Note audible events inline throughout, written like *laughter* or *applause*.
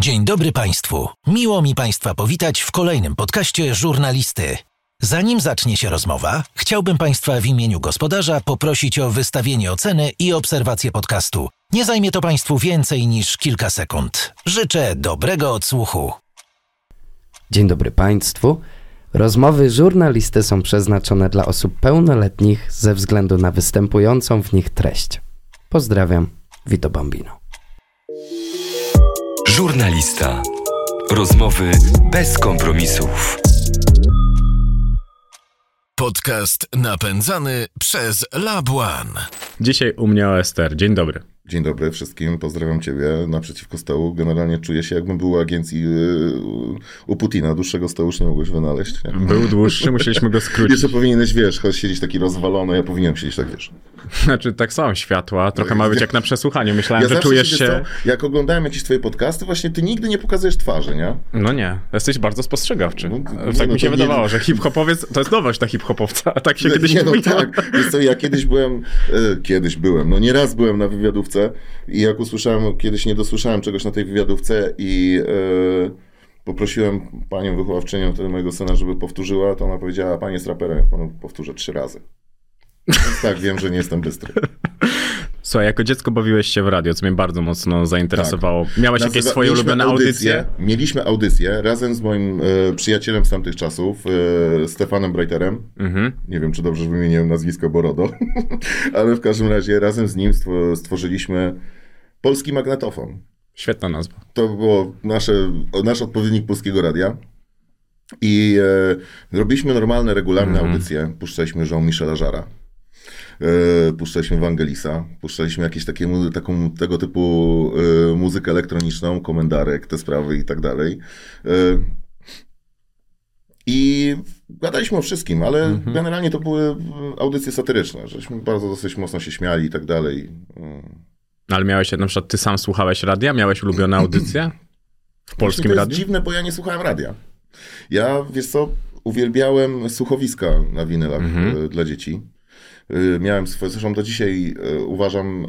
Dzień dobry Państwu. Miło mi Państwa powitać w kolejnym podcaście Żurnalisty. Zanim zacznie się rozmowa, chciałbym Państwa w imieniu gospodarza poprosić o wystawienie oceny i obserwację podcastu. Nie zajmie to Państwu więcej niż kilka sekund. Życzę dobrego odsłuchu. Dzień dobry Państwu. Rozmowy żurnalisty są przeznaczone dla osób pełnoletnich ze względu na występującą w nich treść. Pozdrawiam, Vito Bambino. Żurnalista. Rozmowy bez kompromisów. Podcast napędzany przez Labuan. Dzisiaj u mnie OSTR. Dzień dobry. Dzień dobry wszystkim, pozdrawiam Ciebie naprzeciwko stołu. Generalnie czuję się jakbym był agencji yy, u Putina. Dłuższego stołu już nie mogłeś wynaleźć. Nie? Był dłuższy, musieliśmy go skrócić. Jeszcze powinieneś, wiesz, choć siedzieć taki rozwalony, ja powinienem siedzieć tak, wiesz. *laughs* Znaczy, tak są światła, trochę ma być jak na przesłuchaniu. Myślałem, Ja że czujesz się... Co, jak oglądałem jakieś Twoje podcasty, właśnie Ty nigdy nie pokazujesz twarzy, nie? No nie, jesteś bardzo spostrzegawczy. No, tak no mi się nie- wydawało, że hip-hopowiec to jest nowość na hip-hopowca, a tak się kiedyś nie, no tak. Wiesz co, ja kiedyś byłem, e, kiedyś byłem, no nieraz byłem na wywiadówce i jak usłyszałem, kiedyś nie dosłyszałem czegoś na tej wywiadówce i e, poprosiłem panią wychowawczynią wtedy mojego syna, żeby powtórzyła, to ona powiedziała, panie jest raperem, ja panu powtórzę trzy razy. Tak, wiem, że nie jestem bystry. Słuchaj, jako dziecko bawiłeś się w radio, co mnie bardzo mocno zainteresowało. Miałeś jakieś Nazywa- swoje mieliśmy ulubione audycje? Mieliśmy audycję razem z moim e, przyjacielem z tamtych czasów, e, Stefanem Breiterem. Mhm. Nie wiem, czy dobrze wymieniłem nazwisko Borodo, *laughs* ale w każdym razie razem z nim stwo- stworzyliśmy polski magnetofon. Świetna nazwa. To było nasze, nasz odpowiednik polskiego radia. I e, robiliśmy normalne, regularne Mhm. audycje. Puszczaliśmy Jean-Michela Żara. E, puszczaliśmy Wangelisa. Puszczaliśmy jakieś takie, taką, tego typu e, muzykę elektroniczną, komendarek, te sprawy i tak dalej. E, I gadaliśmy o wszystkim, ale Mhm. generalnie to były audycje satyryczne. Żeśmy bardzo dosyć mocno się śmiali i tak dalej. Ale miałeś, na przykład ty sam słuchałeś radia? Miałeś ulubione *clears throat* audycje? W polskim Właśnie to radiu? jest dziwne, bo ja nie słuchałem radia. Ja, wiesz co, uwielbiałem słuchowiska na winylach Mhm. dla dzieci. E, Miałem swoje, zresztą do dzisiaj e, uważam e,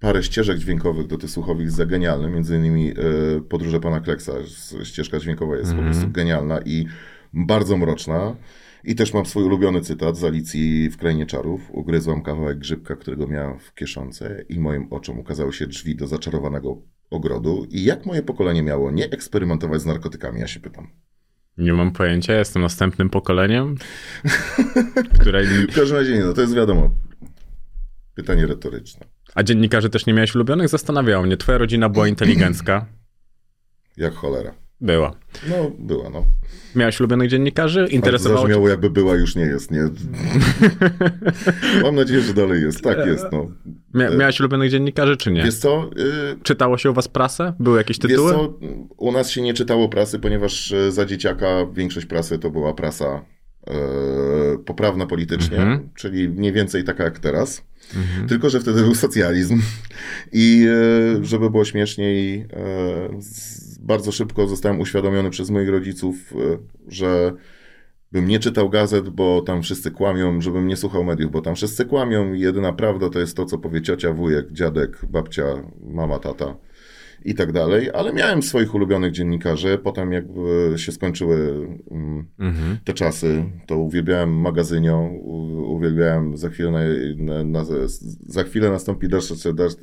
parę ścieżek dźwiękowych do tych słuchowisk za genialne, między innymi Podróże Pana Kleksa. Ścieżka dźwiękowa jest Mhm. po prostu genialna i bardzo mroczna. I też mam swój ulubiony cytat z Alicji w Krainie Czarów. Ugryzłam kawałek grzybka, którego miałam w kieszonce i moim oczom ukazały się drzwi do zaczarowanego ogrodu. I jak moje pokolenie miało nie eksperymentować z narkotykami, ja się pytam. Nie mam pojęcia, jestem następnym pokoleniem, *laughs* które... W każdym razie nie, no to jest wiadomo. Pytanie retoryczne. A dziennikarzy też nie miałeś ulubionych? Zastanawiało mnie. Twoja rodzina była inteligencka? Jak cholera. Była. No, była, no. Miałeś ulubionych dziennikarzy? To Interesowało cię... zabrzmiało jakby była, już nie jest, nie? *laughs* Mam nadzieję, że dalej jest. Tak jest, no. Mia miałeś ulubionych dziennikarzy, czy nie? Wiesz co, y, Czytało się u was prasę? Były jakieś Wiesz tytuły? co, u nas się nie czytało prasy, ponieważ e, za dzieciaka większość prasy to była prasa e, poprawna politycznie, Mhm. czyli mniej więcej taka jak teraz. Tylko, że wtedy był socjalizm *laughs* i e, żeby było śmieszniej, e, bardzo szybko zostałem uświadomiony przez moich rodziców, e, że bym nie czytał gazet, bo tam wszyscy kłamią, żebym nie słuchał mediów, bo tam wszyscy kłamią i jedyna prawda to jest to, co powie ciocia, wujek, dziadek, babcia, mama, tata i tak dalej, ale miałem swoich ulubionych dziennikarzy. Potem jak e, się skończyły mm, Mhm. te czasy, to uwielbiałem magazynio, u- uwielbiałem za chwilę, na, na, za chwilę nastąpi dalszy, dalszy,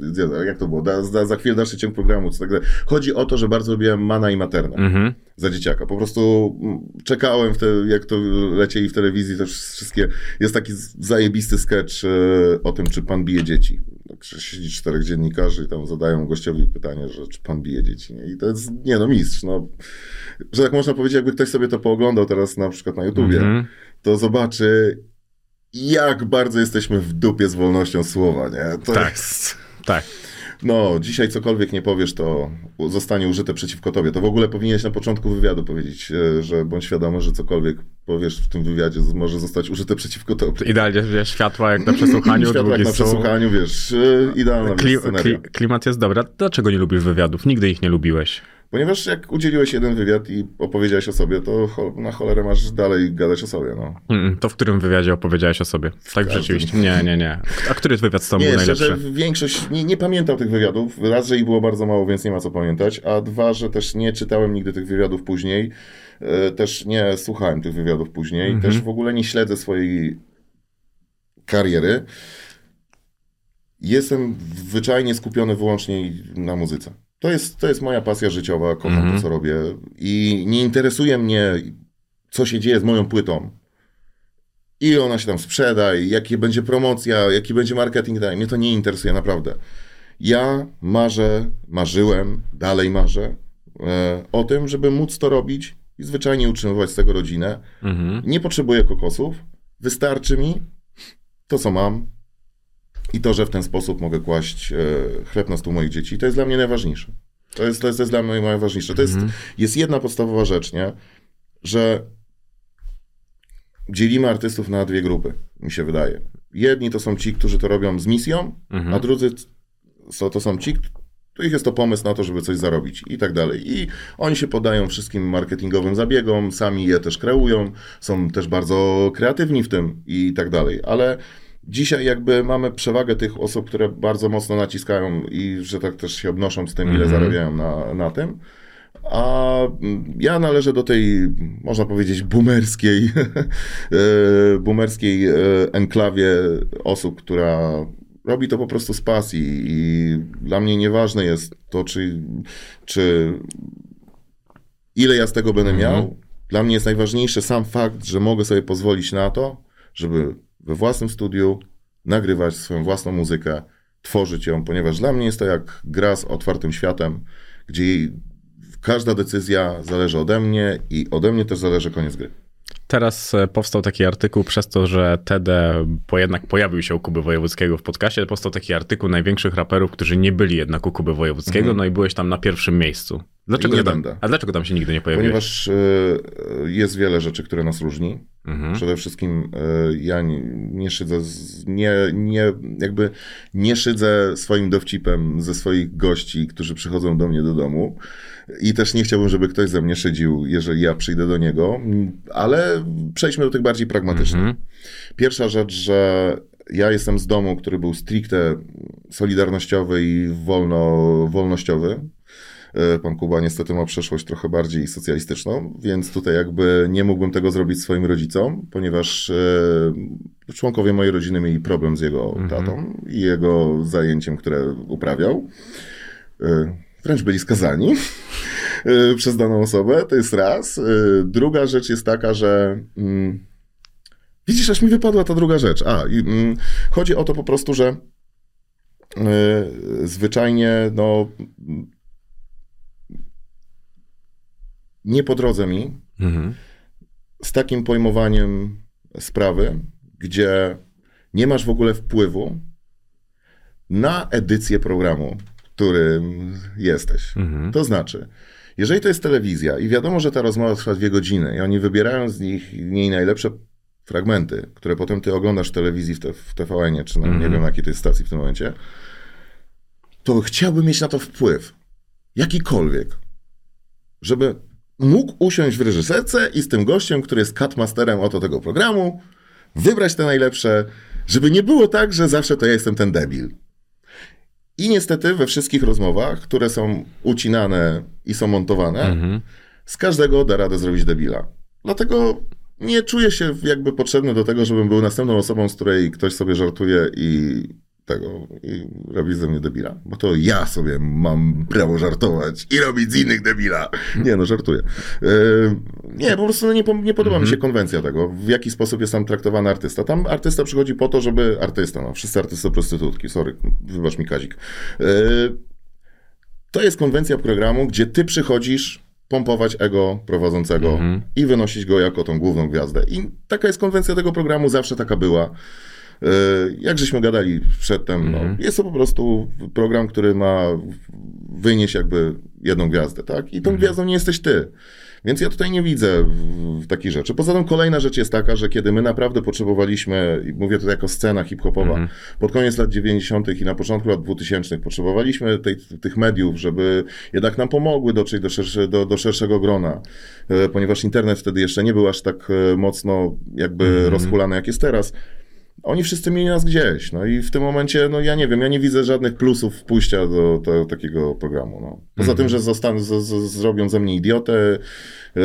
jak to było, da, za, za chwilę dalszy ciąg programu, co tak dalej. Chodzi o to, że bardzo lubiłem Mana i Maternę Mhm. za dzieciaka. Po prostu mm, czekałem, w te, jak to lecieli w telewizji, te wszystkie. Jest taki zajebisty sketch e, o tym, czy pan bije dzieci. Że siedzi czterech dziennikarzy i tam zadają gościowi pytanie, że czy pan bije dzieci. Nie? I to jest, nie no, mistrz. No, że tak można powiedzieć, jakby ktoś sobie to pooglądał teraz na przykład na YouTubie, Mhm. to zobaczy, jak bardzo jesteśmy w dupie z wolnością słowa, nie? To Tak. jest... Tak. No, dzisiaj cokolwiek nie powiesz, to zostanie użyte przeciwko tobie. To w ogóle powinieneś na początku wywiadu powiedzieć, e, że bądź świadomy, że cokolwiek powiesz w tym wywiadzie może zostać użyte przeciwko tobie. Idealnie, wiesz, światła jak na przesłuchaniu, *laughs* Światło jak na przesłuchaniu, wiesz, e, idealna Kli, kli, klimat jest dobry. A Dlaczego nie lubisz wywiadów? Nigdy ich nie lubiłeś. Ponieważ jak udzieliłeś jeden wywiad i opowiedziałeś o sobie, to na cholerę masz dalej gadać o sobie, no. Mm, to w którym wywiadzie opowiedziałeś o sobie? Tak rzeczywiście. Nie, nie, nie. A który wywiad z tobą był najlepszy? Szczerze, większość, nie, nie pamiętam tych wywiadów. Raz, że ich było bardzo mało, więc nie ma co pamiętać. A dwa, że też nie czytałem nigdy tych wywiadów później. E, też nie słuchałem tych wywiadów później. Mhm. Też w ogóle nie śledzę swojej kariery. Jestem zwyczajnie skupiony wyłącznie na muzyce. To jest, to jest moja pasja życiowa, kocham Mhm. to, co robię. I nie interesuje mnie, co się dzieje z moją płytą. Ile ona się tam sprzeda, i jakie będzie promocja, jaki będzie marketing. dalej. Mnie to nie interesuje, naprawdę. Ja marzę, marzyłem, dalej marzę e, o tym, żeby móc to robić i zwyczajnie utrzymywać z tego rodzinę. Mhm. Nie potrzebuję kokosów. Wystarczy mi to, co mam i to, że w ten sposób mogę kłaść e, chleb na stół moich dzieci. To jest dla mnie najważniejsze. To jest, to jest, to jest dla mnie najważniejsze. To jest, jest jedna podstawowa rzecz, nie? Że dzielimy artystów na dwie grupy, mi się wydaje. Jedni to są ci, którzy to robią z misją, Mhm. a drudzy to, to są ci, to ich jest to pomysł na to, żeby coś zarobić i tak dalej. I oni się podają wszystkim marketingowym zabiegom, sami je też kreują, są też bardzo kreatywni w tym i tak dalej. Ale dzisiaj jakby mamy przewagę tych osób, które bardzo mocno naciskają i że tak też się obnoszą z tym, ile Mhm. zarabiają na, na tym. A mm, ja należę do tej, można powiedzieć, boomerskiej, *laughs* e, boomerskiej e, enklawie osób, która robi to po prostu z pasji i dla mnie nieważne jest to, czy, czy ile ja z tego będę Mhm. miał. Dla mnie jest najważniejszy sam fakt, że mogę sobie pozwolić na to, żeby we własnym studiu nagrywać swoją własną muzykę, tworzyć ją, ponieważ dla mnie jest to jak gra z otwartym światem, gdzie każda decyzja zależy ode mnie i ode mnie też zależy koniec gry. Teraz e, powstał taki artykuł przez to, że TD po jednak pojawił się u Kuby Wojewódzkiego w podcaście, powstał taki artykuł największych raperów, którzy nie byli jednak u Kuby Wojewódzkiego, no i byłeś tam na pierwszym miejscu. Dlaczego. Nie tam, będę. a dlaczego tam się nigdy nie pojawiłeś? Ponieważ e, jest wiele rzeczy, które nas różni. Mhm. Przede wszystkim e, ja nie, nie szydzę, z, nie, nie, jakby nie szydzę swoim dowcipem ze swoich gości, którzy przychodzą do mnie do domu. I też nie chciałbym, żeby ktoś ze mnie szydził, jeżeli ja przyjdę do niego, ale przejdźmy do tych bardziej pragmatycznych. Mhm. Pierwsza rzecz, że ja jestem z domu, który był stricte solidarnościowy i wolno, wolnościowy. E, Pan Kuba niestety ma przeszłość trochę bardziej socjalistyczną, więc tutaj jakby nie mógłbym tego zrobić swoim rodzicom, ponieważ e, członkowie mojej rodziny mieli problem z jego tatą i jego zajęciem, które uprawiał. E, Wręcz byli skazani *laughs* przez daną osobę, to jest raz. Druga rzecz jest taka, że mm, widzisz, aż mi wypadła ta druga rzecz. A, i, mm, chodzi o to po prostu, że e, zwyczajnie, no, nie po drodze mi Mhm. z takim pojmowaniem sprawy, gdzie nie masz w ogóle wpływu na edycję programu, którym jesteś. Mhm. To znaczy, jeżeli to jest telewizja i wiadomo, że ta rozmowa trwa dwie godziny i oni wybierają z nich niej najlepsze fragmenty, które potem ty oglądasz w telewizji, w, te, w TVN-ie, czy na, nie Mhm. wiem na jakiej to jest stacji w tym momencie, to chciałbym mieć na to wpływ. Jakikolwiek. Żeby mógł usiąść w reżyserce i z tym gościem, który jest cutmasterem oto tego programu, wybrać te najlepsze, żeby nie było tak, że zawsze to ja jestem ten debil. I niestety we wszystkich rozmowach, które są ucinane i są montowane, Mhm. z każdego da radę zrobić debila. Dlatego nie czuję się jakby potrzebny do tego, żebym był następną osobą, z której ktoś sobie żartuje i tego i robi ze mnie debila. Bo to ja sobie mam prawo żartować i robić z innych debila. Nie no, żartuję. Yy, nie, po prostu nie, po- nie podoba mi się konwencja tego, w jaki sposób jest tam traktowany artysta. Tam artysta przychodzi po to, żeby... Artysta, no, wszyscy artysty to prostytutki, sorry, wybacz mi Kazik. Yy, to jest konwencja programu, gdzie ty przychodzisz pompować ego prowadzącego Mhm. i wynosić go jako tą główną gwiazdę. I taka jest konwencja tego programu, zawsze taka była. E, Jak żeśmy gadali przedtem, no, jest to po prostu program, który ma wynieść jakby jedną gwiazdę, tak? I tą gwiazdą nie jesteś ty. Więc ja tutaj nie widzę w- w takich rzeczy. Poza tym kolejna rzecz jest taka, że kiedy my naprawdę potrzebowaliśmy, i mówię to jako scena hip-hopowa, pod koniec lat 90. i na początku lat 2000 potrzebowaliśmy tej, tych mediów, żeby jednak nam pomogły dotrzeć do, szersze, do, do szerszego grona, e, ponieważ internet wtedy jeszcze nie był aż tak e, mocno jakby rozhulany, jak jest teraz. Oni wszyscy mieli nas gdzieś, no i w tym momencie, no ja nie wiem, ja nie widzę żadnych plusów pójścia do, do takiego programu, no. Poza tym, że zostaną, z, z, zrobią ze mnie idiotę, yy,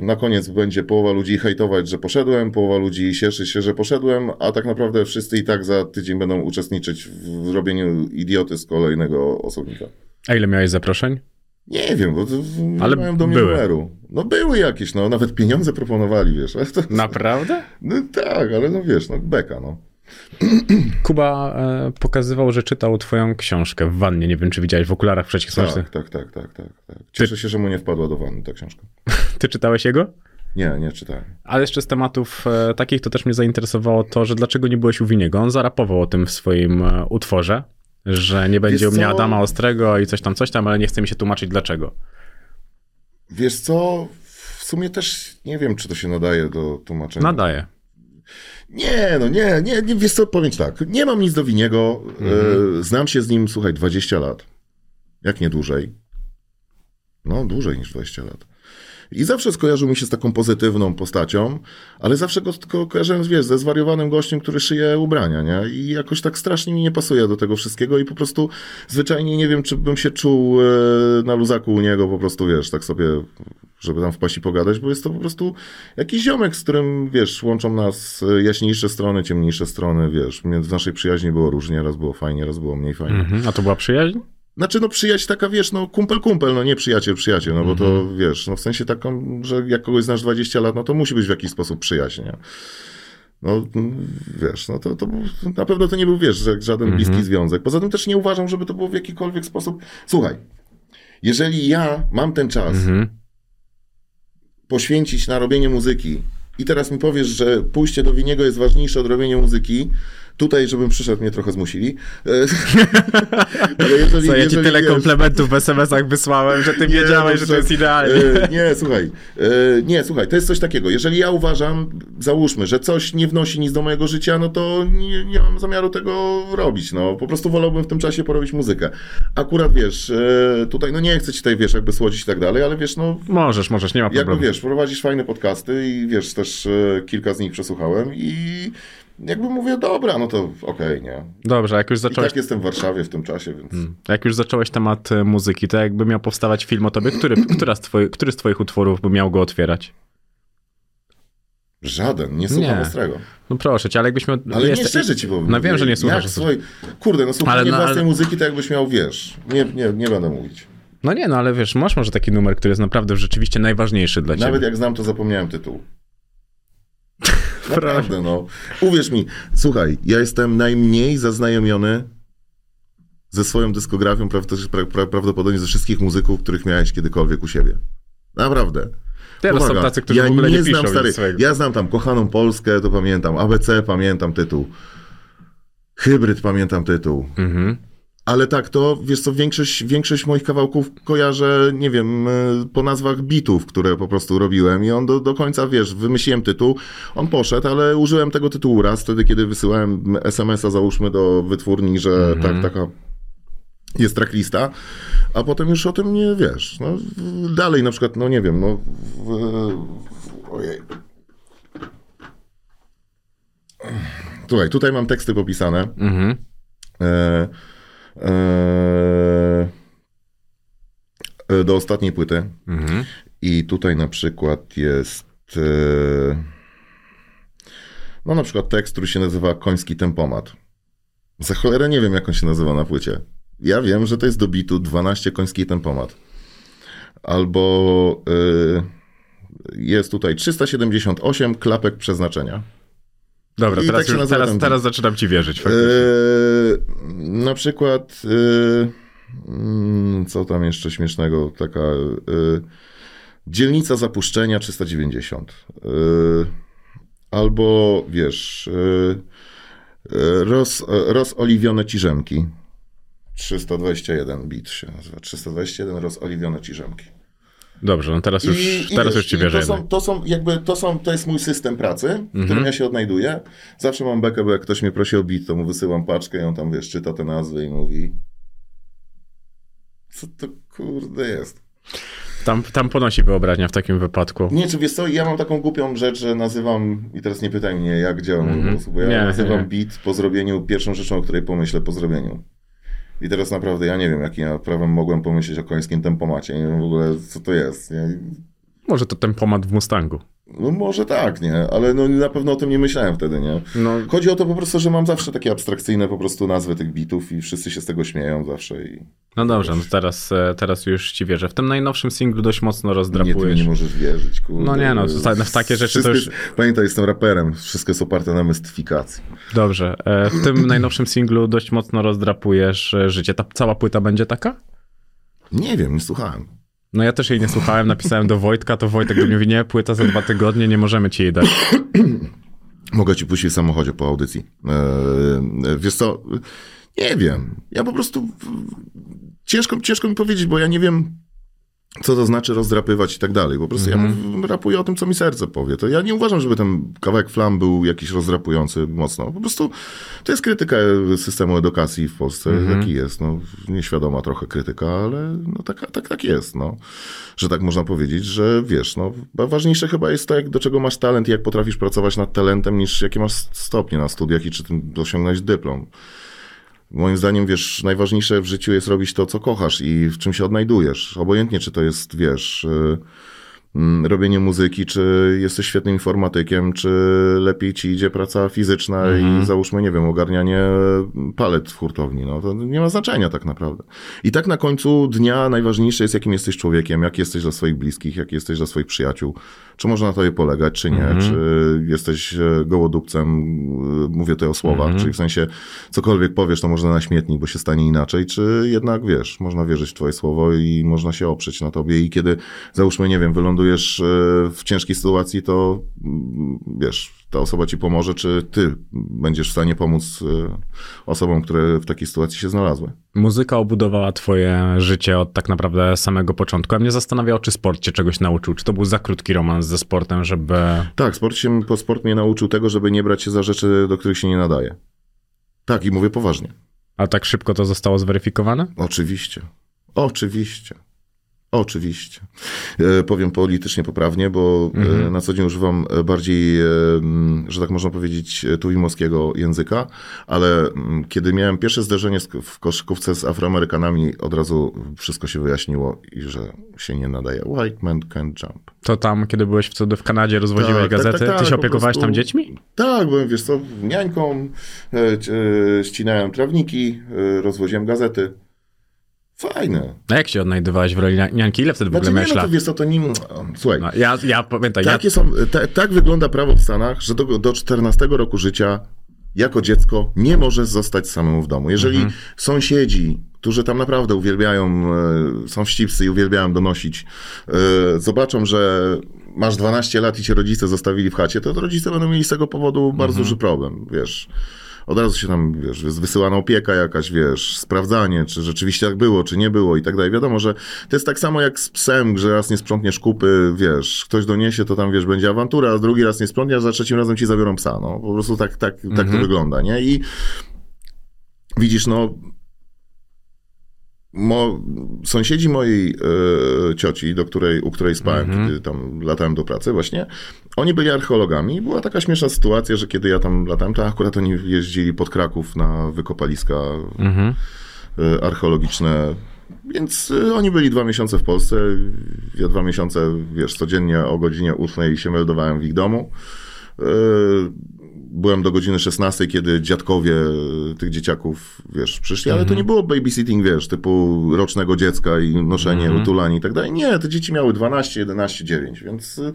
na koniec będzie połowa ludzi hejtować, że poszedłem, połowa ludzi cieszy się, że poszedłem, a tak naprawdę wszyscy i tak za tydzień będą uczestniczyć w robieniu idioty z kolejnego osobnika. A ile miałeś zaproszeń? Nie wiem, bo to, nie Ale mają do mnie były. numeru. No były jakieś, no nawet pieniądze proponowali, wiesz. *laughs* To, Naprawdę? no tak, ale no wiesz, no beka, no. *clears throat* Kuba e, pokazywał, że czytał twoją książkę w wannie. Nie wiem, czy widziałeś w okularach przeciwsłonecznych. Tak, tak, tak, tak, tak, tak. Cieszę się, że mu nie wpadła do wanny ta książka. *laughs* Ty czytałeś jego? Nie, nie czytałem. Ale jeszcze z tematów e, takich to też mnie zainteresowało to, że dlaczego nie byłeś u Winiego. On zarapował o tym w swoim e, utworze, że nie będzie u mnie co? Adama Ostrego i coś tam, coś tam, ale nie chce mi się tłumaczyć dlaczego. Wiesz co, w sumie też nie wiem, czy to się nadaje do tłumaczenia. Nadaje. Nie, no nie, nie, nie, wiesz co, powiem ci tak, nie mam nic do Winiego, Mhm. e, znam się z nim, słuchaj, 20 lat, jak nie dłużej. No, dłużej niż 20 lat. I zawsze skojarzył mi się z taką pozytywną postacią, ale zawsze go tylko kojarzyłem, wiesz, ze zwariowanym gościem, który szyje ubrania, nie? I jakoś tak strasznie mi nie pasuje do tego wszystkiego i po prostu zwyczajnie nie wiem, czy bym się czuł e, na luzaku u niego, po prostu, wiesz, tak sobie, żeby tam wpaść i pogadać, bo jest to po prostu jakiś ziomek, z którym, wiesz, łączą nas e, jaśniejsze strony, ciemniejsze strony, wiesz, między naszej przyjaźni było różnie, raz było fajnie, raz było mniej fajnie. Mhm. A to była przyjaźń? Znaczy, no przyjaźń taka, wiesz, no kumpel, kumpel, no nie przyjaciel, przyjaciel, no bo to, Mhm. wiesz, no w sensie taką, że jak kogoś znasz 20 lat, no to musi być w jakiś sposób przyjaźń, nie? No, wiesz, no to, to na pewno to nie był, wiesz, żaden Mhm. bliski związek. Poza tym też nie uważam, żeby to było w jakikolwiek sposób... Słuchaj, jeżeli ja mam ten czas Mhm. poświęcić na robienie muzyki i teraz mi powiesz, że pójście do Winiego jest ważniejsze od robienia muzyki, tutaj, żebym przyszedł, mnie trochę zmusili. Ale *laughs* jeżeli, Co, ja ci tyle wiesz- komplementów w SMS-ach wysłałem, że ty wiedziałeś, że to jest idealnie. E, nie, słuchaj. E, nie, słuchaj, to jest coś takiego. Jeżeli ja uważam, załóżmy, że coś nie wnosi nic do mojego życia, no to nie, nie mam zamiaru tego robić. No, po prostu wolałbym w tym czasie porobić muzykę. Akurat wiesz, e, tutaj, no nie chcę ci tutaj, wiesz, jakby słodzić i tak dalej, ale wiesz, no Możesz, możesz, nie ma jakby problemu. wiesz, prowadzisz fajne podcasty i wiesz, też e, kilka z nich przesłuchałem i jakby mówię, dobra, no to okej, nie. Dobrze, jak już I zacząłeś tak jestem w Warszawie w tym czasie, więc Jak już zacząłeś temat e, muzyki, to jakby miał powstawać film o tobie, który, *clears throat* która z twoi, który z twoich utworów by miał go otwierać? żaden, nie słucham Nie. ostrego. No proszę cię, ale jakbyś miał... Ale jest- nie szczerze ci powiem. No wiem, że nie słuchasz. Jak swoj... Kurde, no słuchanie Ale no, własnej ale- muzyki to jakbyś miał, wiesz, nie, nie, nie będę mówić. No nie, no ale wiesz, masz może taki numer, który jest naprawdę rzeczywiście najważniejszy dla ciebie. Nawet jak znam, to zapomniałem tytułu. Naprawdę, no. Uwierz mi, słuchaj, ja jestem najmniej zaznajomiony ze swoją dyskografią prawd- pra, pra, prawdopodobnie ze wszystkich muzyków, których miałeś kiedykolwiek u siebie. Naprawdę. Teraz są Uwaga, tacy, którzy ja w ogóle nie, znam piszą stary. Ja znam tam Kochaną Polskę, to pamiętam. ABC pamiętam tytuł. Hybryd pamiętam tytuł. Mhm. Ale tak, to wiesz co, większość, większość moich kawałków kojarzę, nie wiem, e, po nazwach bitów, które po prostu robiłem i on do, do końca, wiesz, wymyśliłem tytuł, on poszedł, ale użyłem tego tytułu raz wtedy, kiedy wysyłałem SMS-a, załóżmy, do wytwórni, że tak, taka jest tracklista, a potem już o tym nie wiesz. No, dalej na przykład, no nie wiem, no w, w, ojej. Słuchaj, tutaj mam teksty popisane. Mhm. E, do ostatniej płyty. Mhm. I tutaj na przykład jest. E, no na przykład tekst, który się nazywa Koński tempomat. Za cholerę nie wiem, jak on się nazywa na płycie. Ja wiem, że to jest do bitu 12 koński tempomat. Albo e, jest tutaj 378 klapek przeznaczenia. Dobra, I teraz, tak się już, teraz, teraz zaczynam ci wierzyć. faktycznie. Eee, na przykład, eee, mm, co tam jeszcze śmiesznego, taka eee, dzielnica zapuszczenia 390. Eee, albo wiesz, eee, E, Roz, rozoliwione ciżemki. 321 bit się nazywa. 321 rozoliwione ciżemki. Dobrze, no teraz już, I- i teraz wiesz, już ci i wierzę. To są, to są jakby, to są, to jest mój system pracy, w którym Mhm. ja się odnajduję. Zawsze mam bekę, bo jak ktoś mnie prosi o bit, to mu wysyłam paczkę i on tam, wiesz, czyta te nazwy i mówi co to kurde jest. Tam, tam ponosi wyobraźnia w takim wypadku. Nie, czy wiesz co, ja mam taką głupią rzecz, że nazywam, i teraz nie pytaj mnie, jak działa mój Mhm. umysł, bo ja Nie, nazywam nie. beat po zrobieniu pierwszą rzeczą, o której pomyślę po zrobieniu. I teraz naprawdę ja nie wiem, jakim ja prawem mogłem pomyśleć o końskim tempomacie. Nie wiem w ogóle, co to jest. Może to tempomat w Mustangu. No może tak, nie? Ale no, na pewno o tym nie myślałem wtedy, nie? No, Chodzi o to po prostu, że mam zawsze takie abstrakcyjne po prostu nazwy tych bitów i wszyscy się z tego śmieją zawsze i no dobrze, no teraz, e, teraz już ci wierzę. W tym najnowszym singlu dość mocno nie, ty rozdrapujesz. nie możesz wierzyć, kurde. No nie, no, ta- w takie rzeczy Wszystko to już- jest- Pamiętaj, jestem raperem, wszystko jest oparte na mystyfikacji. Dobrze, e, w tym *clears throat* najnowszym singlu dość mocno rozdrapujesz e, życie. Ta cała płyta będzie taka? Nie wiem, nie słuchałem. No ja też jej nie słuchałem, napisałem do Wojtka, to Wojtek do mnie mówi, nie, płyta za dwa tygodnie, nie możemy ci jej dać. *clears throat* Mogę ci puścić w samochodzie po audycji. Eee, wiesz co, nie wiem. Ja po prostu ciężko, ciężko mi powiedzieć, bo ja nie wiem, co to znaczy rozdrapywać i tak dalej. Po prostu ja mów- rapuję o tym, co mi serce powie. To ja nie uważam, żeby ten kawałek flam był jakiś rozdrapujący mocno. Po prostu to jest krytyka systemu edukacji w Polsce, jaki jest. No, nieświadoma trochę krytyka, ale no, tak, tak, tak jest. No. Że tak można powiedzieć, że wiesz, no, ważniejsze chyba jest to, jak, do czego masz talent i jak potrafisz pracować nad talentem, niż jakie masz stopnie na studiach i czy tym osiągnąć dyplom. Moim zdaniem, wiesz, najważniejsze w życiu jest robić to, co kochasz i w czym się odnajdujesz. Obojętnie, czy to jest, wiesz, y, robienie muzyki, czy jesteś świetnym informatykiem, czy lepiej ci idzie praca fizyczna i załóżmy, nie wiem, ogarnianie palet w hurtowni. No, to nie ma znaczenia tak naprawdę. I tak na końcu dnia najważniejsze jest, jakim jesteś człowiekiem, jak jesteś dla swoich bliskich, jak jesteś dla swoich przyjaciół. Czy można na tobie polegać, czy nie, czy jesteś e, gołodupcem, e, mówię tutaj o słowach, czyli w sensie cokolwiek powiesz, to można na śmietnik, bo się stanie inaczej, czy jednak, wiesz, można wierzyć w twoje słowo i można się oprzeć na tobie i kiedy, załóżmy, nie wiem, wylądujesz e, w ciężkiej sytuacji, to mm, wiesz, ta osoba ci pomoże, czy ty będziesz w stanie pomóc e, osobom, które w takiej sytuacji się znalazły. Muzyka obudowała twoje życie od tak naprawdę samego początku, a mnie zastanawiało, czy sport cię czegoś nauczył, czy to był za krótki romans ze sportem, żeby... Tak, sport, się, po sport mnie nauczył tego, żeby nie brać się za rzeczy, do których się nie nadaje. Tak, i mówię poważnie. A tak szybko to zostało zweryfikowane? Oczywiście. Oczywiście. Oczywiście. E, powiem politycznie poprawnie, bo e, na co dzień używam e, bardziej, że tak można powiedzieć, tuwimowskiego języka, ale kiedy miałem pierwsze zderzenie w koszykówce z Afroamerykanami, od razu wszystko się wyjaśniło i że się nie nadaje. White man can't jump. To tam, kiedy byłeś wtedy w Kanadzie, rozwoziłeś Tak, tak, gazety, tak, tak, ty się opiekowałeś prostu- tam dziećmi? Tak, byłem, wiesz co, niańką, ścinałem trawniki, rozwoziłem gazety. Fajne. A jak się odnajdywałeś w roli nia- niańki? Ile wtedy w Znaczy ogóle nie, miałeś no to wiesz co, to nim... Słuchaj, No, ja, ja pamiętaj, ja, Takie są, ta, tak wygląda prawo w Stanach, że do, do 14 roku życia jako dziecko nie możesz zostać samemu w domu. Jeżeli Mhm. sąsiedzi, którzy tam naprawdę uwielbiają, e, są wścibscy i uwielbiają donosić, e, zobaczą, że masz 12 lat i cię rodzice zostawili w chacie, to rodzice będą mieli z tego powodu bardzo Mhm. duży problem, wiesz. Od razu się tam, wiesz, jest wysyłana opieka jakaś, wiesz, sprawdzanie, czy rzeczywiście tak było, czy nie było i tak dalej. Wiadomo, że to jest tak samo jak z psem, że raz nie sprzątniesz kupy, wiesz, ktoś doniesie, to tam, wiesz, będzie awantura, a drugi raz nie sprzątniesz, a za trzecim razem ci zabiorą psa, no. Po prostu tak, tak, tak to wygląda, nie? I widzisz, no, Mo, sąsiedzi mojej e, cioci, do której, u której spałem, kiedy tam latałem do pracy właśnie, oni byli archeologami. Była taka śmieszna sytuacja, że kiedy ja tam latałem, to akurat oni jeździli pod Kraków na wykopaliska Mhm. e, archeologiczne. Więc e, oni byli dwa miesiące w Polsce. Ja dwa miesiące, wiesz, codziennie o godzinie 8 się meldowałem w ich domu. Byłem do godziny 16, kiedy dziadkowie tych dzieciaków, wiesz, przyszli, ale to nie było babysitting, wiesz, typu rocznego dziecka i noszenie, utulanie i tak dalej. Nie, te dzieci miały 12, 11, 9, więc y,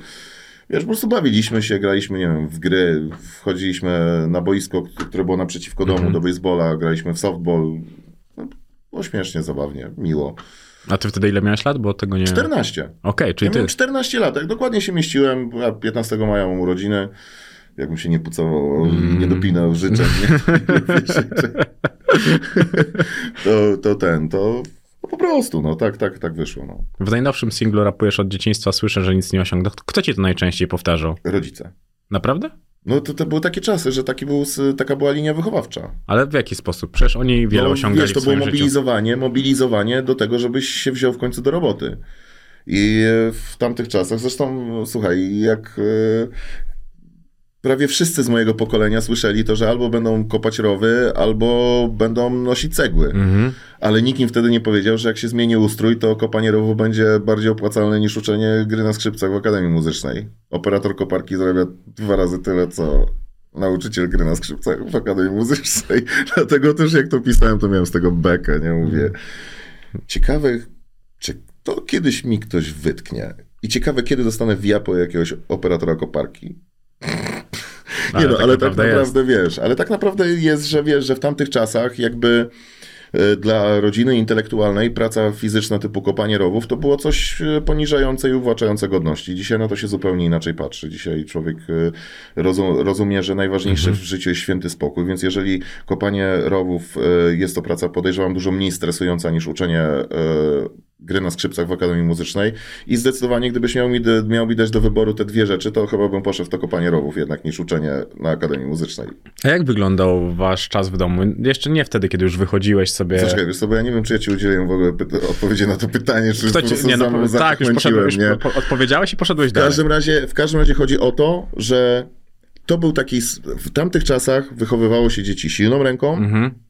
wiesz, po prostu bawiliśmy się, graliśmy, nie wiem, w gry, wchodziliśmy na boisko, które było naprzeciwko domu do baseballa, graliśmy w softball. No, było śmiesznie, zabawnie, miło. A ty wtedy ile miałeś lat? Bo tego nie... 14. Okej, czyli Ja ty... miałem 14 lat, jak dokładnie się mieściłem, ja 15 maja mam urodziny, jakbym się nie pucował, mm. nie dopinał życzeń, nie? *laughs* to, to ten, to po prostu, no tak, tak, tak wyszło. No. W najnowszym singlu rapujesz od dzieciństwa, słyszę, że nic nie osiągnął. Kto ci to najczęściej powtarzał? Rodzice. Naprawdę? No to, to były takie czasy, że taki był, taka była linia wychowawcza. Ale w jaki sposób? Przecież oni wiele no, osiągali wiesz, to było mobilizowanie, życiu. mobilizowanie do tego, żebyś się wziął w końcu do roboty. I w tamtych czasach, zresztą słuchaj, jak e, prawie wszyscy z mojego pokolenia słyszeli to, że albo będą kopać rowy, albo będą nosić cegły. Mhm. Ale nikt im wtedy nie powiedział, że jak się zmieni ustrój, to kopanie rowu będzie bardziej opłacalne niż uczenie gry na skrzypcach w Akademii Muzycznej. Operator koparki zarabia dwa razy tyle, co nauczyciel gry na skrzypcach w Akademii Muzycznej. *laughs* Dlatego też jak to pisałem, to miałem z tego bekę, nie mówię. Ciekawe, czy to kiedyś mi ktoś wytknie. I ciekawe, kiedy dostanę wiapo jakiegoś operatora koparki. Nie no, tak ale tak naprawdę jest. wiesz, ale tak naprawdę jest, że wiesz, że w tamtych czasach jakby e, dla rodziny intelektualnej praca fizyczna typu kopanie rowów to było coś e, poniżające i uwłaczające godności. Dzisiaj na to się zupełnie inaczej patrzy. Dzisiaj człowiek e, rozum, rozumie, że najważniejsze mhm. w życiu jest święty spokój, więc jeżeli kopanie rowów jest to praca, podejrzewam, dużo mniej stresująca niż uczenie gry na skrzypcach w Akademii Muzycznej i zdecydowanie gdybyś miał mi, miał mi dać do wyboru te dwie rzeczy, to chyba bym poszedł w to kopanie rowów jednak niż uczenie na Akademii Muzycznej. A jak wyglądał wasz czas w domu? Jeszcze nie wtedy, kiedy już wychodziłeś sobie... Zaczekaj, wiesz sobie, ja nie wiem, czy ja ci udzieliłem w ogóle odpowiedzi na to pytanie, czy Kto ci, nie, no, Tak, już, poszedłeś, nie? Po, odpowiedziałeś i poszedłś w każdym dalej. Razie, w każdym razie chodzi o to, że to był taki... W tamtych czasach wychowywało się dzieci silną ręką, mhm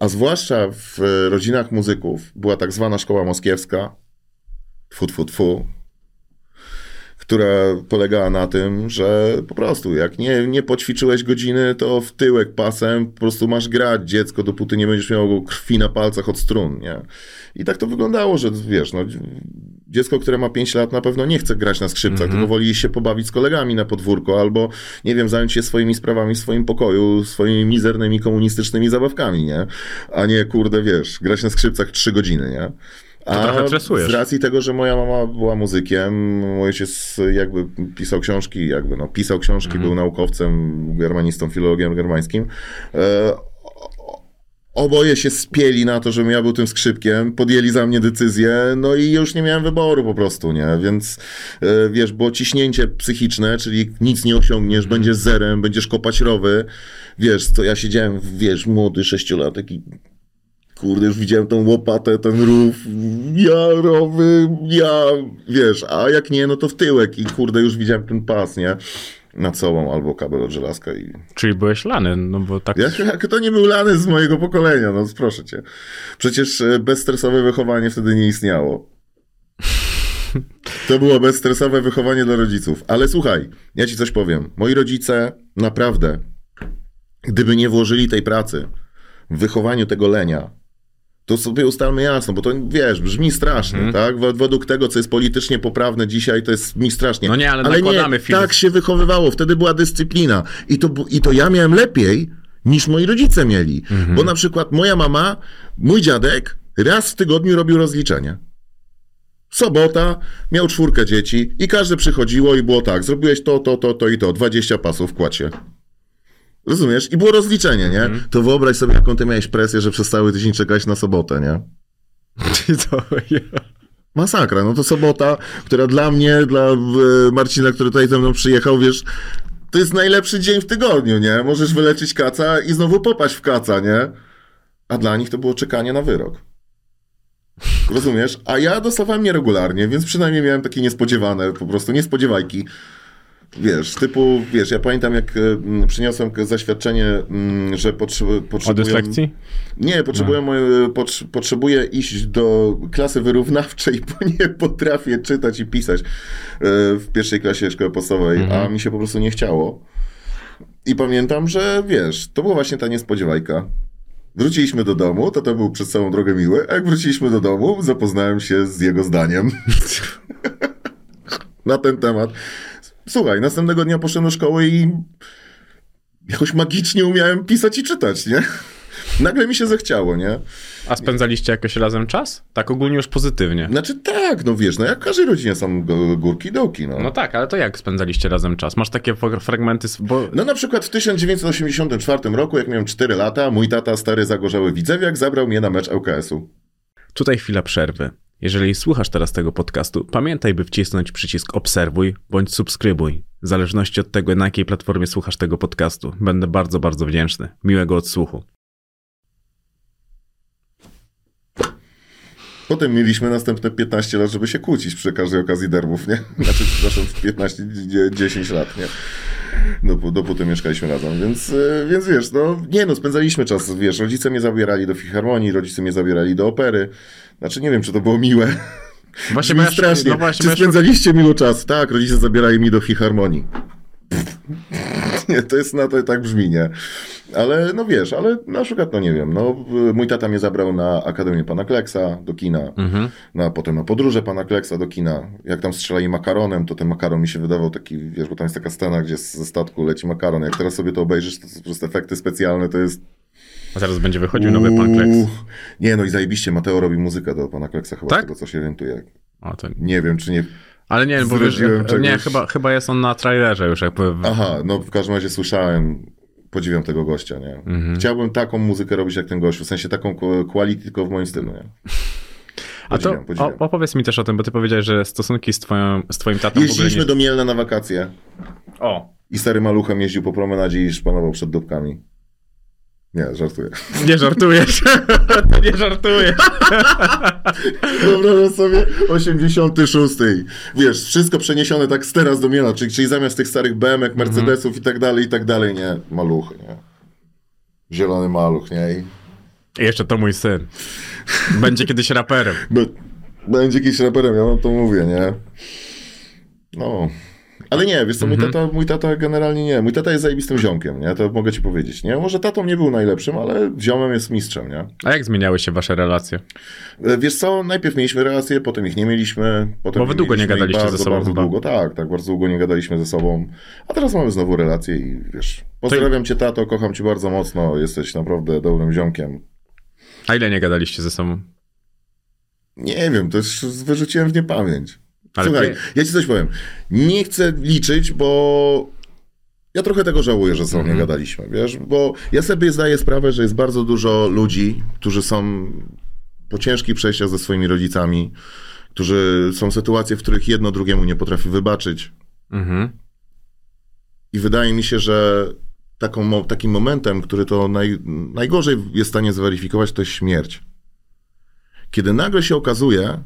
a zwłaszcza w rodzinach muzyków była tak zwana szkoła moskiewska, tfu, tfu, tfu, która polegała na tym, że po prostu jak nie, nie poćwiczyłeś godziny, to w tyłek pasem po prostu masz grać dziecko, dopóty nie będziesz miał krwi na palcach od strun, nie? I tak to wyglądało, że wiesz, no, dziecko, które ma 5 lat na pewno nie chce grać na skrzypcach, mm -hmm. tylko woli się pobawić z kolegami na podwórko albo, nie wiem, zająć się swoimi sprawami w swoim pokoju, swoimi mizernymi komunistycznymi zabawkami, nie? A nie, kurde, wiesz, grać na skrzypcach 3 godziny, nie? A z racji tego, że moja mama była muzykiem, mój ojciec jakby pisał książki, jakby no, pisał książki, mhm. był naukowcem, germanistą, filologiem germańskim. E, oboje się spieli na to, żebym ja był tym skrzypkiem, podjęli za mnie decyzję, no i już nie miałem wyboru po prostu, nie? Więc e, wiesz, było ciśnięcie psychiczne, czyli nic nie osiągniesz, mm. będziesz zerem, będziesz kopać rowy. Wiesz, to ja siedziałem, wiesz, młody sześciolatek i kurde, już widziałem tą łopatę, ten rów, ja rowy, ja, wiesz, a jak nie, no to w tyłek i kurde, już widziałem ten pas, nie? nad sobą albo kabel od żelazka. I... Czyli byłeś lany, no bo tak... Jak, jak to nie był lany z mojego pokolenia, no proszę cię. Przecież e, bezstresowe wychowanie wtedy nie istniało. To było bezstresowe wychowanie dla rodziców. Ale słuchaj, ja ci coś powiem. Moi rodzice naprawdę, gdyby nie włożyli tej pracy w wychowaniu tego lenia, to sobie ustalmy jasno, bo to wiesz, brzmi strasznie, mm. tak? Według tego, co jest politycznie poprawne dzisiaj, to jest mi strasznie. No nie, ale, ale nie, film. tak się wychowywało, wtedy była dyscyplina. I to, I to ja miałem lepiej, niż moi rodzice mieli. Mm -hmm. Bo na przykład moja mama, mój dziadek raz w tygodniu robił rozliczenie. Sobota, miał czwórkę dzieci i każde przychodziło i było tak, zrobiłeś to, to, to, to i to, 20 pasów, kładzie. Rozumiesz? I było rozliczenie, nie? Mm. To wyobraź sobie, jaką ty miałeś presję, że przez cały tydzień czekałeś na sobotę, nie? *laughs* to ja. Masakra. No to sobota, która dla mnie, dla e, Marcina, który tutaj ze mną przyjechał, wiesz, to jest najlepszy dzień w tygodniu, nie? Możesz wyleczyć kaca i znowu popaść w kaca, nie? A dla nich to było czekanie na wyrok. Rozumiesz? A ja dostawałem nieregularnie, więc przynajmniej miałem takie niespodziewane, po prostu niespodziewajki. Wiesz, typu, wiesz, ja pamiętam jak y, przyniosłem zaświadczenie, y, że potrze potrzebuję... O dyslekcji? Nie, potrzebuję, no. pot potrzebuję iść do klasy wyrównawczej, *laughs* bo nie potrafię czytać i pisać y, w pierwszej klasie szkoły podstawowej, mhm. a mi się po prostu nie chciało. I pamiętam, że wiesz, to była właśnie ta niespodziewajka. Wróciliśmy do domu, to to był przez całą drogę miły, a jak wróciliśmy do domu, zapoznałem się z jego zdaniem *laughs* na ten temat. Słuchaj, następnego dnia poszedłem do szkoły i jakoś magicznie umiałem pisać i czytać, nie? *laughs* Nagle mi się zechciało, nie? A spędzaliście jakoś razem czas? Tak ogólnie już pozytywnie. Znaczy tak, no wiesz, no jak w każdej rodzinie są górki dołki, no. No tak, ale to jak spędzaliście razem czas? Masz takie fragmenty, bo No na przykład w 1984 roku, jak miałem 4 lata, mój tata, stary zagorzały widzewiak, zabrał mnie na mecz ŁKS-u. tutaj chwila przerwy. Jeżeli słuchasz teraz tego podcastu, pamiętaj, by wcisnąć przycisk obserwuj bądź subskrybuj. W zależności od tego, na jakiej platformie słuchasz tego podcastu. Będę bardzo, bardzo wdzięczny. Miłego odsłuchu. Potem mieliśmy następne 15 lat, żeby się kłócić przy każdej okazji derbów, nie? Znaczy, przepraszam, 15, dzie- 10 lat, nie? Dop- dopóty mieszkaliśmy razem, więc, e, więc wiesz, no nie no, spędzaliśmy czas, wiesz, rodzice mnie zabierali do filharmonii, rodzice mnie zabierali do opery, znaczy nie wiem, czy to było miłe, Właśnie, ja- strasznie, No właśnie, czy spędzaliście miło czas? Tak, rodzice zabierali mi do filharmonii. Nie, to jest na to tak brzmi, nie? Ale no wiesz, ale na przykład, no nie wiem, no mój tata mnie zabrał na Akademię Pana Kleksa do kina, Mhm. no, a potem na podróże Pana Kleksa do kina. Jak tam strzelali makaronem, to ten makaron mi się wydawał taki, wiesz, bo tam jest taka scena, gdzie ze statku leci makaron. Jak teraz sobie to obejrzysz, to, po prostu efekty specjalne, to jest... A zaraz będzie wychodził nowy pan Kleks. Nie, no i zajebiście, Mateo robi muzykę do Pana Kleksa chyba, Tak? z tego co się orientuję. O, to... Nie wiem, czy nie... Ale nie, bo wiesz, nie, chyba, chyba jest on na trailerze już jakby. Aha, no w każdym razie słyszałem, podziwiam tego gościa, nie? Mhm. Chciałbym taką muzykę robić jak ten gościu, w sensie taką quality tylko w moim stylu, nie? A to Podziwiam, o, opowiedz mi też o tym, bo ty powiedziałeś, że stosunki z, twoją, z twoim tatą Jeździliśmy nie... do Mielna na wakacje O, i stary maluchem jeździł po promenadzie i szpanował przed dupkami. Nie, żartuję. nie żartujesz. *laughs* nie żartujesz. *laughs* Wyobrażam sobie 86. Wiesz, wszystko przeniesione tak z teraz do Mielna, czyli, czyli zamiast tych starych BMek, Mercedesów i tak dalej, i tak dalej, nie? Maluchy, nie? Zielony maluch, nie? I I jeszcze to mój syn. Będzie kiedyś raperem. Będzie jakiś raperem, ja wam to mówię, nie? No. Ale nie, wiesz co, mój, Mhm. tata, mój tata generalnie nie. Mój tata jest zajebistym ziomkiem, nie? To mogę ci powiedzieć, nie? Może tatą nie był najlepszym, ale ziomem jest mistrzem, nie? A jak zmieniały się wasze relacje? E, Wiesz co, najpierw mieliśmy relacje, potem ich nie mieliśmy. Potem Bo wy długo nie gadaliście ze bardzo, sobą Bardzo chyba. długo, tak, tak, bardzo długo nie gadaliśmy ze sobą. A teraz mamy znowu relacje i wiesz, pozdrawiam cię tato, kocham cię bardzo mocno, jesteś naprawdę dobrym ziomkiem. A ile nie gadaliście ze sobą? Nie wiem, to już wyrzuciłem w niepamięć. Ale Słuchaj, pie- ja ci coś powiem. Nie chcę liczyć, bo ja trochę tego żałuję, że sobie nie Mhm. gadaliśmy, wiesz, bo ja sobie zdaję sprawę, że jest bardzo dużo ludzi, którzy są po ciężkich przejściach ze swoimi rodzicami, którzy są sytuacje, w których jedno drugiemu nie potrafi wybaczyć. Mhm. I wydaje mi się, że taką, takim momentem, który to naj, najgorzej jest w stanie zweryfikować, to jest śmierć. Kiedy nagle się okazuje,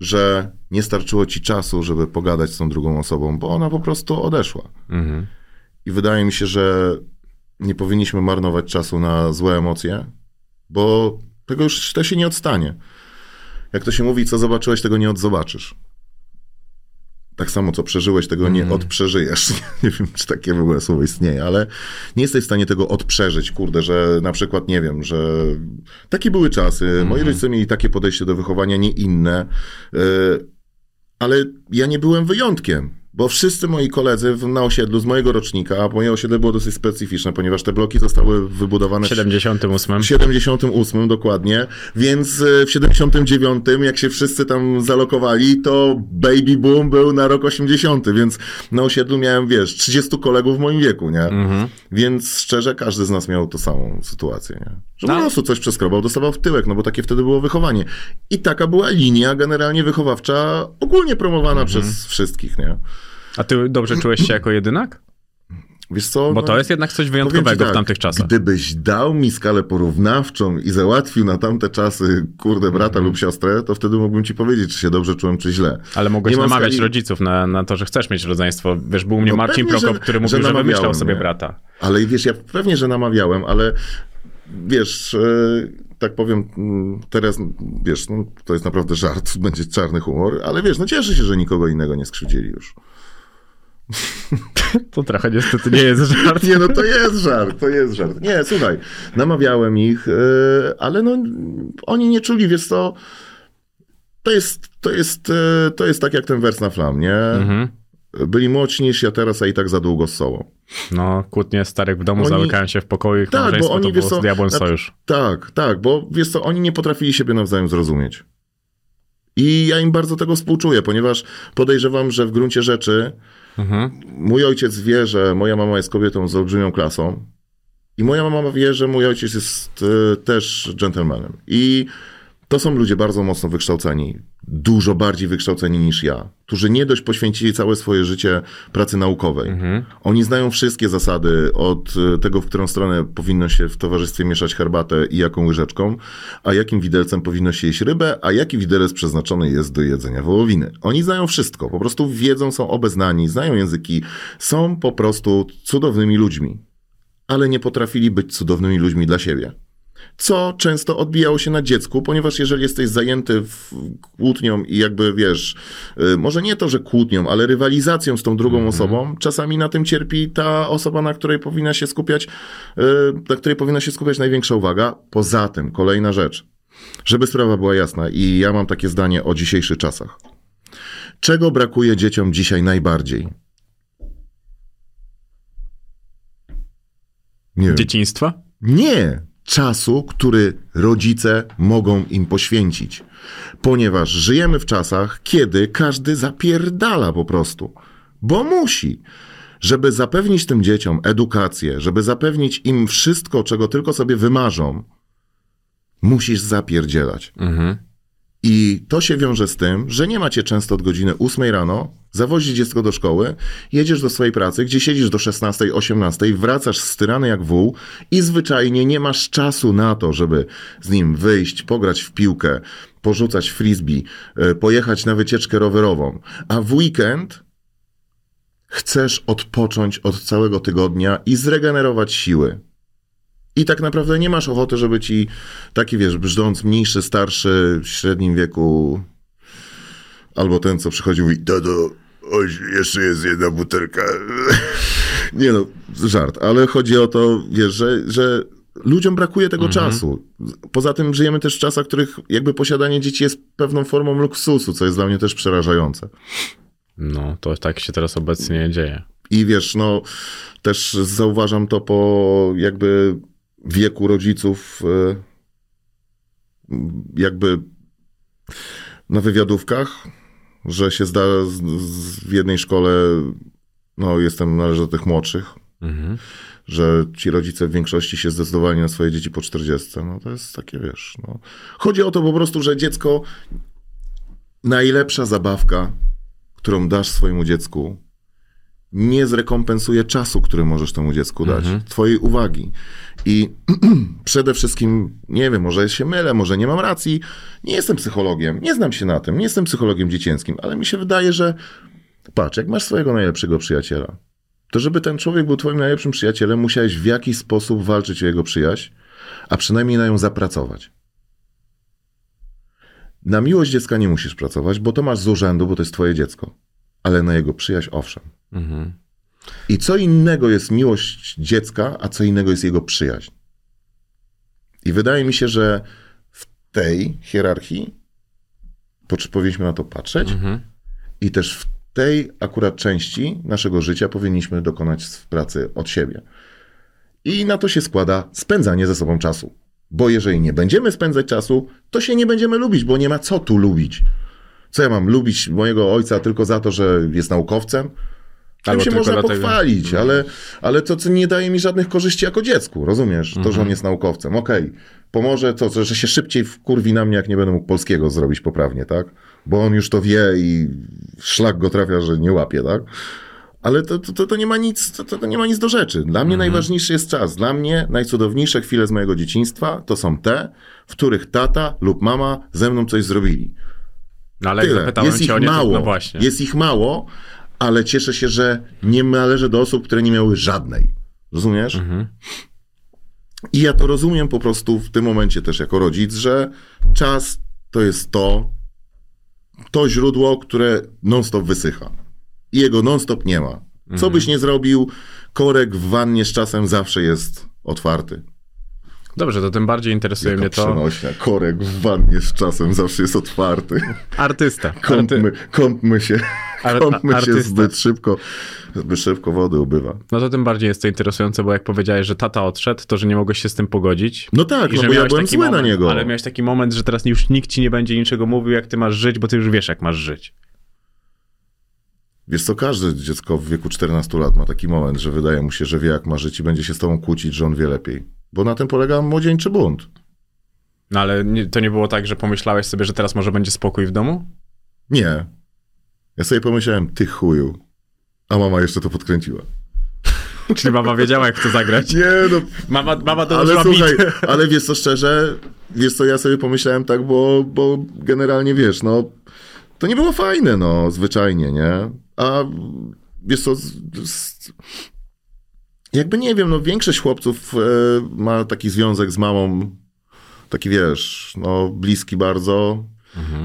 że nie starczyło ci czasu, żeby pogadać z tą drugą osobą, bo ona po prostu odeszła. Mhm. I wydaje mi się, że nie powinniśmy marnować czasu na złe emocje, bo tego już to się nie odstanie. Jak to się mówi, co zobaczyłeś, tego nie odzobaczysz. Tak samo, co przeżyłeś, tego nie odprzeżyjesz. *laughs* Nie wiem, czy takie w ogóle słowo istnieje, ale nie jesteś w stanie tego odprzeżyć. Kurde, że na przykład, nie wiem, że takie były czasy. Moi rodzice mieli takie podejście do wychowania, nie inne. Yy, ale ja nie byłem wyjątkiem, bo wszyscy moi koledzy w, na osiedlu z mojego rocznika, a moje osiedle było dosyć specyficzne, ponieważ te bloki zostały wybudowane W 78. w 78 dokładnie, więc e, w 79 jak się wszyscy tam zalokowali, to baby boom był na rok 80, więc na osiedlu miałem, wiesz, 30 kolegów w moim wieku, nie? Mhm. Więc szczerze każdy z nas miał tą samą sytuację, nie? Że po No. prostu coś przeskrobał, dostawał w tyłek, no bo takie wtedy było wychowanie. I taka była linia generalnie wychowawcza, ogólnie promowana Mhm. przez wszystkich, nie? A ty dobrze czułeś się jako jedynak? Wiesz co? Bo no, to jest jednak coś wyjątkowego w tak, tamtych czasach. Gdybyś dał mi skalę porównawczą i załatwił na tamte czasy, kurde, brata Mhm. lub siostrę, to wtedy mógłbym ci powiedzieć, czy się dobrze czułem, czy źle. Ale mogłeś Nie namawiać skali- rodziców na, na to, że chcesz mieć rodzeństwo. Wiesz, był u mnie No Marcin pewnie, Prokop, że- który że mówił, że, wymyślał namawiałem, sobie nie? brata. Ale wiesz, ja pewnie, że namawiałem, ale wiesz, e, tak powiem, teraz, wiesz, no, to jest naprawdę żart, *laughs* będzie czarny humor, ale wiesz, no cieszę się, że nikogo innego nie skrzywdzili już. *laughs* To trochę niestety nie jest żart. *laughs* Nie, no to jest żart, to jest żart. Nie, słuchaj, namawiałem ich, e, ale no oni nie czuli, wiesz co, to jest, to jest, e, to jest tak jak ten wers na flam, nie? Mhm. Byli młodsi niż ja teraz, a i tak za długo z sobą. No, kłótnie starych w domu Oni- zamykają się w pokoju, ich Tak, bo oni, to było co, z diabłem sojusz. Tak, tak, bo wiesz co, oni nie potrafili siebie nawzajem zrozumieć. I ja im bardzo tego współczuję, ponieważ podejrzewam, że w gruncie rzeczy Mhm. mój ojciec wie, że moja mama jest kobietą z olbrzymią klasą i moja mama wie, że mój ojciec jest e, też dżentelmenem. I to są ludzie bardzo mocno wykształceni, dużo bardziej wykształceni niż ja, którzy nie dość poświęcili całe swoje życie pracy naukowej. Oni znają wszystkie zasady od e, tego, w którą stronę powinno się w towarzystwie mieszać herbatę i jaką łyżeczką, a jakim widelcem powinno się jeść rybę, a jaki widelec przeznaczony jest do jedzenia wołowiny. Oni znają wszystko, po prostu wiedzą, są obeznani, znają języki, są po prostu cudownymi ludźmi, ale nie potrafili być cudownymi ludźmi dla siebie co często odbijało się na dziecku, ponieważ jeżeli jesteś zajęty kłótnią i jakby wiesz, y, może nie to, że kłótnią, ale rywalizacją z tą drugą osobą, czasami na tym cierpi ta osoba, na której powinna się skupiać, y, na której powinna się skupiać największa uwaga. Poza tym, kolejna rzecz, żeby sprawa była jasna i ja mam takie zdanie o dzisiejszych czasach. Czego brakuje dzieciom dzisiaj najbardziej? Nie. Dzieciństwa? Nie czasu, który rodzice mogą im poświęcić. Ponieważ żyjemy w czasach, kiedy każdy zapierdala po prostu, bo musi. Żeby zapewnić tym dzieciom edukację, żeby zapewnić im wszystko, czego tylko sobie wymarzą, musisz zapierdzielać. I to się wiąże z tym, że nie macie często od godziny 8 rano, zawozisz dziecko do szkoły, jedziesz do swojej pracy, gdzie siedzisz do 16, 18, wracasz styrany jak wół i zwyczajnie nie masz czasu na to, żeby z nim wyjść, pograć w piłkę, porzucać frisbee, e, pojechać na wycieczkę rowerową. A w weekend chcesz odpocząć od całego tygodnia i zregenerować siły. I tak naprawdę nie masz ochoty, żeby ci taki, wiesz, brzdąc mniejszy, starszy, w średnim wieku, albo ten, co przychodził i tato, oj, jeszcze jest jedna butelka. *laughs* nie no, żart, ale chodzi o to, wiesz, że, że ludziom brakuje tego czasu. Poza tym żyjemy też w czasach, w których jakby posiadanie dzieci jest pewną formą luksusu, co jest dla mnie też przerażające. No, to tak się teraz obecnie dzieje. I wiesz, no też zauważam to po jakby wieku rodziców, e, jakby na wywiadówkach, że się zda z, z, w jednej szkole, no jestem, należę do tych młodszych, Mhm. że ci rodzice w większości się zdecydowali na swoje dzieci po 40. No to jest takie, wiesz, no. Chodzi o to po prostu, że dziecko, najlepsza zabawka, którą dasz swojemu dziecku, nie zrekompensuje czasu, który możesz temu dziecku dać, twojej uwagi. I *clears throat* przede wszystkim, nie wiem, może się mylę, może nie mam racji, nie jestem psychologiem, nie znam się na tym, nie jestem psychologiem dziecięckim, ale mi się wydaje, że patrz, jak masz swojego najlepszego przyjaciela, to żeby ten człowiek był twoim najlepszym przyjacielem, musiałeś w jakiś sposób walczyć o jego przyjaźń, a przynajmniej na ją zapracować. Na miłość dziecka nie musisz pracować, bo to masz z urzędu, bo to jest twoje dziecko. Ale na jego przyjaźń owszem. Mhm. I co innego jest miłość dziecka, a co innego jest jego przyjaźń. I wydaje mi się, że w tej hierarchii po- powinniśmy na to patrzeć Mhm. i też w tej akurat części naszego życia powinniśmy dokonać pracy od siebie. I na to się składa spędzanie ze sobą czasu. Bo jeżeli nie będziemy spędzać czasu, to się nie będziemy lubić, bo nie ma co tu lubić. Co ja mam lubić mojego ojca tylko za to, że jest naukowcem? Tym Albo się można dlatego- Mhm. pochwalić, ale, ale to co nie daje mi żadnych korzyści jako dziecku, rozumiesz? To, Mhm. że on jest naukowcem. Okej, pomoże to, że się szybciej wkurwi na mnie, jak nie będę mógł polskiego zrobić poprawnie, tak? Bo on już to wie i szlak go trafia, że nie łapie, tak? Ale to, to, to, nie ma nic, to, to, nie ma nic do rzeczy. Dla mnie najważniejszy jest czas. Dla mnie najcudowniejsze chwile z mojego dzieciństwa to są te, w których tata lub mama ze mną coś zrobili. No ale Tyle. zapytałem Jest ich o nie, to, mało. no właśnie. Jest ich mało, ale cieszę się, że nie należę do osób, które nie miały żadnej. Rozumiesz? Mhm. I ja to rozumiem po prostu w tym momencie też jako rodzic, że czas to jest to, to źródło, które non-stop wysycha. I jego non-stop nie ma. Co byś nie zrobił, korek w wannie z czasem zawsze jest otwarty. Dobrze, to tym bardziej interesuje Jaka mnie to. przenośnia. Korek w wannie z czasem zawsze jest otwarty. Artysta. *laughs* Kąpmy, kąpmy się. *laughs* Ar- Komuś się zbyt szybko, zbyt szybko wody ubywa. No to tym bardziej jest to interesujące, bo jak powiedziałeś, że tata odszedł, to że nie mogłeś się z tym pogodzić. No tak, no bo ja byłem zły moment, na niego. Ale miałeś taki moment, że teraz już nikt ci nie będzie niczego mówił, jak ty masz żyć, bo ty już wiesz, jak masz żyć. Wiesz co, każde dziecko w wieku 14 lat ma taki moment, że wydaje mu się, że wie jak ma żyć i będzie się z tobą kłócić, że on wie lepiej. Bo na tym polega młodzieńczy bunt. No ale nie, to nie było tak, że pomyślałeś sobie, że teraz może będzie spokój w domu? Nie. Ja sobie pomyślałem, ty chuju. A mama jeszcze to podkręciła. *laughs* Czyli mama wiedziała, jak to zagrać. Nie, no Mama, mama to Ale słuchaj, bit. *laughs* ale wiesz co, szczerze, wiesz co, ja sobie pomyślałem tak, bo, bo generalnie wiesz, no, to nie było fajne, no, zwyczajnie, nie? A wiesz co, z, z, jakby nie wiem, no, większość chłopców e, ma taki związek z mamą, taki wiesz, no, bliski bardzo.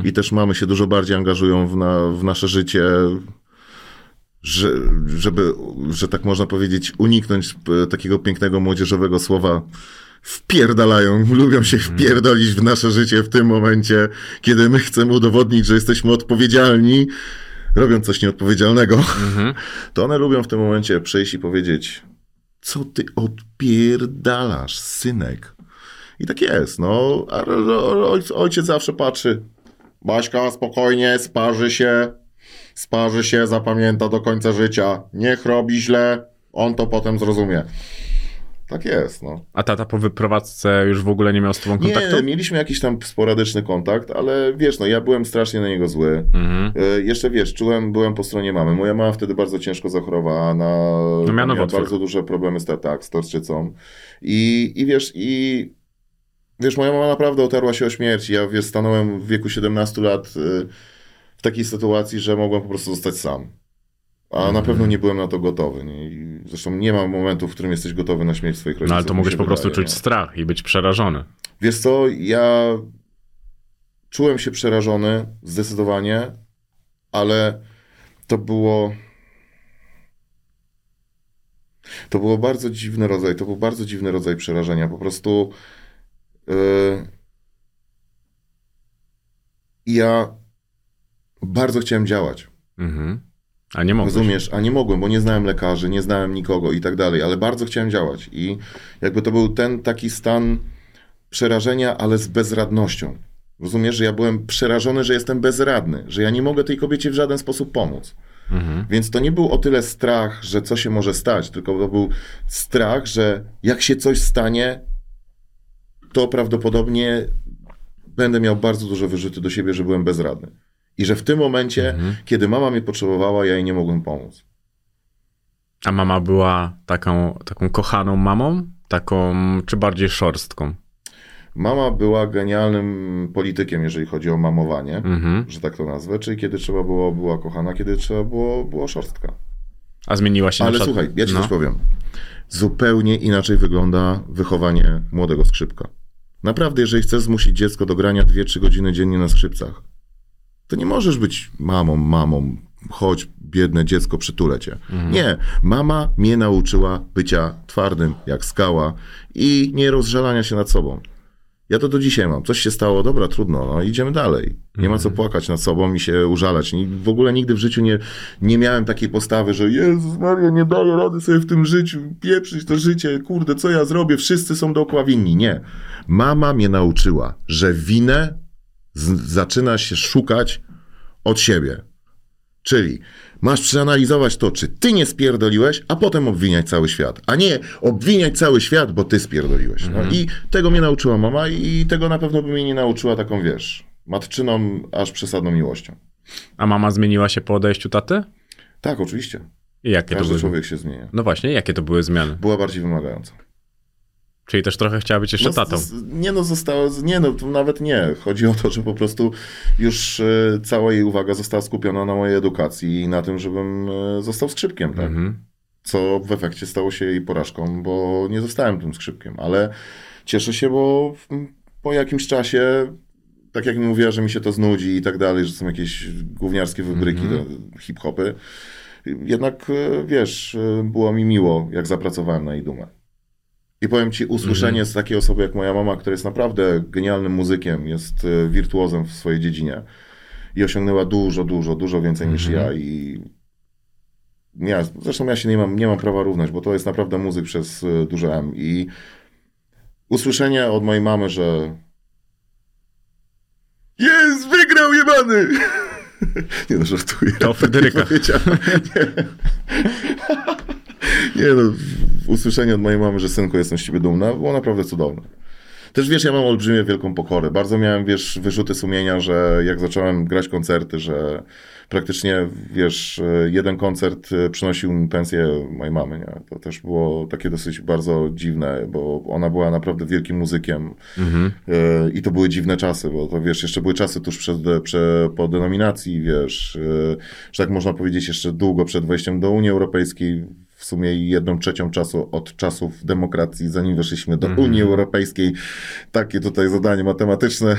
I też mamy się dużo bardziej angażują w, na, w nasze życie, że, żeby, że tak można powiedzieć, uniknąć e, takiego pięknego młodzieżowego słowa wpierdalają, *laughs* lubią się wpierdolić w nasze życie w tym momencie, kiedy my chcemy udowodnić, że jesteśmy odpowiedzialni, robią coś nieodpowiedzialnego, *laughs* to one lubią w tym momencie przyjść i powiedzieć, co ty odpierdalasz, synek? I tak jest, no, a ojciec zawsze patrzy, Baśka, spokojnie, sparzy się, sparzy się, zapamięta do końca życia, niech robi źle, on to potem zrozumie. Tak jest, no. A tata po wyprowadzce już w ogóle nie miał z tobą kontaktu? Nie, mieliśmy jakiś tam sporadyczny kontakt, ale wiesz, no ja byłem strasznie na niego zły. Mhm. E, Jeszcze wiesz, czułem, byłem po stronie mamy. Moja mama wtedy bardzo ciężko zachorowała na No, miała nowotwór. bardzo duże problemy z, tak, z torczycą. I, I wiesz, i wiesz, moja mama naprawdę otarła się o śmierć. Ja wiesz, stanąłem w wieku 17 lat y, w takiej sytuacji, że mogłem po prostu zostać sam. A na pewno nie byłem na to gotowy. Nie? I zresztą nie ma momentu, w którym jesteś gotowy na śmierć swoich rodziców. No ale to mogłeś po prostu wydaje, czuć nie? strach i być przerażony. Wiesz co, ja czułem się przerażony zdecydowanie, ale to było. To było bardzo dziwny rodzaj, to był bardzo dziwny rodzaj przerażenia. Po prostu yy, ja bardzo chciałem działać. Mhm. A nie mogłeś. Rozumiesz, a nie mogłem, bo nie znałem lekarzy, nie znałem nikogo i tak dalej, ale bardzo chciałem działać. I jakby to był ten taki stan przerażenia, ale z bezradnością. Rozumiesz, że ja byłem przerażony, że jestem bezradny, że ja nie mogę tej kobiecie w żaden sposób pomóc. Mhm. Więc to nie był o tyle strach, że co się może stać, tylko to był strach, że jak się coś stanie, to prawdopodobnie będę miał bardzo duże wyrzuty do siebie, że byłem bezradny. I że w tym momencie, Mhm. kiedy mama mnie potrzebowała, ja jej nie mogłem pomóc. A mama była taką, taką kochaną mamą? Taką, czy bardziej szorstką? Mama była genialnym politykiem, jeżeli chodzi o mamowanie, Mhm. że tak to nazwę, czyli kiedy trzeba było, była kochana, kiedy trzeba było, była szorstka. A zmieniła się na Ale przykład... słuchaj, ja ci no. coś powiem. Zupełnie inaczej wygląda wychowanie młodego skrzypka. Naprawdę, jeżeli chcesz zmusić dziecko do grania 2-3 godziny dziennie na skrzypcach, to nie możesz być mamą, mamą, chodź, biedne dziecko, przytulę cię. Nie, mama mnie nauczyła bycia twardym jak skała i nie rozżalania się nad sobą. Ja to do dzisiaj mam. Coś się stało, dobra, trudno, no idziemy dalej. Nie ma co płakać nad sobą i się użalać. W ogóle nigdy w życiu nie, nie miałem takiej postawy, że Jezus Maria, nie daję rady sobie w tym życiu, pieprzyć to życie, kurde, co ja zrobię, wszyscy są dookoła winni. Nie. Mama mnie nauczyła, że winę z- zaczyna się szukać od siebie. Czyli masz przeanalizować to, czy ty nie spierdoliłeś, a potem obwiniać cały świat. A nie obwiniać cały świat, bo ty spierdoliłeś. No i tego mnie nauczyła mama i tego na pewno by mnie nie nauczyła taką, wiesz, matczyną, aż przesadną miłością. A mama zmieniła się po odejściu taty? Tak, oczywiście. I jakie to Każdy były? człowiek się zmienia. No właśnie, jakie to były zmiany? Była bardziej wymagająca. Czyli też trochę chciała być jeszcze No, tatą. Nie no, zostało, nie no, to nawet nie. Chodzi o to, że po prostu już e, cała jej uwaga została skupiona na mojej edukacji i na tym, żebym e, został skrzypkiem, tak? Mhm. Co w efekcie stało się jej porażką, bo nie zostałem tym skrzypkiem, ale cieszę się, bo po jakimś czasie, tak jak mi mówiła, że mi się to znudzi i tak dalej, że są jakieś gówniarskie wybryki, Mhm. hip-hopy, jednak e, wiesz, było mi miło, jak zapracowałem na jej dumę. I powiem ci, usłyszenie Mhm. z takiej osoby jak moja mama, która jest naprawdę genialnym muzykiem, jest e, wirtuozem w swojej dziedzinie. i osiągnęła dużo, dużo, dużo więcej niż Mhm. ja i ja, zresztą ja się nie mam, nie mam prawa równać, bo to jest naprawdę muzyk przez y, duże M i usłyszenie od mojej mamy, że jest, wygrał jebany! *laughs* Nie no, żartuję. To powiedziałem. *laughs* Nie. nie no, usłyszenie od mojej mamy, że synku jestem z ciebie dumna, było naprawdę cudowne. Też wiesz, ja mam olbrzymię wielką pokorę. Bardzo miałem, wiesz, wyrzuty sumienia, że jak zacząłem grać koncerty, że praktycznie, wiesz, jeden koncert przynosił mi pensję mojej mamy, nie? To też było takie dosyć bardzo dziwne, bo ona była naprawdę wielkim muzykiem Mhm. E, I to były dziwne czasy, bo to wiesz, jeszcze były czasy tuż przed, prze, po denominacji, wiesz, e, że tak można powiedzieć, jeszcze długo przed wejściem do Unii Europejskiej, w sumie jedną trzecią czasu od czasów demokracji, zanim weszliśmy do Unii Europejskiej. Takie tutaj zadanie matematyczne.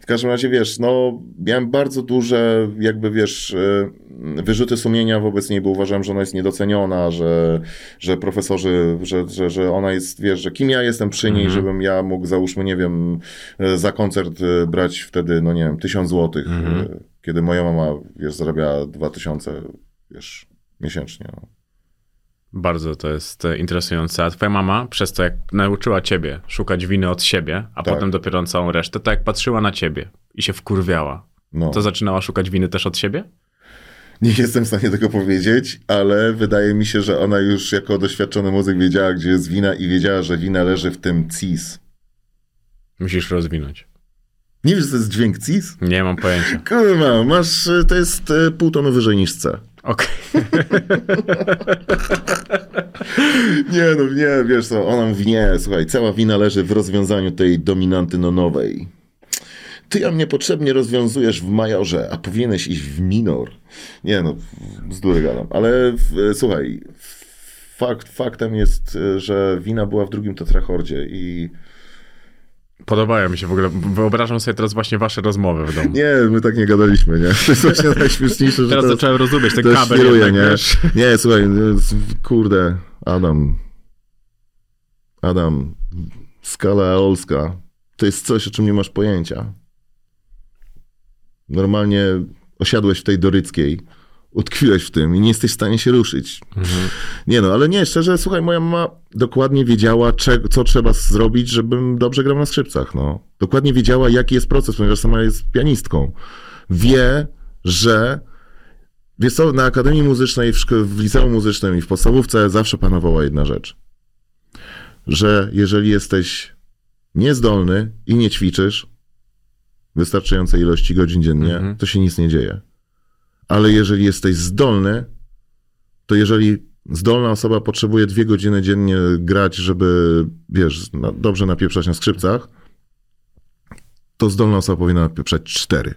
W każdym razie, wiesz, no, miałem bardzo duże, jakby, wiesz, e, wyrzuty sumienia wobec niej, bo uważałem, że ona jest niedoceniona, że, że profesorzy, że, że, że ona jest, wiesz, że kim ja jestem przy niej, żebym ja mógł, załóżmy, nie wiem, e, za koncert e, brać wtedy, no nie wiem, tysiąc złotych, e, kiedy moja mama, wiesz, zarabia dwa tysiące, wiesz, miesięcznie. No. Bardzo to jest e, interesujące. A twoja mama, przez to jak nauczyła ciebie szukać winy od siebie, a Tak. potem dopiero całą resztę, to jak patrzyła na ciebie i się wkurwiała, No. to zaczynała szukać winy też od siebie? Nie jestem w stanie tego powiedzieć, ale wydaje mi się, że ona już jako doświadczony muzyk wiedziała, gdzie jest wina i wiedziała, że wina leży w tym cis. Musisz rozwinąć. Nie wiesz, co to jest dźwięk cis? Nie mam pojęcia. Kurwa, masz, y, to jest y, pół tonu wyżej niż C. Okej. *laughs* Nie, no nie, wiesz co, ona mówi, nie, słuchaj, cała wina leży w rozwiązaniu tej dominanty nonowej. Ty ją niepotrzebnie rozwiązujesz w majorze, a powinieneś iść w minor. Nie no, bzdury gadam, ale w, słuchaj, fakt, faktem jest, że wina była w drugim tetrachordzie i Podobają mi się w ogóle. Wyobrażam sobie teraz właśnie wasze rozmowy w domu. nie, my tak nie gadaliśmy, nie? *laughs* To jest właśnie najśmieszniejsze, że Teraz zacząłem rozumieć ten kabel świruje, jednak, nie? wiesz. Nie, słuchaj, no, kurde, Adam. Adam, skala eolska to jest coś, o czym nie masz pojęcia. Normalnie osiadłeś w tej doryckiej, utkwiłeś w tym i nie jesteś w stanie się ruszyć. Nie no, ale nie, szczerze, słuchaj, moja mama dokładnie wiedziała, co trzeba zrobić, żebym dobrze grał na skrzypcach, no. Dokładnie wiedziała, jaki jest proces, ponieważ sama jest pianistką. Wie, że Wiesz co, na Akademii Muzycznej, w, szko- w liceum muzycznym i w podstawówce zawsze panowała jedna rzecz. Że jeżeli jesteś niezdolny i nie ćwiczysz wystarczającej ilości godzin dziennie, Mhm. to się nic nie dzieje. Ale jeżeli jesteś zdolny, to jeżeli zdolna osoba potrzebuje dwie godziny dziennie grać, żeby, wiesz, dobrze napieprzać na skrzypcach, to zdolna osoba powinna napieprzać cztery.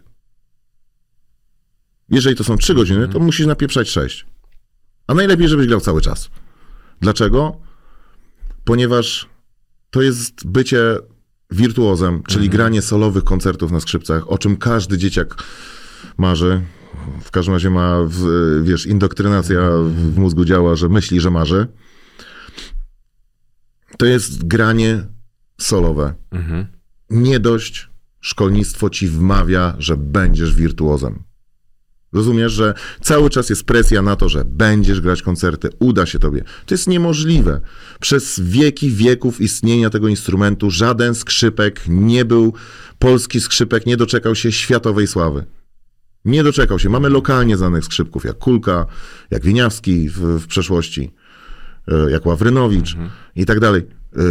Jeżeli to są 3 godziny, to musisz napieprzać 6. A najlepiej, żebyś grał cały czas. Dlaczego? Ponieważ to jest bycie wirtuozem, czyli granie solowych koncertów na skrzypcach, o czym każdy dzieciak marzy. W każdym razie ma, wiesz, indoktrynacja w mózgu działa, że myśli, że marzy. To jest granie solowe. Mhm. Nie dość szkolnictwo ci wmawia, że będziesz wirtuozem. Rozumiesz, że cały czas jest presja na to, że będziesz grać koncerty, uda się tobie. To jest niemożliwe. Przez wieki wieków istnienia tego instrumentu żaden skrzypek nie był, polski skrzypek nie doczekał się światowej sławy. Nie doczekał się. Mamy lokalnie znanych skrzypków, jak Kulka, jak Winiawski w, w przeszłości, e, jak Ławrynowicz i tak dalej. E,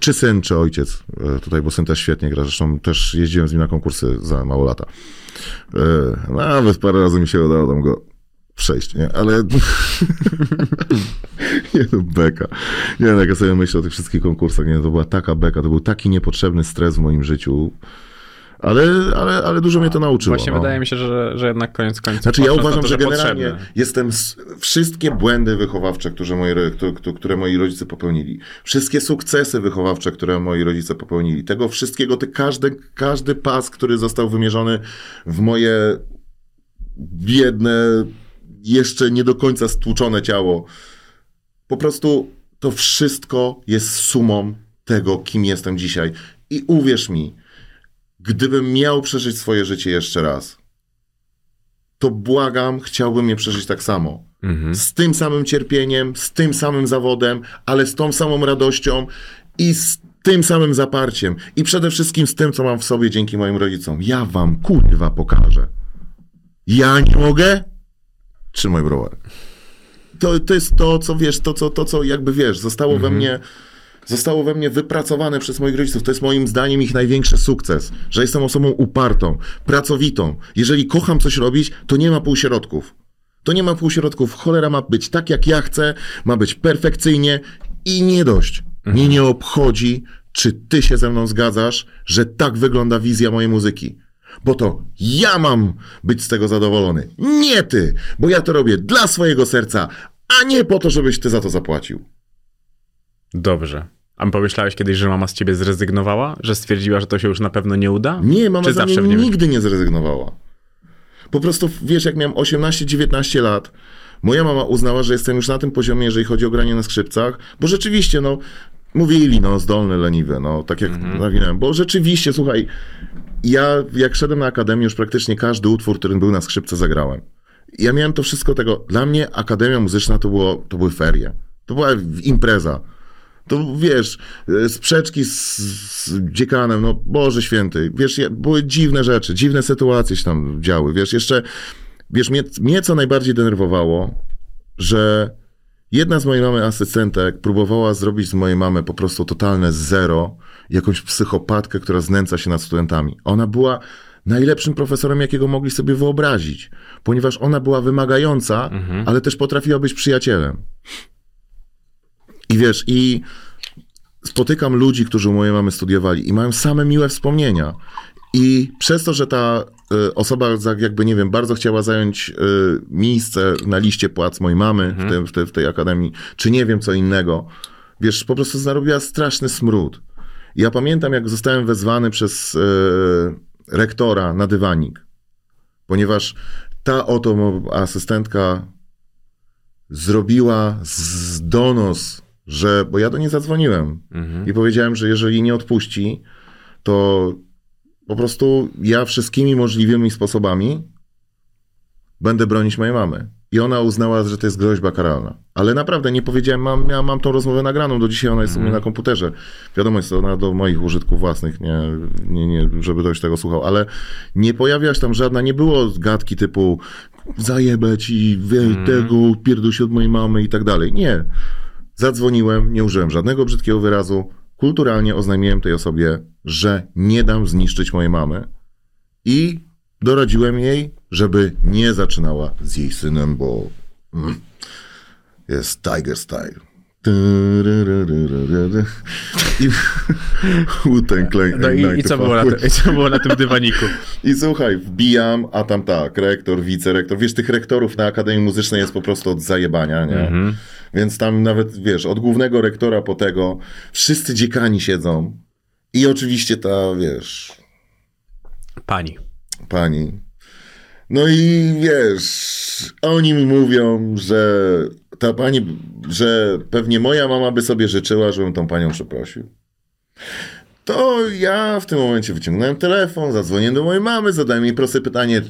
Czy syn, czy ojciec. E, Tutaj, bo syn też świetnie gra. Zresztą też jeździłem z nim na konkursy za mało lata. Nawet parę razy mi się udało tam go przejść, nie? Ale... *laughs* nie no, beka. Nie no, jak ja sobie myślę o tych wszystkich konkursach, nie? To była taka beka, to był taki niepotrzebny stres w moim życiu. Ale, ale, ale dużo mnie to nauczyło. Właśnie no. wydaje mi się, że, że jednak koniec końców. Znaczy ja uważam, to, że generalnie potrzebne. jestem wszystkie błędy wychowawcze, które moi, które moi rodzice popełnili, wszystkie sukcesy wychowawcze, które moi rodzice popełnili, tego wszystkiego, ty, każdy, każdy pas, który został wymierzony w moje biedne, jeszcze nie do końca stłuczone ciało, po prostu to wszystko jest sumą tego, kim jestem dzisiaj. I uwierz mi, gdybym miał przeżyć swoje życie jeszcze raz, to błagam, chciałbym je przeżyć tak samo. Mhm. Z tym samym cierpieniem, z tym samym zawodem, ale z tą samą radością i z tym samym zaparciem. I przede wszystkim z tym, co mam w sobie dzięki moim rodzicom. Ja wam kurwa pokażę. Ja nie mogę? Trzymaj browar. To, to jest to, co wiesz, to, co, to, co jakby wiesz, zostało we mnie zostało we mnie wypracowane przez moich rodziców. To jest moim zdaniem ich największy sukces, że jestem osobą upartą, pracowitą. Jeżeli kocham coś robić, to nie ma półśrodków. To nie ma półśrodków. Cholera ma być tak, jak ja chcę, ma być perfekcyjnie i nie dość. Mnie nie obchodzi, czy ty się ze mną zgadzasz, że tak wygląda wizja mojej muzyki. Bo to ja mam być z tego zadowolony. Nie ty, bo ja to robię dla swojego serca, a nie po to, żebyś ty za to zapłacił. Dobrze. A pomyślałeś kiedyś, że mama z ciebie zrezygnowała? Że stwierdziła, że to się już na pewno nie uda? Nie, mama Czy za zawsze mnie nigdy nie zrezygnowała. Po prostu, wiesz, jak miałem 18-19 lat, moja mama uznała, że jestem już na tym poziomie, jeżeli chodzi o granie na skrzypcach, bo rzeczywiście, no, mówili, no, zdolny, leniwy, no, tak jak Mhm. nawinąłem, bo rzeczywiście, słuchaj, ja jak szedłem na akademię, już praktycznie każdy utwór, który był na skrzypce, zagrałem. Ja miałem to wszystko tego, dla mnie Akademia Muzyczna to, było, to były ferie, to była impreza. To wiesz, e, sprzeczki z, z dziekanem, no Boże Święty, wiesz, były dziwne rzeczy, dziwne sytuacje się tam działy, wiesz, jeszcze, wiesz, mnie, mnie co najbardziej denerwowało, że jedna z mojej mamy asystentek próbowała zrobić z mojej mamy po prostu totalne zero, jakąś psychopatkę, która znęca się nad studentami. Ona była najlepszym profesorem, jakiego mogli sobie wyobrazić, ponieważ ona była wymagająca, ale też potrafiła być przyjacielem. I wiesz, i spotykam ludzi, którzy u mojej mamy studiowali i mają same miłe wspomnienia. I przez to, że ta y, osoba za- jakby, nie wiem, bardzo chciała zająć y, miejsce na liście płac mojej mamy w, tej, w, tej, w tej akademii, czy nie wiem co innego, wiesz, po prostu zarobiła straszny smród. Ja pamiętam, jak zostałem wezwany przez y, rektora na dywanik, ponieważ ta oto asystentka zrobiła z donos, że, bo ja do niej zadzwoniłem i powiedziałem, że jeżeli nie odpuści, to po prostu ja wszystkimi możliwymi sposobami będę bronić mojej mamy. I ona uznała, że to jest groźba karalna. Ale naprawdę nie powiedziałem, mam, ja mam tą rozmowę nagraną, do dzisiaj ona jest u mnie na komputerze. Wiadomo, jest ona do moich użytków własnych, nie, nie, nie żeby ktoś tego słuchał, ale nie pojawiła się tam żadna, nie było gadki typu zajebać i wie, tego, pierdol się od mojej mamy i tak dalej. Nie. Zadzwoniłem, nie użyłem żadnego brzydkiego wyrazu. Kulturalnie oznajmiłem tej osobie, że nie dam zniszczyć mojej mamy i doradziłem jej, żeby nie zaczynała z jej synem, bo mm, jest Tiger Style. I *laughs* Wu-Tang Clan No i, i, co było na i co było na tym dywaniku? *laughs* i słuchaj, wbijam, a tam tak, rektor, wicerektor. Wiesz, tych rektorów na Akademii Muzycznej jest po prostu od zajebania, nie? Mhm. Więc tam nawet, wiesz, od głównego rektora po tego, wszyscy dziekani siedzą. I oczywiście ta, wiesz, Pani. pani. No i wiesz, oni mi mówią, że ta pani, że pewnie moja mama by sobie życzyła, żebym tą panią przeprosił. To ja w tym momencie wyciągnąłem telefon, zadzwoniłem do mojej mamy, zadałem jej proste pytanie,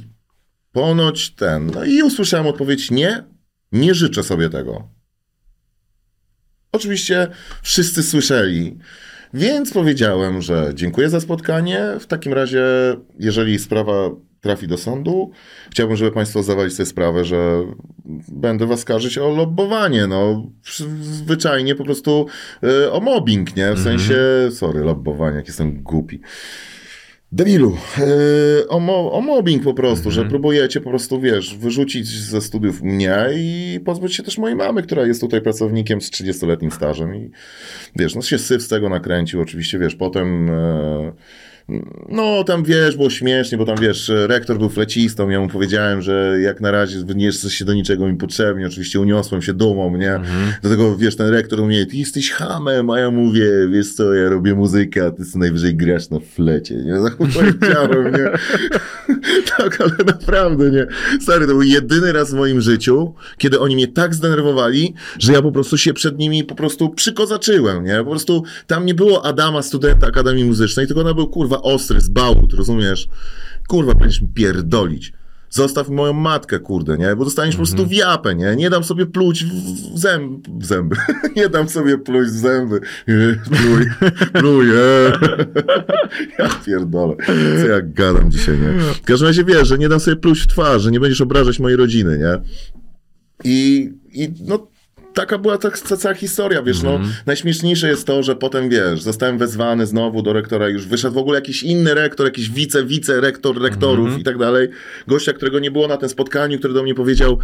ponoć ten, no i usłyszałem odpowiedź, nie, nie życzę sobie tego. Oczywiście wszyscy słyszeli, więc powiedziałem, że dziękuję za spotkanie. W takim razie, jeżeli sprawa trafi do sądu, chciałbym, żeby Państwo zdawali sobie sprawę, że będę Was skarżyć o lobbowanie. No, zwyczajnie po prostu y, o mobbing, nie? W sensie, sorry, lobbowanie, jak jestem głupi. Debilu, yy, o, mo, o mobbing po prostu, że próbujecie po prostu, wiesz, wyrzucić ze studiów mnie i pozbyć się też mojej mamy, która jest tutaj pracownikiem z 30-letnim stażem i wiesz, no się syf z tego nakręcił, oczywiście, wiesz, potem e, no tam, wiesz, było śmiesznie, bo tam, wiesz, rektor był flecistą, ja mu powiedziałem, że jak na razie nie jesteście do niczego mi potrzebni, oczywiście uniosłem się dumą, nie? Do tego, wiesz, ten rektor mnie, ty jesteś hamem, a ja mówię, wiesz co, ja robię muzykę, a ty co najwyżej grasz na flecie, nie? *laughs* Tak powiedziałem, nie? *laughs* tak, ale naprawdę, nie? Stary, to był jedyny raz w moim życiu, kiedy oni mnie tak zdenerwowali, że ja po prostu się przed nimi po prostu przykozaczyłem, nie? Po prostu tam nie było Adama, studenta Akademii Muzycznej, tylko ona był, kurwa, ostry, z bałut, rozumiesz? Kurwa, będziesz mi pierdolić. Zostaw moją matkę, kurde, nie? Bo dostaniesz po prostu w japę, nie? Nie dam sobie pluć w zęb, w zęby. *laughs* nie dam sobie pluć w zęby. Pluj, *laughs* pluj. *laughs* Ja pierdolę. Co ja gadam dzisiaj, nie? W każdym razie wiesz, że nie dam sobie pluć w twarz, że nie będziesz obrażać mojej rodziny, nie? I, i no, taka była ta, ta cała historia, wiesz, no, najśmieszniejsze jest to, że potem, wiesz, zostałem wezwany znowu do rektora, już wyszedł w ogóle jakiś inny rektor, jakiś wice, wice, rektor, rektorów i tak dalej, gościa, którego nie było na tym spotkaniu, który do mnie powiedział,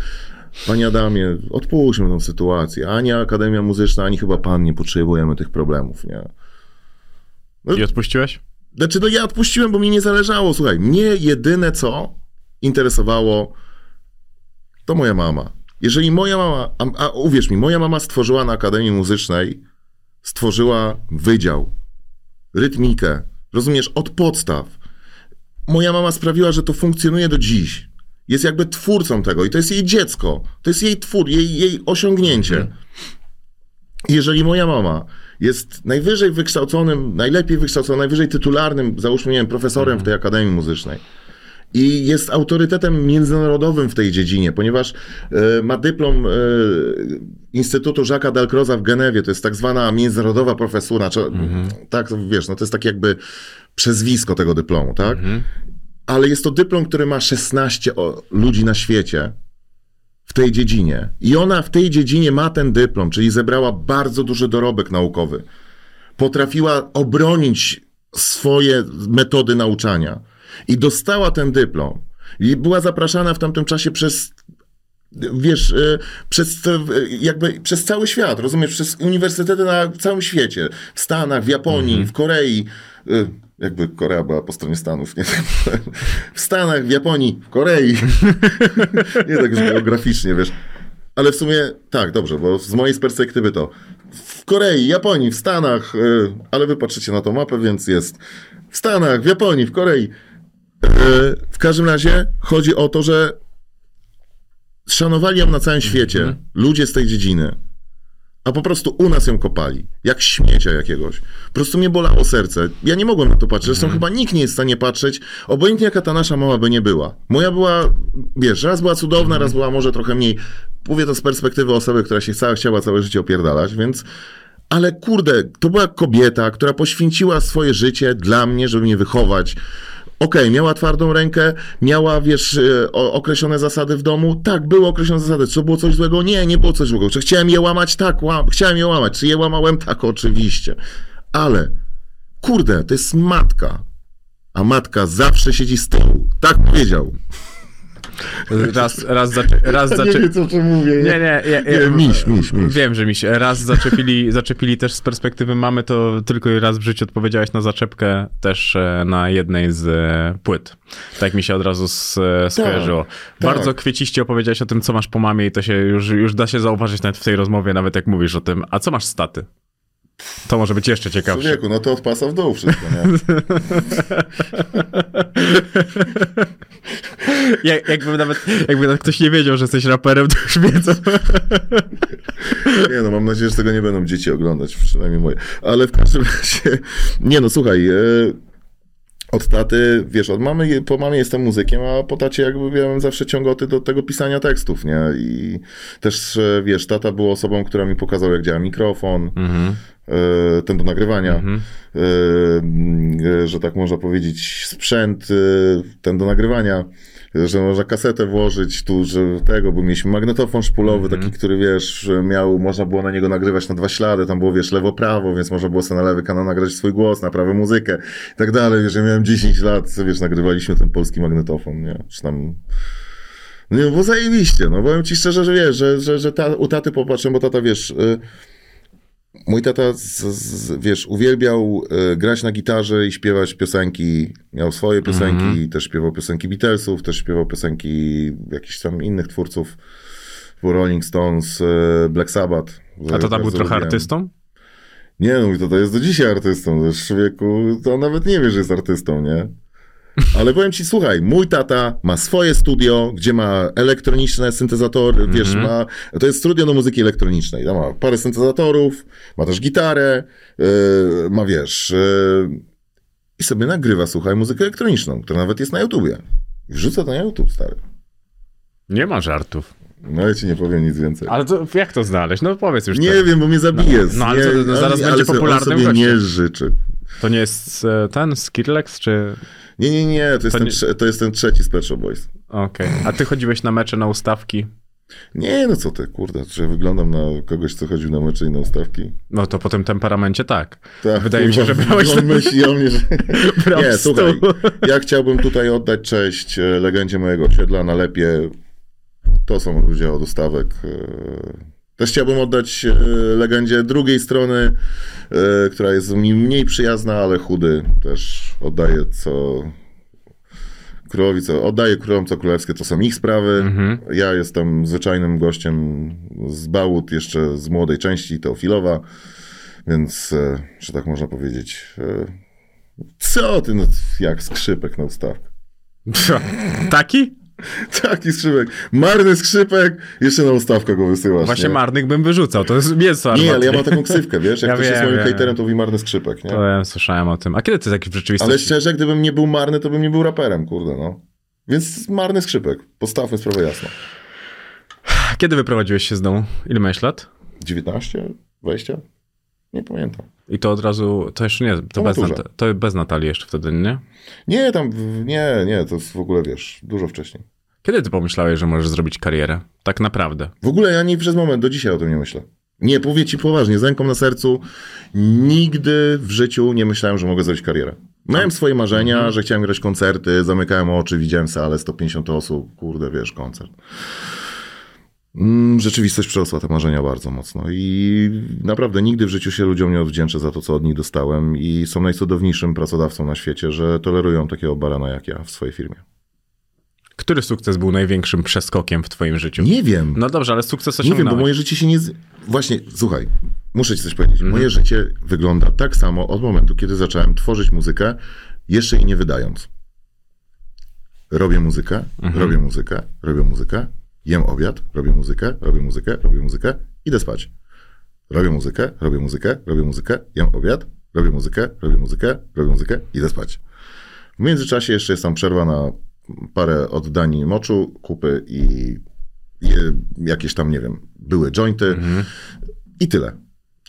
panie Adamie, odpuśćmy tą sytuację, ani Akademia Muzyczna, ani chyba pan nie potrzebujemy tych problemów, nie? I odpuściłeś? Znaczy, no ja odpuściłem, bo mi nie zależało. Słuchaj, mnie jedyne co interesowało, to moja mama. Jeżeli moja mama, a, a uwierz mi, moja mama stworzyła na Akademii Muzycznej, stworzyła wydział, rytmikę, rozumiesz, od podstaw. Moja mama sprawiła, że to funkcjonuje do dziś. Jest jakby twórcą tego i to jest jej dziecko. To jest jej twór, jej, jej osiągnięcie. Jeżeli moja mama jest najwyżej wykształconym, najlepiej wykształconym, najwyżej tytularnym, załóżmy, nie wiem, profesorem w tej Akademii Muzycznej i jest autorytetem międzynarodowym w tej dziedzinie, ponieważ e, ma dyplom e, Instytutu Jacques Dalcroza w Genewie, to jest tak zwana międzynarodowa profesura, czy, tak, wiesz, no to jest takie jakby przezwisko tego dyplomu, tak? Ale jest to dyplom, który ma 16 o, ludzi na świecie, w tej dziedzinie. I ona w tej dziedzinie ma ten dyplom, czyli zebrała bardzo duży dorobek naukowy. Potrafiła obronić swoje metody nauczania i dostała ten dyplom. I była zapraszana w tamtym czasie przez wiesz, e, przez, e, jakby przez cały świat, rozumiesz, przez uniwersytety na całym świecie, w Stanach, w Japonii, w Korei, e, jakby Korea była po stronie Stanów, nie? *laughs* w Stanach, w Japonii, w Korei, *laughs* nie tak już geograficznie, wiesz, ale w sumie tak, dobrze, bo z mojej perspektywy to. W Korei, Japonii, w Stanach, ale wy patrzycie na tą mapę, więc jest. W Stanach, w Japonii, w Korei. W każdym razie chodzi o to, że szanowali ją na całym świecie ludzie z tej dziedziny, a po prostu u nas ją kopali, jak śmiecia jakiegoś. Po prostu mnie bolało serce. Ja nie mogłem na to patrzeć, zresztą chyba nikt nie jest w stanie patrzeć, obojętnie jaka ta nasza mama by nie była. Moja była, wiesz, raz była cudowna, raz była może trochę mniej. Mówię to z perspektywy osoby, która się cała, chciała całe życie opierdalać, więc... Ale kurde, to była kobieta, która poświęciła swoje życie dla mnie, żeby mnie wychować. Okej, miała twardą rękę, miała, wiesz, e, określone zasady w domu. Tak, były określone zasady. Czy było coś złego? Nie, nie było coś złego. Czy chciałem je łamać? Tak, łam, chciałem je łamać. Czy je łamałem? Tak, oczywiście. Ale, kurde, to jest matka. A matka zawsze siedzi z tyłu. Tak powiedział. Raz, raz, raz zaczę... co czym mówię. Nie, nie, ja, ja, Nie, miś, miś, miś. Wiem, że miś. Raz zaczepili, zaczepili też z perspektywy mamy, to tylko raz w życiu odpowiedziałeś na zaczepkę też e, na jednej z e, płyt. Tak mi się od razu e, skojarzyło. Bardzo kwieciście opowiedziałeś o tym, co masz po mamie i to się już, już da się zauważyć nawet w tej rozmowie, nawet jak mówisz o tym. A co masz z taty? To może być jeszcze ciekawsze. Człowieku, no to od pasa w dół wszystko, nie? Jak, jakby, nawet, jakby nawet ktoś nie wiedział, że jesteś raperem, to już wiedzą. Nie no, mam nadzieję, że tego nie będą dzieci oglądać, przynajmniej moje. Ale w każdym razie, nie no, słuchaj, e, od taty, wiesz, od mamy, po mamie jestem muzykiem, a po tacie jakby miałem zawsze ciągoty do tego pisania tekstów, nie? I też, e, wiesz, tata był osobą, która mi pokazał, jak działa mikrofon, e, ten do nagrywania, e, m, e, że tak można powiedzieć, sprzęt, e, ten do nagrywania, że można kasetę włożyć tu, że tego, bo mieliśmy magnetofon szpulowy, taki, który wiesz, miał, można było na niego nagrywać na dwa ślady, tam było wiesz, lewo-prawo, więc można było sobie na lewy kanał nagrać swój głos, na prawy muzykę i tak dalej, wiesz, ja miałem 10 lat, wiesz, nagrywaliśmy ten polski magnetofon, nie, czy tam... No bo zajebiście, no powiem ci szczerze, że wiesz, że, że, że ta, u taty popatrzę, bo tata, wiesz, y, mój tata, z, z, wiesz, uwielbiał y, grać na gitarze i śpiewać piosenki. Miał swoje piosenki, też śpiewał piosenki Beatlesów, też śpiewał piosenki jakichś tam innych twórców, Rolling Stones, y, Black Sabbath. A tata był trochę lubiłem. artystą? Nie, no mój tata jest do dzisiaj artystą. Wiesz, człowieku, to nawet nie wie, że jest artystą, nie? Ale powiem ci, słuchaj, mój tata ma swoje studio, gdzie ma elektroniczne syntezatory, wiesz, ma, to jest studio do muzyki elektronicznej, tam ma parę syntezatorów, ma też gitarę, yy, ma, wiesz, yy, i sobie nagrywa, słuchaj, muzykę elektroniczną, która nawet jest na YouTubie. I wrzuca to na YouTube, stary. Nie ma żartów. No ja ci nie powiem nic więcej. Ale to, jak to znaleźć? No powiedz już Nie to. wiem, bo mnie zabije. No, ale co, Nie, no, zaraz ale będzie sobie- popularnym On sobie gościem. nie życzy. To nie jest e, ten Skrillex, czy... Nie, nie, nie, to jest, To ten, nie- trze- to jest ten trzeci z Pet Boys. Okej. A ty chodziłeś na mecze, na ustawki? Nie, no co ty, kurde, czy ja wyglądam na kogoś, co chodził na mecze i na ustawki? No to po tym temperamencie tak. Tak, Wydaje mi się, że brałeś On ten- myśli o mnie, że... *laughs* Nie, słuchaj, ja chciałbym tutaj oddać cześć e, legendzie mojego osiedla na Lepie. To są ludzie od ustawek. Też chciałbym oddać e, legendzie drugiej strony, e, która jest mi mniej przyjazna, ale chudy. Też oddaję co królowi, co oddaję królom co królewskie, to są ich sprawy. Mhm. Ja jestem zwyczajnym gościem z Bałut, jeszcze z młodej części Teofilowa, więc, e, że tak można powiedzieć, co ty, no, jak skrzypek na ustawkę. *laughs* Taki? *laughs* Taki skrzypek, marny skrzypek, jeszcze na ustawkę go wysyłasz. Właśnie nie? marnych bym wyrzucał, to jest mięso Nie, ale ja mam taką ksywkę, wiesz, jak Ja ktoś jest wiem, moim wiem. hejterem, to mówi marny skrzypek, nie? To ja słyszałem o tym. A kiedy ty taki w rzeczywistości... Ale szczerze, gdybym nie był marny, to bym nie był raperem, kurde, no. Więc marny skrzypek, postawmy sprawę jasno. Kiedy wyprowadziłeś się z domu? Ile miałeś lat? 19? 20? Nie pamiętam. I to od razu, to jeszcze nie, to, bez. Nat- to bez Natalii jeszcze wtedy, nie? Nie, tam, nie, nie, to jest w ogóle, wiesz, dużo wcześniej. Kiedy ty pomyślałeś, że możesz zrobić karierę? Tak naprawdę. W ogóle ja nie przez moment, do dzisiaj o tym nie myślę. Nie, powie ci poważnie, z ręką na sercu, nigdy w życiu nie myślałem, że mogę zrobić karierę. Miałem swoje marzenia, Mhm. że chciałem grać koncerty, zamykałem oczy, widziałem salę, 150 osób, kurde, wiesz, koncert. Mm, Rzeczywistość przerosła te marzenia bardzo mocno i naprawdę nigdy w życiu się ludziom nie odwdzięczę za to, co od nich dostałem i są najcudowniejszym pracodawcą na świecie, że tolerują takiego barana jak ja w swojej firmie. Który sukces był największym przeskokiem w twoim życiu? Nie wiem. No dobrze, ale sukces Nie osiągnąłeś. wiem, bo moje życie się nie. Z... Właśnie, słuchaj, muszę ci coś powiedzieć. Mhm. Moje życie wygląda tak samo od momentu, kiedy zacząłem tworzyć muzykę, jeszcze jej nie wydając. Robię muzykę, Mhm. robię muzykę, robię muzykę, jem obiad, robię muzykę, robię muzykę, robię muzykę, idę spać. Robię muzykę, robię muzykę, robię muzykę, jem obiad, robię muzykę, robię muzykę, robię muzykę, idę spać. W międzyczasie jeszcze jest tam przerwa na parę oddań moczu, kupy i, jakieś tam, nie wiem, były jointy i tyle.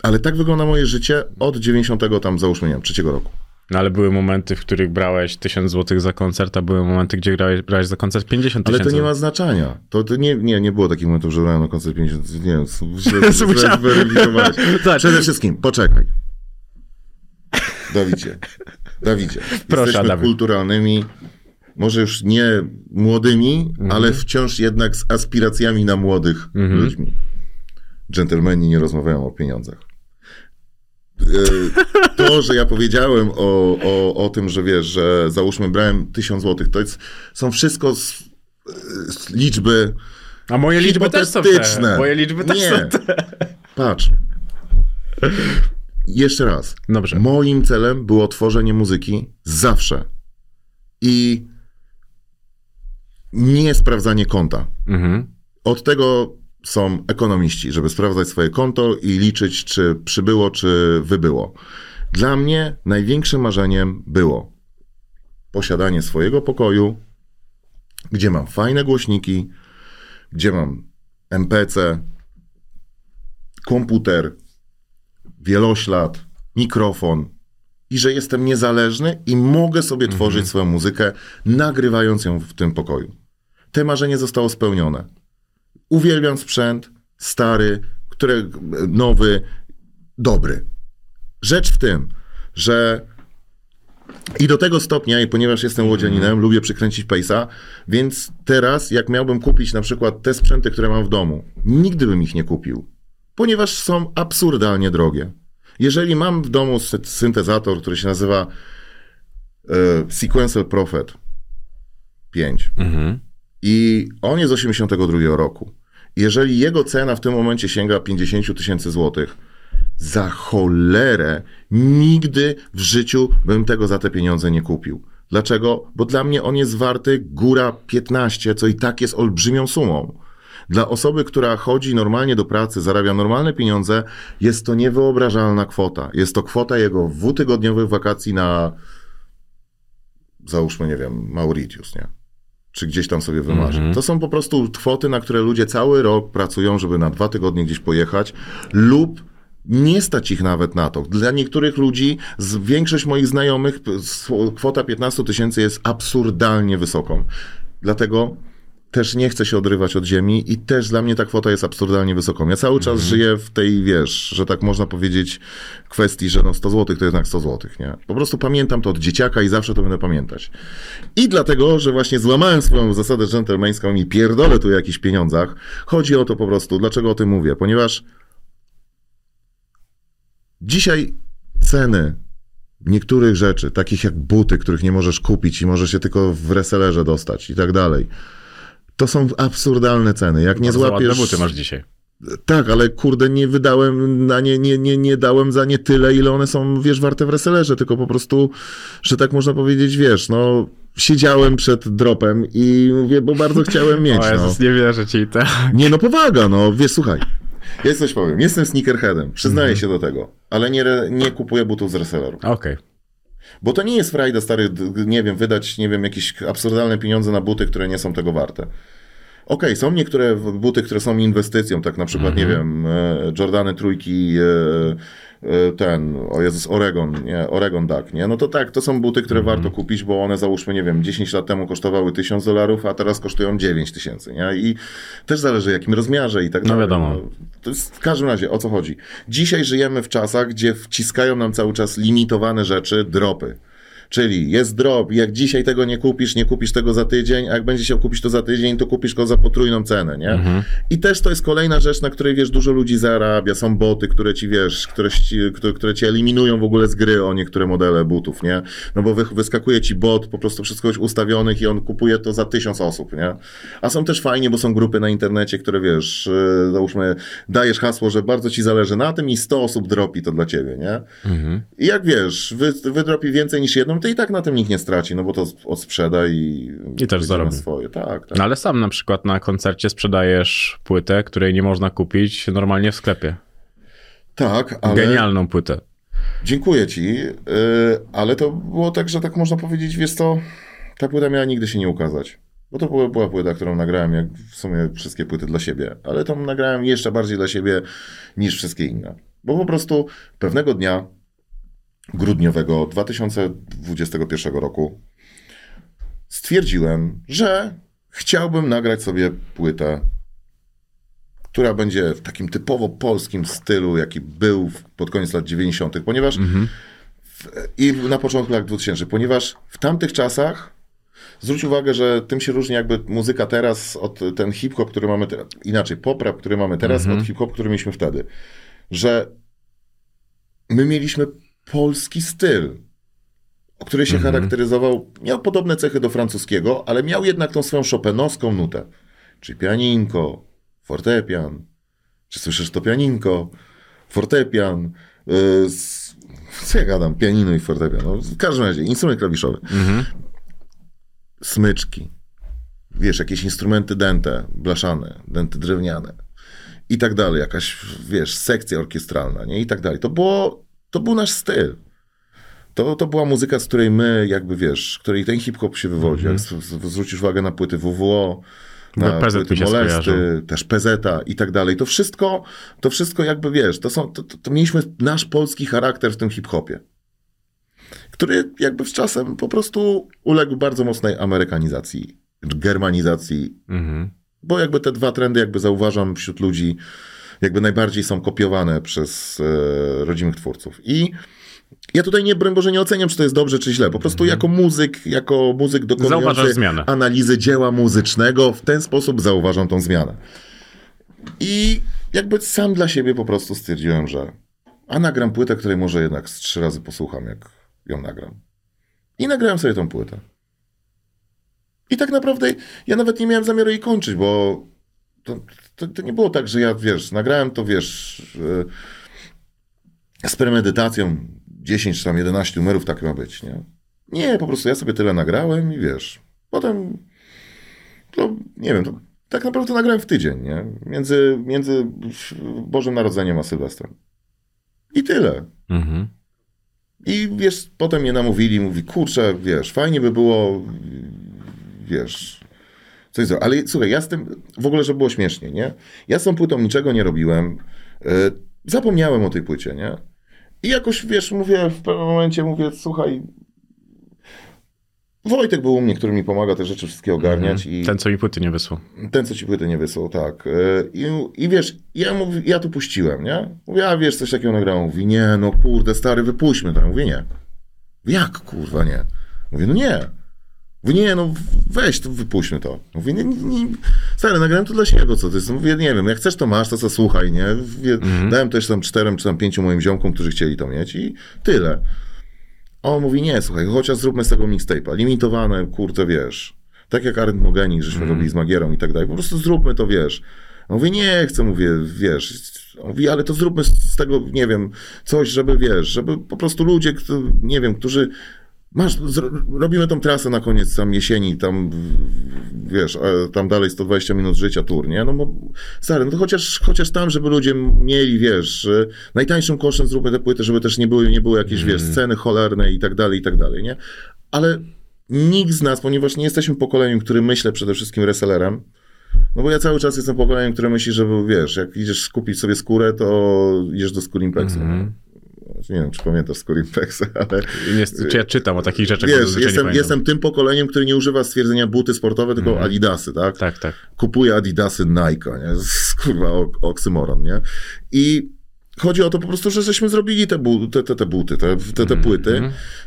Ale tak wygląda moje życie od 90 tam załóżmy, nie wiem, trzeciego roku. No ale były momenty, w których brałeś 1000 zł za koncert, a były momenty, gdzie grałeś, brałeś za koncert 50 Ale tysięcy. to nie ma znaczenia. To, to nie, nie, nie było takich momentów, że brałem na koncert 50, nie wiem, *laughs* zweryfikowałeś. *laughs* Tak. Przede wszystkim, poczekaj. Dawidzie, Dawidzie, jesteśmy Adamie. kulturalnymi, może już nie młodymi, Mhm. ale wciąż jednak z aspiracjami na młodych ludźmi. Dżentelmeni nie rozmawiają o pieniądzach. E, To, że ja powiedziałem o, o, o tym, że wiesz, że załóżmy brałem 1000 złotych, to jest, są wszystko z, z liczby A moje liczby też są te. Moje liczby też Nie. są te. Patrz. Jeszcze raz. Dobrze. Moim celem było tworzenie muzyki zawsze. I nie sprawdzanie konta. Mhm. Od tego są ekonomiści, żeby sprawdzać swoje konto i liczyć, czy przybyło, czy wybyło. Dla mnie największym marzeniem było posiadanie swojego pokoju, gdzie mam fajne głośniki, gdzie mam MPC, komputer, wieloślad, mikrofon i że jestem niezależny i mogę sobie tworzyć swoją muzykę, nagrywając ją w tym pokoju. Te marzenie zostało spełnione. Uwielbiam sprzęt, stary, który, nowy, dobry. Rzecz w tym, że i do tego stopnia, i ponieważ jestem łodzianinem, lubię przykręcić pejsa, więc teraz, jak miałbym kupić na przykład te sprzęty, które mam w domu, nigdy bym ich nie kupił, ponieważ są absurdalnie drogie. Jeżeli mam w domu sy- syntezator, który się nazywa e, Sequential Prophet 5 Mhm. i on jest z 82 roku, jeżeli jego cena w tym momencie sięga 50 000 tysięcy złotych, za cholerę nigdy w życiu bym tego za te pieniądze nie kupił. Dlaczego? Bo dla mnie on jest warty góra 15, co i tak jest olbrzymią sumą. Dla osoby, która chodzi normalnie do pracy, zarabia normalne pieniądze, jest to niewyobrażalna kwota. Jest to kwota jego dwutygodniowych wakacji na, załóżmy, nie wiem, Mauritius, nie? Czy gdzieś tam sobie wymarzy. Mhm. To są po prostu kwoty, na które ludzie cały rok pracują, żeby na dwa tygodnie gdzieś pojechać lub nie stać ich nawet na to. Dla niektórych ludzi, większość moich znajomych, kwota 15 tysięcy jest absurdalnie wysoką. Dlatego też nie chcę się odrywać od ziemi i też dla mnie ta kwota jest absurdalnie wysoką. Ja cały czas żyję w tej, wiesz, że tak można powiedzieć, kwestii, że no 100 zł to jednak 100 zł, nie? Po prostu pamiętam to od dzieciaka i zawsze to będę pamiętać. I dlatego, że właśnie złamałem swoją zasadę dżentelmeńską i pierdolę tu o jakichś pieniądzach, chodzi o to po prostu, dlaczego o tym mówię? Ponieważ dzisiaj ceny niektórych rzeczy, takich jak buty, których nie możesz kupić i możesz je tylko w resellerze dostać i tak dalej, to są absurdalne ceny. Jak nie Bardzo ładne złapiesz... buty masz dzisiaj. Tak, ale kurde, nie wydałem na nie, nie, nie, nie dałem za nie tyle, ile one są, wiesz, warte w resellerze, tylko po prostu, że tak można powiedzieć, wiesz, no, siedziałem przed dropem i mówię, bo bardzo chciałem mieć, *laughs* O no. Jezus, nie wierzę ci. Te... Nie, no powaga, no, wiesz, słuchaj, ja coś powiem, jestem sneakerheadem, przyznaję się do tego, ale nie, nie kupuję butów z reselleru. Okej. Bo to nie jest frajda, stary, nie wiem, wydać, nie wiem, jakieś absurdalne pieniądze na buty, które nie są tego warte. Okej, są niektóre buty, które są inwestycją, tak na przykład, nie wiem, e, Jordany trójki, e, ten, o Jezus, Oregon, nie, Oregon Duck, nie? No to tak, to są buty, które warto kupić, bo one załóżmy, nie wiem, 10 lat temu kosztowały 1000 dolarów, a teraz kosztują 9000 tysięcy, nie? I też zależy jakim rozmiarze i tak No dalej. wiadomo. To jest w każdym razie, o co chodzi? Dzisiaj żyjemy w czasach, gdzie wciskają nam cały czas limitowane rzeczy, dropy. Czyli jest drop, jak dzisiaj tego nie kupisz, nie kupisz tego za tydzień, a jak będziesz chciał kupić to za tydzień, to kupisz go za potrójną cenę, nie? I też to jest kolejna rzecz, na której, wiesz, dużo ludzi zarabia, są boty, które ci, wiesz, które, ci- które, które cię eliminują w ogóle z gry o niektóre modele butów, nie? No bo wy, wyskakuje ci bot, po prostu wszystko już ustawionych i on kupuje to za tysiąc osób, nie? A są też fajnie, bo są grupy na internecie, które, wiesz, yy, załóżmy, dajesz hasło, że bardzo ci zależy na tym i 100 osób dropi to dla ciebie, nie? I jak wiesz, wy, wydropi więcej niż jedną, to i tak na tym nikt nie straci, no bo to odsprzeda i... I też zarobi. swoje, tak, tak. No ale sam na przykład na koncercie sprzedajesz płytę, której nie można kupić normalnie w sklepie. Tak, ale... Genialną płytę. Dziękuję ci, yy, ale to było tak, że tak można powiedzieć, wiesz co, ta płyta miała nigdy się nie ukazać. Bo to była, była płyta, którą nagrałem, jak w sumie wszystkie płyty dla siebie, ale tą nagrałem jeszcze bardziej dla siebie niż wszystkie inne. Bo po prostu pewnego dnia grudniowego 2021 roku stwierdziłem, że chciałbym nagrać sobie płytę, która będzie w takim typowo polskim stylu, jaki był pod koniec lat 90., ponieważ w, i na początku lat 2000, ponieważ w tamtych czasach zwróć uwagę, że tym się różni jakby muzyka teraz od ten hip-hop, który mamy teraz, inaczej pop rap, który mamy teraz od hip-hop, który mieliśmy wtedy, że my mieliśmy polski styl, który się charakteryzował, miał podobne cechy do francuskiego, ale miał jednak tą swoją chopinowską nutę. Czyli pianinko, fortepian. Czy słyszysz to pianinko, fortepian, yy, co ja gadam, pianino i fortepian. No, w każdym razie, instrument klawiszowy. Smyczki. Wiesz, jakieś instrumenty dęte, blaszane, dęte drewniane. I tak dalej, jakaś, wiesz, sekcja orkiestralna, nie? I tak dalej. To było, to był nasz styl. To, to była muzyka, z której my, jakby wiesz, której ten hip-hop się wywodzi. Jak z- zwrócisz uwagę na płyty WWO, na PZ mi płyty Molesty, też PZ i tak dalej. To wszystko, to wszystko jakby, wiesz, to, są, to, to, to mieliśmy nasz polski charakter w tym hip-hopie, który jakby z czasem po prostu uległ bardzo mocnej amerykanizacji, germanizacji Mhm. bo jakby te dwa trendy jakby zauważam wśród ludzi jakby najbardziej są kopiowane przez e, rodzimych twórców. I ja tutaj nie, broń Boże, nie oceniam, czy to jest dobrze, czy źle. Po prostu jako muzyk, jako muzyk dokonujący analizy dzieła muzycznego, w ten sposób zauważam tą zmianę. I jakby sam dla siebie po prostu stwierdziłem, że a nagram płytę, której może jednak z trzy razy posłucham, jak ją nagram. I nagrałem sobie tą płytę. I tak naprawdę ja nawet nie miałem zamiaru jej kończyć, bo to, to, to nie było tak, że ja, wiesz, nagrałem to, wiesz, e, z premedytacją 10 czy tam 11 numerów tak ma być, nie? Nie, po prostu ja sobie tyle nagrałem i wiesz, potem, to nie wiem, to tak naprawdę nagrałem w tydzień, nie? Między, między Bożym Narodzeniem a Sylwestrem. I tyle. Mhm. I wiesz, potem mnie namówili, mówi, kurczę, wiesz, fajnie by było, wiesz, coś zrobić. Ale słuchaj, ja z tym, w ogóle, żeby było śmiesznie, nie? Ja z tą płytą niczego nie robiłem. E, zapomniałem o tej płycie, nie? I jakoś, wiesz, mówię w pewnym momencie, mówię, słuchaj, Wojtek był u mnie, który mi pomaga te rzeczy wszystkie ogarniać. I Ten, co mi płyty nie wysłał. ten, co ci płyty nie wysłał, tak. E, I, i wiesz, ja, ja tu puściłem, nie? Mówię, a wiesz, coś takiego nagrałem. Mówi, nie, no kurde, stary, wypuśćmy to. Ja Mówię, nie. Jak, kurwa, nie? Mówię, no nie. Mówię, nie, no weź, to wypuśćmy to. Mówię, nie, nie. Stary, nagrałem to dla siebie, co to jest? Mówię, nie wiem, jak chcesz to masz, to co słuchaj, nie? Mówię, Dałem też tam czterem czy tam pięciu moim ziomkom, którzy chcieli to mieć i tyle. A on mówi, nie, słuchaj, chociaż zróbmy z tego mixtape'a. Limitowane, kurde, wiesz. Tak jak Arendt Mogeni, żeśmy robili z Magierą i tak dalej. Po prostu zróbmy to, wiesz. A mówię, nie chcę, mówię, wiesz. A Mówi, ale to zróbmy z tego, nie wiem, coś, żeby, wiesz, żeby po prostu ludzie, nie wiem, którzy Masz, robimy tą trasę na koniec tam jesieni, tam wiesz, tam dalej 120 minut życia tour, nie? No bo stary, no to chociaż, chociaż tam, żeby ludzie mieli, wiesz, e, najtańszym kosztem zróbmy te płyty, żeby też nie były, nie były jakieś, wiesz, sceny cholerne i tak dalej, i tak dalej, nie? Ale nikt z nas, ponieważ nie jesteśmy pokoleniem, który myślę przede wszystkim resellerem, no bo ja cały czas jestem pokoleniem, które myśli, że wiesz, jak idziesz skupić sobie skórę, to idziesz do Skurimpexu. Nie wiem, czy pamiętasz Skurimpexa, ale Nie, czy ja czytam o takich rzeczach, wiesz, jestem, jestem tym pokoleniem, który nie używa stwierdzenia buty sportowe, tylko adidasy, tak? Tak, tak. Kupuje adidasy Nike, nie? Kurwa, ok- oksymoron, nie? I chodzi o to po prostu, że żeśmy zrobili te, bu- te, te, te buty, te, te, te płyty,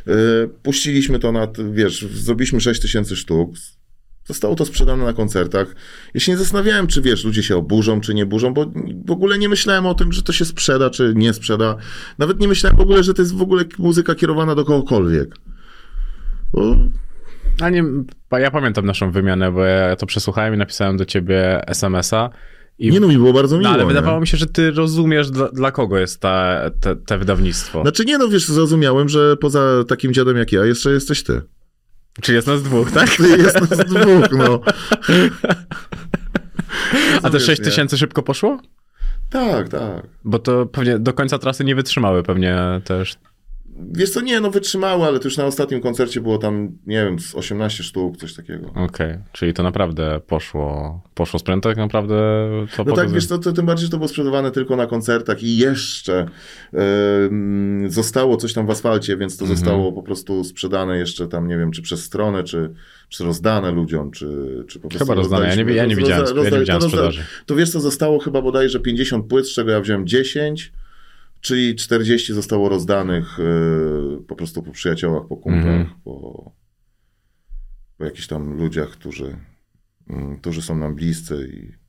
y, puściliśmy to na, wiesz, zrobiliśmy 6 tysięcy sztuk, Zostało to sprzedane na koncertach. Ja się nie zastanawiałem, czy wiesz, ludzie się oburzą, czy nie burzą, bo w ogóle nie myślałem o tym, że to się sprzeda, czy nie sprzeda. Nawet nie myślałem w ogóle, że to jest w ogóle muzyka kierowana do kogokolwiek. Bo A nie, ja pamiętam naszą wymianę, bo ja to przesłuchałem i napisałem do ciebie SMS-a. I, nie no, mi było bardzo miło. no, ale nie? wydawało mi się, że ty rozumiesz, dla, dla kogo jest ta, te, te wydawnictwo. Znaczy nie no, wiesz, zrozumiałem, że poza takim dziadem jak ja, jeszcze jesteś ty. Czy jest nas dwóch, tak? *laughs* Jest nas dwóch, no. A te Rozumiesz, 6 nie? tysięcy szybko poszło? Tak, tak. Bo to pewnie do końca trasy nie wytrzymały pewnie też. Wiesz co, nie, no wytrzymało, ale to już na ostatnim koncercie było tam, nie wiem, z 18 sztuk, coś takiego. Okej, czyli to naprawdę poszło, poszło prędem, tak naprawdę to No tak, pokazuje- wiesz, to, to tym bardziej, że to było sprzedawane tylko na koncertach i jeszcze em, zostało coś tam w asfalcie, więc to Mhm. zostało po prostu sprzedane jeszcze tam, nie wiem, czy przez stronę, czy, czy rozdane ludziom, czy, czy po prostu Chyba rozdane, ja nie, ja nie widziałem, rozda- ja nie widziałem to rozda- sprzedaży. To wiesz co, zostało chyba bodajże 50 płyt, z czego ja wziąłem 10, czyli 40 zostało rozdanych y, po prostu po przyjaciołach, po kumplach, Mhm. po, po jakichś tam ludziach, którzy, mm, którzy są nam bliscy i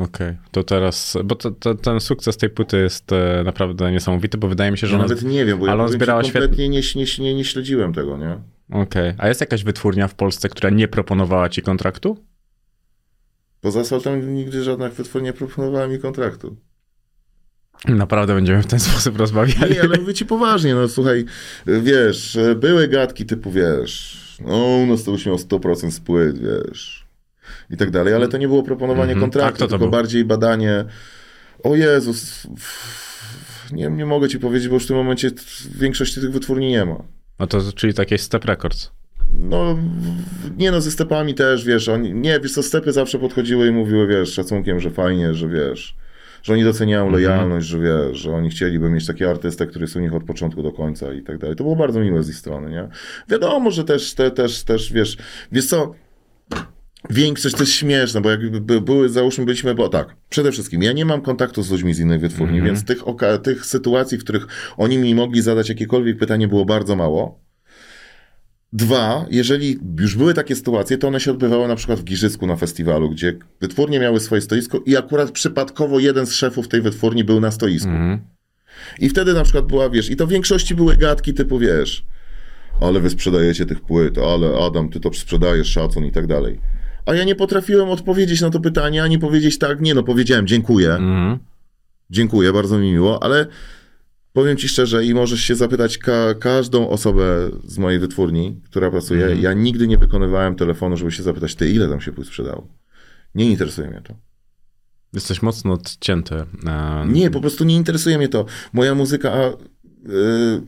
Okej, to teraz, bo to, to, ten sukces tej płyty jest e, naprawdę niesamowity, bo wydaje mi się, że Ja nawet nie wiem, bo ja on zbierała kompletnie nie, nie, nie, nie śledziłem tego, nie? Okej, a jest jakaś wytwórnia w Polsce, która nie proponowała ci kontraktu? Poza asfaltem nigdy żadna wytwórnia nie proponowała mi kontraktu. Naprawdę będziemy w ten *laughs* sposób rozmawiali. Nie, ale mówię ci poważnie, no słuchaj, wiesz, były gadki typu, wiesz, no u nas to miał 100% z płyt, wiesz, i tak dalej, ale to nie było proponowanie Mhm. A kontraktu, to tylko był? bardziej badanie, o Jezus, nie, nie mogę ci powiedzieć, bo już w tym momencie w większości tych wytwórni nie ma. No to czyli takie Step Records. No, nie no, ze stepami też, wiesz, oni, nie, wiesz co, stepy zawsze podchodziły i mówiły, wiesz, szacunkiem, że fajnie, że wiesz, że oni doceniają lojalność, że wiesz, że oni chcieliby mieć taki artystę, który jest u nich od początku do końca i tak dalej. To było bardzo miłe z ich strony, nie? Wiadomo, że też, te, też, też, wiesz, wiesz co, Większość to jest śmieszne, bo jak by, były, załóżmy, byliśmy, bo tak, przede wszystkim ja nie mam kontaktu z ludźmi z innej wytwórni, więc tych, tych sytuacji, w których oni mi mogli zadać jakiekolwiek pytanie, było bardzo mało. Dwa, jeżeli już były takie sytuacje, to one się odbywały na przykład w Giżycku na festiwalu, gdzie wytwórnie miały swoje stoisko i akurat przypadkowo jeden z szefów tej wytwórni był na stoisku. Mhm. I wtedy na przykład była, wiesz, i to w większości były gadki typu, wiesz, ale wy sprzedajecie tych płyt, ale Adam, ty to sprzedajesz, szacun i tak dalej. A ja nie potrafiłem odpowiedzieć na to pytanie, ani powiedzieć tak, nie no, powiedziałem dziękuję, Mhm. dziękuję, bardzo mi miło, ale powiem ci szczerze i możesz się zapytać ka- każdą osobę z mojej wytwórni, która pracuje, ja nigdy nie wykonywałem telefonu, żeby się zapytać, ty ile tam się płyt sprzedało? Nie interesuje mnie to. Jesteś mocno odcięty. e, Nie, po prostu nie interesuje mnie to. Moja muzyka a, y,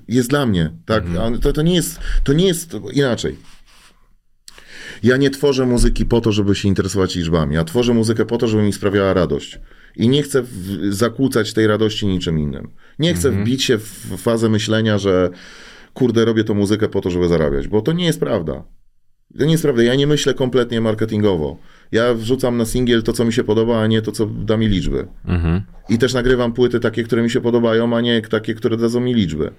jest dla mnie, tak? A To, to nie jest, to nie jest inaczej. Ja nie tworzę muzyki po to, żeby się interesować liczbami. Ja tworzę muzykę po to, żeby mi sprawiała radość. I nie chcę zakłócać tej radości niczym innym. Nie chcę Mhm. wbić się w fazę myślenia, że kurde, robię tą muzykę po to, żeby zarabiać, bo to nie jest prawda. To nie jest prawda. Ja nie myślę kompletnie marketingowo. Ja wrzucam na singiel to, co mi się podoba, a nie to, co da mi liczby. Mhm. I też nagrywam płyty takie, które mi się podobają, a nie takie, które dadzą mi liczby.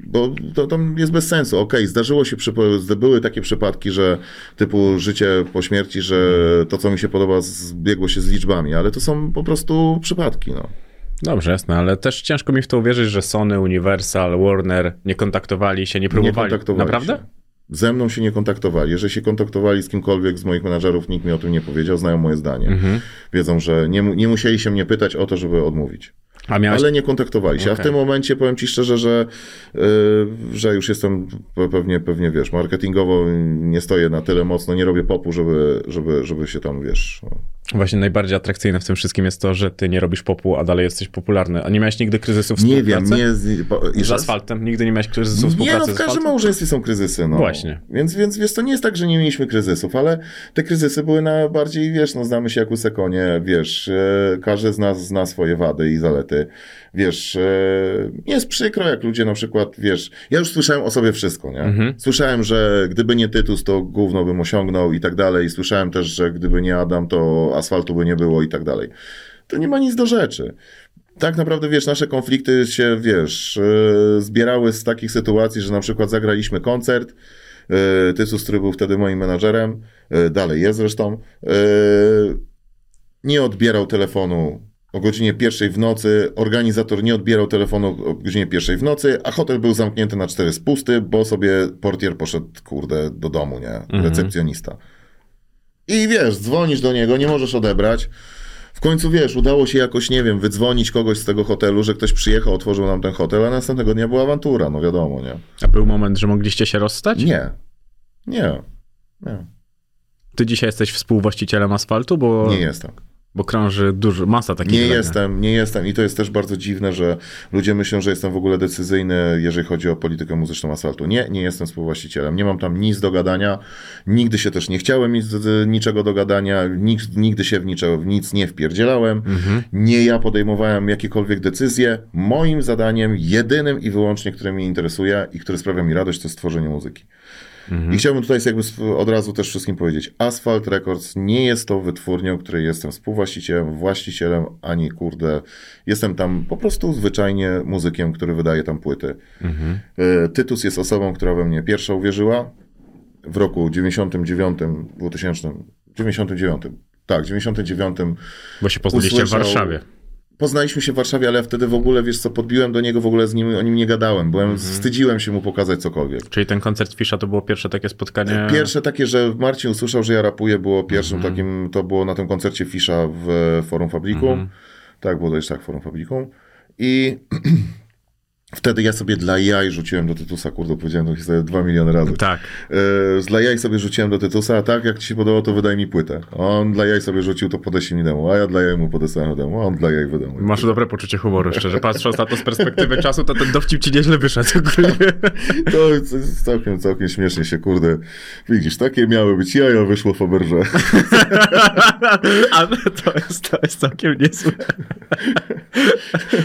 Bo to, to jest bez sensu. Okej, zdarzyło się, były takie przypadki, że typu życie po śmierci, że to, co mi się podoba, zbiegło się z liczbami, ale to są po prostu przypadki. No. Dobrze, jasne, ale też ciężko mi w to uwierzyć, że Sony, Universal, Warner nie kontaktowali się, nie Nie próbowali. kontaktowali Naprawdę? się. Ze mną się nie kontaktowali. Jeżeli się kontaktowali z kimkolwiek z moich menadżerów, nikt mi o tym nie powiedział, znają moje zdanie. Mhm. Wiedzą, że nie, nie musieli się mnie pytać o to, żeby odmówić. Miałeś... Ale nie kontaktowali się. A w tym momencie powiem ci szczerze, że, yy, że już jestem pe- pewnie, pewnie, wiesz, marketingowo nie stoję na tyle mocno, nie robię popu, żeby, żeby, żeby się tam, wiesz... Właśnie najbardziej atrakcyjne w tym wszystkim jest to, że ty nie robisz popu, a dalej jesteś popularny. A nie miałeś nigdy kryzysu Nie wiem, nie... Z, po, Z asfaltem? Nigdy nie miałeś kryzysu Nie, współpracy no w każdym małżeństwie są kryzysy, no. Właśnie. Więc, więc wiesz, to nie jest tak, że nie mieliśmy kryzysów, ale te kryzysy były na bardziej, wiesz, no znamy się jak łyse konie, wiesz, e, każdy z nas zna swoje wady i zalety, wiesz, e, jest przykro, jak ludzie na przykład, wiesz, ja już słyszałem o sobie wszystko, nie? Mhm. Słyszałem, że gdyby nie Tytus, to gówno bym osiągnął i tak dalej, słyszałem też, że gdyby nie Adam, to asfaltu by nie było i tak dalej. To nie ma nic do rzeczy. Tak naprawdę, wiesz, nasze konflikty się, wiesz, yy, zbierały z takich sytuacji, że na przykład zagraliśmy koncert, yy, Tysus, który był wtedy moim menadżerem, yy, dalej jest zresztą, nie odbierał telefonu o godzinie pierwszej w nocy, organizator nie odbierał telefonu o godzinie pierwszej w nocy, a hotel był zamknięty na cztery spusty, bo sobie portier poszedł, kurde, do domu, nie? Recepcjonista. I wiesz, dzwonisz do niego, nie możesz odebrać. W końcu wiesz, udało się jakoś, nie wiem, wydzwonić kogoś z tego hotelu, że ktoś przyjechał, otworzył nam ten hotel, a następnego dnia była awantura, no wiadomo, nie? A był moment, że mogliście się rozstać? Nie. Nie. Nie, Ty dzisiaj jesteś współwłaścicielem asfaltu, bo, nie jestem. Bo krąży dużo, masa takich Nie jestem, nie jestem i to jest też bardzo dziwne, że ludzie myślą, że jestem w ogóle decyzyjny, jeżeli chodzi o politykę muzyczną asfaltu. Nie, nie jestem współwłaścicielem, nie mam tam nic do gadania, nigdy się też nie chciałem z- niczego do gadania, nig- nigdy się w, niczego, w nic nie wpierdzielałem, Mhm. nie ja podejmowałem jakiekolwiek decyzje. Moim zadaniem, jedynym i wyłącznie, które mnie interesuje i które sprawia mi radość, to stworzenie muzyki. I chciałbym tutaj jakby od razu też wszystkim powiedzieć, Asphalt Records nie jest to wytwórnią, której jestem współwłaścicielem, właścicielem, ani kurde, jestem tam po prostu zwyczajnie muzykiem, który wydaje tam płyty. E, Tytus jest osobą, która we mnie pierwsza uwierzyła w roku 99, 2000, 99, tak, 99 Bo się poznaliście w usłyszał- Warszawie. Poznaliśmy się w Warszawie, ale ja wtedy w ogóle, wiesz co, podbiłem do niego, w ogóle z nim, o nim nie gadałem. Byłem, Mhm. wstydziłem się mu pokazać cokolwiek. Czyli ten koncert Fisza to było pierwsze takie spotkanie. Pierwsze takie, że Marcin usłyszał, że ja rapuję, było pierwszym Mhm. takim, to było na tym koncercie Fisza w Forum Fabriku. Mhm. Tak, było to już tak, Forum Fabriku. I *clears throat* wtedy ja sobie dla jaj rzuciłem do Tytusa, kurde, powiedziałem tę historię dwa miliony razy. Tak. E, Dla jaj sobie rzuciłem do Tytusa, a tak, jak ci się podobało, to wydaj mi płytę. A On dla jaj sobie rzucił, to podeślij mi demu, a ja dla jaj mu podesłałem demu, a on dla jaj wydał. Masz dobre poczucie humoru, szczerze. Patrząc na to z perspektywy czasu, to ten dowcip ci nieźle wyszedł ogólnie. *laughs* To jest całkiem, całkiem śmiesznie się, kurde. Widzisz, takie miały być jaja, wyszło Faberże. *laughs* Ale to jest, to jest całkiem niezłe.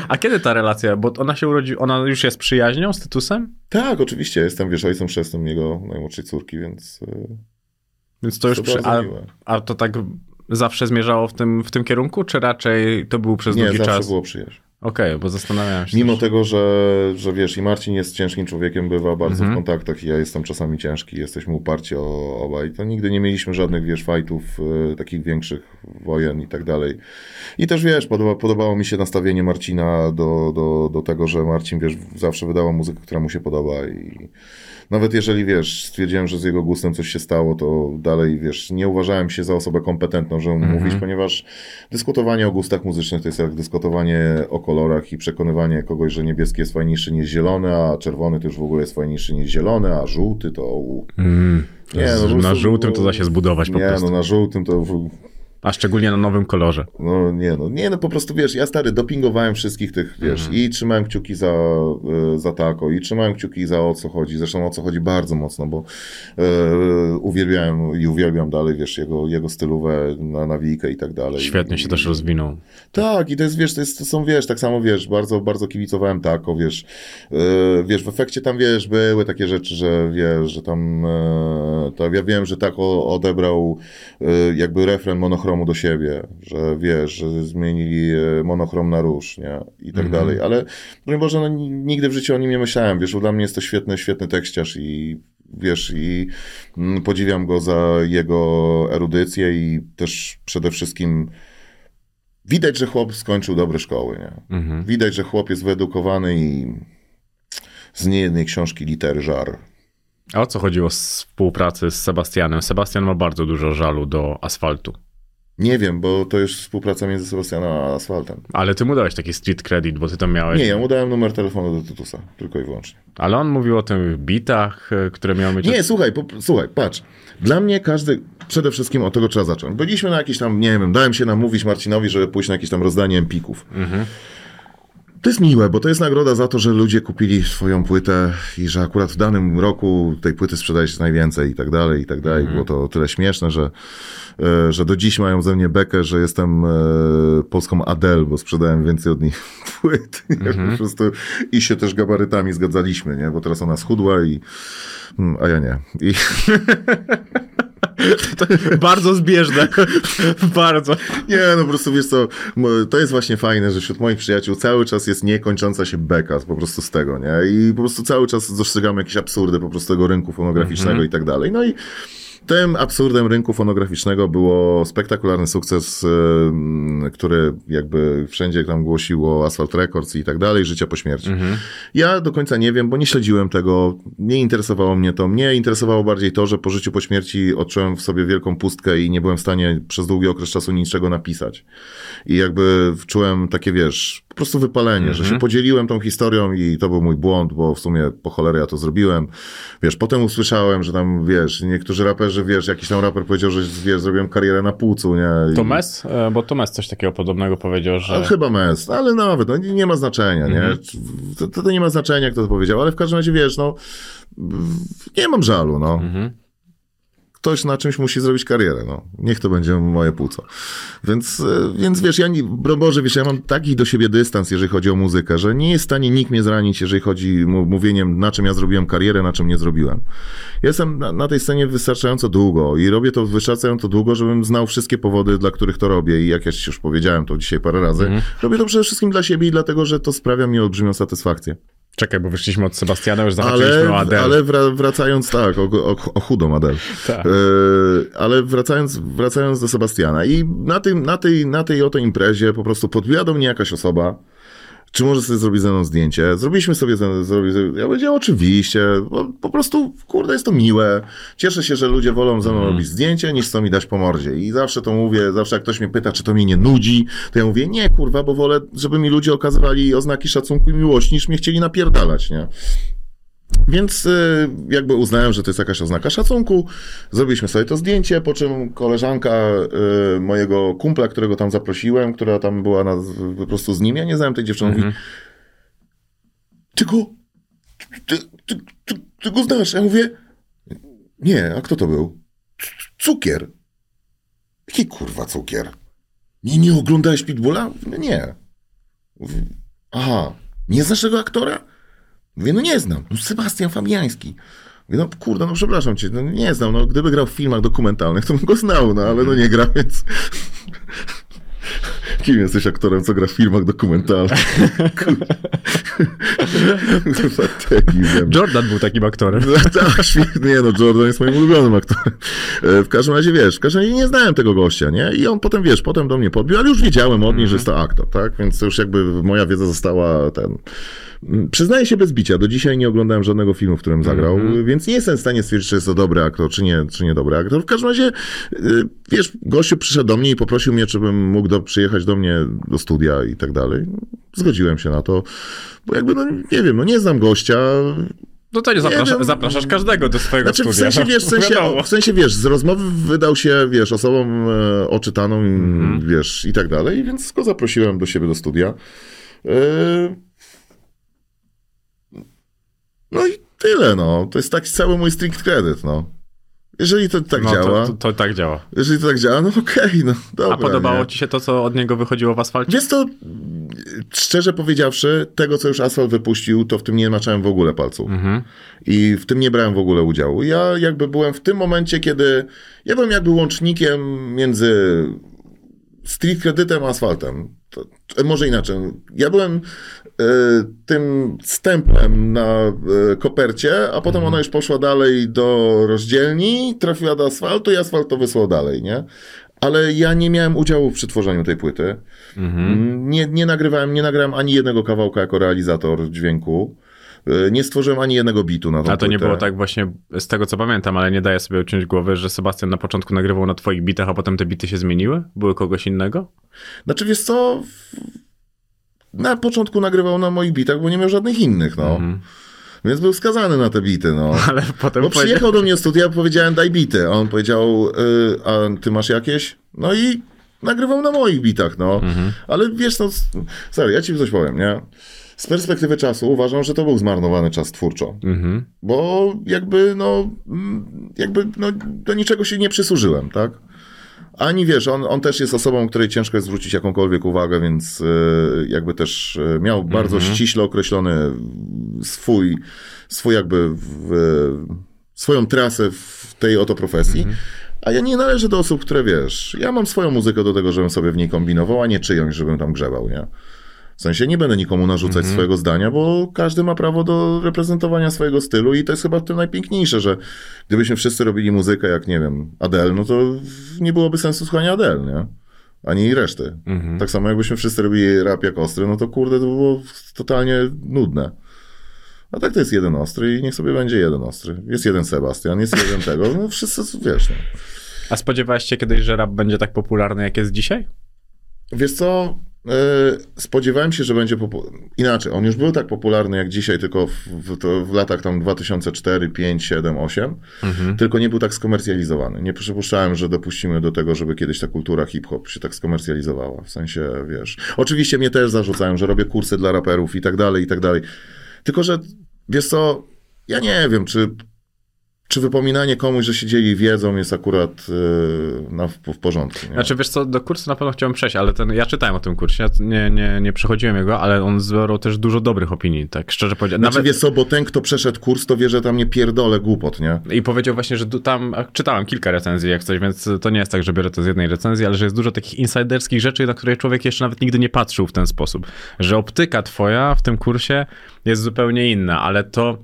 A kiedy ta relacja? Bo ona się urodzi, ona już jest przyjaźnią z Tytusem? Tak, oczywiście, jestem, wiesz, ojcem chrzestnym jego najmłodszej córki, więc e, Więc to już To przy, a, a to tak zawsze zmierzało w tym, w tym kierunku, czy raczej to był przez nie, długi zawsze czas? było przyjaźń. Okej, bo zastanawiałem się. Mimo też. tego, że, że wiesz, i Marcin jest ciężkim człowiekiem, bywa bardzo Mhm. w kontaktach i ja jestem czasami ciężki, jesteśmy uparci o, obaj, to nigdy nie mieliśmy żadnych, wiesz, fajtów, e, takich większych wojen i tak dalej. I też, wiesz, podoba, podobało mi się nastawienie Marcina do, do, do tego, że Marcin, wiesz, zawsze wydawał muzykę, która mu się podoba i nawet jeżeli, wiesz, stwierdziłem, że z jego gustem coś się stało, to dalej, wiesz, nie uważałem się za osobę kompetentną, żeby mu Mhm. mówić, ponieważ dyskutowanie o gustach muzycznych to jest jak dyskutowanie o kolorach i przekonywanie kogoś, że niebieski jest fajniejszy niż zielony, a czerwony to już w ogóle jest fajniejszy niż zielony, a żółty to... Mm, Nie, no, na żółtym to da się zbudować po nie, prostu. no na żółtym to... A szczególnie na nowym kolorze. No nie, no nie, no po prostu wiesz, ja stary dopingowałem wszystkich tych, wiesz, Mhm. i trzymałem kciuki za, y, za Tako, i trzymałem kciuki za o co chodzi, zresztą o co chodzi bardzo mocno, bo y, uwielbiałem i uwielbiam dalej, wiesz, jego, jego stylówę na nawijkę i tak dalej. Świetnie się I, też rozwinął. Tak, i to jest, wiesz, to, jest, to są, wiesz, tak samo, wiesz, bardzo, bardzo kibicowałem Tako, wiesz, yy, wiesz, w efekcie tam, wiesz, były takie rzeczy, że, wiesz, że tam, yy, to ja wiem, że Tako odebrał jakby refren monochromu do siebie, że, wiesz, że zmienili yy, monochrom na róż, nie, i tak Mhm. dalej, ale, broń Boże, no, ni- nigdy w życiu o nim nie myślałem, wiesz, bo dla mnie jest to świetny, świetny tekściarz i wiesz, i mm, podziwiam go za jego erudycję i też przede wszystkim widać, że chłop skończył dobre szkoły, nie? Mhm. Widać, że chłop jest wyedukowany i z niejednej książki litery żar. A o co chodziło z współpracy z Sebastianem? Sebastian ma bardzo dużo żalu do asfaltu. Nie wiem, bo to już współpraca między Sebastianem a Asfaltem. Ale ty mu dałeś taki street credit, bo ty to miałeś. Nie, ja mu dałem numer telefonu do Tytusa, tylko i wyłącznie. Ale on mówił o tych bitach, e, które miały mieć... Nie, słuchaj, po, słuchaj, patrz. Dla mnie każdy, przede wszystkim od tego trzeba zacząć. Byliśmy na jakieś tam, nie wiem, dałem się namówić Marcinowi, żeby pójść na jakieś tam rozdanie empików. To jest miłe, bo to jest nagroda za to, że ludzie kupili swoją płytę i że akurat w danym roku tej płyty sprzedaje się najwięcej i tak dalej, i tak dalej. Było to o tyle śmieszne, że, e, że do dziś mają ze mnie bekę, że jestem e, polską Adele, bo sprzedałem więcej od nich *laughs* płyt. *laughs* Po prostu i się też gabarytami zgadzaliśmy, nie? Bo teraz ona schudła i mm, a ja nie. I, *laughs* Bardzo zbieżne. *laughs* Bardzo. Nie, no po prostu wiesz co, to jest właśnie fajne, że wśród moich przyjaciół cały czas jest niekończąca się beka po prostu z tego, nie? I po prostu cały czas dostrzegamy jakieś absurdy po prostu tego rynku fonograficznego i tak dalej. No i tym absurdem rynku fonograficznego było spektakularny sukces, który jakby wszędzie tam głosiło Asphalt Records i tak dalej, życia po śmierci. Ja do końca nie wiem, bo nie śledziłem tego, nie interesowało mnie to. Mnie interesowało bardziej to, że po życiu po śmierci odczułem w sobie wielką pustkę i nie byłem w stanie przez długi okres czasu niczego napisać. I jakby czułem takie, wiesz, prostu wypalenie, że się podzieliłem tą historią i to był mój błąd, bo w sumie po cholerę ja to zrobiłem. Wiesz, potem usłyszałem, że tam, wiesz, niektórzy raperzy, wiesz, jakiś tam raper powiedział, że wiesz, zrobiłem karierę na płucu, nie? I... To Mes? E, Bo to Mes coś takiego podobnego powiedział, A, że... chyba mes, ale nawet, no nie, nie ma znaczenia, nie? To, to, to nie ma znaczenia, kto to powiedział, ale w każdym razie, wiesz, no, nie mam żalu, no. Ktoś na czymś musi zrobić karierę, no. Niech to będzie moje płuco. Więc, e, więc wiesz, ja, nie, Boże, wiesz, ja mam taki do siebie dystans, jeżeli chodzi o muzykę, że nie jest w stanie nikt mnie zranić, jeżeli chodzi mówieniem, na czym ja zrobiłem karierę, na czym nie zrobiłem. Ja Jestem na, na tej scenie wystarczająco długo i robię to wystarczająco długo, żebym znał wszystkie powody, dla których to robię i jak ja już powiedziałem to dzisiaj parę razy, robię to przede wszystkim dla siebie i dlatego, że to sprawia mi olbrzymią satysfakcję. Czekaj, bo wyszliśmy od Sebastiana, już zahaczyliśmy o Adele. ale wra- wracając, tak, o, o, o chudą Adel. Tak. E, ale wracając, wracając do Sebastiana i na, tym, na, tej, na tej oto imprezie po prostu podbiła do mnie jakaś osoba, czy może sobie zrobić ze mną zdjęcie? Zrobiliśmy sobie, ze- zrobi, ja powiedziałem, oczywiście, bo po prostu, kurde, jest to miłe. Cieszę się, że ludzie wolą ze mną robić zdjęcie, niż chcą mi dać po mordzie. I zawsze to mówię, zawsze jak ktoś mnie pyta, czy to mnie nie nudzi, to ja mówię, nie, kurwa, bo wolę, żeby mi ludzie okazywali oznaki szacunku i miłości, niż mnie chcieli napierdalać, nie? Więc y, jakby uznałem, że to jest jakaś oznaka szacunku. Zrobiliśmy sobie to zdjęcie, po czym koleżanka y, mojego kumpla, którego tam zaprosiłem, która tam była na, po prostu z nim, ja nie znałem tej dziewczyny, mówi ty go, ty, ty, ty, ty go znasz? Ja mówię, nie, a kto to był? Cukier. Jaki kurwa cukier? Nie, nie oglądałeś Pitbulla? Nie. Aha, nie znasz tego aktora? Mówię, no nie znam. No Sebastian Fabiański. Mówię, no kurde, no przepraszam cię, no nie znam. No gdyby grał w filmach dokumentalnych, to bym go znał, no ale no nie gra, więc... *laughs* Kim jesteś aktorem, co gra w filmach dokumentalnych? *laughs* Jordan był takim aktorem. No, *laughs* tak, świetnie, nie no, Jordan jest moim ulubionym aktorem. E, W każdym razie, wiesz, w każdym razie nie znałem tego gościa, nie? I on potem, wiesz, potem do mnie podbił, ale już wiedziałem od niej, że jest to aktor, tak? Więc to już jakby moja wiedza została ten... Mm, Przyznaję się bez bicia, do dzisiaj nie oglądałem żadnego filmu, w którym zagrał, więc nie jestem w stanie stwierdzić, czy jest to dobry aktor, czy nie, czy nie dobry aktor. W każdym razie, y, wiesz, gościu przyszedł do mnie i poprosił mnie, czy bym mógł do, przyjechać do mnie do studia i tak dalej. Zgodziłem się na to, bo jakby, no nie wiem, no nie znam gościa, No to nie, zaprasza, wiem. zapraszasz każdego do swojego Znaczy, w studia. sensie, wiesz, w sensie, w sensie, wiesz, z rozmowy wydał się, wiesz, osobą e, oczytaną, i, Mhm. wiesz, i tak dalej, więc go zaprosiłem do siebie do studia. E, no i tyle, no. To jest taki cały mój strict credit, no. Jeżeli to tak no, działa, To, to, to tak działa. jeżeli to tak działa, no okej, no dobra. A podobało nie? ci się to, co od niego wychodziło w asfalcie? Wiesz to, szczerze powiedziawszy, tego, co już Asfalt wypuścił, to w tym nie maczałem w ogóle palców. Mhm. I w tym nie brałem w ogóle udziału. Ja jakby byłem w tym momencie, kiedy ja byłem jakby łącznikiem między street kredytem a asfaltem. To, może inaczej. Ja byłem tym stemplem na e, kopercie, a potem ona już poszła dalej do rozdzielni, trafiła do asfaltu i asfalt to wysłał dalej, nie? Ale ja nie miałem udziału przy tworzeniu tej płyty. Mhm. Nie, nie nagrywałem, nie nagrałem ani jednego kawałka jako realizator dźwięku. E, Nie stworzyłem ani jednego bitu na tą A to nie płytę. było tak właśnie, z tego co pamiętam, ale nie daję sobie uciąć głowy, że Sebastian na początku nagrywał na twoich bitach, a potem te bity się zmieniły? Były kogoś innego? Znaczy, wiesz co, na początku nagrywał na moich bitach, bo nie miał żadnych innych, no. Mhm. Więc był skazany na te bity, no. *laughs* Ale potem Bo powiedział- przyjechał do mnie do studia, powiedziałem daj bity, a on powiedział, y, a ty masz jakieś? No i nagrywał na moich bitach, no. Mhm. Ale wiesz, no, sorry, ja ci coś powiem, nie? Z perspektywy czasu uważam, że to był zmarnowany czas twórczo. Mhm. Bo jakby, no, jakby, no, do niczego się nie przysłużyłem, tak? Ani wiesz, on, on też jest osobą, której ciężko jest zwrócić jakąkolwiek uwagę, więc e, jakby też e, miał bardzo ściśle określony swój, swój jakby w, swoją trasę w tej oto profesji. A ja nie należę do osób, które wiesz, ja mam swoją muzykę do tego, żebym sobie w niej kombinował, a nie czyjąś, żebym tam grzebał, nie? W sensie nie będę nikomu narzucać swojego zdania, bo każdy ma prawo do reprezentowania swojego stylu i to jest chyba w tym najpiękniejsze, że gdybyśmy wszyscy robili muzykę jak, nie wiem, Adele, no to nie byłoby sensu słuchania Adele, nie? Ani reszty. Mhm. Tak samo jakbyśmy wszyscy robili rap jak ostry, no to kurde, to było totalnie nudne. A tak to jest jeden ostry i niech sobie będzie jeden ostry. Jest jeden Sebastian, jest jeden tego, no wszyscy, wiesz, no. A spodziewałeś się kiedyś, że rap będzie tak popularny, jak jest dzisiaj? Wiesz co, spodziewałem się, że będzie inaczej. On już był tak popularny jak dzisiaj, tylko w, w, w latach tam 2004, 5, 7, 8, tylko nie był tak skomercjalizowany. Nie przypuszczałem, że dopuścimy do tego, żeby kiedyś ta kultura hip-hop się tak skomercjalizowała. W sensie, wiesz... Oczywiście mnie też zarzucają, że robię kursy dla raperów i tak dalej, i tak dalej. Tylko, że wiesz co, ja nie wiem, czy czy wypominanie komuś, że się dzieli wiedzą jest akurat yy, na, w, w porządku. Nie? Znaczy, wiesz co, do kursu na pewno chciałem przejść, ale ten, ja czytałem o tym kursie, ja nie, nie, nie przechodziłem jego, ale on zbierał też dużo dobrych opinii, tak szczerze powiedziawszy. Znaczy, wiesz co, bo ten, kto przeszedł kurs, to wie, że tam nie pierdolę głupot, nie? I powiedział właśnie, że tam czytałem kilka recenzji jak coś, więc to nie jest tak, że biorę to z jednej recenzji, ale że jest dużo takich insiderskich rzeczy, na które człowiek jeszcze nawet nigdy nie patrzył w ten sposób. Że optyka twoja w tym kursie jest zupełnie inna, ale to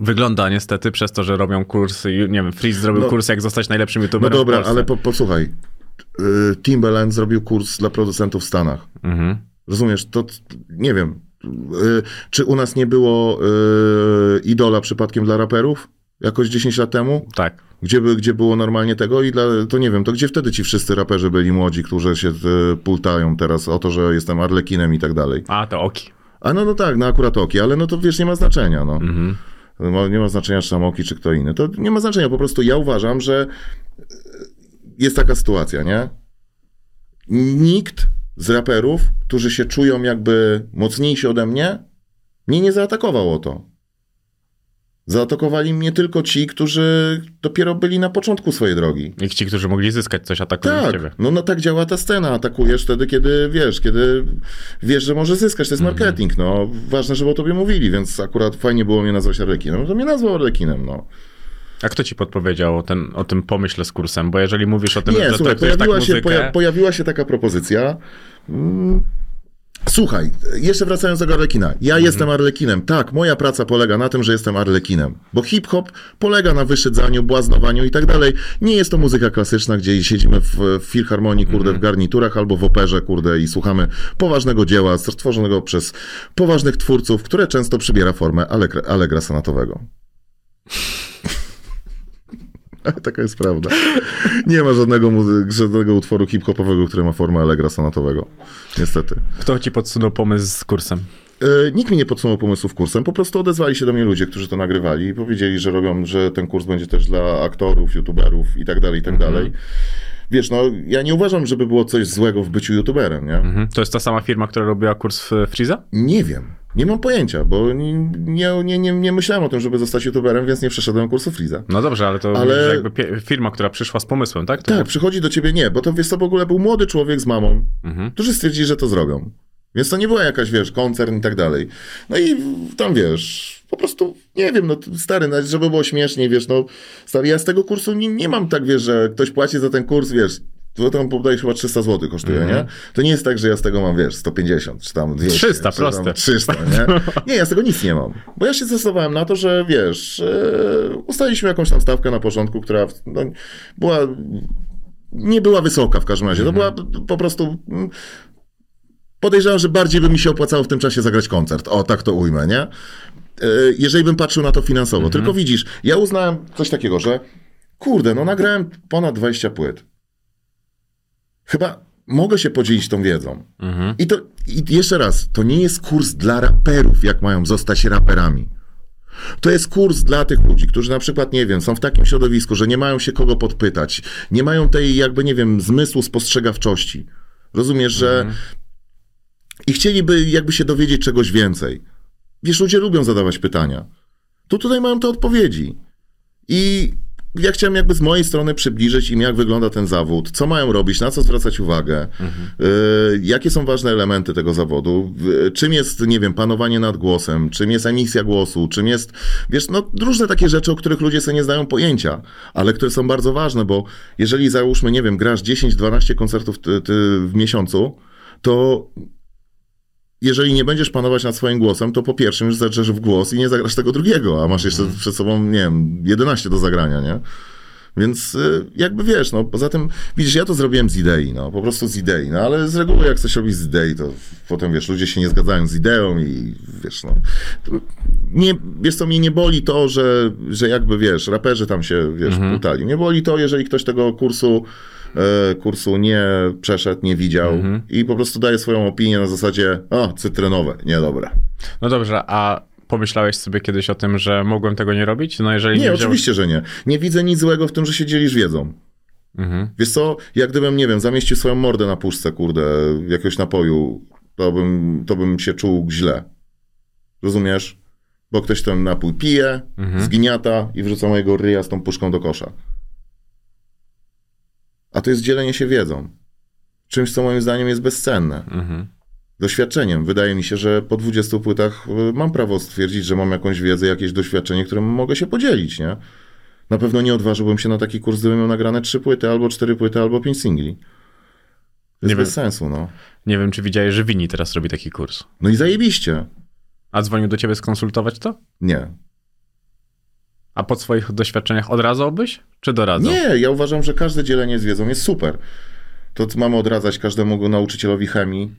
wygląda niestety przez to, że robią kursy, nie wiem, Freeze zrobił No- kurs, jak zostać najlepszym No youtuberem w dobra, ale po, posłuchaj. Yy, Timbaland zrobił kurs dla producentów w Stanach. Mhm. Rozumiesz, to nie wiem. Yy, czy u nas nie było yy, idola przypadkiem dla raperów? Jakoś 10 lat temu? Tak. Gdzie, by, gdzie było normalnie tego i dla, to nie wiem, to gdzie wtedy ci wszyscy raperzy byli młodzi, którzy się pultają teraz o to, że jestem Arlekinem i tak dalej. A, to Oki. A no, no tak, no akurat Oki, ale no to wiesz, nie ma znaczenia, no. Mhm. Ma- Nie ma znaczenia, czy tam Oki, czy kto inny. To nie ma znaczenia, po prostu ja uważam, że e, jest taka sytuacja, nie? Nikt z raperów, którzy się czują jakby mocniejsi ode mnie, mnie nie zaatakował o to. Zaatakowali mnie tylko ci, którzy dopiero byli na początku swojej drogi. I ci, którzy mogli zyskać coś, atakują Tak, ciebie. no, no tak działa ta scena. Atakujesz wtedy, kiedy wiesz, kiedy wiesz, że może zyskać. To jest Mhm. marketing, no. Ważne, żeby o tobie mówili, więc akurat fajnie było mnie nazwać Arlekinem. No to mnie nazwał Arlekinem, no. A kto ci podpowiedział o, ten, o tym pomyśle z kursem? Bo jeżeli mówisz o tym, Nie, że słuchaj, tak pojawiła, się, muzykę... poja, pojawiła się taka propozycja. Mm, Słuchaj, jeszcze wracając do Arlekina. Mhm. Ja jestem Arlekinem. Tak, moja praca polega na tym, że jestem Arlekinem. Bo hip-hop polega na wyszydzaniu, błaznowaniu i tak dalej. Nie jest to muzyka klasyczna, gdzie siedzimy w, w filharmonii, kurde, Mhm. w garniturach albo w operze, kurde, i słuchamy poważnego dzieła stworzonego przez poważnych twórców, które często przybiera formę Allegra, Allegra sonatowego. *laughs* Ale *laughs* taka jest prawda. Nie ma żadnego, muzy- żadnego utworu hip-hopowego, który ma formę Allegra sonatowego. Niestety. Kto ci podsunął pomysł z kursem? E, nikt mi nie podsunął pomysłów kursem, po prostu odezwali się do mnie ludzie, którzy to nagrywali i powiedzieli, że robią, że ten kurs będzie też dla aktorów, youtuberów i tak dalej, i tak Mhm. Wiesz, no ja nie uważam, żeby było coś złego w byciu youtuberem, nie? Mhm. To jest ta sama firma, która robiła kurs w Freeza? Nie wiem. Nie mam pojęcia, bo nie, nie, nie, nie, myślałem o tym, żeby zostać youtuberem, więc nie przeszedłem kursu Freeza. No dobrze, ale to Ale- jakby firma, która przyszła z pomysłem, tak? To Tak, przychodzi do ciebie nie, bo to wiesz, to w ogóle był młody człowiek z mamą, Mhm. którzy stwierdzili, że to zrobią. Więc to nie była jakaś, wiesz, koncern i tak dalej. No i tam, wiesz, po prostu, nie wiem, no stary, żeby było śmieszniej, wiesz, no stary, ja z tego kursu nie, nie mam tak, wiesz, że ktoś płaci za ten kurs, wiesz, to tam podaje chyba 300 zł kosztuje, Mhm. nie? To nie jest tak, że ja z tego mam, wiesz, 150, czy tam 200. 300, czy proste. 300, nie? *laughs* Nie, ja z tego nic nie mam. Bo ja się zdecydowałem na to, że, wiesz, e, ustaliliśmy jakąś tam stawkę na porządku, która no, była nie była wysoka w każdym razie. To była po prostu. Podejrzewam, że bardziej by mi się opłacało w tym czasie zagrać koncert. O, tak to ujmę, nie? E, Jeżeli bym patrzył na to finansowo. Tylko widzisz, ja uznałem coś takiego, że kurde, no nagrałem ponad 20 płyt. Chyba mogę się podzielić tą wiedzą. Mhm. I to i jeszcze raz, to nie jest kurs dla raperów, jak mają zostać raperami. To jest kurs dla tych ludzi, którzy na przykład, nie wiem, są w takim środowisku, że nie mają się kogo podpytać, nie mają tej, jakby, nie wiem, zmysłu spostrzegawczości. Rozumiesz, że i chcieliby jakby się dowiedzieć czegoś więcej. Wiesz, ludzie lubią zadawać pytania. Tu tutaj mają te odpowiedzi. I ja chciałem jakby z mojej strony przybliżyć im, jak wygląda ten zawód, co mają robić, na co zwracać uwagę, y, jakie są ważne elementy tego zawodu, y, czym jest, nie wiem, panowanie nad głosem, czym jest emisja głosu, czym jest, wiesz, no różne takie rzeczy, o których ludzie sobie nie znają pojęcia, ale które są bardzo ważne, bo jeżeli załóżmy, nie wiem, grasz 10-12 koncertów ty, ty w miesiącu, to jeżeli nie będziesz panować nad swoim głosem, to po pierwszym już zaczniesz w głos i nie zagrasz tego drugiego, a masz jeszcze przed sobą, nie wiem, 11 do zagrania, nie? Więc y, jakby wiesz, no poza tym, widzisz, ja to zrobiłem z idei, no po prostu z idei, no ale z reguły jak coś robisz z idei, to potem wiesz, ludzie się nie zgadzają z ideą i wiesz, no. Nie, wiesz co, mnie nie boli to, że, że jakby wiesz, raperzy tam się, wiesz, putali. Mnie boli to, jeżeli ktoś tego kursu kursu nie przeszedł, nie widział i po prostu daje swoją opinię na zasadzie, o, cytrynowe, niedobre. No dobrze, a pomyślałeś sobie kiedyś o tym, że mogłem tego nie robić? No jeżeli nie, Nie, wziąłeś- oczywiście, że nie. Nie widzę nic złego w tym, że się dzielisz wiedzą. Mhm. Wiesz co, jak gdybym, nie wiem, zamieścił swoją mordę na puszce, kurde, jakiegoś napoju, to bym, to bym się czuł źle. Rozumiesz? Bo ktoś ten napój pije, zgniata i wrzuca mojego ryja z tą puszką do kosza. A to jest dzielenie się wiedzą. Czymś, co moim zdaniem jest bezcenne. Mhm. Doświadczeniem. Wydaje mi się, że po 20 płytach y, mam prawo stwierdzić, że mam jakąś wiedzę, jakieś doświadczenie, którym mogę się podzielić, nie? Na pewno nie odważyłbym się na taki kurs, gdybym miał nagrane 3 płyty, albo 4 płyty, albo 5 singli. To Nie bez sensu, no. Nie wiem, czy widziałeś, że Wini teraz robi taki kurs. No i zajebiście. A dzwonił do ciebie skonsultować to? Nie. A po swoich doświadczeniach odradzałbyś? Czy doradzał? Nie, ja uważam, że każde dzielenie z wiedzą jest super. To mamy odradzać każdemu nauczycielowi chemii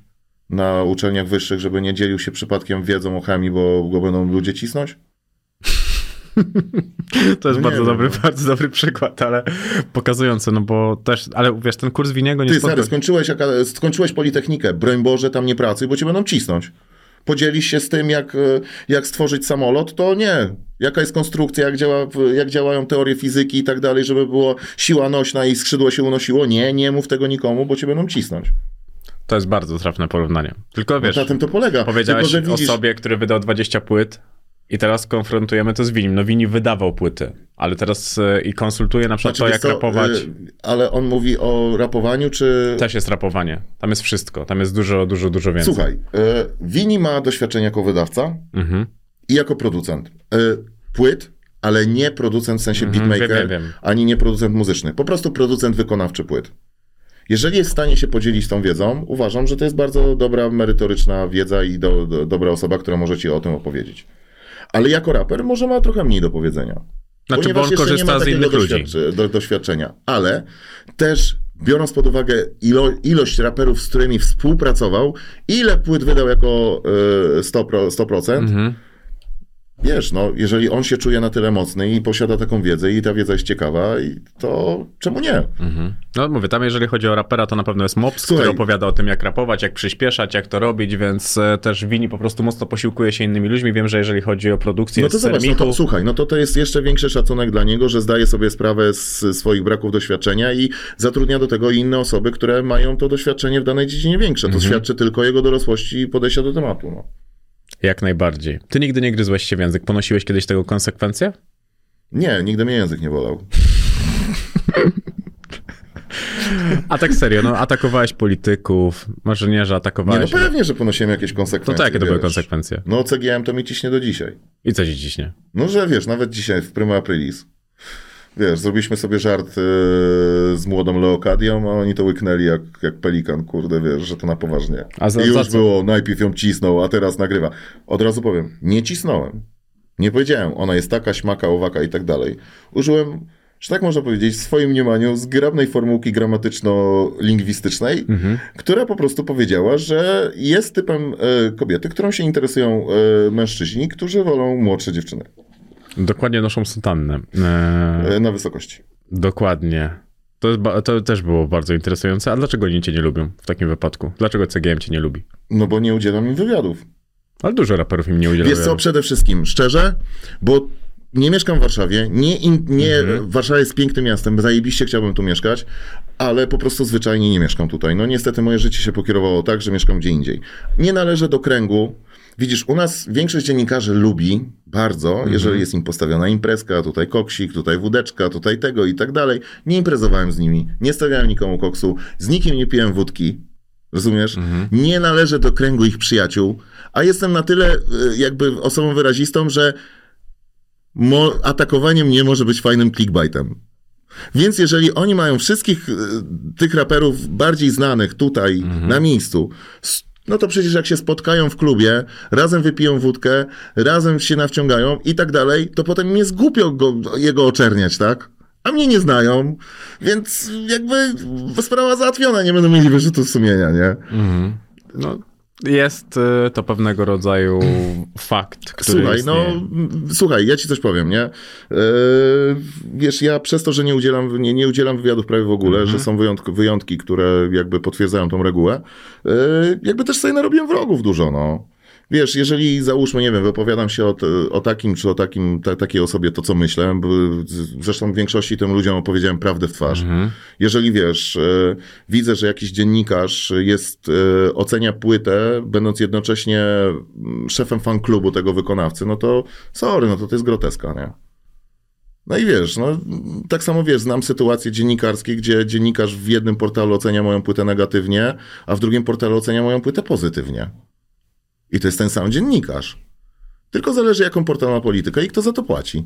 na uczelniach wyższych, żeby nie dzielił się przypadkiem wiedzą o chemii, bo go będą ludzie cisnąć? *laughs* To jest No bardzo dobry, no. bardzo dobry przykład, ale pokazujący, no bo też, ale wiesz, ten kurs Winiego nie Ty, spotka... stary, skończyłeś, skończyłeś Politechnikę. Broń Boże, tam nie pracuj, bo cię będą cisnąć. Podzielisz się z tym, jak, e, jak stworzyć samolot, to nie. Jaka jest konstrukcja, jak, działa, jak działają teorie fizyki i tak dalej, żeby było siła nośna i skrzydło się unosiło. Nie, nie mów tego nikomu, bo cię będą cisnąć. To jest bardzo trafne porównanie. Tylko wiesz, No, na tym to polega. powiedziałeś Tylko, że o widzisz, sobie, który wydał 20 płyt i teraz konfrontujemy to z Winim. No Wini wydawał płyty, ale teraz e, i konsultuje na przykład Znaczy, to, jak co, rapować. y, Ale on mówi o rapowaniu, czy... Też jest rapowanie. Tam jest wszystko. Tam jest dużo, dużo, dużo więcej. Słuchaj, y, Wini ma doświadczenie jako wydawca Mhm. i jako producent. Płyt, ale nie producent w sensie Mhm, beatmaker, wiem, wiem. ani nie producent muzyczny. Po prostu producent wykonawczy płyt. Jeżeli jest w stanie się podzielić tą wiedzą, uważam, że to jest bardzo dobra, merytoryczna wiedza i do, do, dobra osoba, która może ci o tym opowiedzieć. Ale jako raper może ma trochę mniej do powiedzenia. Znaczy, bo on jeszcze nie ma korzysta z takiego innych ludzi. Do, doświadczenia. Ale też biorąc pod uwagę ilo, ilość raperów, z którymi współpracował, ile płyt wydał jako y, 100%, 100% Mhm. Wiesz, no, jeżeli on się czuje na tyle mocny i posiada taką wiedzę i ta wiedza jest ciekawa, to czemu nie? Mhm. No mówię, tam jeżeli chodzi o rapera, to na pewno jest Mops, Słuchaj. który opowiada o tym, jak rapować, jak przyspieszać, jak to robić, więc e, też Wini po prostu mocno posiłkuje się innymi ludźmi. Wiem, że jeżeli chodzi o produkcję No to zobacz, no to, słuchaj, no to to jest jeszcze większy szacunek dla niego, że zdaje sobie sprawę z swoich braków doświadczenia i zatrudnia do tego inne osoby, które mają to doświadczenie w danej dziedzinie większe. To świadczy tylko o jego dorosłości i podejścia do tematu. No. Jak najbardziej. Ty nigdy nie gryzłeś się w język. Ponosiłeś kiedyś tego konsekwencje? Nie, nigdy mnie język nie bolał. *laughs* A tak serio, no atakowałeś polityków, nie, że Nie, atakowałeś... no pewnie, że ponosiłem jakieś konsekwencje. to jakie to były wiesz. konsekwencje? No CGM to mi ciśnie do dzisiaj. I co ci ciśnie? No, że wiesz, nawet dzisiaj w Prima Aprilis. Wiesz, zrobiliśmy sobie żart yy, z młodą Leokadią, a oni to łyknęli jak, jak pelikan, kurde, wiesz, że to na poważnie. A za- I za już co? było, najpierw ją cisnął, a teraz nagrywa. Od razu powiem, nie cisnąłem. Nie powiedziałem, ona jest taka, śmaka, owaka i tak dalej. Użyłem, że tak można powiedzieć, w swoim mniemaniu zgrabnej formułki gramatyczno-lingwistycznej, Mhm. która po prostu powiedziała, że jest typem e, kobiety, którą się interesują e, mężczyźni, którzy wolą młodsze dziewczyny Dokładnie noszą sutannę. E, na wysokości. dokładnie. To, ba- to też było bardzo interesujące. A dlaczego oni cię nie lubią w takim wypadku? Dlaczego CGM cię nie lubi? No bo nie udzielam im wywiadów. Ale dużo raperów im nie udziela. Wiesz co, przede wszystkim, szczerze, bo nie mieszkam w Warszawie, nie, in, nie Warszawa jest pięknym miastem, zajebiście chciałbym tu mieszkać, ale po prostu zwyczajnie nie mieszkam tutaj. No niestety moje życie się pokierowało tak, że mieszkam gdzie indziej. Nie należę do kręgu. Widzisz, u nas większość dziennikarzy lubi bardzo, jeżeli jest im postawiona imprezka, tutaj koksik, tutaj wódeczka, tutaj tego i tak dalej. Nie imprezowałem z nimi, nie stawiałem nikomu koksu, z nikim nie piłem wódki, Rozumiesz? Nie należę do kręgu ich przyjaciół, a jestem na tyle y, jakby osobą wyrazistą, że atakowanie mnie może być fajnym clickbaitem. Więc jeżeli oni mają wszystkich y, tych raperów bardziej znanych tutaj na miejscu, no to przecież jak się spotkają w klubie, razem wypiją wódkę, razem się nawciągają i tak dalej, to potem mnie zgłupio go, jego oczerniać, tak? A mnie nie znają, więc jakby sprawa załatwiona, nie będą mieli wyrzutów sumienia, nie? No, jest y, to pewnego rodzaju fakt, który Słuchaj, istnieje. no słuchaj, ja ci coś powiem, nie? Yy, wiesz, ja przez to, że nie udzielam, nie, nie udzielam wywiadów prawie w ogóle, Mhm. że są wyjątki, wyjątki, które jakby potwierdzają tą regułę, yy, jakby też sobie narobiłem wrogów dużo, no. Wiesz, jeżeli załóżmy, nie wiem, wypowiadam się o, o takim czy o takim, ta, takiej osobie to, co myślę, zresztą większości tym ludziom opowiedziałem prawdę w twarz. Jeżeli wiesz, e, widzę, że jakiś dziennikarz jest, e, ocenia płytę, będąc jednocześnie mm, szefem fan klubu tego wykonawcy, no to sorry, no to to jest groteska, nie? No i wiesz, no tak samo wiesz, znam sytuacje dziennikarskie, gdzie dziennikarz w jednym portalu ocenia moją płytę negatywnie, a w drugim portalu ocenia moją płytę pozytywnie. I to jest ten sam dziennikarz. Tylko zależy, jaką portal ma politykę i kto za to płaci.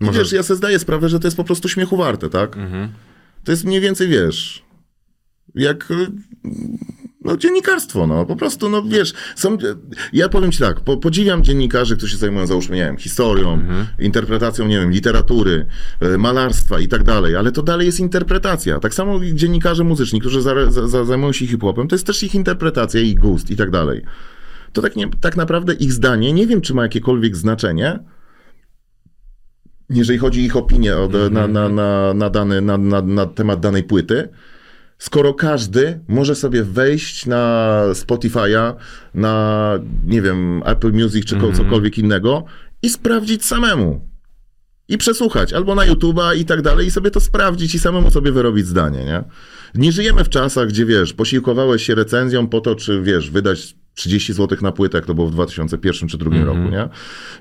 Może- wiesz, ja sobie zdaję sprawę, że to jest po prostu śmiechu warte, tak? To jest mniej więcej, wiesz, jak y, no, dziennikarstwo, no. Po prostu, no wiesz, są, ja powiem ci tak, po, podziwiam dziennikarzy, którzy się zajmują, załóżmy, nie wiem, historią, interpretacją, nie wiem, literatury, y, malarstwa i tak dalej, ale to dalej jest interpretacja. Tak samo dziennikarze muzyczni, którzy za, za, za, zajmują się hip-hopem, to jest też ich interpretacja, ich gust i tak dalej. To tak, nie, tak naprawdę ich zdanie, nie wiem, czy ma jakiekolwiek znaczenie, jeżeli chodzi o ich opinię o, na, na, na, na, dany, na, na, na temat danej płyty, skoro każdy może sobie wejść na Spotify'a, na, nie wiem, Apple Music czy ko- cokolwiek innego i sprawdzić samemu. I przesłuchać, albo na YouTube'a i tak dalej, i sobie to sprawdzić i samemu sobie wyrobić zdanie, nie? Nie żyjemy w czasach, gdzie wiesz, posiłkowałeś się recenzją po to, czy wiesz, wydać 30 zł na płytę, jak to było w 2001 czy 2002 roku, nie?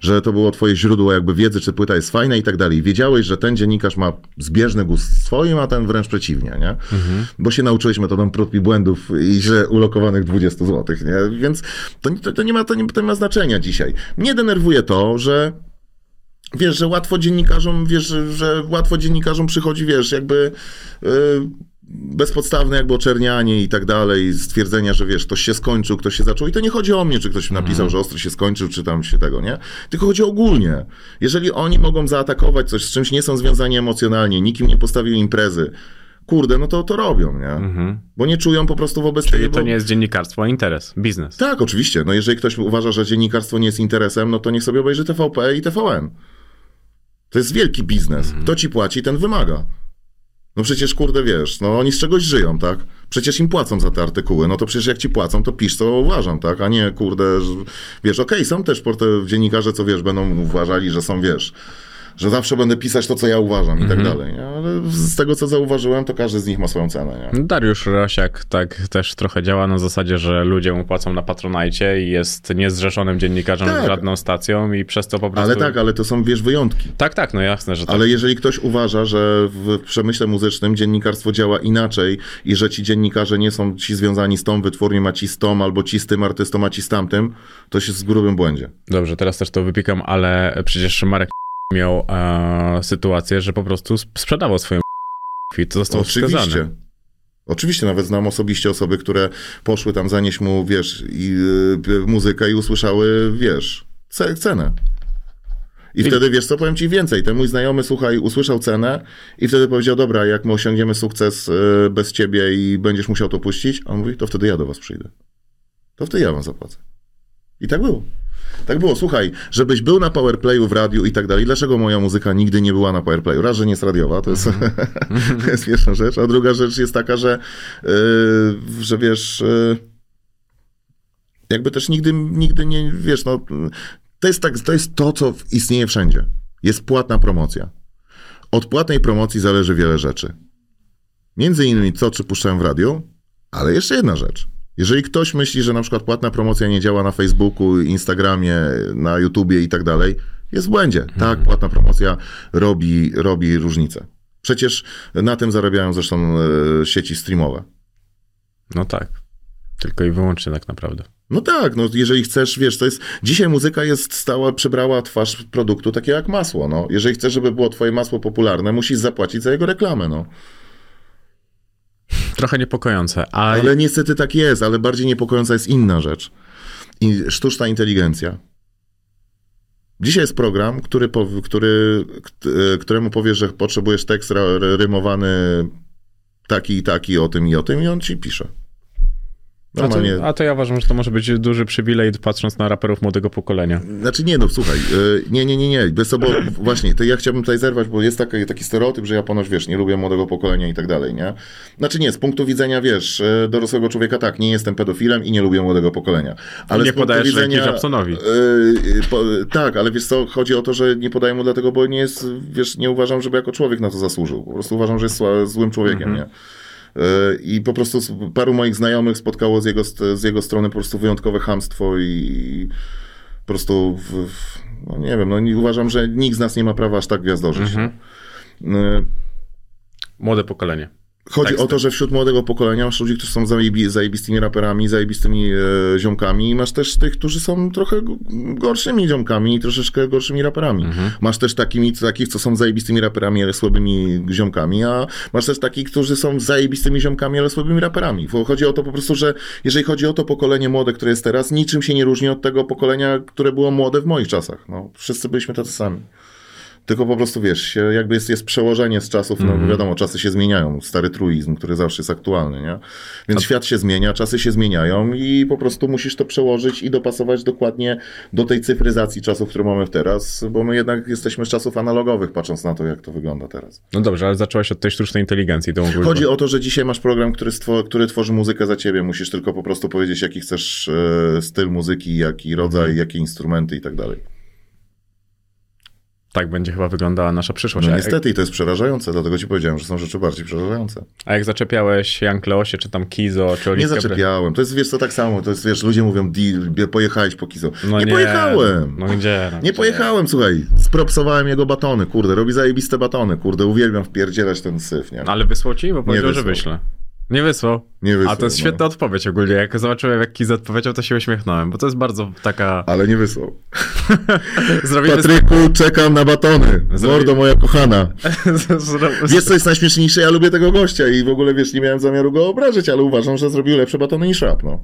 Że to było twoje źródło jakby wiedzy, czy płyta jest fajna i tak dalej. Wiedziałeś, że ten dziennikarz ma zbieżny gust swoim, a ten wręcz przeciwnie, nie? Bo się nauczyłeś metodą prób i błędów i źle ulokowanych 20 zł, nie? Więc to, to, to, nie ma, to, nie, to nie ma znaczenia dzisiaj. Mnie denerwuje to, że wiesz, że łatwo dziennikarzom, wiesz, że, że łatwo dziennikarzom przychodzi, wiesz, jakby yy, bezpodstawne jakby oczernianie i tak dalej, stwierdzenia, że wiesz, ktoś się skończył, ktoś się zaczął i to nie chodzi o mnie, czy ktoś napisał, że ostro się skończył, czy tam się tego, nie? Tylko chodzi ogólnie. Jeżeli oni mogą zaatakować coś, z czymś nie są związani emocjonalnie, nikim nie postawił imprezy, kurde, no to to robią, nie? Bo nie czują po prostu wobec. Czyli tego... to bo- nie jest dziennikarstwo, a interes, biznes. Tak, oczywiście. No jeżeli ktoś uważa, że dziennikarstwo nie jest interesem, no to niech sobie obejrzy TVP i TVN. To jest wielki biznes. Kto ci płaci, ten wymaga. No przecież, kurde, wiesz, no oni z czegoś żyją, tak? Przecież im płacą za te artykuły. No to przecież jak ci płacą, to pisz, co uważam, tak? A nie, kurde, wiesz, okej, są też dziennikarze, co wiesz, będą uważali, że są, wiesz, że zawsze będę pisać to, co ja uważam i tak dalej, nie? Ale z tego, co zauważyłem, to każdy z nich ma swoją cenę, nie? Dariusz Rosiak tak też trochę działa na zasadzie, że ludzie mu płacą na Patronajcie i jest niezrzeszonym dziennikarzem Tak. z żadną stacją i przez to po prostu... Ale tak, ale to są, wiesz, wyjątki. Tak, tak, no jasne, że tak. Ale jeżeli ktoś uważa, że w przemyśle muzycznym dziennikarstwo działa inaczej i że ci dziennikarze nie są ci związani z tą wytwórnią, a ci z tą, albo ci z tym artystą, a ci z tamtym, to się z grubym błędzie. Dobrze, teraz też to wypikam, ale przecież Marek miał e, sytuację, że po prostu sp- sprzedawał swoją *laughs* i to został Oczywiście. Oczywiście, nawet znam osobiście osoby, które poszły tam zanieść mu, wiesz, i, y, muzykę i usłyszały, wiesz, ce, cenę. I wtedy, wiesz co, powiem ci więcej. Ten mój znajomy, słuchaj, usłyszał cenę i wtedy powiedział, dobra, jak my osiągniemy sukces y, bez ciebie i będziesz musiał to puścić, a on mówi, to wtedy ja do was przyjdę. To wtedy ja wam zapłacę. I tak było. Tak było, słuchaj, żebyś był na powerplayu w radiu i tak dalej. Dlaczego moja muzyka nigdy nie była na powerplayu? Raz, że nie jest radiowa, to jest, *laughs* to jest pierwsza rzecz, a druga rzecz jest taka, że, yy, że wiesz, yy, jakby też nigdy, nigdy nie, wiesz, no, to jest, tak, to jest to, co istnieje wszędzie. Jest płatna promocja. Od płatnej promocji zależy wiele rzeczy. Między innymi to, czy puszczałem w radiu, ale jeszcze jedna rzecz. Jeżeli ktoś myśli, że na przykład płatna promocja nie działa na Facebooku, Instagramie, na YouTubie i tak dalej, jest w błędzie. Tak, płatna promocja robi, robi różnicę. Przecież na tym zarabiają zresztą e, sieci streamowe. No tak. Tylko i wyłącznie tak naprawdę. No tak, no jeżeli chcesz, wiesz, to jest, dzisiaj muzyka jest stała, przybrała twarz produktu takie jak masło, no. Jeżeli chcesz, żeby było twoje masło popularne, musisz zapłacić za jego reklamę, no. Trochę niepokojące. A Ale niestety tak jest, ale bardziej niepokojąca jest inna rzecz. I sztuczna inteligencja. Dzisiaj jest program, który, który, kt- e, któremu powiesz, że potrzebujesz tekst rymowany taki i taki o tym i o tym i on ci pisze. A, to, a to ja uważam, że to może być duży przywilej patrząc na raperów młodego pokolenia. Znaczy nie, no słuchaj, y, nie, nie, nie, nie, bez bo *clears throat* właśnie, to ja chciałbym tutaj zerwać, bo jest taki, taki stereotyp, że ja ponoć, wiesz, nie lubię młodego pokolenia i tak dalej, nie? Znaczy nie, z punktu widzenia, wiesz, y, dorosłego człowieka tak, nie jestem pedofilem i nie lubię młodego pokolenia. Ale Nie podajesz widzenia... Japsonowi. y, y, po, tak, ale wiesz co, chodzi o to, że nie podaję mu dlatego, bo nie jest, wiesz, nie uważam, żeby jako człowiek na to zasłużył. Po prostu uważam, że jest złym człowiekiem, nie? I po prostu paru moich znajomych spotkało z jego, z jego strony po prostu wyjątkowe chamstwo i po prostu, w, w, no nie wiem, no nie, uważam, że nikt z nas nie ma prawa aż tak gwiazdożyć. Y, Młode pokolenie. Chodzi o to, że wśród młodego pokolenia masz ludzi, którzy są zajebi, zajebistymi raperami, zajebistymi e, ziomkami i masz też tych, którzy są trochę gorszymi ziomkami i troszeczkę gorszymi raperami. Masz też takimi, takich, co są zajebistymi raperami, ale słabymi ziomkami, a masz też takich, którzy są zajebistymi ziomkami, ale słabymi raperami. Bo Chodzi o to po prostu, że jeżeli chodzi o to pokolenie młode, które jest teraz, niczym się nie różni od tego pokolenia, które było młode w moich czasach. No, wszyscy byliśmy tacy sami. Tylko po prostu wiesz, jakby jest, jest przełożenie z czasów, no bo wiadomo, czasy się zmieniają, stary truizm, który zawsze jest aktualny, nie? Więc świat się zmienia, czasy się zmieniają i po prostu musisz to przełożyć i dopasować dokładnie do tej cyfryzacji czasów, które mamy teraz, bo my jednak jesteśmy z czasów analogowych, patrząc na to, jak to wygląda teraz. No dobrze, ale zacząłeś od tej sztucznej inteligencji. To Chodzi o to, że dzisiaj masz program, który, stwo, który tworzy muzykę za ciebie, musisz tylko po prostu powiedzieć, jaki chcesz e, styl muzyki, jaki rodzaj, jakie instrumenty i tak dalej. Tak będzie chyba wyglądała nasza przyszłość. No niestety i to jest przerażające, dlatego ci powiedziałem, że są rzeczy bardziej przerażające. A jak zaczepiałeś Jan Kleosie, czy tam Kizo, czy Nie Oliwkę Bre- zaczepiałem. To jest, wiesz, to tak samo. To jest, wiesz, ludzie mówią, deal, pojechałeś po Kizo. No nie, pojechałem. No gdzie? No, Nie gdzie? pojechałem, słuchaj. Spropsowałem jego batony, kurde. Robi zajebiste batony, kurde. Uwielbiam wpierdzielać ten syf, nie? Ale wysłał ci? Bo powiedział, że wysłał. Nie wysłał. Nie wysłał, A to jest no. świetna odpowiedź ogólnie. Jak zobaczyłem, jak Kizo odpowiedział, to się uśmiechnąłem, bo to jest bardzo taka... Ale nie wysłał. *laughs* Zrobimy Patryku, czekam na batony. Mordo, moja kochana. *laughs* Zro- Wiesz, co jest najśmieszniejsze? Ja lubię tego gościa i w ogóle, wiesz, nie miałem zamiaru go obrażyć, ale uważam, że zrobił lepsze batony niż rap, no.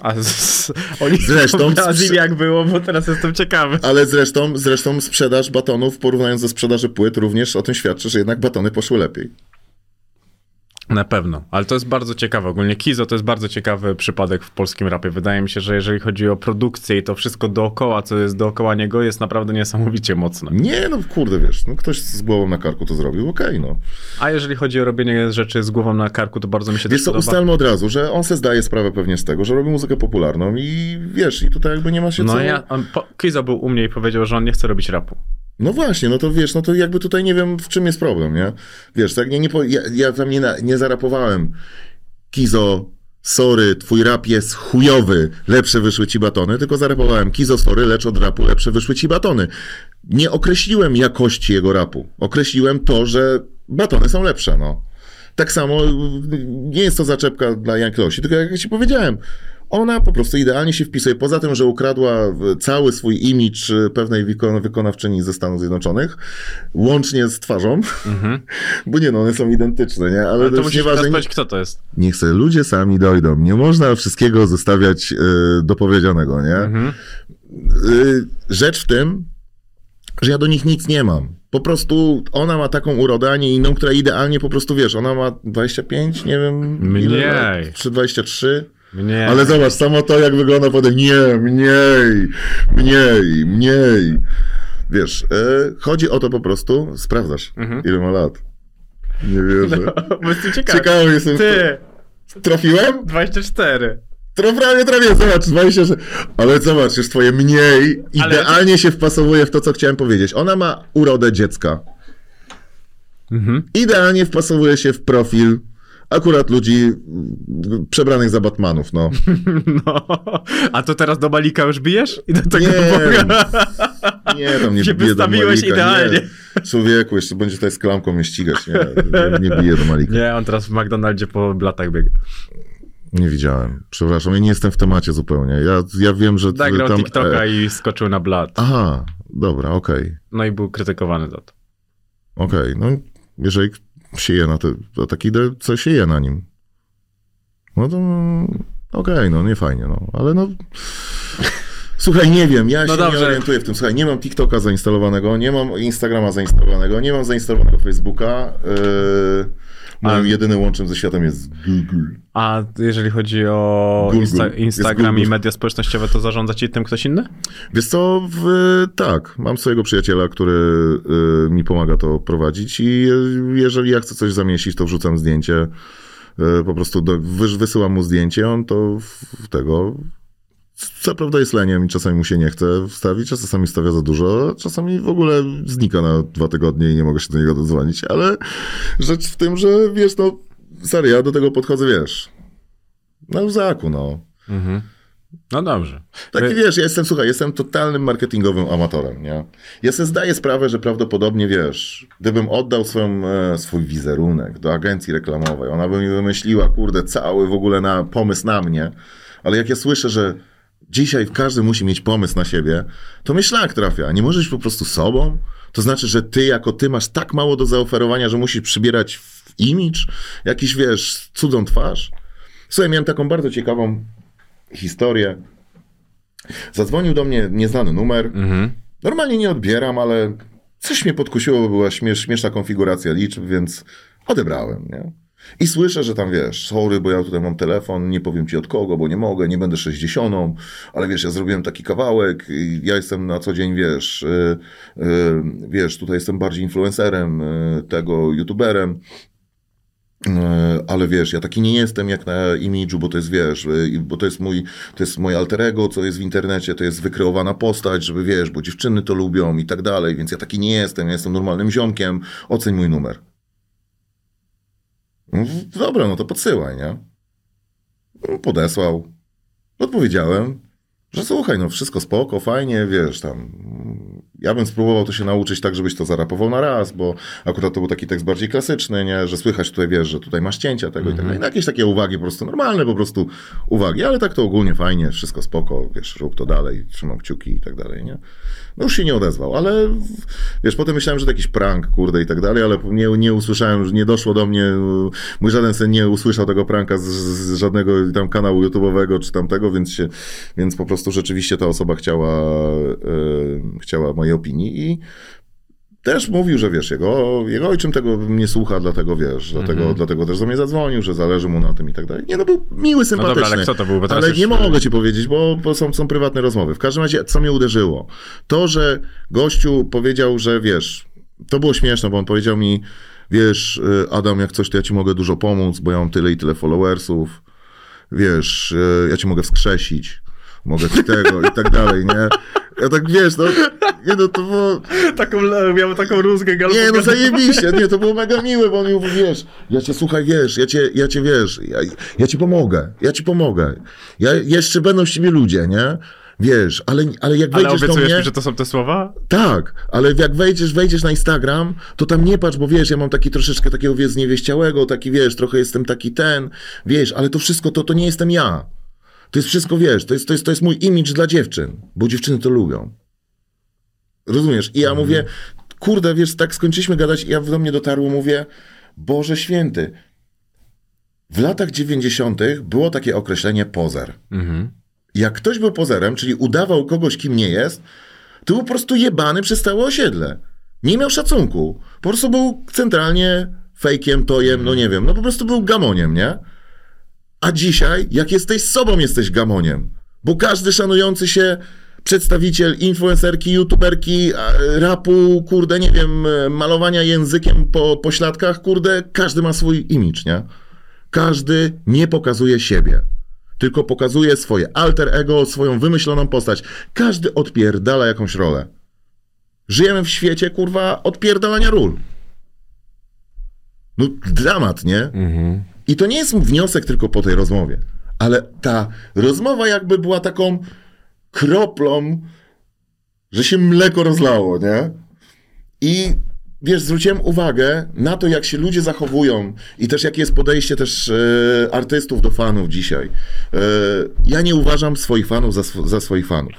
A z... oni Zresztą sprze- jak było, bo teraz jestem ciekawy. Ale zresztą, zresztą sprzedaż batonów, porównując ze sprzedaży płyt, również o tym świadczy, że jednak batony poszły lepiej. Na pewno, ale to jest bardzo ciekawe. Ogólnie Kizo to jest bardzo ciekawy przypadek w polskim rapie. Wydaje mi się, że jeżeli chodzi o produkcję i to wszystko dookoła, co jest dookoła niego, jest naprawdę niesamowicie mocne. Nie, no kurde, wiesz, no ktoś z głową na karku to zrobił, okej, no. A jeżeli chodzi o robienie rzeczy z głową na karku, to bardzo mi się Wiesz też co, podoba. ustalmy od razu, że on se zdaje sprawę pewnie z tego, że robi muzykę popularną i wiesz, i tutaj jakby nie ma się No co... ja, on, po, Kizo był u mnie i powiedział, że on nie chce robić rapu. No właśnie, no to wiesz, no to jakby tutaj nie wiem, w czym jest problem, nie? Wiesz, tak nie, nie ja, ja tam nie, nie zarapowałem Kizo, sorry, twój rap jest chujowy, lepsze wyszły ci batony, tylko zarapowałem Kizo, sorry, lecz od rapu lepsze wyszły ci batony. Nie określiłem jakości jego rapu. Określiłem to, że batony są lepsze, no. Tak samo y, nie jest to zaczepka dla Janklosi, tylko jak ci powiedziałem, ona po prostu idealnie się wpisuje. Poza tym, że ukradła cały swój imidż y, pewnej wykon- wykonawczyni ze Stanów Zjednoczonych, łącznie z twarzą, *laughs* bo nie no, one są identyczne, nie? Ale, Ale to musisz nieważne, powiedzieć, kto to jest. niech sobie ludzie sami dojdą. Nie można wszystkiego zostawiać y, dopowiedzianego, nie? Mhm. Y, rzecz w tym, że ja do nich nic nie mam. Po prostu ona ma taką urodę, a nie inną, która idealnie po prostu, wiesz, ona ma 25, nie wiem, ile Mniej. lat, czy 23, Nie. ale zobacz, samo to, jak wygląda potem, nie, mniej, mniej, mniej. Wiesz, y, chodzi o to po prostu, sprawdzasz, Mhm. ile ma lat. Nie wierzę. Bo jestem ciekawy. Ciekawy jestem. Ty, Trafiłem? 24. To prawie trafię, zobacz, 26. Ale zobacz, już twoje mniej idealnie się wpasowuje w to, co chciałem powiedzieć. Ona ma urodę dziecka. Mhm. Idealnie wpasowuje się w profil akurat ludzi przebranych za Batmanów, no. *laughs* No. A to teraz do Malika już bijesz? I do tego Nie, Boga. *laughs* Nie, tam nie Się do Malika. idealnie. Nie. Człowieku, jeszcze będzie tutaj z klamką mnie ścigać. Nie, nie, do Malika. Nie, on teraz w McDonaldzie po blatach biega. Nie widziałem. Przepraszam, ja nie jestem w temacie zupełnie. Ja, ja wiem, że Zagrał tam... TikToka e, i skoczył na blat. Aha, dobra, okej. No i był krytykowany za to. Okej, no jeżeli się je na to, to tak idę, co się je na nim. No to okej, no nie fajnie, no, ale no... Słuchaj, nie wiem, ja No się dobrze. nie orientuję w tym. Słuchaj, nie mam TikToka zainstalowanego, nie mam Instagrama zainstalowanego, nie mam zainstalowanego Facebooka. Yy, moim jedynym łączem ze światem jest Google. A jeżeli chodzi o Google. Insta Instagram Google. i media społecznościowe, to zarządza ci tym ktoś inny? Wiesz co, w, tak, mam swojego przyjaciela, który y, mi pomaga to prowadzić i jeżeli ja chcę coś zamieścić, to wrzucam zdjęcie, y, po prostu do, wy, wysyłam mu zdjęcie, on to w, w tego... Co prawda jest leniem i czasami mu się nie chce wstawić, a czasami stawia za dużo, a czasami w ogóle znika na dwa tygodnie i nie mogę się do niego dodzwonić, ale rzecz w tym, że wiesz, no serio, ja do tego podchodzę, wiesz, na luzaku, no. No dobrze. Taki Wy- wiesz, ja jestem, słuchaj, jestem totalnym marketingowym amatorem, nie? Ja sobie zdaję sprawę, że prawdopodobnie, wiesz, gdybym oddał swoją, e, swój wizerunek do agencji reklamowej, ona by mi wymyśliła, kurde, cały w ogóle na, pomysł na mnie, ale jak ja słyszę, że dzisiaj każdy musi mieć pomysł na siebie, to mnie szlak trafia. Nie możesz być po prostu sobą? To znaczy, że ty jako ty masz tak mało do zaoferowania, że musisz przybierać w imidż, jakiś, wiesz, cudzą twarz? Słuchaj, miałem taką bardzo ciekawą historię. Zadzwonił do mnie nieznany numer. Normalnie nie odbieram, ale coś mnie podkusiło, bo była śmiesz, śmieszna konfiguracja liczb, więc odebrałem, nie? I słyszę, że tam wiesz, sorry, bo ja tutaj mam telefon, nie powiem ci od kogo, bo nie mogę, nie będę 60, ale wiesz, ja zrobiłem taki kawałek, ja jestem na co dzień, wiesz, y, y, wiesz, tutaj jestem bardziej influencerem, y, tego youtuberem, E, ale wiesz, ja taki nie jestem jak na imidżu, bo to jest, wiesz, e, bo to jest mój, to jest moje alter ego, co jest w internecie, to jest wykreowana postać, żeby, wiesz, bo dziewczyny to lubią i tak dalej, więc ja taki nie jestem, ja jestem normalnym ziomkiem, oceń mój numer. Dobra, no to podsyłaj, nie? No, Podesłał. Odpowiedziałem, że słuchaj, no wszystko spoko, fajnie, wiesz, tam... Ja bym spróbował to się nauczyć tak, żebyś to zarapował na raz, bo akurat to był taki tekst bardziej klasyczny, nie? Że słychać tutaj, wiesz, że tutaj masz cięcia tego i tak dalej. No, jakieś takie uwagi po prostu, normalne po prostu uwagi, ale tak to ogólnie fajnie, wszystko spoko, wiesz, rób to dalej, trzymam kciuki i tak dalej, nie? No już się nie odezwał, ale wiesz, potem myślałem, że to jakiś prank, kurde i tak dalej, ale nie, nie usłyszałem, że nie doszło do mnie, mój żaden sen nie usłyszał tego pranka z, z żadnego tam kanału YouTube'owego czy tamtego, więc się, więc po prostu rzeczywiście ta osoba chciała, e, chciała mojej opinii i też mówił, że wiesz, jego, jego ojczym tego nie słucha, dlatego wiesz, dlatego, Mhm. dlatego też do mnie zadzwonił, że zależy mu na tym i tak dalej. Nie, no był miły, sympatyczny. dobra, ale kto to był? Bo ale już- nie mogę ci powiedzieć, bo, bo są, są prywatne rozmowy. W każdym razie, co mnie uderzyło? To, że gościu powiedział, że wiesz, to było śmieszne, bo on powiedział mi, wiesz, y, Adam, jak coś, to ja ci mogę dużo pomóc, bo ja mam tyle i tyle followersów, wiesz, y, ja ci mogę wskrzesić, mogę ci tego i tak dalej, nie? Ja tak, wiesz, no, nie no, to było... Taką, miałem taką rózgę Nie, no zajebiście, nie, to było mega miłe, bo on mi mówi, wiesz, ja cię, słuchaj, wiesz, ja cię, ja cię, wiesz, ja, ja ci pomogę, ja ci pomogę. Ja, jeszcze będą z ciebie ludzie, nie? Wiesz, ale, ale jak Ale wejdziesz do obiecujesz mnie... mi, że to są te słowa? Tak, ale jak wejdziesz, wejdziesz na Instagram, to tam nie patrz, bo wiesz, ja mam taki troszeczkę takiego, wiesz, zniewieściałego, taki, wiesz, trochę jestem taki ten, wiesz, ale to wszystko, to, to nie jestem ja. To jest wszystko, wiesz, to jest, to jest, to jest mój imidż dla dziewczyn, bo dziewczyny to lubią. Rozumiesz? I ja mówię, kurde, wiesz, tak skończyliśmy gadać i ja do mnie dotarło, mówię, Boże Święty, w latach 90. było takie określenie pozer. Jak ktoś był pozerem, czyli udawał kogoś, kim nie jest, to był po prostu jebany przez całe osiedle. Nie miał szacunku. Po prostu był centralnie fejkiem, tojem, no nie wiem, no po prostu był gamoniem, nie? A dzisiaj, jak jesteś sobą, jesteś gamoniem. Bo każdy szanujący się przedstawiciel influencerki, youtuberki, rapu, kurde, nie wiem, e, malowania językiem po, po śladkach, kurde, każdy ma swój imidż, nie? Każdy nie pokazuje siebie, tylko pokazuje swoje alter ego, swoją wymyśloną postać. Każdy odpierdala jakąś rolę. Żyjemy w świecie, kurwa, odpierdalania ról. No, dramat, nie? I to nie jest wniosek tylko po tej rozmowie, ale ta rozmowa jakby była taką kroplą, że się mleko rozlało, nie? I wiesz, zwróciłem uwagę na to, jak się ludzie zachowują i też jakie jest podejście też e, artystów do fanów dzisiaj. E, ja nie uważam swoich fanów za, sw- za swoich fanów.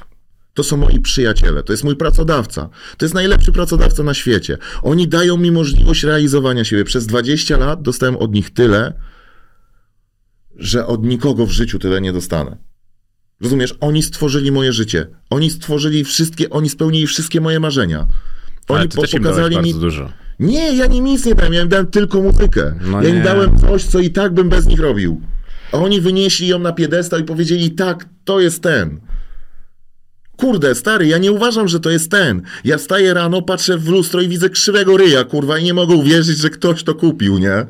To są moi przyjaciele, to jest mój pracodawca. To jest najlepszy pracodawca na świecie. Oni dają mi możliwość realizowania siebie. Przez 20 lat dostałem od nich tyle, że od nikogo w życiu tyle nie dostanę. Rozumiesz? Oni stworzyli moje życie. Oni stworzyli wszystkie, oni spełnili wszystkie moje marzenia. Ale Oni ty po, też im pokazali bardzo mi. dużo. Nie, ja im nic nie dałem, ja im dałem tylko muzykę. No ja im nie. dałem coś, co i tak bym bez nich robił. A oni wynieśli ją na piedestał i powiedzieli, tak, to jest ten. Kurde, stary, ja nie uważam, że to jest ten. Ja wstaję rano, patrzę w lustro i widzę krzywego ryja, kurwa, i nie mogę uwierzyć, że ktoś to kupił, nie?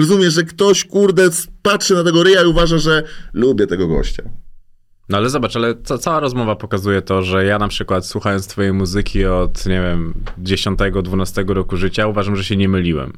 Rozumiesz, że ktoś, kurde, patrzy na tego ryja i uważa, że lubię tego gościa. No ale zobacz, ale ca- cała rozmowa pokazuje to, że ja na przykład słuchając twojej muzyki od, nie wiem, 10-12 roku życia, uważam, że się nie myliłem.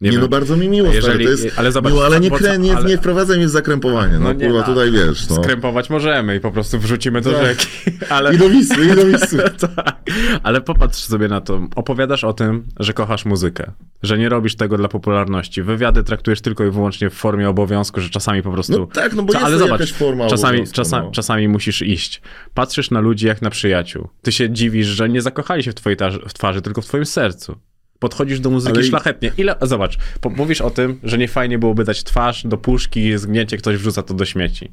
Nie, wiem, no bardzo mi miło, Jeżeli- stary, jest ale zobacz, miło, ale nie, co- krę, nie, ale- nie wprowadzaj mnie w zakrępowanie, no, No nie kurwa, tutaj wiesz, no. Skrępować możemy i po prostu wrzucimy do Tak. rzeki. *laughs* Ale... I do Wisły, i do Wisły. *laughs* tak. Ale popatrz sobie na to. Opowiadasz o tym, że kochasz muzykę, że nie robisz tego dla popularności. Wywiady traktujesz tylko i wyłącznie w formie obowiązku, że czasami po prostu. No tak, no bo jest ale zobacz, jakaś forma czasami, obowiązku, czasa, no. czasami musisz iść. Patrzysz na ludzi jak na przyjaciół. Ty się dziwisz, że nie zakochali się w twojej tarz- w twarzy, tylko w twoim sercu. Podchodzisz do muzyki Ale szlachetnie. Ile, zobacz, mówisz o tym, że nie fajnie byłoby dać twarz do puszki, zgnięcie, ktoś wrzuca to do śmieci.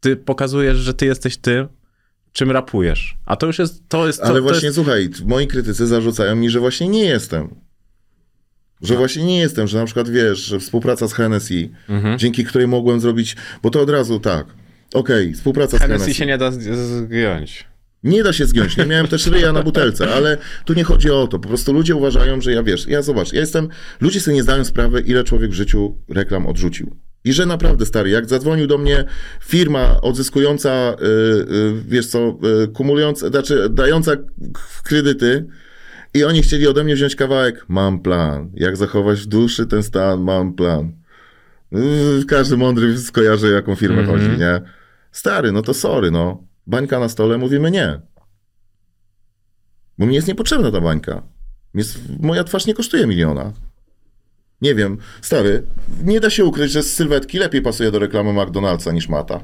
Ty pokazujesz, że ty jesteś tym, czym rapujesz. A to już jest, to jest, to, Ale właśnie, jest, słuchaj, moi krytycy zarzucają mi, że właśnie nie jestem. Że No. właśnie nie jestem, że na przykład wiesz, że współpraca z Hennessy, Mhm. dzięki której mogłem zrobić, bo to od razu tak. Okej, współpraca z Hennessy Hennessy. się nie da zgiąć. Nie da się zgiąć, nie miałem też ryja na butelce, ale tu nie chodzi o to. Po prostu ludzie uważają, że ja wiesz, ja zobacz, ja jestem, ludzie sobie nie zdają sprawy, ile człowiek w życiu reklam odrzucił. I że naprawdę, stary, jak zadzwonił do mnie firma odzyskująca, y, y, wiesz co, y, kumulująca, znaczy dająca kredyty i oni chcieli ode mnie wziąć kawałek, mam plan. Jak zachować w duszy ten stan, mam plan. Y, Każdy mądry skojarzy, jaką firmę Mhm. chodzi, nie? Stary, no to sorry, no. Bańka na stole, mówimy nie. Bo mi jest niepotrzebna ta bańka. Jest, moja twarz nie kosztuje miliona. Nie wiem, stary, nie da się ukryć, że z sylwetki lepiej pasuje do reklamy McDonald'sa niż mata.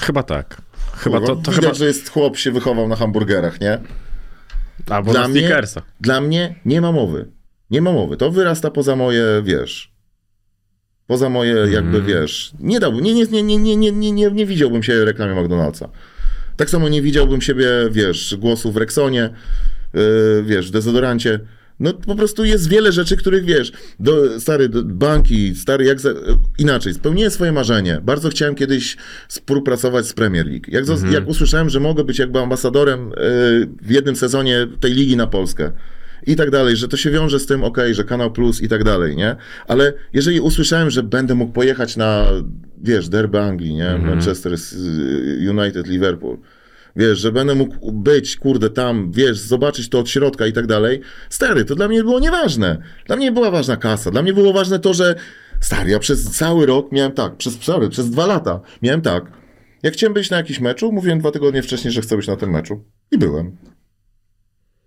Chyba tak. Chyba Kurwa, to, to Widać, chyba... że jest chłop, się wychował na hamburgerach, nie? Albo Dla na mnie, dla mnie nie ma mowy. Nie ma mowy. To wyrasta poza moje, wiesz... Poza moje, jakby, Mhm. wiesz... Nie dałbym, nie, nie, nie, nie, nie, nie, nie, nie, widziałbym się reklamie McDonald'sa. Tak samo nie widziałbym siebie, wiesz, głosu w Rexonie, yy, wiesz, w dezodorancie. No po prostu jest wiele rzeczy, których wiesz, do, stary, do, banki, stary, jak za, inaczej, spełniłem swoje marzenie. Bardzo chciałem kiedyś współpracować z Premier League. Jak, zos- jak usłyszałem, że mogę być jakby ambasadorem yy, w jednym sezonie tej ligi na Polskę i tak dalej, że to się wiąże z tym, okej, że Kanał Plus i tak dalej, nie? Ale jeżeli usłyszałem, że będę mógł pojechać na, wiesz, derby Anglii, nie? Manchester z- United, Liverpool, wiesz, że będę mógł być, kurde, tam, wiesz, zobaczyć to od środka i tak dalej, stary, to dla mnie było nieważne. Dla mnie była ważna kasa, dla mnie było ważne to, że, stary, ja przez cały rok miałem tak, przez, sorry, przez dwa lata miałem tak, jak chciałem być na jakimś meczu, mówiłem dwa tygodnie wcześniej, że chcę być na tym meczu. I byłem.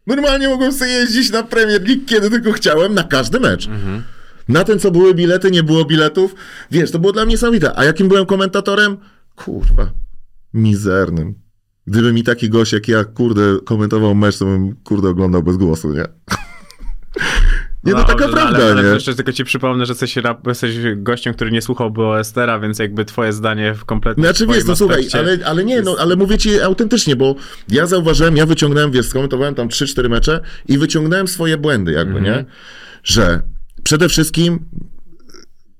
Normalnie mogłem sobie jeździć na Premier League, kiedy tylko chciałem, na każdy mecz. Na ten, co były bilety, nie było biletów. Wiesz, to było dla mnie niesamowite. A jakim byłem komentatorem? Kurwa, mizernym. Gdyby mi taki gość jak ja, kurde, komentował mecz, to bym, kurde, oglądał bez głosu, nie? *laughs* nie, no, taka dobrze, prawda, ale, ale nie? jeszcze tylko ci przypomnę, że jesteś, rap, jesteś gościem, który nie słuchał BOSTera, więc jakby twoje zdanie w kompletnie Znaczy wiesz, no słuchaj, ale, ale nie, no, ale mówię ci autentycznie, bo ja zauważyłem, ja wyciągnąłem, wiesz, skomentowałem tam 3-4 mecze i wyciągnąłem swoje błędy jakby, nie? Że przede wszystkim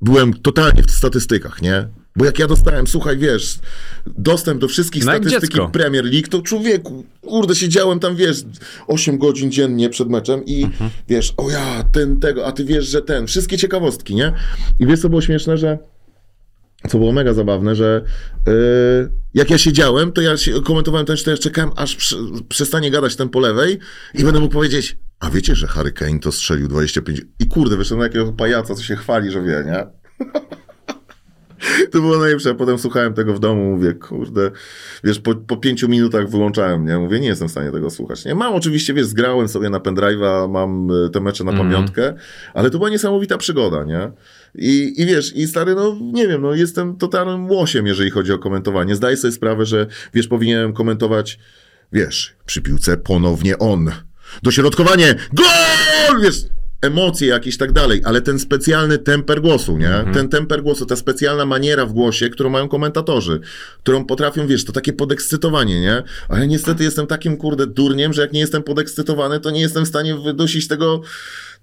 byłem totalnie w statystykach, nie? Bo jak ja dostałem, słuchaj, wiesz, dostęp do wszystkich No statystyki. Premier League, to człowieku, kurde, siedziałem tam, wiesz, 8 godzin dziennie przed meczem i Mhm. wiesz, o ja, ten, tego, a ty wiesz, że ten, wszystkie ciekawostki, nie? I wiesz, co było śmieszne, że co było mega zabawne, że yy, jak ja siedziałem, to ja się komentowałem też, to ja czekałem, aż prze, przestanie gadać ten po lewej i będę mógł powiedzieć, a wiecie, że Harry Kane to strzelił 25... I kurde, wyszedłem na jakiego pajaca, co się chwali, że wie, nie? *laughs* To było najlepsze. Potem słuchałem tego w domu, mówię, kurde, wiesz, po, po pięciu minutach wyłączałem, nie? Mówię, nie jestem w stanie tego słuchać, nie? Mam oczywiście, wiesz, zgrałem sobie na pendrive'a, mam e, te mecze na pamiątkę, ale to była niesamowita przygoda, nie? I, I wiesz, i stary, no nie wiem, no jestem totalnym łosiem, jeżeli chodzi o komentowanie. Zdaję sobie sprawę, że, wiesz, powinienem komentować, wiesz, przy piłce ponownie on. Dośrodkowanie, gol! Wiesz, emocje jakieś i tak dalej, ale ten specjalny temper głosu, nie? Ten temper głosu, ta specjalna maniera w głosie, którą mają komentatorzy, którą potrafią, wiesz, to takie podekscytowanie, nie? Ale niestety jestem takim, kurde, durniem, że jak nie jestem podekscytowany, to nie jestem w stanie wydusić tego,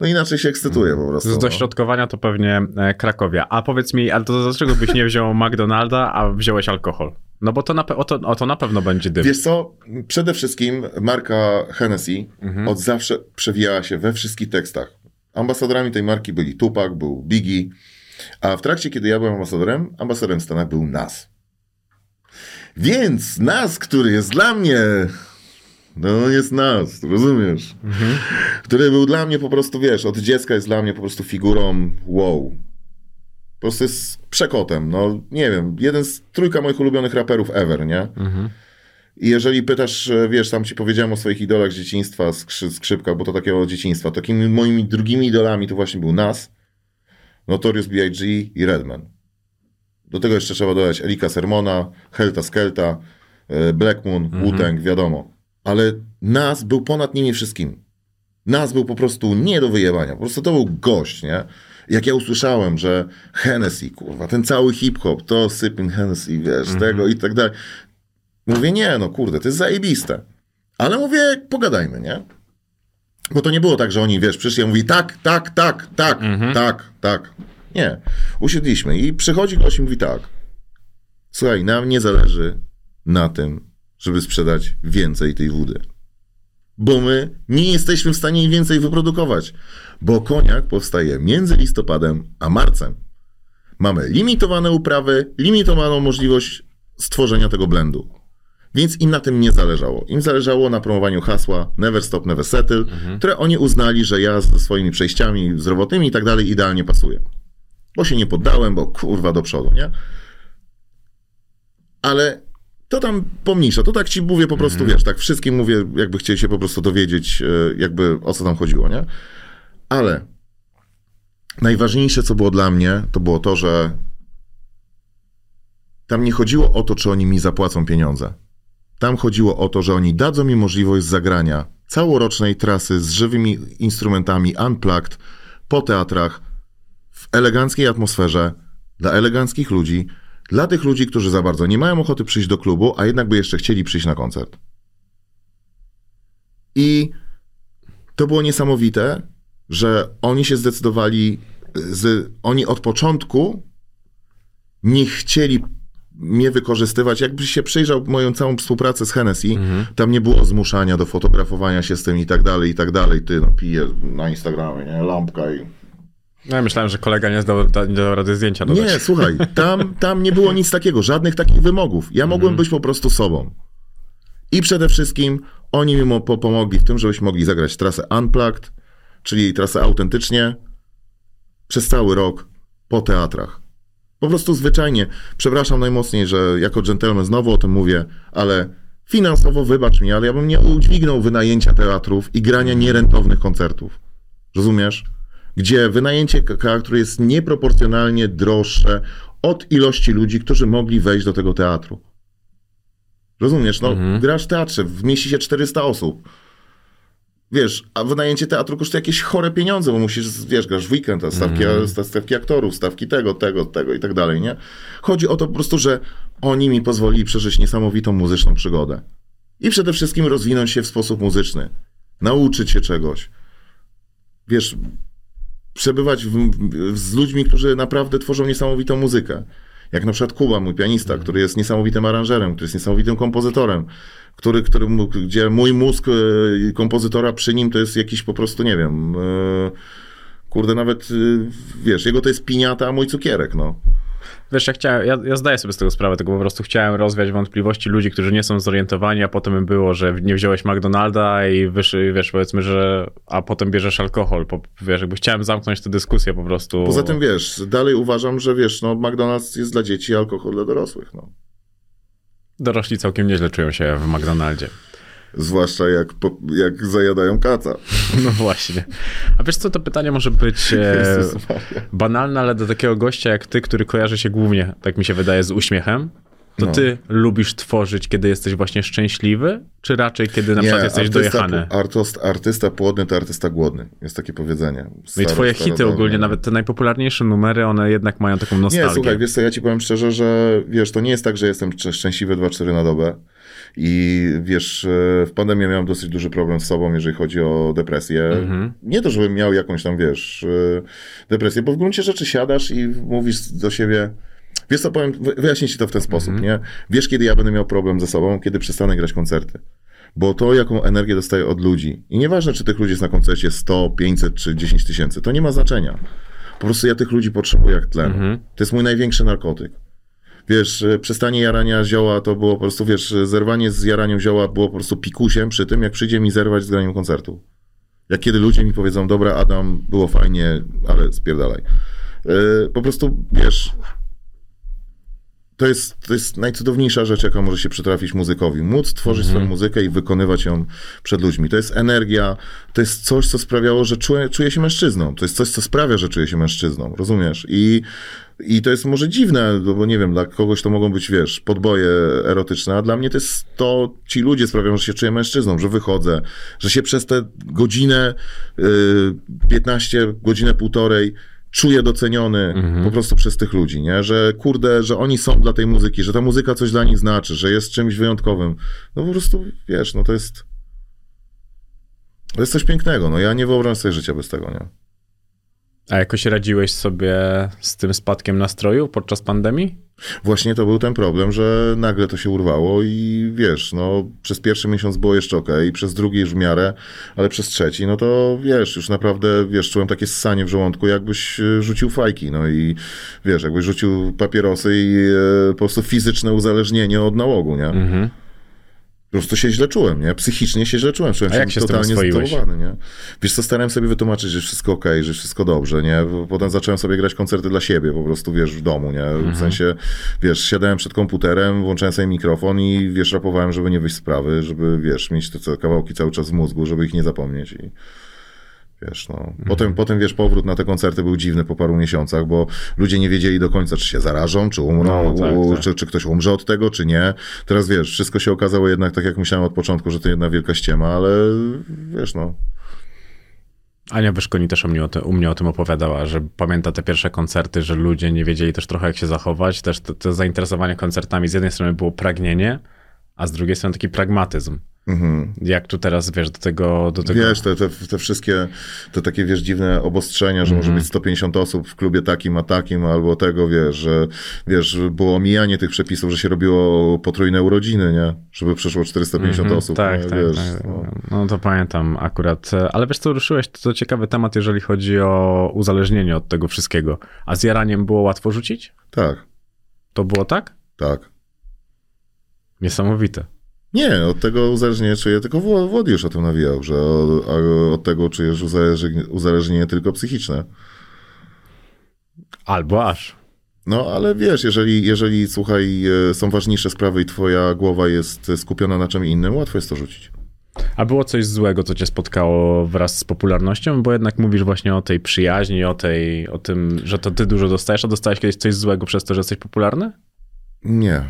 no inaczej się ekscytuję po prostu. Z no. dośrodkowania to pewnie e, Krakowia. A powiedz mi, ale to dlaczego byś nie wziął *laughs* McDonalda, a wziąłeś alkohol? No bo to na, o, to, o to na pewno będzie dym. Wiesz co, przede wszystkim marka Hennessy Mhm. od zawsze przewijała się we wszystkich tekstach. Ambasadorami tej marki byli Tupac, był Biggie, a w trakcie, kiedy ja byłem ambasadorem, ambasadorem w Stanach był Nas. Więc Nas, który jest dla mnie, no jest Nas, rozumiesz? Mhm. Który był dla mnie po prostu, wiesz, od dziecka jest dla mnie po prostu figurą wow. Po prostu jest przekotem, no nie wiem, jeden z trójka moich ulubionych raperów ever, nie? I jeżeli pytasz, e, wiesz, tam ci powiedziałem o swoich idolach z dzieciństwa, skrzy, skrzypka, bo to takiego dzieciństwa. Takimi moimi drugimi idolami to właśnie był Nas, Notorious B.I.G. i Redman. Do tego jeszcze trzeba dodać Erika Sermona, Helta Skelta, e, Black Moon, Wu-Tang, wiadomo. Ale Nas był ponad nimi wszystkimi. Nas był po prostu nie do wyjebania. Po prostu to był gość, nie? Jak ja usłyszałem, że Hennessy, kurwa, ten cały hip-hop, to Sipping Hennessy, wiesz, tego i tak dalej. Mówię, nie, no kurde, to jest zajebiste. Ale mówię, pogadajmy, nie? Bo to nie było tak, że oni, wiesz, przyszli i mówi tak, tak, tak, tak, tak, tak. Nie. Usiedliśmy i przychodzi gość i mówi tak. Słuchaj, nam nie zależy na tym, żeby sprzedać więcej tej wody. Bo my nie jesteśmy w stanie jej więcej wyprodukować. Bo koniak powstaje między listopadem a marcem. Mamy limitowane uprawy, limitowaną możliwość stworzenia tego blendu. Więc im na tym nie zależało. Im zależało na promowaniu hasła Never Stop, Never Settle, które oni uznali, że ja ze swoimi przejściami zdrowotnymi i tak dalej idealnie pasuję. Bo się nie poddałem, bo kurwa do przodu, nie? Ale to tam pomniejsza. To tak ci mówię po prostu, wiesz, tak wszystkim mówię, jakby chcieli się po prostu dowiedzieć, e, jakby o co tam chodziło, nie? Ale najważniejsze, co było dla mnie, to było to, że tam nie chodziło o to, czy oni mi zapłacą pieniądze. Tam chodziło o to, że oni dadzą mi możliwość zagrania całorocznej trasy z żywymi instrumentami unplugged po teatrach w eleganckiej atmosferze dla eleganckich ludzi, dla tych ludzi, którzy za bardzo nie mają ochoty przyjść do klubu, a jednak by jeszcze chcieli przyjść na koncert. I to było niesamowite, że oni się zdecydowali, z, oni od początku nie chcieli mnie wykorzystywać. Jakbyś się przyjrzał moją całą współpracę z Hennessy, tam nie było zmuszania do fotografowania się z tym i tak dalej, i tak dalej. Ty, no, pije na Instagramie, nie? Lampka i... No, ja myślałem, że kolega nie zdał, nie dał rady zdjęcia dodać. Nie, słuchaj, tam, tam nie było nic takiego, żadnych takich wymogów. Ja mogłem być po prostu sobą. I przede wszystkim oni mi mo- po- pomogli w tym, żebyśmy mogli zagrać trasę Unplugged, czyli trasę autentycznie, przez cały rok po teatrach. Po prostu zwyczajnie. Przepraszam najmocniej, że jako dżentelmen znowu o tym mówię, ale finansowo wybacz mi, ale ja bym nie udźwignął wynajęcia teatrów i grania nierentownych koncertów. Rozumiesz? Gdzie wynajęcie które jest nieproporcjonalnie droższe od ilości ludzi, którzy mogli wejść do tego teatru. Rozumiesz? No, grasz w teatrze, wmieści się 400 osób. Wiesz, a wynajęcie teatru kosztuje jakieś chore pieniądze, bo musisz, wiesz, grasz w weekend, stawki, sta- stawki aktorów, stawki tego, tego, tego i tak dalej, nie? Chodzi o to po prostu, że oni mi pozwolili przeżyć niesamowitą muzyczną przygodę. I przede wszystkim rozwinąć się w sposób muzyczny. Nauczyć się czegoś. Wiesz, przebywać w, z ludźmi, którzy naprawdę tworzą niesamowitą muzykę. Jak na przykład Kuba, mój pianista, który jest niesamowitym aranżerem, który jest niesamowitym kompozytorem, który, który, gdzie mój mózg e, kompozytora przy nim to jest jakiś po prostu, nie wiem, e, kurde, nawet, e, wiesz, jego to jest piniata, a mój cukierek, no. Wiesz, ja, chciałem, ja, ja zdaję sobie z tego sprawę, tylko po prostu chciałem rozwiać wątpliwości ludzi, którzy nie są zorientowani, a potem było, że nie wziąłeś McDonalda i wyszły, wiesz, powiedzmy, że a potem bierzesz alkohol. Po, wiesz, jakby chciałem zamknąć tę dyskusję po prostu. Poza tym, wiesz, dalej uważam, że, wiesz, no, McDonald's jest dla dzieci, alkohol dla dorosłych, no. Dorośli całkiem nieźle czują się w McDonaldzie. Zwłaszcza jak, po, jak zajadają kaca. No właśnie. A wiesz co, to pytanie może być e, banalne, ale do takiego gościa jak ty, który kojarzy się głównie, tak mi się wydaje, z uśmiechem, to No. ty lubisz tworzyć, kiedy jesteś właśnie szczęśliwy, czy raczej kiedy na przykład jesteś dojechany? Artysta, artysta płodny to artysta głodny. Jest takie powiedzenie. No i Staro- twoje hity ogólnie, nawet te najpopularniejsze numery, one jednak mają taką nostalgię. Nie, słuchaj, wiesz co, ja ci powiem szczerze, że wiesz, to nie jest tak, że jestem szcz- szczęśliwy 2-4 na dobę i wiesz, e, w pandemii miałem dosyć duży problem z sobą, jeżeli chodzi o depresję. Mhm. Nie to, żebym miał jakąś tam, wiesz, e, depresję, bo w gruncie rzeczy siadasz i mówisz do siebie, wiesz co, powiem, wy- wyjaśnię ci to w ten sposób, nie? Wiesz, kiedy ja będę miał problem ze sobą, kiedy przestanę grać koncerty. Bo to, jaką energię dostaję od ludzi, i nieważne, czy tych ludzi jest na koncercie 100, 500 czy 10 tysięcy, to nie ma znaczenia. Po prostu ja tych ludzi potrzebuję jak tlenu. To jest mój największy narkotyk. Wiesz, e, przestanie jarania zioła to było po prostu, wiesz, zerwanie z jaraniem zioła było po prostu pikusiem przy tym, jak przyjdzie mi zerwać z graniem koncertu. Jak kiedy ludzie mi powiedzą, dobra Adam, było fajnie, ale spierdalaj. E, Po prostu, wiesz, to jest, to jest najcudowniejsza rzecz, jaka może się przytrafić muzykowi. Móc tworzyć swoją muzykę i wykonywać ją przed ludźmi. To jest energia, to jest coś, co sprawiało, że czuję, czuję się mężczyzną. To jest coś, co sprawia, że czuję się mężczyzną. Rozumiesz? I, I to jest może dziwne, bo nie wiem, dla kogoś to mogą być, wiesz, podboje erotyczne, a dla mnie to jest to, ci ludzie sprawiają, że się czuję mężczyzną, że wychodzę, że się przez tę godzinę, yy, 15, godzinę, półtorej czuję doceniony po prostu przez tych ludzi, nie? Że kurde, że oni są dla tej muzyki, że ta muzyka coś dla nich znaczy, że jest czymś wyjątkowym. No po prostu, wiesz, no to jest to jest coś pięknego, no ja nie wyobrażam sobie życia bez tego, nie? A jakoś radziłeś sobie z tym spadkiem nastroju podczas pandemii? Właśnie to był ten problem, że nagle to się urwało i wiesz, no przez pierwszy miesiąc było jeszcze okej, przez drugi już w miarę, ale przez trzeci, no to wiesz, już naprawdę, wiesz, czułem takie ssanie w żołądku, jakbyś e, rzucił fajki, no i wiesz, jakbyś rzucił papierosy i e, po prostu fizyczne uzależnienie od nałogu, nie? Mhm. Po prostu się źle czułem, nie? Psychicznie się źle czułem. Czułem A się jak się totalnie zdołowany, nie? Wiesz co, starałem sobie wytłumaczyć, że wszystko okej, że wszystko dobrze, nie? Potem zacząłem sobie grać koncerty dla siebie, po prostu, wiesz, w domu, nie? Mhm. W sensie, wiesz, siadałem przed komputerem, włączałem sobie mikrofon i, wiesz, rapowałem, żeby nie wyjść z sprawy, żeby, wiesz, mieć te kawałki cały czas w mózgu, żeby ich nie zapomnieć i... Wiesz, no. Mhm. Potem, potem, wiesz, powrót na te koncerty był dziwny po paru miesiącach, bo ludzie nie wiedzieli do końca, czy się zarażą, czy umrą, No, tak, u- tak. Czy, czy ktoś umrze od tego, czy nie. Teraz, wiesz, wszystko się okazało jednak tak, jak myślałem od początku, że to jedna wielka ściema, ale wiesz, no. Ania Wyszkoni też u mnie, o ty, u mnie o tym opowiadała, że pamięta te pierwsze koncerty, że ludzie nie wiedzieli też trochę jak się zachować. Też to, to zainteresowanie koncertami z jednej strony było pragnienie, a z drugiej strony taki pragmatyzm. Jak tu teraz, wiesz, do tego... Do tego... Wiesz, te, te, te wszystkie, te takie, wiesz, dziwne obostrzenia, że może być 150 osób w klubie takim, a takim, albo tego, wiesz, że, wiesz, było omijanie tych przepisów, że się robiło potrójne urodziny, nie? Żeby przeszło 450 osób. Tak, nie? tak, wiesz, tak. no. No to pamiętam akurat. Ale wiesz co, ruszyłeś, to, to ciekawy temat, jeżeli chodzi o uzależnienie od tego wszystkiego. A z jaraniem było łatwo rzucić? Tak, To było tak? tak. Niesamowite. Nie, od tego uzależnienia czuję, tylko Wło- Włody już o tym nawijał, że od, od tego czujesz uzależnienie, uzależnienie tylko psychiczne. Albo aż. No, ale wiesz, jeżeli, jeżeli, słuchaj, e, są ważniejsze sprawy i twoja głowa jest skupiona na czym innym, łatwo jest to rzucić. A było coś złego, co cię spotkało wraz z popularnością? Bo jednak mówisz właśnie o tej przyjaźni, o, tej, o tym, że to ty dużo dostajesz, a dostałeś kiedyś coś złego przez to, że jesteś popularny? Nie.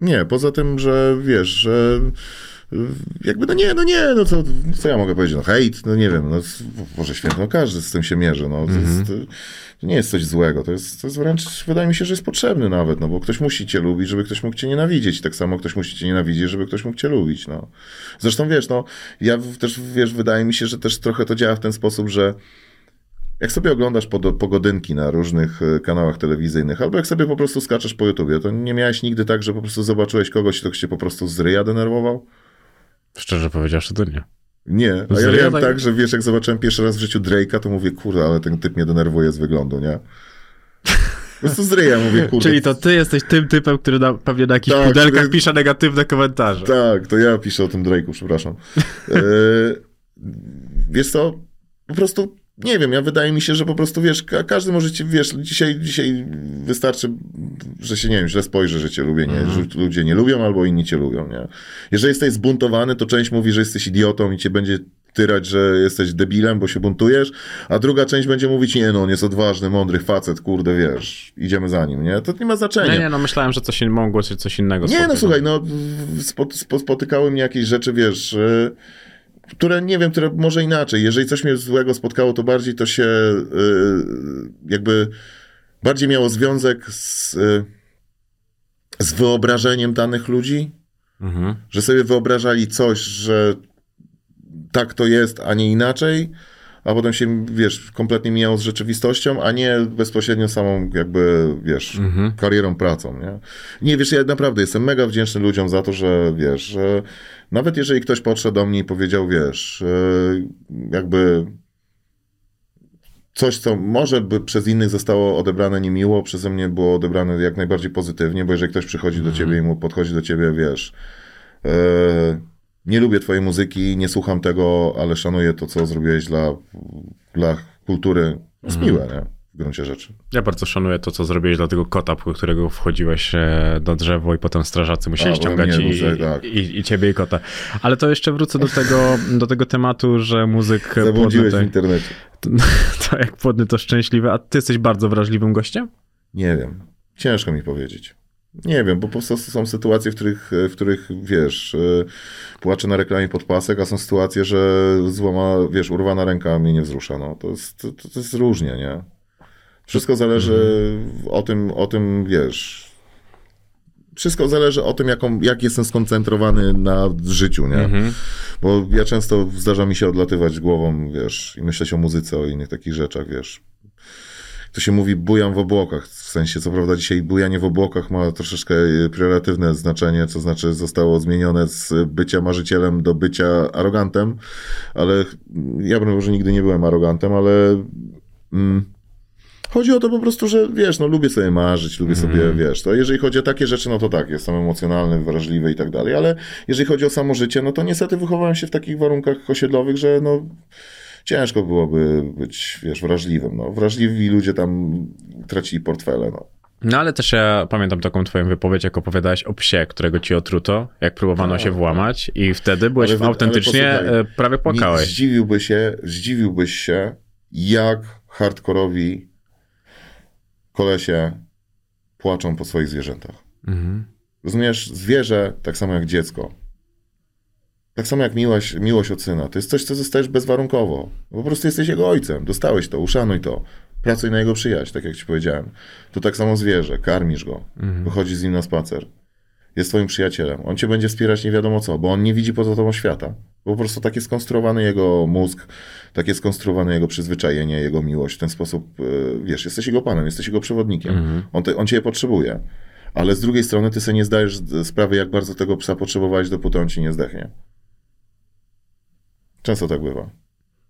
Nie, poza tym, że wiesz, że jakby no nie, no nie, no co, co ja mogę powiedzieć, no hejt, no nie wiem, no Boże święty, no każdy z tym się mierzy, no. To, jest, to, to nie jest coś złego, to jest, to jest wręcz, wydaje mi się, że jest potrzebny nawet, no bo ktoś musi cię lubić, żeby ktoś mógł cię nienawidzieć, tak samo ktoś musi cię nienawidzieć, żeby ktoś mógł cię lubić, no. Zresztą wiesz, no, ja też, wiesz, wydaje mi się, że też trochę to działa w ten sposób, że jak sobie oglądasz pod, pogodynki na różnych e, kanałach telewizyjnych, albo jak sobie po prostu skaczesz po YouTubie, to nie miałeś nigdy tak, że po prostu zobaczyłeś kogoś, kto cię po prostu z ryja denerwował? Szczerze powiedziawszy, to nie. Nie. A ja miałem tak? że wiesz, jak zobaczyłem pierwszy raz w życiu Drake'a, to mówię, kurde, ale ten typ mnie denerwuje z wyglądu, nie? Po prostu z ryja mówię, kurde. Czyli to ty jesteś tym typem, który na, pewnie na jakichś Tak, pudelkach pisze negatywne komentarze. Tak, to ja piszę o tym Drake'u, przepraszam. *laughs* E, wiesz co, po prostu nie wiem, ja wydaje mi się, że po prostu wiesz, ka- każdy może cię, wiesz, dzisiaj, dzisiaj wystarczy, że się, nie wiem, źle spojrzy, że cię lubię, nie, że ludzie nie lubią albo inni cię lubią, nie. Jeżeli jesteś zbuntowany, to część mówi, że jesteś idiotą i cię będzie tyrać, że jesteś debilem, bo się buntujesz, a druga część będzie mówić, nie no, on jest odważny, mądry facet, kurde, wiesz, idziemy za nim, nie. To nie ma znaczenia. Nie, nie, no myślałem, że coś mogło się coś innego Nie, no słuchaj, no spo, spo, spotykały mnie jakieś rzeczy, wiesz, y, które nie wiem, które może inaczej. Jeżeli coś mnie złego spotkało, to bardziej to się y, jakby bardziej miało związek z, y, z wyobrażeniem danych ludzi, Mhm. że sobie wyobrażali coś, że tak to jest, a nie inaczej, a potem się, wiesz, kompletnie mijało z rzeczywistością, a nie bezpośrednio samą jakby, wiesz, karierą, pracą, nie? Nie, wiesz, ja naprawdę jestem mega wdzięczny ludziom za to, że, wiesz, że nawet jeżeli ktoś podszedł do mnie i powiedział, wiesz, yy, jakby coś, co może by przez innych zostało odebrane niemiło, przeze mnie było odebrane jak najbardziej pozytywnie, bo jeżeli ktoś przychodzi do ciebie i mu podchodzi do ciebie, wiesz, e, nie lubię twojej muzyki, nie słucham tego, ale szanuję to, co zrobiłeś dla, dla kultury, jest miłe, nie? W gruncie rzeczy. Ja bardzo szanuję to, co zrobiłeś dla tego kota, po którego wchodziłeś e, do drzewo i potem strażacy musieli A, ściągać i, tak. i, i ciebie i kota. Ale to jeszcze wrócę do tego, do tego tematu, że muzyk *laughs* płodny Zabłądziłeś to, w internecie. *laughs* to jak płodny to szczęśliwy, a ty jesteś bardzo wrażliwym gościem? Nie wiem. Ciężko mi powiedzieć. Nie wiem, bo po prostu są sytuacje, w których, w których wiesz, y, płaczę na reklamie pod pasek, a są sytuacje, że złama, wiesz, urwana ręka mnie nie wzrusza. No, to, jest, to, to jest różnie, nie? Wszystko zależy o tym, o tym, wiesz. Wszystko zależy o tym, jaką, jak jestem skoncentrowany na życiu, nie? Bo ja często zdarza mi się odlatywać głową, wiesz, i myśleć o muzyce, o innych takich rzeczach, wiesz. To się mówi bujam w obłokach, w sensie, co prawda dzisiaj bujanie w obłokach ma troszeczkę e, pejoratywne znaczenie, co znaczy zostało zmienione z bycia marzycielem do bycia arogantem, ale ja bym może nigdy nie byłem arogantem, ale mm, chodzi o to po prostu, że wiesz, no lubię sobie marzyć, lubię sobie, wiesz, to jeżeli chodzi o takie rzeczy, no to tak, jestem emocjonalny, wrażliwy i tak dalej, ale jeżeli chodzi o samo życie, no to niestety wychowałem się w takich warunkach osiedlowych, że no ciężko byłoby być, wiesz, wrażliwym. No. Wrażliwi ludzie tam tracili portfele. No. No ale też ja pamiętam taką twoją wypowiedź, jak opowiadałeś o psie, którego ci otruto, jak próbowano się włamać i wtedy byłeś Tak, Ale autentycznie, ale prawie płakałeś. zdziwiłby się, zdziwiłbyś się, jak hardkorowi kolesie płaczą po swoich zwierzętach. Mhm. Rozumiesz, zwierzę tak samo jak dziecko. Tak samo jak miłość, miłość od syna. To jest coś, co zostajesz bezwarunkowo. Po prostu jesteś jego ojcem. Dostałeś to, uszanuj to. Pracuj na jego przyjaźń, tak jak ci powiedziałem. To tak samo zwierzę. Karmisz go. Wychodzisz z nim na spacer. jest twoim przyjacielem. On cię będzie wspierać nie wiadomo co, bo on nie widzi poza tobą świata. Po prostu tak jest skonstruowany jego mózg, tak jest skonstruowane jego przyzwyczajenie, jego miłość. W ten sposób, y, wiesz, jesteś jego panem, jesteś jego przewodnikiem. Mhm. On, te, on cię potrzebuje. Ale z drugiej strony ty sobie nie zdajesz sprawy, jak bardzo tego psa potrzebowałeś, dopóty on ci nie zdechnie. Często tak bywa.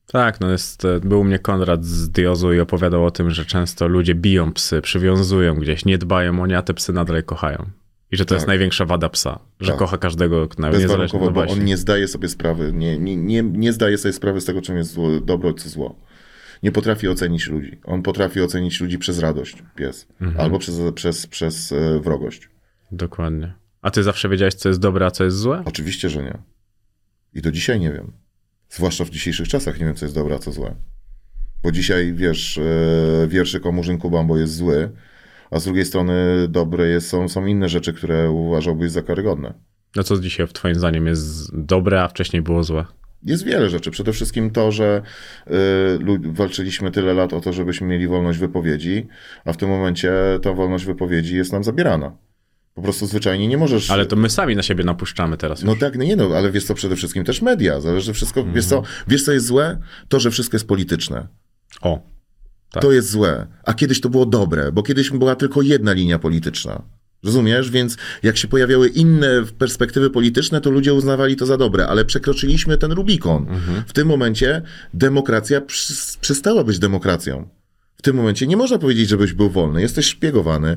Tak, no jest, e, był u mnie Konrad z Diozu i opowiadał o tym, że często ludzie biją psy, przywiązują gdzieś, nie dbają o nie, a te psy nadal je kochają. I że to jest Tak. największa wada psa, że Tak. kocha każdego, nawet niezależnie no bo on nie zdaje sobie sprawy, nie, nie, nie, nie zdaje sobie sprawy z tego, czym jest zło, dobro, co zło. Nie potrafi ocenić ludzi. On potrafi ocenić ludzi przez radość, pies. Mhm. Albo przez, przez, przez e, wrogość. Dokładnie. A ty zawsze wiedziałeś, co jest dobre, a co jest złe? Oczywiście, że nie. I do dzisiaj nie wiem. Zwłaszcza w dzisiejszych czasach nie wiem, co jest dobre, a co złe. Bo dzisiaj, wiesz, e, wierszyk o Murzynku Bambo jest zły, a z drugiej strony dobre jest, są, są inne rzeczy, które uważałbyś za karygodne. No co dzisiaj w twoim zdaniem jest dobre, a wcześniej było złe? Jest wiele rzeczy. Przede wszystkim to, że y, walczyliśmy tyle lat o to, żebyśmy mieli wolność wypowiedzi, a w tym momencie ta wolność wypowiedzi jest nam zabierana. Po prostu zwyczajnie nie możesz. Ale to my sami na siebie napuszczamy teraz No już. tak, no nie no, ale wiesz co, przede wszystkim też media. Zależy wszystko. Wiesz, co, wiesz co jest złe? To, że wszystko jest polityczne. O, Tak. To jest złe. A kiedyś to było dobre, bo kiedyś była tylko jedna linia polityczna. Rozumiesz? Więc jak się pojawiały inne perspektywy polityczne, to ludzie uznawali to za dobre, ale przekroczyliśmy ten Rubikon. W tym momencie demokracja przestała być demokracją. W tym momencie nie można powiedzieć, żebyś był wolny. Jesteś szpiegowany.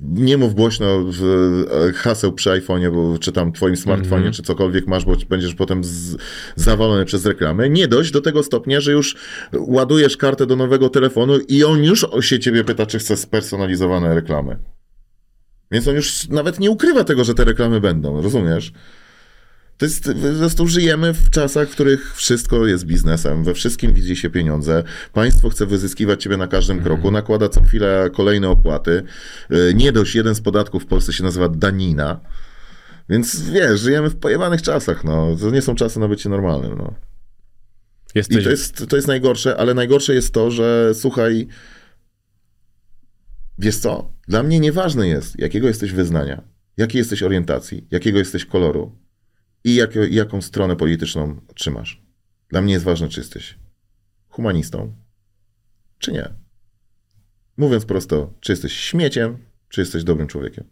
Nie mów głośno w, e, haseł przy iPhone'ie, bo, czy tam twoim smartfonie, czy cokolwiek masz, bo będziesz potem z, zawalony przez reklamę. Nie dość do tego stopnia, że już ładujesz kartę do nowego telefonu i on już o- się ciebie pyta, czy chce spersonalizowane reklamy. Więc on już nawet nie ukrywa tego, że te reklamy będą, rozumiesz? To jest, po prostu żyjemy w czasach, w których wszystko jest biznesem, we wszystkim widzi się pieniądze, państwo chce wyzyskiwać ciebie na każdym kroku, nakłada co chwilę kolejne opłaty. Yy, Nie dość, jeden z podatków w Polsce się nazywa danina. Więc wiesz, żyjemy w pojebanych czasach, no. To nie są czasy na bycie normalnym, no. I jesteś... to jest, to jest najgorsze, ale najgorsze jest to, że słuchaj, wiesz co? Dla mnie nieważne jest, jakiego jesteś wyznania, jakiej jesteś orientacji, jakiego jesteś koloru i jak, jaką stronę polityczną trzymasz. Dla mnie jest ważne, czy jesteś humanistą, czy nie. Mówiąc prosto, czy jesteś śmieciem, czy jesteś dobrym człowiekiem.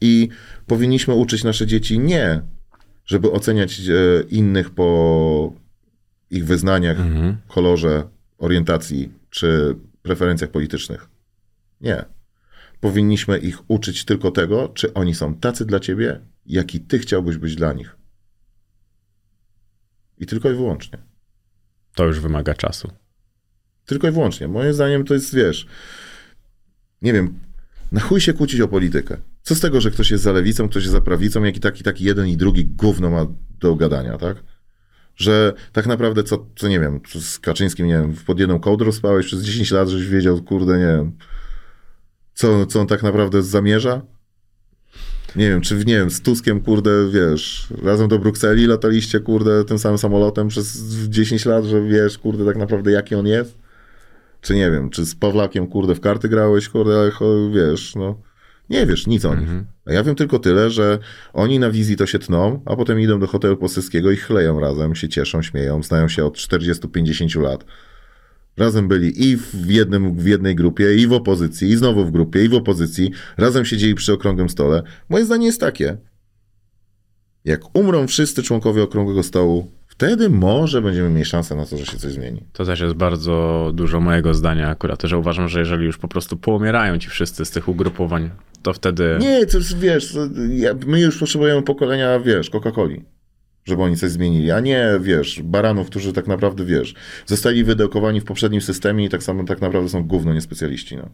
I powinniśmy uczyć nasze dzieci nie, żeby oceniać e, innych po ich wyznaniach, Mhm. kolorze, orientacji czy preferencjach politycznych. Nie. Powinniśmy ich uczyć tylko tego, czy oni są tacy dla ciebie, jaki ty chciałbyś być dla nich. I tylko i wyłącznie. To już wymaga czasu. Tylko i wyłącznie. Moim zdaniem to jest, wiesz, nie wiem, na chuj się kłócić o politykę. Co z tego, że ktoś jest za lewicą, ktoś jest za prawicą, jak i taki, taki jeden i drugi gówno ma do gadania, tak? Że tak naprawdę, co, co nie wiem, z Kaczyńskim, nie wiem, pod jedną kołdrą spałeś przez 10 lat, żeś wiedział, kurde, nie wiem, co, co on tak naprawdę zamierza? Nie wiem, czy, nie wiem, z Tuskiem, kurde, wiesz, razem do Brukseli lataliście, kurde, tym samym samolotem przez 10 lat, że wiesz, kurde, tak naprawdę jaki on jest? Czy nie wiem, czy z Pawlakiem, kurde, w karty grałeś, kurde, ale wiesz, no, nie wiesz nic o nich. A ja wiem tylko tyle, że oni na wizji to się tną, a potem idą do hotelu Posyskiego i chleją razem, się cieszą, śmieją, znają się od 40-50 lat. Razem byli i w, jednym, w jednej grupie, i w opozycji, i znowu w grupie, i w opozycji. Razem siedzieli przy okrągłym stole. Moje zdanie jest takie. Jak umrą wszyscy członkowie okrągłego stołu, wtedy może będziemy mieli szansę na to, że się coś zmieni. To też jest bardzo dużo mojego zdania akurat, że uważam, że jeżeli już po prostu poumierają ci wszyscy z tych ugrupowań, to wtedy... Nie, to jest, wiesz, my już potrzebujemy pokolenia, wiesz, Coca-Coli, żeby oni coś zmienili, a nie, wiesz, baranów, którzy tak naprawdę, wiesz, zostali wydekowani w poprzednim systemie i tak samo tak naprawdę są gówno niespecjaliści, no.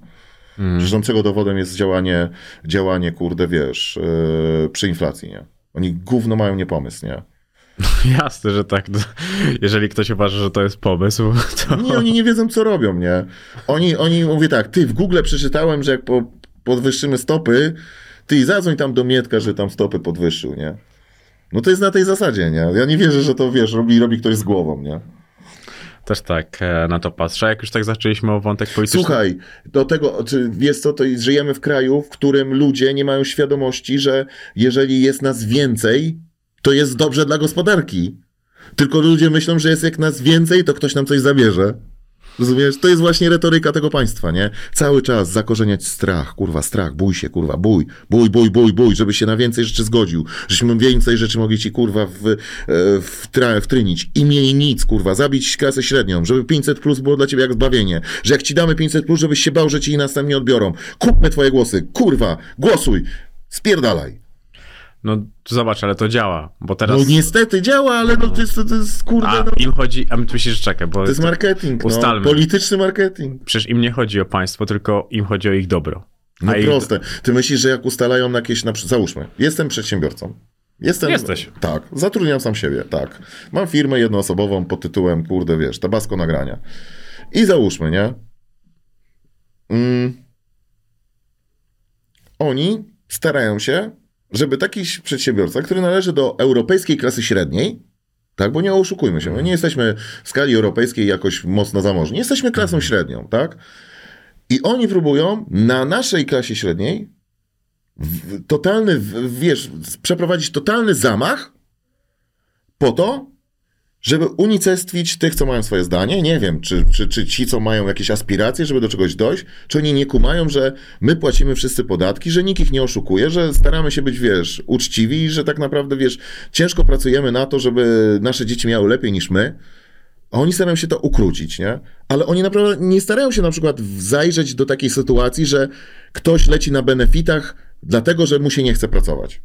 Zresztą czego dowodem jest działanie, działanie, kurde, wiesz, yy, przy inflacji, nie? Oni gówno mają niepomysł, nie? *laughs* Jasne, że tak. *laughs* Jeżeli ktoś uważa, że to jest pomysł, *laughs* to... Nie, oni nie wiedzą, co robią, nie? Oni, oni mówię tak, ty, w Google przeczytałem, że jak po, podwyższymy stopy, ty zadzwoń tam do Mietka, że tam stopy podwyższył, nie? No to jest na tej zasadzie, nie? Ja nie wierzę, że to, wiesz, robi, robi ktoś z głową, nie? Też tak e, na to patrzę. Jak już tak zaczęliśmy o wątek polityczny. Słuchaj, do tego, czy co, to jest, żyjemy w kraju, w którym ludzie nie mają świadomości, że jeżeli jest nas więcej, to jest dobrze dla gospodarki. Tylko ludzie myślą, że jest jak nas więcej, to ktoś nam coś zabierze. Rozumiesz? To jest właśnie retoryka tego państwa, nie? Cały czas zakorzeniać strach, kurwa, strach, bój się, kurwa, bój, bój, bój, bój, bój, żeby się na więcej rzeczy zgodził. Żeśmy więcej rzeczy mogli ci, kurwa, w, e, w, tra, wtrynić. I mniej nic, kurwa, zabić klasę średnią, żeby 500 plus było dla ciebie jak zbawienie. Że jak ci damy 500 plus, żebyś się bał, że ci następnie odbiorą. Kupmy twoje głosy, kurwa, głosuj, spierdalaj. No zobacz, ale to działa, bo teraz... No niestety działa, ale no to jest, to jest kurde, A no, im chodzi, a my tu myślisz, że czekaj, bo to jest marketing, no, ustalmy. polityczny marketing. przecież im nie chodzi o państwo, tylko im chodzi o ich dobro. No ich- proste. Ty myślisz, że jak ustalają na jakieś, na, załóżmy, jestem przedsiębiorcą. Jestem, Jesteś. Tak, zatrudniam sam siebie, tak. Mam firmę jednoosobową pod tytułem, kurde, wiesz, Tabasco nagrania. I załóżmy, nie? Mm. Oni starają się, żeby taki przedsiębiorca, który należy do europejskiej klasy średniej, tak, bo nie oszukujmy się, my nie jesteśmy w skali europejskiej jakoś mocno zamożni, jesteśmy klasą średnią, tak? I oni próbują na naszej klasie średniej totalny, wiesz, przeprowadzić totalny zamach po to, żeby unicestwić tych, co mają swoje zdanie. Nie wiem, czy, czy, czy ci, co mają jakieś aspiracje, żeby do czegoś dojść, czy oni nie kumają, że my płacimy wszyscy podatki, że nikt ich nie oszukuje, że staramy się być, wiesz, uczciwi i że tak naprawdę, wiesz, ciężko pracujemy na to, żeby nasze dzieci miały lepiej niż my. A oni starają się to ukrócić, nie? Ale oni naprawdę nie starają się na przykład zajrzeć do takiej sytuacji, że ktoś leci na benefitach dlatego, że mu się nie chce pracować.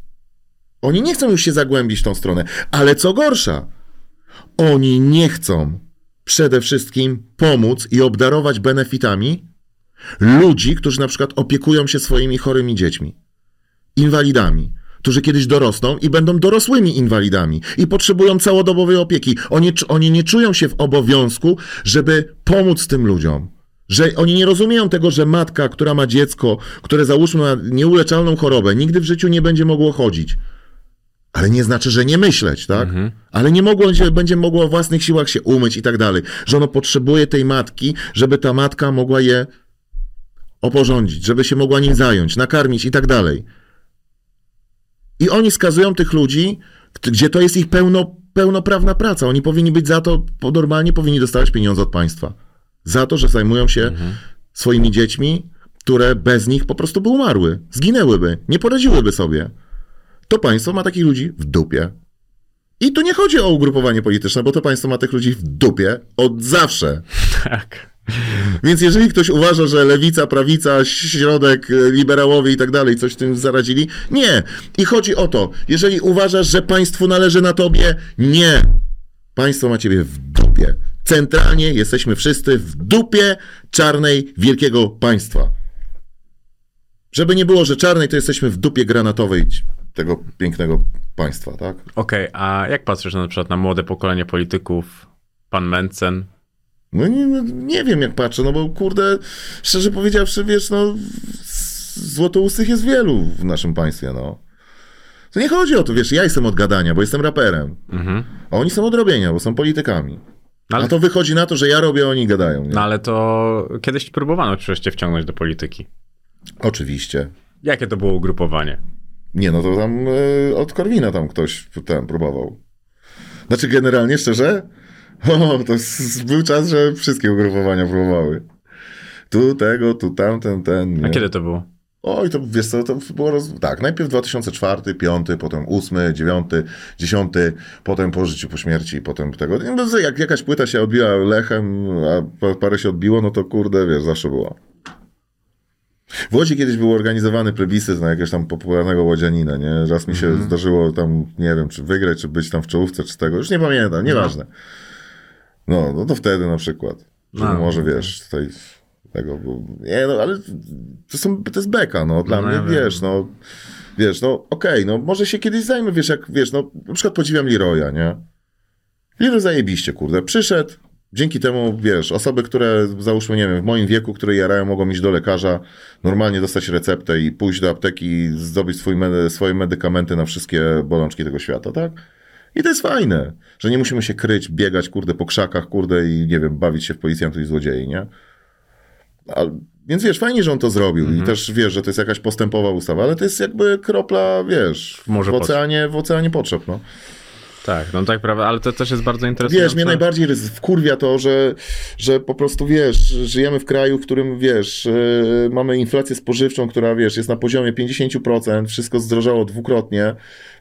Oni nie chcą już się zagłębić w tą stronę. Ale co gorsza, oni nie chcą przede wszystkim pomóc i obdarować benefitami ludzi, którzy na przykład opiekują się swoimi chorymi dziećmi, inwalidami, którzy kiedyś dorosną i będą dorosłymi inwalidami i potrzebują całodobowej opieki. Oni, oni nie czują się w obowiązku, żeby pomóc tym ludziom. Że oni nie rozumieją tego, że matka, która ma dziecko, które załóżmy ma nieuleczalną chorobę, nigdy w życiu nie będzie mogło chodzić. Ale nie znaczy, że nie myśleć, tak? Ale nie mogło, będzie mogło o własnych siłach się umyć i tak dalej. Że ono potrzebuje tej matki, żeby ta matka mogła je oporządzić, żeby się mogła nim zająć, nakarmić i tak dalej. I oni skazują tych ludzi, gdzie to jest ich pełno, pełnoprawna praca. Oni powinni być za to, normalnie powinni dostawać pieniądze od państwa. Za to, że zajmują się swoimi dziećmi, które bez nich po prostu by umarły, zginęłyby, nie poradziłyby sobie. To państwo ma takich ludzi w dupie. I tu nie chodzi o ugrupowanie polityczne, bo to państwo ma tych ludzi w dupie od zawsze. *laughs* Tak. Więc jeżeli ktoś uważa, że lewica, prawica, środek, liberałowie i tak dalej coś tym zaradzili, nie. I chodzi o to, jeżeli uważasz, że państwu należy na tobie, nie. Państwo ma ciebie w dupie. Centralnie jesteśmy wszyscy w dupie czarnej wielkiego państwa. Żeby nie było, że czarnej, to jesteśmy w dupie granatowej tego pięknego państwa, tak? Okej, a jak patrzysz na przykład na młode pokolenie polityków, pan Mencen? No nie, no, nie wiem jak patrzę, no bo kurde, szczerze powiedziawszy, wiesz, no złotoustych jest wielu w naszym państwie, no. To nie chodzi o to, wiesz, ja jestem od gadania, bo jestem raperem, Mhm. a oni są od robienia, bo są politykami. No ale, A to wychodzi na to, że ja robię, a oni gadają, nie? no ale to kiedyś próbowano przecież cię wciągnąć do polityki. Oczywiście. Jakie to było ugrupowanie? Nie, no to tam e, od Korwina tam ktoś ten próbował. Znaczy generalnie, szczerze, *laughs* o, to był czas, że wszystkie ugrupowania próbowały. Tu tego, tu tamten, ten. A nie? kiedy to było? Oj, to wiesz co, to było roz... tak, najpierw 2004, 2005, potem 8, 9, 10, potem po życiu, po śmierci, potem tego. No, jak jakaś płyta się odbiła lechem, a pa- parę się odbiło, no to kurde, wiesz, zawsze było. W Łodzi kiedyś był organizowany plebiscyt na jakiegoś tam popularnego łodzianina, nie? Raz mi się Mhm. zdarzyło tam, nie wiem, czy wygrać, czy być tam w czołówce, czy tego, już nie pamiętam, nieważne. No, no to wtedy na przykład. No, może, wiesz, tutaj tego, bo, nie no, ale to, są, to jest beka, no, dla No, mnie, ja wiesz, no, wiesz, no, okej, no, może się kiedyś zajmę, wiesz, jak, wiesz, no, na przykład podziwiam Leroya, nie? Leroy zajebiście, kurde, przyszedł, dzięki temu, wiesz, osoby, które, załóżmy, nie wiem, w moim wieku, które jarają, mogą iść do lekarza, normalnie dostać receptę i pójść do apteki i zdobyć swój medy, swoje medykamenty na wszystkie bolączki tego świata, tak? I to jest fajne, że nie musimy się kryć, biegać, kurde, po krzakach, kurde, i nie wiem, bawić się w policjantów i złodziei, nie? A, więc wiesz, fajnie, że on to zrobił Mhm. i też wiesz, że to jest jakaś postępowa ustawa, ale to jest jakby kropla, wiesz, Morze w oceanie, w oceanie potrzeb, no. Tak, no tak, prawda, ale to też jest bardzo interesujące. Wiesz, mnie najbardziej wkurwia to, że, że po prostu, wiesz, żyjemy w kraju, w którym, wiesz, yy, mamy inflację spożywczą, która, wiesz, jest na poziomie 50%, wszystko zdrożało dwukrotnie,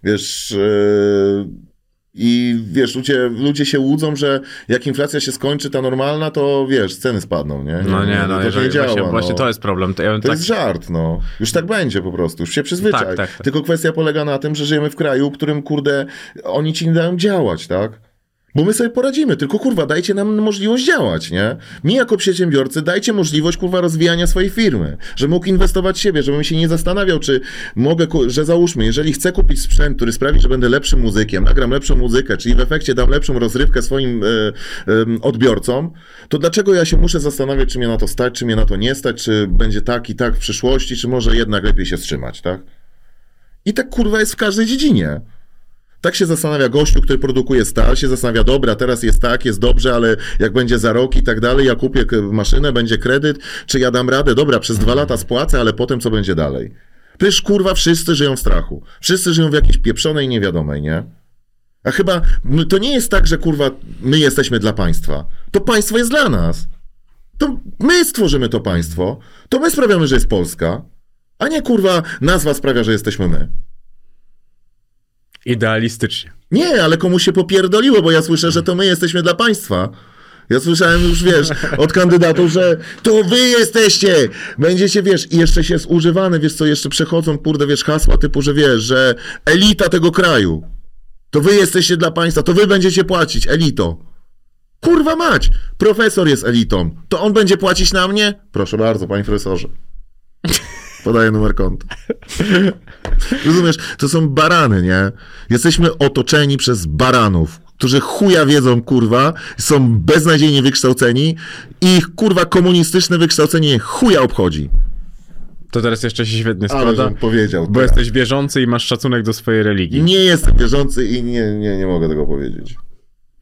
wiesz, yy, i wiesz, ludzie, ludzie się łudzą, że jak inflacja się skończy, ta normalna, to wiesz, ceny spadną, nie? No nie, no, to jeżeli, nie działa, właśnie, no. właśnie to jest problem. To, ja To tak, jest żart, no. Już tak będzie po prostu, już się przyzwyczaj. Tak, tak, tak. Tylko kwestia polega na tym, że żyjemy w kraju, w którym, kurde, oni ci nie dają działać, tak? Bo my sobie poradzimy, tylko kurwa, dajcie nam możliwość działać, nie? Mi jako przedsiębiorcy dajcie możliwość, kurwa, rozwijania swojej firmy, że mógł inwestować w siebie, żebym się nie zastanawiał, czy mogę, że załóżmy, jeżeli chcę kupić sprzęt, który sprawi, że będę lepszym muzykiem, nagram lepszą muzykę, czyli w efekcie dam lepszą rozrywkę swoim e, em, odbiorcom, to dlaczego ja się muszę zastanawiać, czy mnie na to stać, czy mnie na to nie stać, czy będzie tak i tak w przyszłości, czy może jednak lepiej się wstrzymać, tak? I tak kurwa jest w każdej dziedzinie. Tak się zastanawia gościu, który produkuje stal, się zastanawia, dobra, teraz jest tak, jest dobrze, ale jak będzie za rok i tak dalej, ja kupię maszynę, będzie kredyt, czy ja dam radę, dobra, przez dwa lata spłacę, ale potem co będzie dalej? Przecież kurwa wszyscy żyją w strachu. Wszyscy żyją w jakiejś pieprzonej niewiadomej, nie? A chyba m- to nie jest tak, że kurwa my jesteśmy dla państwa. To państwo jest dla nas. To my stworzymy to państwo. To my sprawiamy, że jest Polska. A nie kurwa nazwa sprawia, że jesteśmy my. Idealistycznie. Nie, ale komuś się popierdoliło, bo ja słyszę, że to my jesteśmy dla państwa. Ja słyszałem już, wiesz, od kandydatów, że to wy jesteście, będziecie, wiesz, i jeszcze się jest używane, wiesz co, jeszcze przechodzą, kurde, wiesz, hasła typu, że wiesz, że elita tego kraju, to wy jesteście dla państwa, to wy będziecie płacić, elito. Kurwa mać, profesor jest elitą, to on będzie płacić na mnie? Proszę bardzo, panie profesorze. Podaję numer konta. Rozumiesz, to są barany, nie? Jesteśmy otoczeni przez baranów, którzy chuja wiedzą, kurwa, są beznadziejnie wykształceni i ich, kurwa, komunistyczne wykształcenie chuja obchodzi. To teraz jeszcze się świetnie składa, powiedział. bo teraz. jesteś wierzący i masz szacunek do swojej religii. Nie jestem wierzący i nie, nie, nie mogę tego powiedzieć.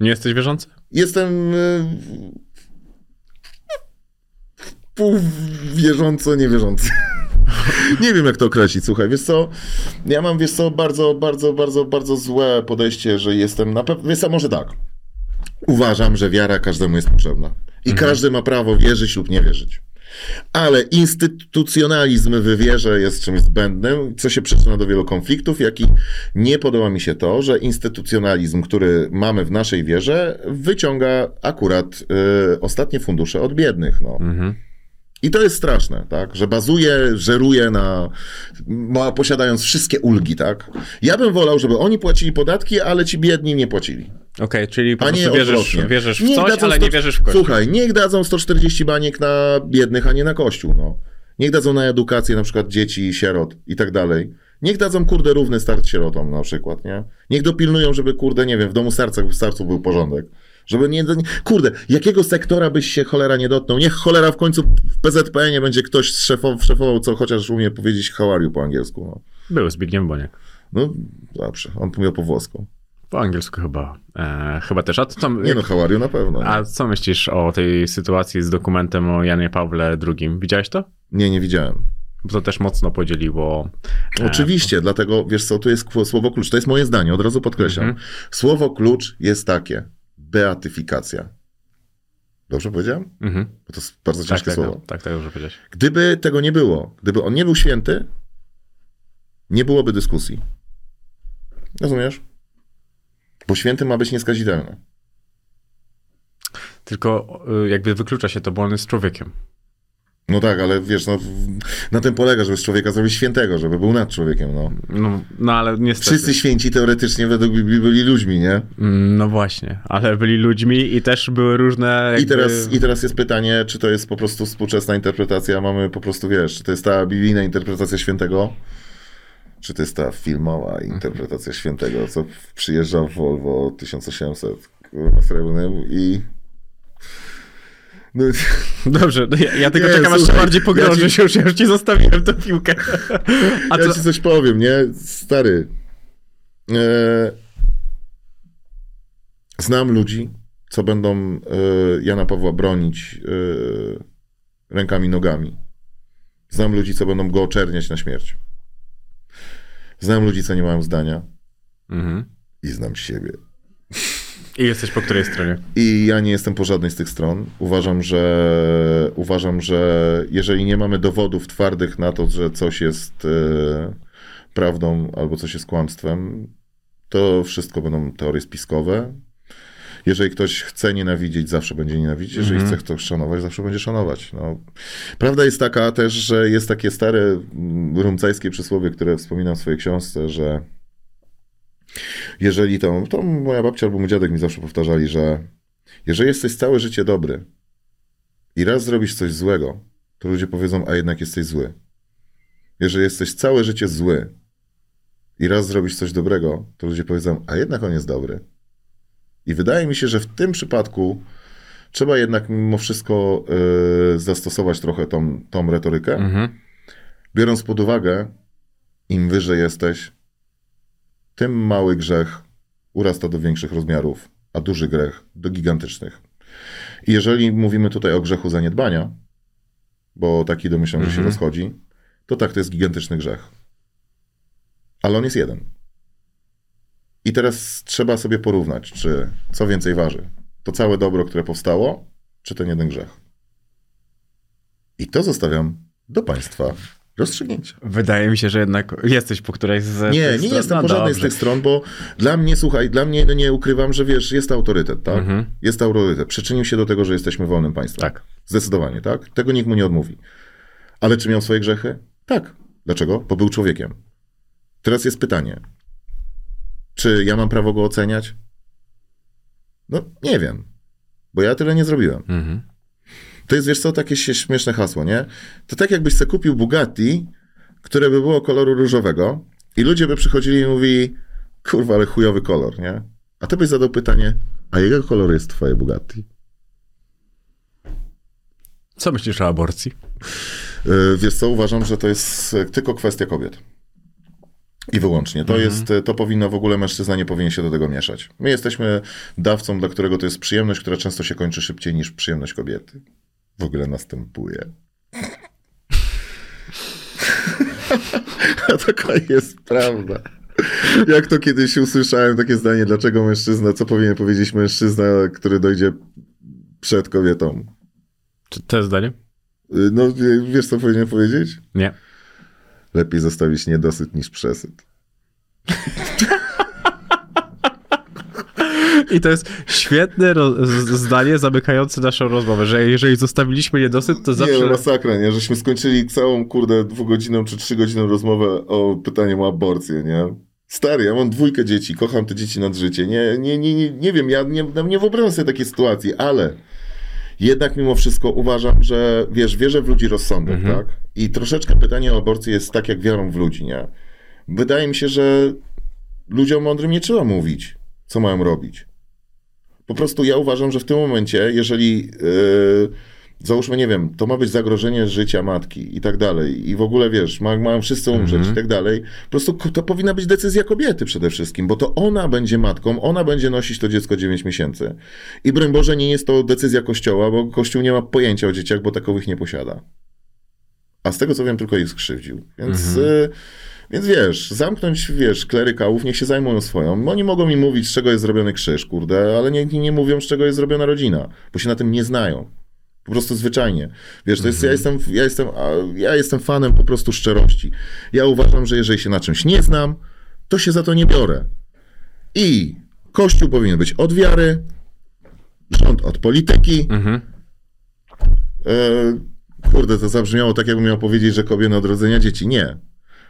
Nie jesteś wierzący? Jestem y, pół wierząco, niewierzący. Nie wiem, jak to określić, słuchaj, wiesz co, ja mam, wiesz co, bardzo, bardzo, bardzo, bardzo złe podejście, że jestem na pewno, wiesz co, może tak, uważam, że wiara każdemu jest potrzebna i każdy ma prawo wierzyć lub nie wierzyć. Ale instytucjonalizm w wierze jest czymś zbędnym, co się przyczyna do wielu konfliktów, jak i nie podoba mi się to, że instytucjonalizm, który mamy w naszej wierze, wyciąga akurat y, ostatnie fundusze od biednych. No. I to jest straszne, tak? Że bazuje, żeruje na, ma, posiadając wszystkie ulgi, tak? Ja bym wolał, żeby oni płacili podatki, ale ci biedni nie płacili. Okej, czyli po prostu wierzysz, wierzysz w coś, ale 100 nie wierzysz w kościół. Słuchaj, niech dadzą 140 baniek na biednych, a nie na kościół, no. Niech dadzą na edukację na przykład dzieci, sierot i tak dalej. Niech dadzą, kurde, równy start sierotom na przykład, nie? Niech dopilnują, żeby, kurde, nie wiem, w domu starców był porządek. Żeby nie, nie... Kurde, jakiego sektora byś się cholera nie dotknął? Niech cholera w końcu w PZPN-ie będzie ktoś szefował, szefował, co chociaż umie powiedzieć you po angielsku, no. Był Zbigniew Boniek. No, dobrze, on mówił po włosku. Po angielsku chyba. E, chyba też. A, to co, Nie no, you na pewno. Nie, a co myślisz o tej sytuacji z dokumentem o Janie Pawle II? Widziałeś to? nie, nie widziałem. Bo to też mocno podzieliło. e, Oczywiście, dlatego wiesz co, tu jest słowo klucz. To jest moje zdanie, od razu podkreślam. Mhm. Słowo klucz jest takie: beatyfikacja. Dobrze powiedziałem? Mhm. Bo to jest bardzo ciężkie tak, słowo. tak, tak, tak, dobrze powiedziałeś. Gdyby tego nie było, gdyby on nie był święty, nie byłoby dyskusji. Rozumiesz? Bo święty ma być nieskazitelny. Tylko y, jakby wyklucza się to, bo on jest człowiekiem. No tak, ale wiesz, no, na tym polega, żeby z człowieka zrobić świętego, żeby był nad człowiekiem. No. No, no ale niestety. Wszyscy święci teoretycznie według Biblii byli ludźmi, nie? Mm, No właśnie, ale byli ludźmi i też były różne. Jakby... I teraz, I teraz jest pytanie, czy to jest po prostu współczesna interpretacja, mamy po prostu, wiesz, czy to jest ta biblijna interpretacja świętego, czy to jest ta filmowa interpretacja świętego, co przyjeżdżał w Volvo 1800 kurwa, srebrnym i... No, *laughs* Dobrze, no ja, ja tylko Nie, czekam, aż się słuchaj, bardziej pogrążysz, ja ci- już, już ci zostawiłem tę piłkę. *laughs* A ja co? ci coś powiem, nie? Stary. E, Znam ludzi, co będą y, Jana Pawła bronić y, rękami, nogami. Znam ludzi, co będą go oczerniać na śmierć. Znam ludzi, co nie mają zdania. Mhm. I znam siebie. *laughs* I jesteś po której stronie? I ja nie jestem po żadnej z tych stron. Uważam, że uważam, że jeżeli nie mamy dowodów twardych na to, że coś jest e, prawdą albo coś jest kłamstwem, to wszystko będą teorie spiskowe. Jeżeli ktoś chce nienawidzieć, zawsze będzie nienawidzić. Jeżeli Mhm. chce ktoś szanować, zawsze będzie szanować. No. Prawda jest taka też, że jest takie stare mm, rumcajskie przysłowie, które wspominam w swojej książce, że jeżeli to, to moja babcia albo mój dziadek mi zawsze powtarzali, że jeżeli jesteś całe życie dobry i raz zrobisz coś złego, to ludzie powiedzą, a jednak jesteś zły. Jeżeli jesteś całe życie zły i raz zrobisz coś dobrego, to ludzie powiedzą, a jednak on jest dobry. I wydaje mi się, że w tym przypadku trzeba jednak mimo wszystko y, zastosować trochę tą, tą retorykę, Mhm. biorąc pod uwagę, im wyżej jesteś, tym mały grzech urasta do większych rozmiarów, a duży grzech do gigantycznych. I jeżeli mówimy tutaj o grzechu zaniedbania, bo taki domyślam, że się Mhm. rozchodzi, to tak, to jest gigantyczny grzech. Ale on jest jeden. I teraz trzeba sobie porównać, czy co więcej waży. To całe dobro, które powstało, czy ten jeden grzech. I to zostawiam do Państwa rozstrzygnięcia. Wydaje mi się, że jednak jesteś po którejś z Nie, nie stron. jestem No po żadnej z dobrze. tych stron, bo dla mnie, słuchaj, dla mnie nie ukrywam, że wiesz, jest autorytet, tak? Mhm. Jest autorytet. Przyczynił się do tego, że jesteśmy wolnym państwem. Tak. Zdecydowanie, tak? Tego nikt mu nie odmówi. Ale czy miał swoje grzechy? Tak. Dlaczego? Bo był człowiekiem. Teraz jest pytanie. Czy ja mam prawo go oceniać? No, nie wiem. Bo ja tyle nie zrobiłem. Mhm. To jest, wiesz co, takie śmieszne hasło, nie? To tak jakbyś sobie kupił Bugatti, które by było koloru różowego i ludzie by przychodzili i mówili, kurwa, ale chujowy kolor, nie? A ty byś zadał pytanie, a jakiego koloru jest twoje Bugatti? Co myślisz o aborcji? Yy, Wiesz co, uważam, że to jest e, tylko kwestia kobiet. I wyłącznie. To jest, e, to powinno w ogóle, mężczyzna nie powinien się do tego mieszać. My jesteśmy dawcą, dla którego to jest przyjemność, która często się kończy szybciej niż przyjemność kobiety. W ogóle następuje. *laughs* A taka jest prawda. Jak to kiedyś usłyszałem takie zdanie, dlaczego mężczyzna, co powinien powiedzieć mężczyzna, który dojdzie przed kobietą? Czy to jest zdanie? Y, No, wie- wiesz co powinien powiedzieć? Nie. Lepiej zostawić niedosyt niż przesyt. *laughs* I to jest świetne zdanie zamykające naszą rozmowę, że jeżeli zostawiliśmy niedosyt, to Nie, zawsze... masakra, nie? Żeśmy skończyli całą, kurde, dwugodzinną czy trzygodzinną rozmowę o pytaniem o aborcję, nie? Stary, ja mam dwójkę dzieci, kocham te dzieci nad życie. Nie, nie, nie, nie, nie wiem, ja nie, no nie wyobrażam sobie takiej sytuacji, ale jednak mimo wszystko uważam, że wiesz, wierzę w ludzi rozsądek, tak? I troszeczkę pytanie o aborcję jest tak, jak wiarą w ludzi, nie? Wydaje mi się, że ludziom mądrym nie trzeba mówić, co mają robić. Po prostu ja uważam, że w tym momencie, jeżeli yy, załóżmy, nie wiem, to ma być zagrożenie życia matki i tak dalej, i w ogóle wiesz, ma, mają wszyscy umrzeć i tak dalej, po prostu to powinna być decyzja kobiety przede wszystkim, bo to ona będzie matką, ona będzie nosić to dziecko 9 miesięcy. I broń Boże, nie jest to decyzja kościoła, bo kościół nie ma pojęcia o dzieciach, bo takowych nie posiada. A z tego co wiem, tylko ich skrzywdził. Więc. y, więc wiesz, zamknąć, wiesz, klerykałów, niech się zajmują swoją. Oni mogą mi mówić, z czego jest zrobiony krzyż, kurde, ale nie, nie mówią, z czego jest zrobiona rodzina, bo się na tym nie znają. Po prostu zwyczajnie. Wiesz, to jest, ja, jestem, ja, jestem, ja jestem fanem po prostu szczerości. Ja uważam, że jeżeli się na czymś nie znam, to się za to nie biorę. I Kościół powinien być od wiary, rząd od polityki. Mhm. E, kurde, to zabrzmiało tak, jakbym miał powiedzieć, że kobiety od rodzenia dzieci. Nie.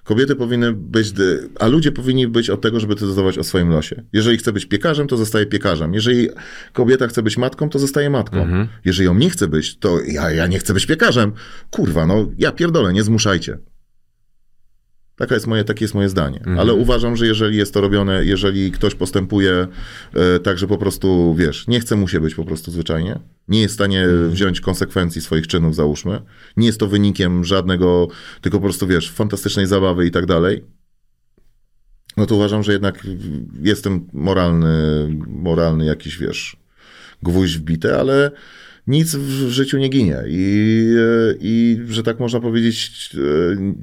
Kobiety powinny być, a ludzie powinni być od tego, żeby decydować o swoim losie. Jeżeli chce być piekarzem, to zostaje piekarzem. Jeżeli kobieta chce być matką, to zostaje matką. Jeżeli ją nie chce być, to ja, ja nie chcę być piekarzem. Kurwa, no ja pierdolę, nie zmuszajcie. Taka jest moje, takie jest moje zdanie. Ale uważam, że jeżeli jest to robione, jeżeli ktoś postępuje e, tak, że po prostu, wiesz, nie chce mu się być po prostu zwyczajnie, nie jest w stanie wziąć konsekwencji swoich czynów, załóżmy, nie jest to wynikiem żadnego, tylko po prostu, wiesz, fantastycznej zabawy i tak dalej, no to uważam, że jednak jestem moralny, moralny jakiś, wiesz, gwóźdź wbity, ale nic w życiu nie ginie. I, I że tak można powiedzieć,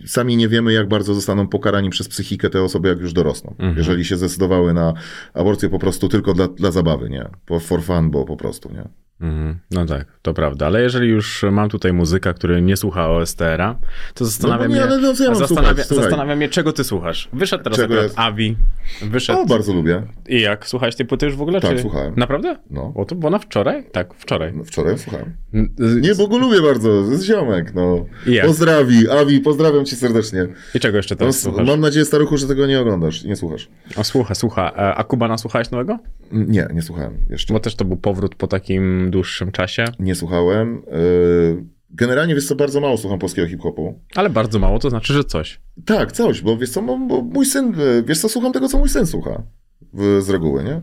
e, sami nie wiemy, jak bardzo zostaną pokarani przez psychikę te osoby, jak już dorosną. Mhm. Jeżeli się zdecydowały na aborcję po prostu tylko dla, dla zabawy, nie? For fun, bo po prostu, nie? Mhm. No tak, to prawda. Ale jeżeli już mam tutaj muzyka, który nie słucha OSTR-a, to zastanawiam no, nie, mnie, no, ja zastanawia, zastanawiam mnie, czego ty słuchasz. Wyszedł teraz czego akurat Avi. Wyszedł. O, bardzo lubię. I jak? Słuchałeś tej płyty już w ogóle? Tak, czy... słuchałem. Naprawdę? No. O, to było na wczoraj? Tak, wczoraj. No, wczoraj słuchałem. Nie, bo go lubię bardzo. Z ziomek, no. I jak? Pozdrawi. Avi, pozdrawiam cię serdecznie. I czego jeszcze teraz no, słuchasz? Mam nadzieję, staruchu, że tego nie oglądasz nie słuchasz. O, słucha, słucha. E, a Kubana słuchałeś nowego? Nie, nie słuchałem jeszcze. Bo też to był powrót po takim dłuższym czasie. Nie słuchałem. Y, generalnie, wiesz co, bardzo mało słucham polskiego hip-hopu. Ale bardzo mało, to znaczy, że coś. Tak, coś, bo wiesz co, bo mój syn, wiesz co, słucham tego, co mój syn słucha z reguły, nie?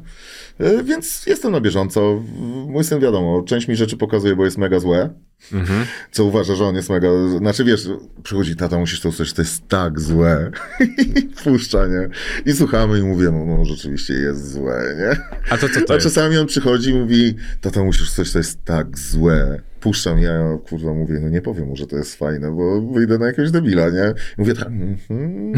Y, więc jestem na bieżąco. Mój syn, wiadomo, część mi rzeczy pokazuje, bo jest mega złe. Mhm. Co uważa, że on jest mega. Znaczy wiesz, przychodzi tata, musisz to usłyszeć, to jest tak złe. *laughs* I puszcza, nie? I słuchamy i mówię, no, rzeczywiście jest złe, nie? A to co to A jest? czasami on przychodzi i mówi, tata, musisz coś, to jest tak złe. Puszczam, ja kurwa mówię, no nie powiem mu, że to jest fajne, bo wyjdę na jakiegoś debila, nie? I mówię tak, mm, mm.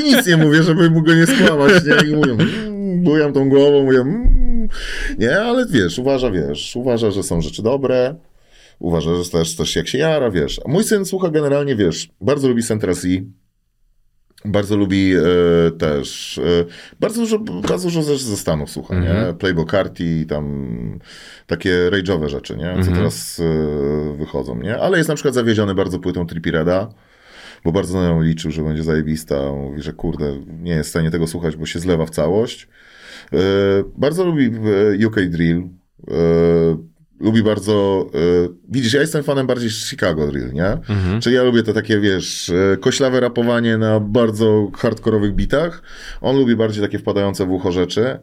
i nic nie mówię, żeby mu go nie skłamać, nie? I mówię, mm, bujam tą głową, mówię, mm. nie, ale wiesz, uważa, wiesz, uważa, że są rzeczy dobre, uważa, że też, też jak się jara, wiesz. A mój syn słucha generalnie, wiesz, bardzo lubi Central C, bardzo lubi e, też, e, bardzo dużo, bardzo dużo też ze Stanów słucha, mm -hmm. nie? Mhm. Playboy Carti, tam takie rage'owe rzeczy, nie? Co mm -hmm. teraz e, wychodzą, nie? Ale jest na przykład zawiedziony bardzo płytą Trippy Reda, bo bardzo na nią liczył, że będzie zajebista. Mówi, że kurde, nie jest w stanie tego słuchać, bo się zlewa w całość. Bardzo lubi UK Drill. E, lubi bardzo. Y, widzisz, ja jestem fanem bardziej Chicago Drill, nie? Mhm. Czyli ja lubię te takie, wiesz, y, koślawe rapowanie na bardzo hardkorowych bitach. On lubi bardziej takie wpadające w ucho rzeczy.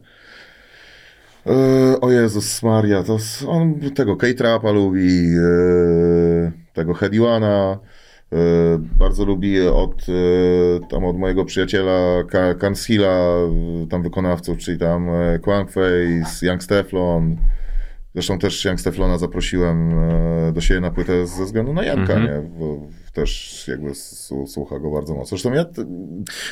Y, o Jezus Maria, to on tego K-Trapa lubi, tego Headiwana. Bardzo lubi od, tam od mojego przyjaciela Kansila, tam wykonawców, czyli tam Quankface, Young Steflon. Zresztą też Young Steflona zaprosiłem e, do siebie na płytę ze względu na Janka, mm -hmm. nie? Bo też jakby słucha go bardzo mocno. Zresztą ja,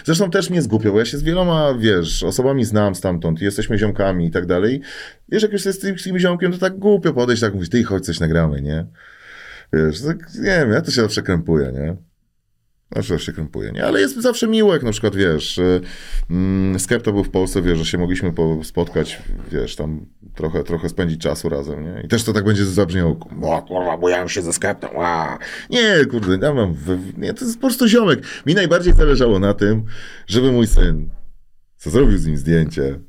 zresztą też mnie zgupio, bo ja się z wieloma, wiesz, osobami znam stamtąd, jesteśmy ziomkami i tak dalej. Wiesz, jak już jesteś z tym ziomkiem, to tak głupio podejść, tak mówić, ty chodź coś nagramy, nie? Wiesz, tak, nie wiem, ja to się zawsze krępuję, nie? Zawsze się krępuje, nie? Ale jest zawsze miło, jak na przykład, wiesz, mm, Skepta był w Polsce, wiesz, że się mogliśmy spotkać, wiesz, tam trochę, trochę spędzić czasu razem, nie? I też to tak będzie zabrzmiało, o kurwa, bujałem się ze Skeptą, a Nie, kurde, ja mam, nie, to jest po prostu ziomek. Mi najbardziej zależało na tym, żeby mój syn, co zrobił z nim zdjęcie,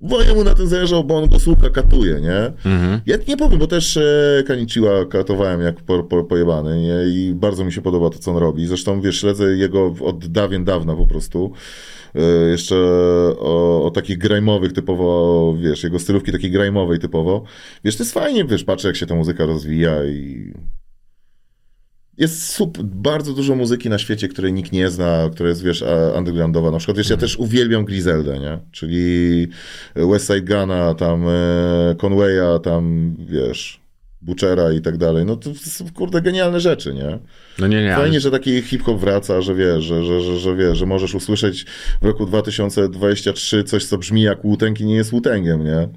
bo jemu na tym zależało, bo on go słucha, katuje, nie? Mhm. Ja nie powiem, bo też e, Kaniciła katowałem jak po, po, pojebany nie? i bardzo mi się podoba to, co on robi. Zresztą, wiesz, śledzę jego od dawien dawna po prostu. E, jeszcze o, o takich grajmowych typowo, wiesz, jego stylówki takiej grajmowej typowo. Wiesz, to jest fajnie, wiesz, patrzę jak się ta muzyka rozwija i jest super, bardzo dużo muzyki na świecie, której nikt nie zna, która jest, wiesz, undergroundowa. Na przykład, wiesz, ja mhm. też uwielbiam Griseldę, nie? Czyli Westside Guna, tam e, Conwaya, tam, wiesz, Butchera i tak dalej. No to są, kurde, genialne rzeczy, nie? No nie, nie. Fajnie, ale... że taki hip-hop wraca, że wiesz, że, że, że, że, wiesz, że możesz usłyszeć w roku 2023 coś, co brzmi jak Wu-Tang i nie jest Wu-Tangiem, nie?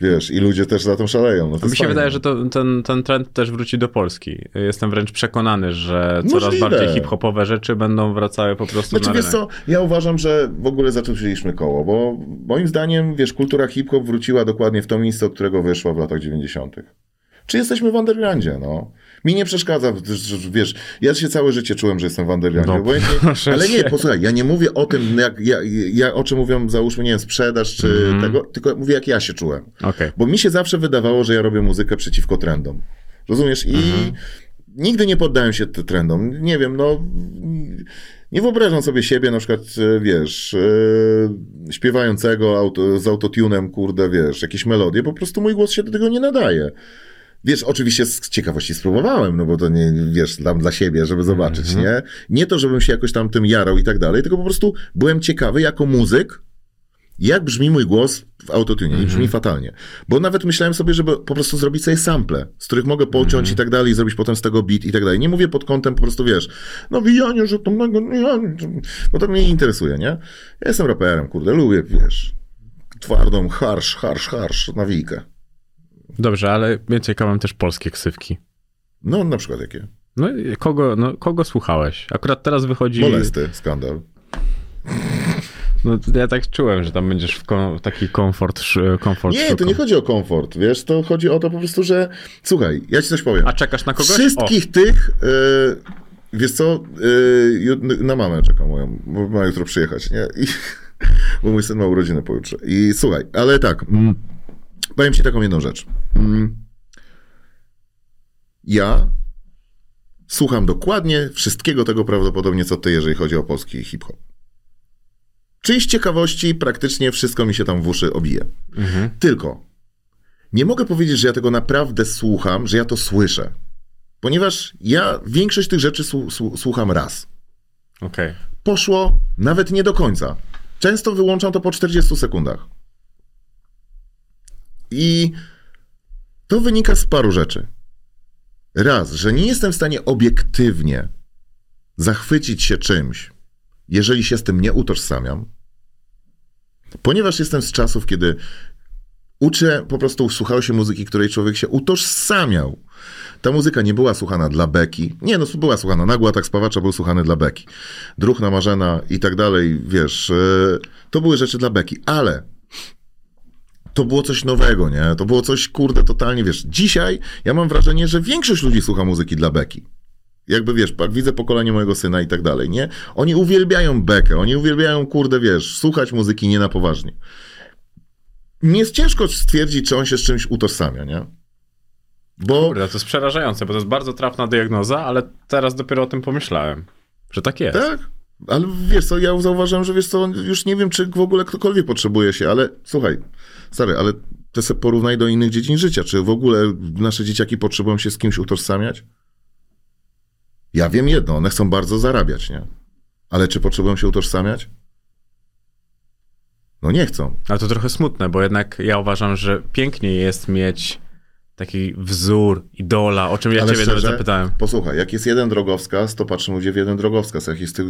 Wiesz, i ludzie też za tym szaleją. No Mi się fajne. wydaje, że to, ten, ten trend też wróci do Polski. Jestem wręcz przekonany, że coraz Możliwe. bardziej hip-hopowe rzeczy będą wracały po prostu znaczy, na wiesz co, ja uważam, że w ogóle zaczęliśmy koło, bo moim zdaniem, wiesz, kultura hip-hop wróciła dokładnie w to miejsce, od którego wyszła w latach 90. Czy jesteśmy w undergroundzie, no? Mi nie przeszkadza, wiesz, ja się całe życie czułem, że jestem w undergroundzie, no, ale nie, posłuchaj, ja nie mówię o tym, jak, ja, ja, o czym mówią, załóżmy, nie wiem, sprzedaż czy mm. tego, tylko mówię, jak ja się czułem. Okay. Bo mi się zawsze wydawało, że ja robię muzykę przeciwko trendom. Rozumiesz? I mm. nigdy nie poddałem się trendom. Nie wiem, no... Nie wyobrażam sobie siebie na przykład, e, wiesz, yy, śpiewającego auto, z autotunem, kurde, wiesz, jakieś melodie, po prostu mój głos się do tego nie nadaje. Wiesz, oczywiście z ciekawości spróbowałem, no bo to nie, wiesz, tam dla siebie, żeby zobaczyć, nie? Nie to, żebym się jakoś tam tym jarał i tak dalej, tylko po prostu byłem ciekawy jako muzyk, jak brzmi mój głos w autotunie. I brzmi fatalnie. Bo nawet myślałem sobie, żeby po prostu zrobić sobie sample, z których mogę pociąć i tak dalej, i zrobić potem z tego beat i tak dalej. Nie mówię pod kątem po prostu, wiesz, nawijanie, że to mego, bo to mnie nie interesuje, nie? Ja jestem raperem, kurde, lubię, wiesz, twardą, harsz, harsz, harsz, nawijkę. Dobrze, ale mnie ciekawią też polskie ksywki. No, na przykład jakie? No i kogo, no, kogo słuchałeś? Akurat teraz wychodzi... Molesty, skandal. No, ja tak czułem, że tam będziesz w kom, taki komfort, komfort Nie, to nie chodzi o komfort, wiesz, to chodzi o to po prostu, że słuchaj, ja ci coś powiem. A czekasz na kogoś? Wszystkich tych, e, wiesz co, ju- na mamę czekam moją, bo ma jutro przyjechać, nie? I, *laughs* bo mój syn ma urodziny pojutrze. I słuchaj, ale tak, mm, powiem ci taką jedną rzecz. Mm, ja słucham dokładnie wszystkiego tego prawdopodobnie, co ty, jeżeli chodzi o polski hip-hop. Czyli z ciekawości praktycznie wszystko mi się tam w uszy obije. Tylko nie mogę powiedzieć, że ja tego naprawdę słucham, że ja to słyszę. Ponieważ ja większość tych rzeczy słu- słu- słucham raz. O, Okej. Poszło nawet nie do końca. Często wyłączam to po 40 sekundach. I to wynika z paru rzeczy. Raz, że nie jestem w stanie obiektywnie zachwycić się czymś, jeżeli się z tym nie utożsamiam, ponieważ jestem z czasów, kiedy uczę, po prostu słuchało się muzyki, której człowiek się utożsamiał. Ta muzyka nie była słuchana dla beki. Nie, no była słuchana. Nagła tak spawacza był słuchany dla beki. Druhna Marzena i tak dalej, wiesz, e, to były rzeczy dla beki, ale to było coś nowego, nie? To było coś, kurde, totalnie, wiesz. Dzisiaj ja mam wrażenie, że większość ludzi słucha muzyki dla beki. Jakby, wiesz, jak widzę pokolenie mojego syna i tak dalej, nie? Oni uwielbiają bekę, oni uwielbiają, kurde, wiesz, słuchać muzyki nie na poważnie. Nie jest ciężko stwierdzić, czy on się z czymś utożsamia, nie? Bo... Kurde, to jest przerażające, bo to jest bardzo trafna diagnoza, ale teraz dopiero o tym pomyślałem, że tak jest. Tak? Ale wiesz co, ja zauważyłem, że wiesz co, już nie wiem, czy w ogóle ktokolwiek potrzebuje się, ale słuchaj, stary, ale to sobie porównaj do innych dziedzin życia. Czy w ogóle nasze dzieciaki potrzebują się z kimś utożsamiać? Ja wiem jedno, one chcą bardzo zarabiać, nie? Ale czy potrzebują się utożsamiać? No nie chcą. Ale to trochę smutne, bo jednak ja uważam, że pięknie jest mieć taki wzór, idola, o czym ja Ale ciebie nawet szczerze, zapytałem. Posłuchaj, jak jest jeden drogowskaz, to patrzymy ludzie w jeden drogowskaz. Jak jest tych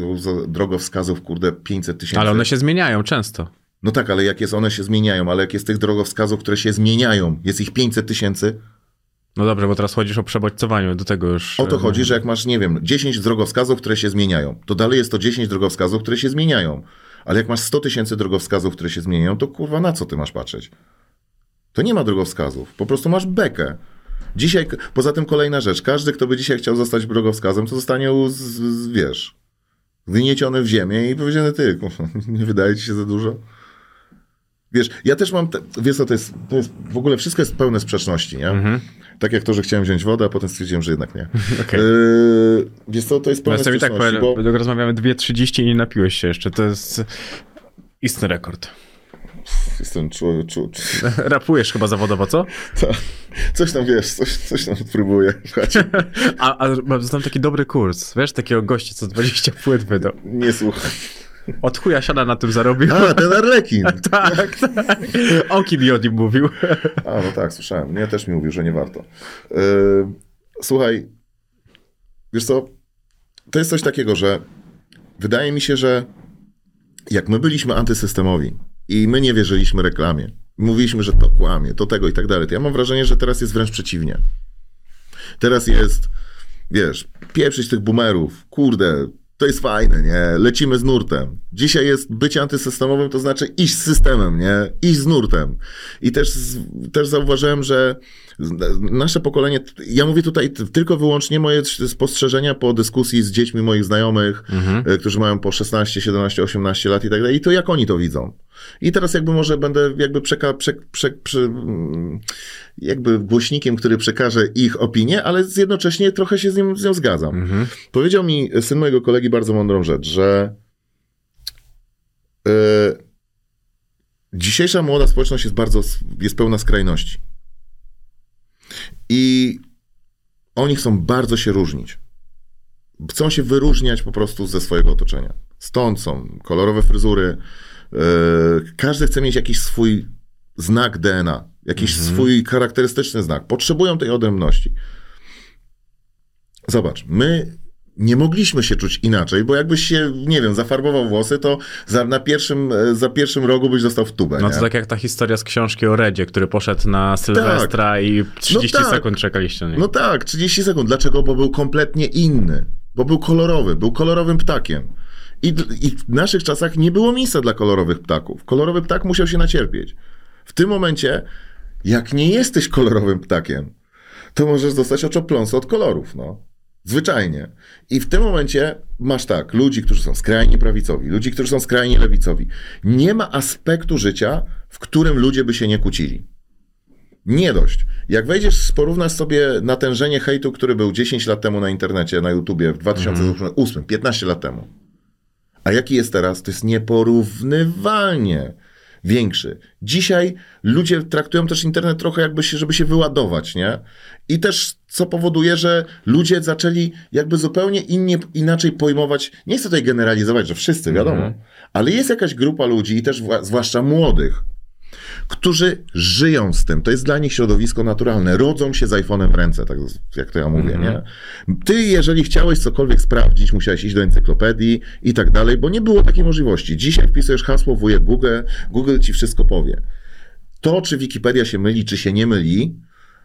drogowskazów, kurde, 500 tysięcy. Ale one się zmieniają często. No tak, ale jak jest, one się zmieniają, ale jak jest tych drogowskazów, które się zmieniają, jest ich 500 tysięcy, No dobrze, bo teraz chodzisz o przebodźcowaniu, do tego już... o to e, chodzi, że jak masz, nie wiem, 10 drogowskazów, które się zmieniają, to dalej jest to 10 drogowskazów, które się zmieniają. Ale jak masz 100 tysięcy drogowskazów, które się zmieniają, to kurwa na co ty masz patrzeć? To nie ma drogowskazów, po prostu masz bekę. Dzisiaj, poza tym kolejna rzecz, każdy, kto by dzisiaj chciał zostać drogowskazem, to zostanie, u- z, wiesz, wynieciony w ziemię i powiedziane, ty, *laughs* nie wydaje ci się za dużo? Wiesz, ja też mam, te, wiesz co, to jest, to jest, w ogóle wszystko jest pełne sprzeczności, nie? Tak jak to, że chciałem wziąć wodę, a potem stwierdziłem, że jednak nie. *laughs* Okej. Yy, wiesz co, to jest pełne sobie tak sprzeczności, powiem, bo... bo... rozmawiamy 2.30 i nie napiłeś się jeszcze, to jest istny rekord. Jestem czu, czu, czu. *laughs* Rapujesz chyba zawodowo, co? Ta, coś tam, wiesz, coś, coś tam próbuję. *laughs* A, a znam taki dobry kurs, wiesz, takiego gościa, co 20 płyt wydał. nie słucham. Od chuja siada na tym zarobił. A, ten Arlekin. *laughs* tak, tak. Oki mi o nim mówił. A, no tak, słyszałem. Mnie też mi mówił, że nie warto. Yy, słuchaj, wiesz co, to jest coś takiego, że wydaje mi się, że jak my byliśmy antysystemowi i my nie wierzyliśmy reklamie, mówiliśmy, że to kłamie, to tego i tak dalej, to ja mam wrażenie, że teraz jest wręcz przeciwnie. Teraz jest, wiesz, pieprzyć tych boomerów, kurde, to jest fajne, nie? Lecimy z nurtem. Dzisiaj jest bycie antysystemowym, to znaczy iść z systemem, nie? Iść z nurtem. I też, też zauważyłem, że nasze pokolenie, ja mówię tutaj tylko wyłącznie moje spostrzeżenia po dyskusji z dziećmi moich znajomych, e, którzy mają po 16, 17, 18 lat i tak dalej, i to jak oni to widzą. I teraz jakby może będę jakby przeka, prze, prze, prze, mm, jakby głośnikiem, który przekaże ich opinię, ale jednocześnie trochę się z, nim, z nią zgadzam. Powiedział mi syn mojego kolegi bardzo mądrą rzecz, że e, dzisiejsza młoda społeczność jest bardzo, jest pełna skrajności. I oni chcą bardzo się różnić. Chcą się wyróżniać po prostu ze swojego otoczenia. Stąd są kolorowe fryzury. Yy, każdy chce mieć jakiś swój znak DNA, jakiś swój charakterystyczny znak. Potrzebują tej odrębności. Zobacz, my nie mogliśmy się czuć inaczej, bo jakbyś się, nie wiem, zafarbował włosy, to za, na pierwszym, e, za pierwszym rogu byś został w tubę. No nie? to tak jak ta historia z książki o Redzie, który poszedł na Sylwestra i 30 tak. sekund czekaliście na niego. No tak, 30 sekund. Dlaczego? Bo był kompletnie inny. Bo był kolorowy, był kolorowym ptakiem. I, I w naszych czasach nie było miejsca dla kolorowych ptaków. Kolorowy ptak musiał się nacierpieć. W tym momencie, jak nie jesteś kolorowym ptakiem, to możesz dostać oczopląsy od kolorów, no. Zwyczajnie. I w tym momencie masz tak, ludzi, którzy są skrajnie prawicowi, ludzi, którzy są skrajnie lewicowi. Nie ma aspektu życia, w którym ludzie by się nie kłócili. Nie dość. Jak wejdziesz, porównasz sobie natężenie hejtu, który był 10 lat temu na internecie, na YouTubie w 2008, 15 lat temu. A jaki jest teraz? To jest nieporównywalnie większy. Dzisiaj ludzie traktują też internet trochę jakby się, żeby się wyładować, nie? I też co powoduje, że ludzie zaczęli jakby zupełnie innie, inaczej pojmować, nie chcę tutaj generalizować, że wszyscy, wiadomo, ale jest jakaś grupa ludzi i też wła- zwłaszcza młodych, którzy żyją z tym. To jest dla nich środowisko naturalne. Rodzą się z iPhone'em w ręce, tak jak to ja mówię, nie? Ty, jeżeli chciałeś cokolwiek sprawdzić, musiałeś iść do encyklopedii i tak dalej, bo nie było takiej możliwości. Dzisiaj wpisujesz hasło wujek Google, Google ci wszystko powie. To, czy Wikipedia się myli, czy się nie myli,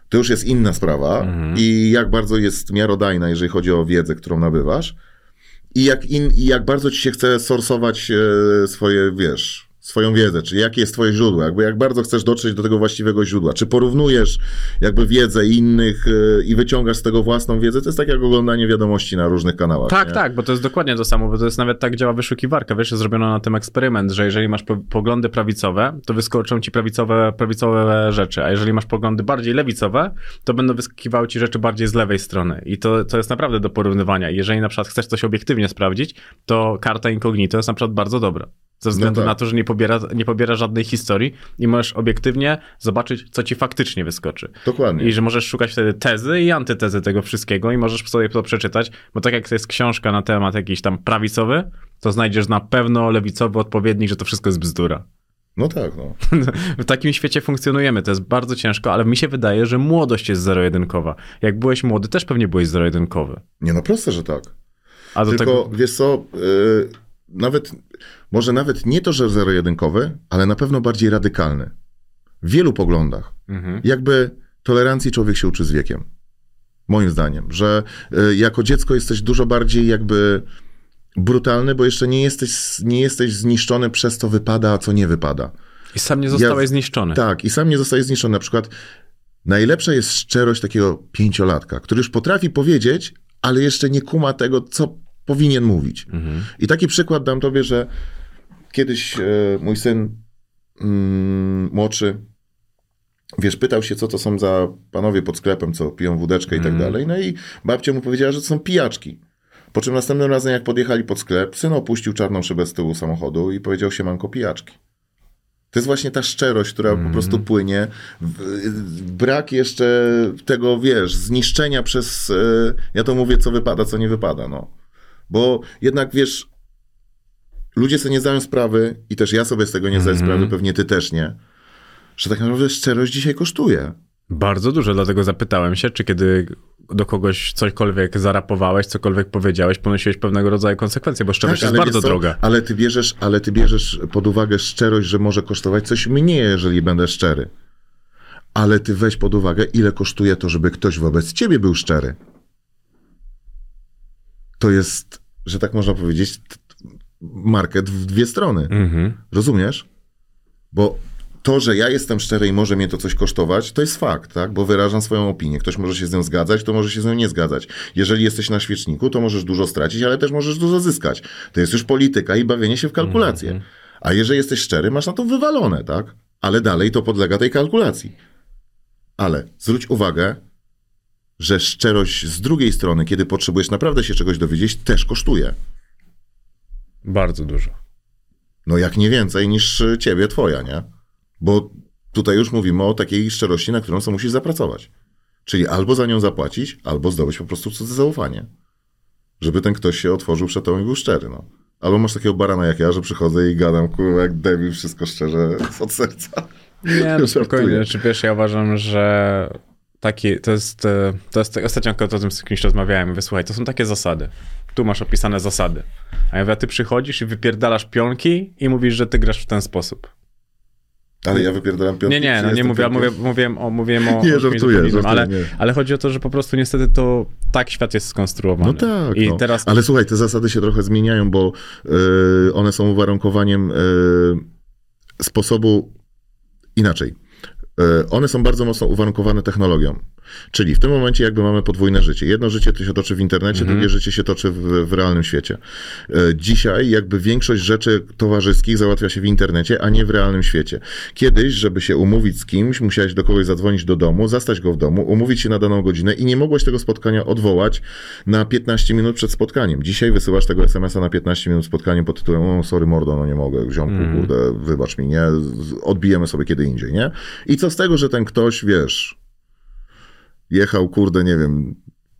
to już jest inna sprawa i jak bardzo jest miarodajna, jeżeli chodzi o wiedzę, którą nabywasz i jak, in, i jak bardzo ci się chce sorsować e, swoje, wiesz, swoją wiedzę, czy jakie jest twoje źródło, jakby jak bardzo chcesz dotrzeć do tego właściwego źródła, czy porównujesz jakby wiedzę innych e, i wyciągasz z tego własną wiedzę, to jest tak jak oglądanie wiadomości na różnych kanałach. Tak, nie? tak, bo to jest dokładnie to samo, bo to jest nawet tak działa wyszukiwarka, wiesz, zrobiono na tym eksperyment, że jeżeli masz po, poglądy prawicowe, to wyskoczą ci prawicowe, prawicowe rzeczy, a jeżeli masz poglądy bardziej lewicowe, to będą wyskakiwały ci rzeczy bardziej z lewej strony i to, to jest naprawdę do porównywania. Jeżeli na przykład chcesz coś obiektywnie sprawdzić, to karta incognito jest na przykład bardzo dobra. Ze względu tak. na to, że nie pobiera, nie pobiera żadnej historii i możesz obiektywnie zobaczyć, co ci faktycznie wyskoczy. Dokładnie. I że możesz szukać wtedy tezy i antytezy tego wszystkiego i możesz sobie to przeczytać, bo tak jak to jest książka na temat jakiś tam prawicowy, to znajdziesz na pewno lewicowy odpowiednik, że to wszystko jest bzdura. No tak, no. *laughs* w takim świecie funkcjonujemy, to jest bardzo ciężko, ale mi się wydaje, że młodość jest zero-jedynkowa. Jak byłeś młody, też pewnie byłeś zero-jedynkowy. Nie no, proste, że tak. A Tylko, tego... wiesz co, y, nawet, może nawet nie to, że zero-jedynkowy, ale na pewno bardziej radykalny. W wielu poglądach. Mhm. Jakby tolerancji człowiek się uczy z wiekiem. Moim zdaniem, że y, jako dziecko jesteś dużo bardziej jakby brutalny, bo jeszcze nie jesteś, nie jesteś zniszczony przez co wypada, a co nie wypada. I sam nie zostałeś Ja- zniszczony. Tak, i sam nie zostaje zniszczony. Na przykład najlepsza jest szczerość takiego pięciolatka, który już potrafi powiedzieć, ale jeszcze nie kuma tego, co powinien mówić. I taki przykład dam tobie, że kiedyś e, mój syn mm, młodszy, wiesz, pytał się, co to są za panowie pod sklepem, co piją wódeczkę i tak dalej. No i babcia mu powiedziała, że to są pijaczki. Po czym następnym razem, jak podjechali pod sklep, syn opuścił czarną szybę z tyłu samochodu i powiedział się manko pijaczki. To jest właśnie ta szczerość, która po prostu płynie. Brak jeszcze tego, wiesz, zniszczenia przez, e, ja to mówię, co wypada, co nie wypada, no. Bo jednak, wiesz, ludzie sobie nie zdają sprawy i też ja sobie z tego nie zdaję sprawy, pewnie ty też nie, że tak naprawdę szczerość dzisiaj kosztuje. Bardzo dużo, dlatego zapytałem się, czy kiedy do kogoś cośkolwiek zarapowałeś, cokolwiek powiedziałeś, ponosiłeś pewnego rodzaju konsekwencje, bo szczerość jest Tak, ale bardzo co? droga. Ale ty bierzesz, ale ty bierzesz pod uwagę szczerość, że może kosztować coś mnie, jeżeli będę szczery. Ale ty weź pod uwagę, ile kosztuje to, żeby ktoś wobec ciebie był szczery. To jest, że tak można powiedzieć, market w dwie strony. Mhm. Rozumiesz? Bo to, że ja jestem szczery i może mnie to coś kosztować, to jest fakt, tak? Bo wyrażam swoją opinię. Ktoś może się z nią zgadzać, to może się z nią nie zgadzać. Jeżeli jesteś na świeczniku, to możesz dużo stracić, ale też możesz dużo zyskać. To jest już polityka i bawienie się w kalkulacje. A jeżeli jesteś szczery, masz na to wywalone, tak? Ale dalej to podlega tej kalkulacji. Ale zwróć uwagę, że szczerość z drugiej strony, kiedy potrzebujesz naprawdę się czegoś dowiedzieć, też kosztuje. Bardzo dużo. No jak nie więcej niż y, ciebie, twoja, nie? Bo tutaj już mówimy o takiej szczerości, na którą sobie musisz zapracować. Czyli albo za nią zapłacić, albo zdobyć po prostu cudze zaufanie. Żeby ten ktoś się otworzył przed tobą i był szczery, no. Albo masz takiego barana jak ja, że przychodzę i gadam, kurwa, jak debil, wszystko szczerze, *laughs* od serca. Nie, no spokojnie. Czy wiesz, ja uważam, że taki, to jest, e, to jest, ostatnio o tym z kimś rozmawiałem, wysłuchaj, to są takie zasady. Tu masz opisane zasady. A ja mówię, ty przychodzisz i wypierdalasz pionki i mówisz, że ty grasz w ten sposób. Ale ja wypierdalam piątki. Nie, nie, no nie mówię, mówię, mówiłem o... Mówiłem o nie, żartuję, żartuję ale, nie. ale chodzi o to, że po prostu niestety to tak świat jest skonstruowany. No tak, I no. teraz... ale słuchaj, te zasady się trochę zmieniają, bo y, one są uwarunkowaniem y, sposobu inaczej. Y, one są bardzo mocno uwarunkowane technologią. Czyli w tym momencie jakby mamy podwójne życie. Jedno życie to się toczy w internecie, Mhm. drugie życie się toczy w, w realnym świecie. E, Dzisiaj jakby większość rzeczy towarzyskich załatwia się w internecie, a nie w realnym świecie. Kiedyś, żeby się umówić z kimś, musiałeś do kogoś zadzwonić do domu, zastać go w domu, umówić się na daną godzinę i nie mogłeś tego spotkania odwołać na 15 minut przed spotkaniem. Dzisiaj wysyłasz tego SMS-a na 15 minut spotkaniem pod tytułem o sorry mordo, no nie mogę, ziomku, kurde, wybacz mi, nie? Odbijemy sobie kiedy indziej, nie? I co z tego, że ten ktoś, wiesz, jechał, kurde, nie wiem,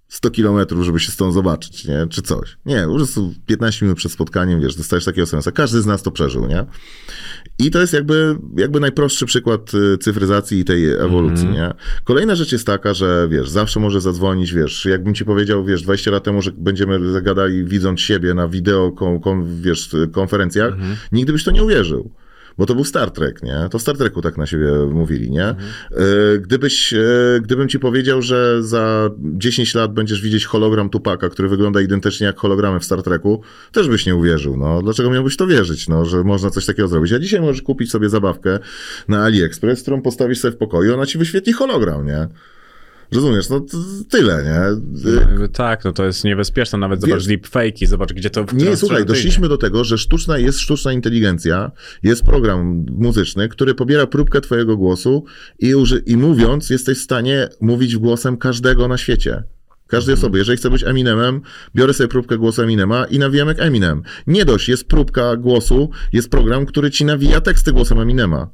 100 kilometrów, żeby się stąd zobaczyć, nie? Czy coś. Nie, po prostu 15 minut przed spotkaniem, wiesz, dostajesz takiego SMS-a. Każdy z nas to przeżył, nie? I to jest jakby, jakby najprostszy przykład y, cyfryzacji i tej ewolucji, nie? Kolejna rzecz jest taka, że wiesz, zawsze może zadzwonić, wiesz, jakbym ci powiedział, wiesz, 20 lat temu, że będziemy zagadali widząc siebie na wideo, kon, kon, wiesz, konferencjach, nigdy byś to nie uwierzył. Bo to był Star Trek, nie? To w Star Treku tak na siebie mówili, nie? E, Gdybyś, e, gdybym ci powiedział, że za 10 lat będziesz widzieć hologram Tupaka, który wygląda identycznie jak hologramy w Star Treku, też byś nie uwierzył, no. Dlaczego miałbyś to wierzyć, no, że można coś takiego zrobić? A dzisiaj możesz kupić sobie zabawkę na AliExpress, którą postawisz sobie w pokoju, ona ci wyświetli hologram, nie? Rozumiesz? No to tyle, nie? No, tak, no to jest niebezpieczne. Nawet zobacz Wiesz- deepfake'i, zobacz gdzie to... Nie, słuchaj, doszliśmy do tego, że sztuczna jest sztuczna inteligencja, jest program muzyczny, który pobiera próbkę twojego głosu i, uży- i mówiąc, jesteś w stanie mówić głosem każdego na świecie. Każdej osoby. Jeżeli chcę być Eminemem, biorę sobie próbkę głosu Eminema i nawijam jak Eminem. Nie dość, jest próbka głosu, jest program, który ci nawija teksty głosem Eminema.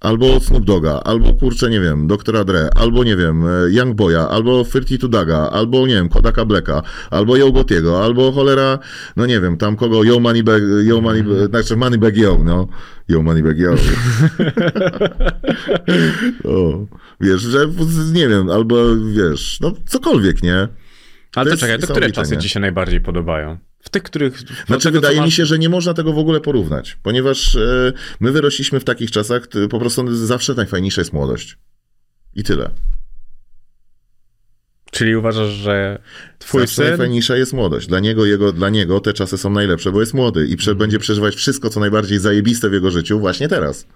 Albo Snoop Doga, albo kurczę, nie wiem, Doktora Dre, albo nie wiem, e, Young Boya, albo Firty to Daga, albo nie wiem, Kodaka Blacka, albo Yo Gotiego, albo cholera, no nie wiem, tam kogo, Yo Moneybag, Yo Money, znaczy Moneybag Yo, no. Yo Moneybag Yo. *laughs* o, wiesz, że nie wiem, albo wiesz, no cokolwiek, nie? Ale To to czekaj, to które czasy ci się najbardziej podobają? W tych, których... Znaczy, tego, wydaje mi się, że nie można tego w ogóle porównać, ponieważ e, my wyrośliśmy w takich czasach, po prostu zawsze najfajniejsza jest młodość. I tyle. Czyli uważasz, że twój Zawsze syn... najfajniejsza jest młodość. Dla niego, jego, dla niego te czasy są najlepsze, bo jest młody i prze, Mhm. będzie przeżywać wszystko, co najbardziej zajebiste w jego życiu właśnie teraz.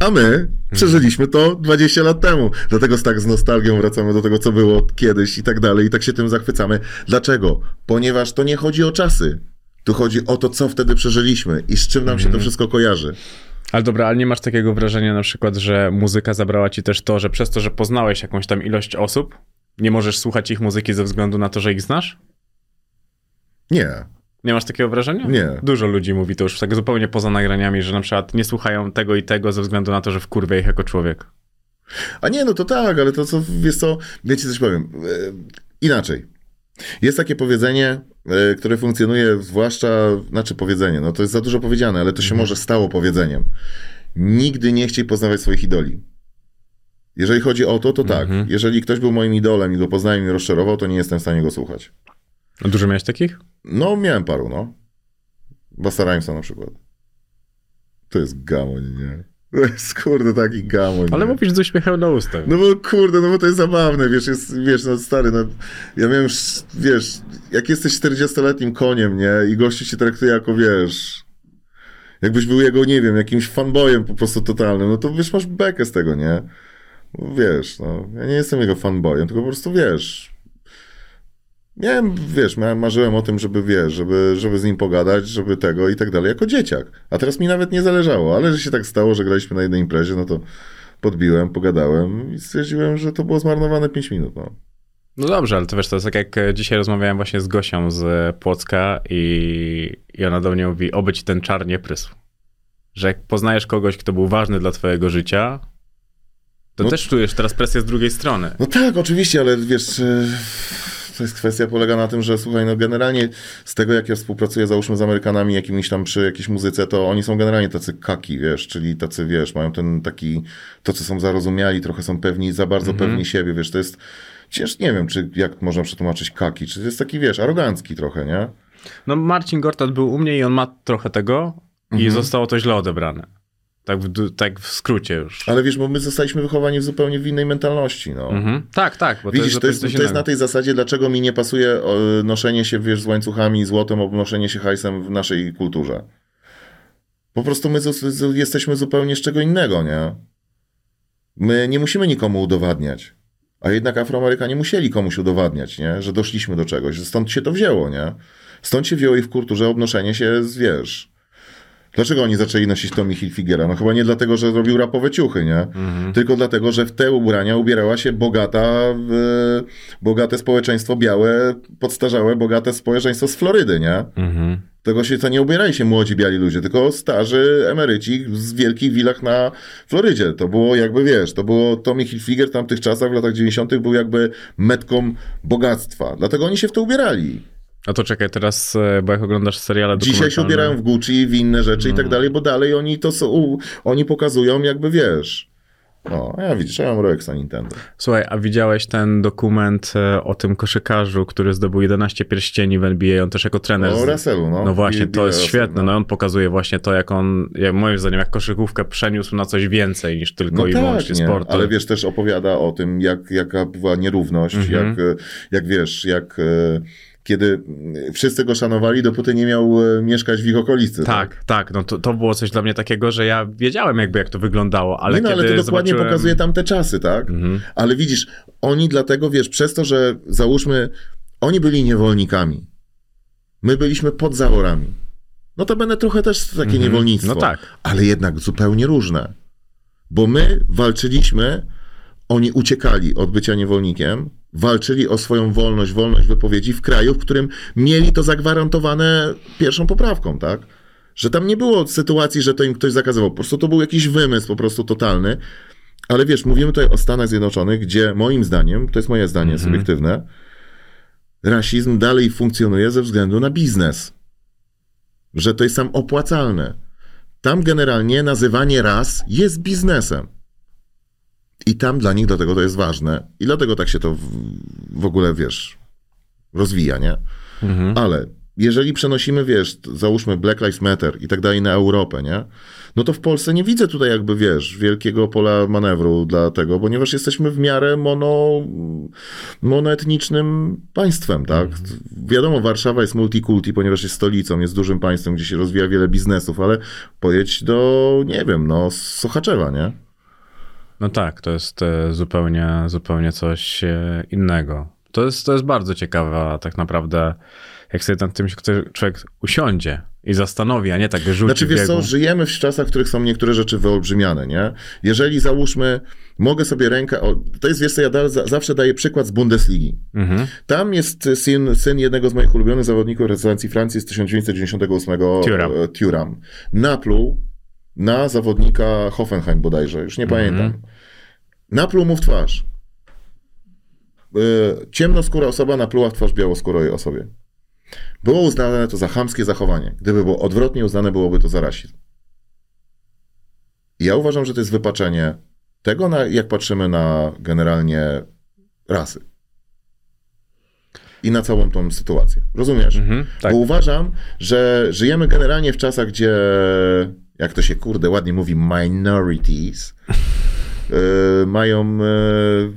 A my przeżyliśmy to 20 lat temu. Dlatego z tak z nostalgią wracamy do tego, co było kiedyś i tak dalej, i tak się tym zachwycamy. Dlaczego? Ponieważ to nie chodzi o czasy. Tu chodzi o to, co wtedy przeżyliśmy i z czym nam Mhm. się to wszystko kojarzy. Ale dobra, ale nie masz takiego wrażenia na przykład, że muzyka zabrała ci też to, że przez to, że poznałeś jakąś tam ilość osób, nie możesz słuchać ich muzyki ze względu na to, że ich znasz? Nie. Nie masz takiego wrażenia? Nie. Dużo ludzi mówi to już tak zupełnie poza nagraniami, że na przykład nie słuchają tego i tego ze względu na to, że wkurwia ich jako człowiek. A nie, no to tak, ale to co, wiesz co, wiecie coś powiem. E, inaczej. Jest takie powiedzenie, e, które funkcjonuje zwłaszcza, znaczy powiedzenie, no to jest za dużo powiedziane, ale to się może stało powiedzeniem. Nigdy nie chciej poznawać swoich idoli. Jeżeli chodzi o to, to tak. Jeżeli ktoś był moim idolem i go poznałem i mnie rozczarował, to nie jestem w stanie go słuchać. A dużo miałeś takich? No, miałem paru, no. Basta Rhymesa na przykład. To jest gamoń, nie? To jest, kurde, taki gamoń. Ale nie? mówisz z uśmiechem na ustach. No bo kurde, no bo to jest zabawne, wiesz, jest, wiesz, no stary, no ja miałem, wiesz, jak jesteś 40-letnim koniem, nie, i gościu cię traktuje jako, wiesz, jakbyś był jego, nie wiem, jakimś fanboyem po prostu totalnym, no to wiesz, masz bekę z tego, nie? Wiesz, no, ja nie jestem jego fanboyem, tylko po prostu, wiesz, miałem, wiesz, miałem, marzyłem o tym, żeby, wiesz, żeby, żeby z nim pogadać, żeby tego i tak dalej, jako dzieciak. A teraz mi nawet nie zależało, ale że się tak stało, że graliśmy na jednej imprezie, no to podbiłem, pogadałem i stwierdziłem, że to było zmarnowane 5 minut, no. No dobrze, ale to wiesz, to jest tak jak dzisiaj rozmawiałem właśnie z Gosią z e, Płocka i, i ona do mnie mówi, oby ci ten czar nie prysł. Że jak poznajesz kogoś, kto był ważny dla twojego życia, To No- też czujesz teraz presję z drugiej strony. No tak, oczywiście, ale wiesz, e, to jest kwestia polega na tym, że słuchaj, no generalnie z tego, jak ja współpracuję, załóżmy z Amerykanami jakimiś tam przy jakiejś muzyce, to oni są generalnie tacy kaki, wiesz, czyli tacy, wiesz, mają ten taki, to co są zarozumiali, trochę są pewni, za bardzo pewni siebie, wiesz, to jest, cięż, nie wiem, czy jak można przetłumaczyć kaki, czy to jest taki, wiesz, arogancki trochę, nie? No Marcin Gortat był u mnie i on ma trochę tego i Mhm. zostało to źle odebrane. Tak w, tak w skrócie już. Ale wiesz, bo my zostaliśmy wychowani w zupełnie w innej mentalności, no. Mhm. Tak, tak. Bo Widzisz, to jest, zupełnie to jest na tej zasadzie, dlaczego mi nie pasuje noszenie się, wiesz, z łańcuchami, złotem, obnoszenie się hajsem w naszej kulturze. Po prostu my jesteśmy zupełnie z czego innego, nie? My nie musimy nikomu udowadniać. A jednak Afroamerykanie musieli komuś udowadniać, nie? Że doszliśmy do czegoś, stąd się to wzięło, nie? Stąd się wzięło i w kulturze obnoszenie się z, wiesz... Dlaczego oni zaczęli nosić Tommy Hilfigera? No chyba nie dlatego, że robił rapowe ciuchy, nie? Tylko dlatego, że w te ubrania ubierała się bogata, bogate społeczeństwo białe, podstarzałe, bogate społeczeństwo z Florydy, nie? Mhm. Tego się, to nie ubierali się młodzi biali ludzie, tylko starzy emeryci z wielkich willach na Florydzie. To było jakby, wiesz, to było Tommy Hilfiger w tamtych czasach, w latach 90. był jakby metką bogactwa. Dlatego oni się w to ubierali. No to czekaj, teraz, e, bo jak oglądasz seriale Dzisiaj się ubierają w Gucci, w inne rzeczy i tak dalej, bo dalej oni to są, oni pokazują jakby, wiesz... No, a ja widzisz, ja mam Rolexa Nintendo. Słuchaj, a widziałeś ten dokument e, o tym koszykarzu, który zdobył 11 pierścieni w NBA, on też jako trener. O z- Russellu, no. No właśnie, to jest świetne. Russell, No on pokazuje właśnie to, jak on, jak moim zdaniem, jak koszykówkę przeniósł na coś więcej niż tylko i wyłącznie No nie, sport. ale wiesz, też opowiada o tym, jak, jaka była nierówność, Mhm. jak, e, jak wiesz, jak kiedy mm, wszyscy go szanowali, dopóty nie miał e, mieszkać w ich okolicy. Tak, tak, no to, to było coś dla mnie takiego, że ja wiedziałem jakby jak to wyglądało, ale nie, no, ale to dokładnie zobaczyłem... pokazuje tamte czasy, tak? Mhm. Ale widzisz, oni dlatego, wiesz, przez to, że załóżmy, oni byli niewolnikami. My byliśmy pod zaworami. No to będę trochę też takie Mhm. niewolnictwo. No tak. Ale jednak zupełnie różne. Bo my walczyliśmy, oni uciekali od bycia niewolnikiem, walczyli o swoją wolność, wolność wypowiedzi w kraju, w którym mieli to zagwarantowane pierwszą poprawką, tak? Że tam nie było sytuacji, że to im ktoś zakazywał. Po prostu to był jakiś wymysł po prostu totalny. Ale wiesz, mówimy tutaj o Stanach Zjednoczonych, gdzie moim zdaniem, to jest moje zdanie subiektywne, rasizm dalej funkcjonuje ze względu na biznes. Że to jest tam opłacalne. Tam generalnie nazywanie ras jest biznesem. I tam dla nich dlatego to jest ważne. I dlatego tak się to w, ogóle, wiesz, rozwija, nie? Ale jeżeli przenosimy, wiesz, załóżmy Black Lives Matter i tak dalej na Europę, nie? No to w Polsce nie widzę tutaj jakby, wiesz, wielkiego pola manewru dla tego, ponieważ jesteśmy w miarę mono, monoetnicznym państwem, tak? Wiadomo, Warszawa jest multikulti, ponieważ jest stolicą, jest dużym państwem, gdzie się rozwija wiele biznesów, ale pojedź do, nie wiem, no, Sochaczewa, nie? No tak, to jest e, zupełnie, zupełnie coś e, innego. To jest, to jest bardzo ciekawe, a tak naprawdę jak sobie nad tym człowiek usiądzie i zastanowi, a nie tak rzuci Znaczy, wiesz co, żyjemy w czasach, w których są niektóre rzeczy wyolbrzymiane, nie? Jeżeli załóżmy, mogę sobie rękę, o, to jest, wiesz co, ja da, za, zawsze daję przykład z Bundesligi. Mhm. Tam jest syn, syn jednego z moich ulubionych zawodników reprezentacji Francji z 1998 Thuram. Thuram. Napluł na zawodnika Hoffenheim bodajże, już nie Mhm. pamiętam. Napluł mu w twarz. E, Ciemnoskóra osoba napluła w twarz białoskórej osobie. Było uznane to za chamskie zachowanie. Gdyby było odwrotnie, uznane byłoby to za rasizm. I ja uważam, że to jest wypaczenie tego, na, jak patrzymy na generalnie rasy. I na całą tą sytuację. Rozumiesz? Mhm, tak. Bo uważam, że żyjemy generalnie w czasach, gdzie, jak to się kurde ładnie mówi, minorities e, mają e,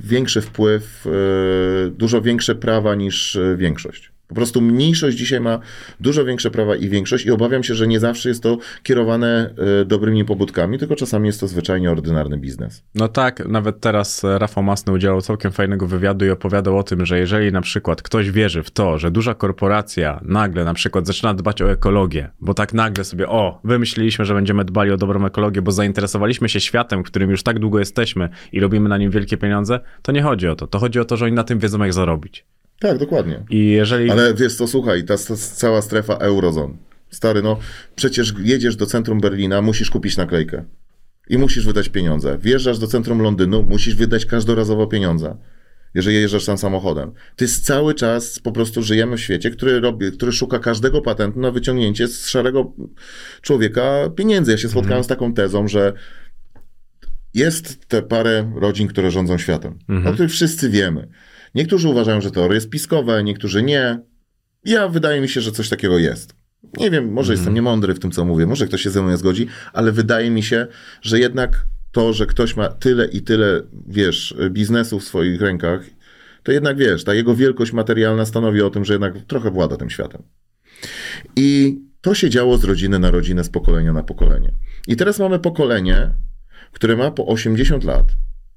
większy wpływ, e, dużo większe prawa niż większość. Po prostu mniejszość dzisiaj ma dużo większe prawa i większość i obawiam się, że nie zawsze jest to kierowane e, dobrymi pobudkami, tylko czasami jest to zwyczajnie ordynarny biznes. No tak, nawet teraz e, Rafał Masny udzielał całkiem fajnego wywiadu i opowiadał o tym, że jeżeli na przykład ktoś wierzy w to, że duża korporacja nagle na przykład zaczyna dbać o ekologię, bo tak nagle sobie, o, wymyśliliśmy, że będziemy dbali o dobrą ekologię, bo zainteresowaliśmy się światem, w którym już tak długo jesteśmy i robimy na nim wielkie pieniądze, to nie chodzi o to. To chodzi o to, że oni na tym wiedzą, jak zarobić. Tak, dokładnie. I jeżeli... Ale wiesz co, słuchaj, ta, ta cała strefa eurozon. Stary, no przecież jedziesz do centrum Berlina, musisz kupić naklejkę. i musisz wydać pieniądze. Wjeżdżasz do centrum Londynu, musisz wydać każdorazowo pieniądze jeżeli jeżdżasz tam samochodem. To jest cały czas, po prostu żyjemy w świecie, który robi, który szuka każdego patentu na wyciągnięcie z szarego człowieka pieniędzy. Ja się spotkałem mm. z taką tezą, że jest te parę rodzin, które rządzą światem, mm -hmm. o których wszyscy wiemy. Niektórzy uważają, że to jest spiskowe, niektórzy nie. Ja wydaje mi się, że coś takiego jest. Nie wiem, może mm. jestem niemądry w tym, co mówię, może ktoś się ze mną nie zgodzi, ale wydaje mi się, że jednak to, że ktoś ma tyle i tyle, wiesz, biznesu w swoich rękach, to jednak wiesz, ta jego wielkość materialna stanowi o tym, że jednak trochę włada tym światem. I to się działo z rodziny na rodzinę, z pokolenia na pokolenie. I teraz mamy pokolenie, które ma po 80 lat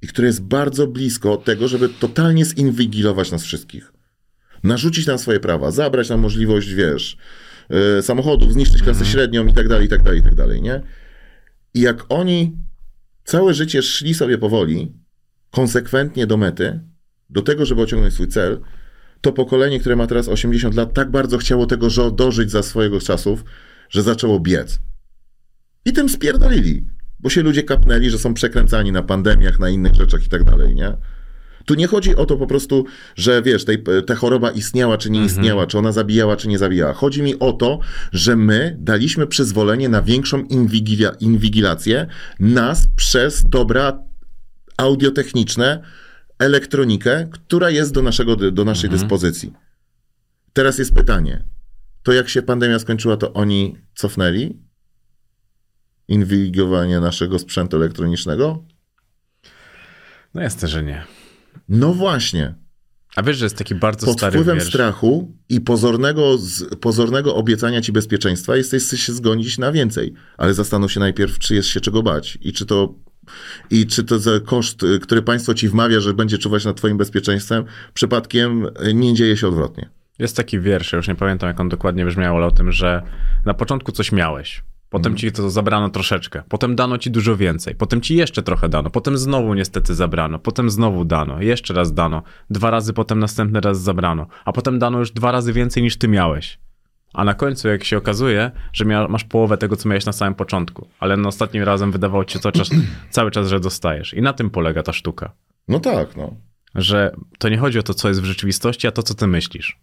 i które jest bardzo blisko tego, żeby totalnie zinwigilować nas wszystkich. Narzucić nam swoje prawa, zabrać nam możliwość, wiesz, yy, samochodów, zniszczyć klasę mhm. średnią i tak dalej, i tak dalej, i tak dalej, nie? I jak oni całe życie szli sobie powoli, konsekwentnie do mety, do tego, żeby osiągnąć swój cel, to pokolenie, które ma teraz 80 lat, tak bardzo chciało tego dożyć za swojego czasów, że zaczęło biec. I tym spierdolili, bo się ludzie kapnęli, że są przekręcani na pandemiach, na innych rzeczach i tak dalej, nie? Tu nie chodzi o to po prostu, że wiesz, tej, ta choroba istniała czy nie mhm. istniała, czy ona zabijała czy nie zabijała. Chodzi mi o to, że my daliśmy przyzwolenie na większą inwigilia, inwigilację nas przez dobra audiotechniczne, elektronikę, która jest do, naszego, do naszej mhm. dyspozycji. Teraz jest pytanie. To jak się pandemia skończyła, to oni cofnęli inwigowanie naszego sprzętu elektronicznego? No jasne, że nie. No właśnie. A wiesz, że jest taki bardzo Pod stary wpływem wiersz. strachu i pozornego, z, pozornego obiecania ci bezpieczeństwa jesteś się zgodzić na więcej. Ale zastanów się najpierw, czy jest się czego bać i czy to i czy to za koszt, który państwo ci wmawia, że będzie czuwać nad twoim bezpieczeństwem, przypadkiem nie dzieje się odwrotnie. Jest taki wiersz, już nie pamiętam jak on dokładnie brzmiał, ale o tym, że na początku coś miałeś, Potem mm. ci to zabrano troszeczkę, potem dano ci dużo więcej, potem ci jeszcze trochę dano, potem znowu niestety zabrano, potem znowu dano, jeszcze raz dano, dwa razy potem następny raz zabrano, a potem dano już dwa razy więcej niż ty miałeś. A na końcu, jak się okazuje, że mia masz połowę tego, co miałeś na samym początku, ale na ostatnim razem wydawało ci się cały czas, *clears throat* cały czas, że dostajesz. I na tym polega ta sztuka. No tak, no. Że to nie chodzi o to, co jest w rzeczywistości, a to, co ty myślisz.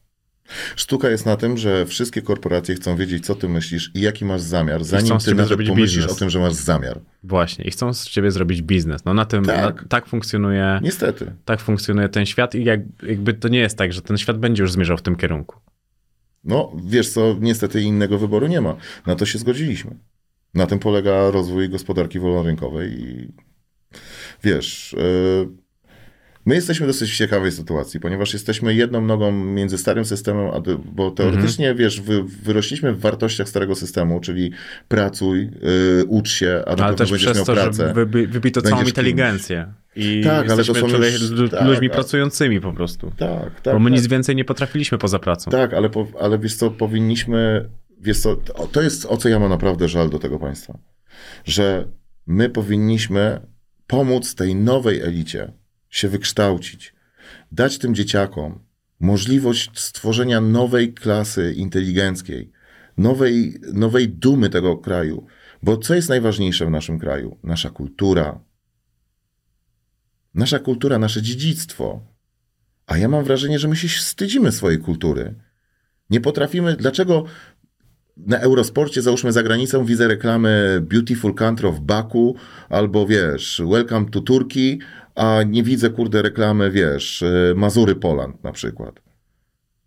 Sztuka jest na tym, że wszystkie korporacje chcą wiedzieć, co ty myślisz i jaki masz zamiar, zanim ty nawet pomyślisz biznes. o tym, że masz zamiar. Właśnie, i chcą z ciebie zrobić biznes. No na tym tak, na, tak funkcjonuje. Niestety. Tak funkcjonuje ten świat i jak, jakby to nie jest tak, że ten świat będzie już zmierzał w tym kierunku. No, wiesz co, niestety innego wyboru nie ma. Na to się zgodziliśmy. Na tym polega rozwój gospodarki wolnorynkowej i wiesz, yy My jesteśmy dosyć w ciekawej sytuacji, ponieważ jesteśmy jedną nogą między starym systemem, a bo teoretycznie, mhm. wiesz, wy, wyrośliśmy w wartościach starego systemu, czyli pracuj, yy, ucz się, a na pewno będziesz miał to, pracę. Wy, wybito całą inteligencję. I tak, ale to są już, tak, ludźmi tak, pracującymi po prostu. Tak, tak. Bo my tak. nic więcej nie potrafiliśmy poza pracą. Tak, ale, po, ale wiesz co, powinniśmy, wiesz co, to jest o co ja mam naprawdę żal do tego państwa, że my powinniśmy pomóc tej nowej elicie, się wykształcić, dać tym dzieciakom możliwość stworzenia nowej klasy inteligenckiej, nowej, nowej dumy tego kraju. Bo co jest najważniejsze w naszym kraju? Nasza kultura. Nasza kultura, nasze dziedzictwo. A ja mam wrażenie, że my się wstydzimy swojej kultury. Nie potrafimy. Dlaczego na Eurosporcie, załóżmy za granicą, widzę reklamy Beautiful Country of Baku albo wiesz, Welcome to Turkey, a nie widzę, kurde, reklamy, wiesz, y, Mazury Poland na przykład.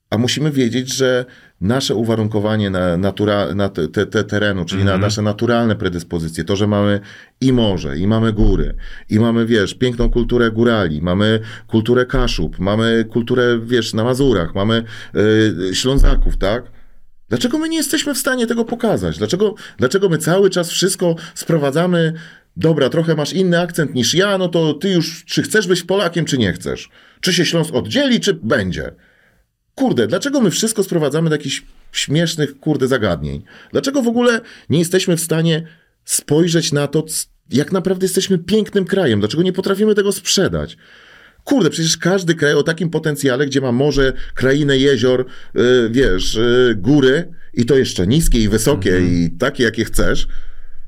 A musimy wiedzieć, że nasze uwarunkowanie na, natura, na te, te, te terenu, czyli mm -hmm. na mhm. nasze naturalne predyspozycje, to, że mamy i morze, i mamy góry, i mamy, wiesz, piękną kulturę górali, mamy kulturę Kaszub, mamy kulturę, wiesz, na Mazurach, mamy yy, Ślązaków, tak? Dlaczego my nie jesteśmy w stanie tego pokazać? Dlaczego, dlaczego my cały czas wszystko sprowadzamy dobra, trochę masz inny akcent niż ja, no to ty już, czy chcesz być Polakiem, czy nie chcesz? Czy się Śląsk oddzieli, czy będzie? Kurde, dlaczego my wszystko sprowadzamy do jakichś śmiesznych, kurde, zagadnień? Dlaczego w ogóle nie jesteśmy w stanie spojrzeć na to, jak naprawdę jesteśmy pięknym krajem? Dlaczego nie potrafimy tego sprzedać? Kurde, przecież każdy kraj o takim potencjale, gdzie ma morze, krainę, jezior, yy, wiesz, yy, góry i to jeszcze niskie i wysokie mm -hmm. i takie, jakie chcesz.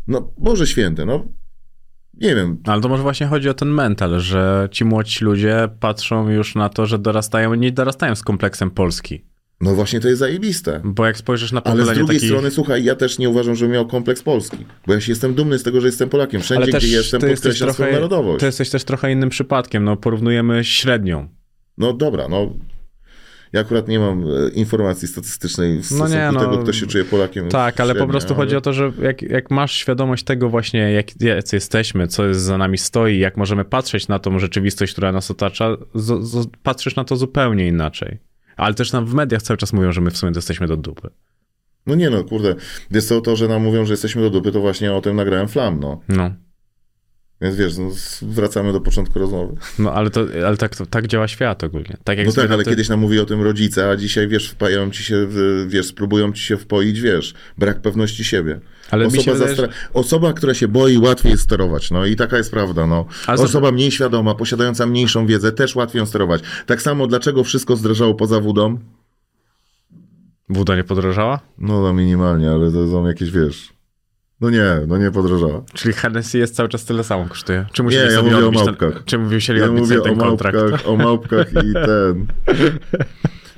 No, Boże Święty, no nie wiem, Ale to może właśnie chodzi o ten mental, że ci młodzi ludzie patrzą już na to, że dorastają, nie dorastają z kompleksem Polski. no właśnie to jest zajebiste. Bo jak spojrzysz na Ale pokolenie z drugiej takich... strony, słuchaj, ja też nie uważam, żebym miał kompleks Polski. Bo ja się jestem dumny z tego, że jestem Polakiem. Wszędzie, ale gdzie jestem, podkreślam swoją narodowość. Ty jesteś też trochę innym przypadkiem, no porównujemy średnią. No dobra, no. Ja akurat nie mam e, informacji statystycznej w stosunku nie, no, tego, kto się czuje Polakiem. Tak, ale po prostu ale- chodzi o to, że jak, jak masz świadomość tego właśnie, jak, jacy jesteśmy, co jest za nami stoi, jak możemy patrzeć na tą rzeczywistość, która nas otacza, z, z, patrzysz na to zupełnie inaczej. Ale też nam w mediach cały czas mówią, że my w sumie jesteśmy do dupy. No nie no, kurde. Wiesz co, to, że nam mówią, że jesteśmy do dupy, to właśnie o tym nagrałem flam, no. No, Więc wiesz, no, wracamy do początku rozmowy. no ale, to, ale tak, to, tak działa świat ogólnie. Tak jak No tak, ale ty- kiedyś nam mówi o tym rodzice, a dzisiaj, wiesz, wpajają ci się, wiesz, spróbują ci się wpoić, wiesz, brak pewności siebie. Ale osoba, wydaje, zastra- osoba, która się boi, łatwiej jest sterować, no i taka jest prawda, no. Osoba mniej świadoma, posiadająca mniejszą wiedzę, też łatwiej ją sterować. Tak samo, dlaczego wszystko zdrażało poza wódą? Woda nie podrożała? No, no minimalnie, ale to są jakieś, wiesz... No nie, no nie podrażała. Czyli Hennessy jest cały czas tyle samo kosztuje. Czy musieli ja mówię o małpkach. ten, czy musieli Ja mówię sobie o ten kontrakt? małpkach, o małpkach i *laughs* ten.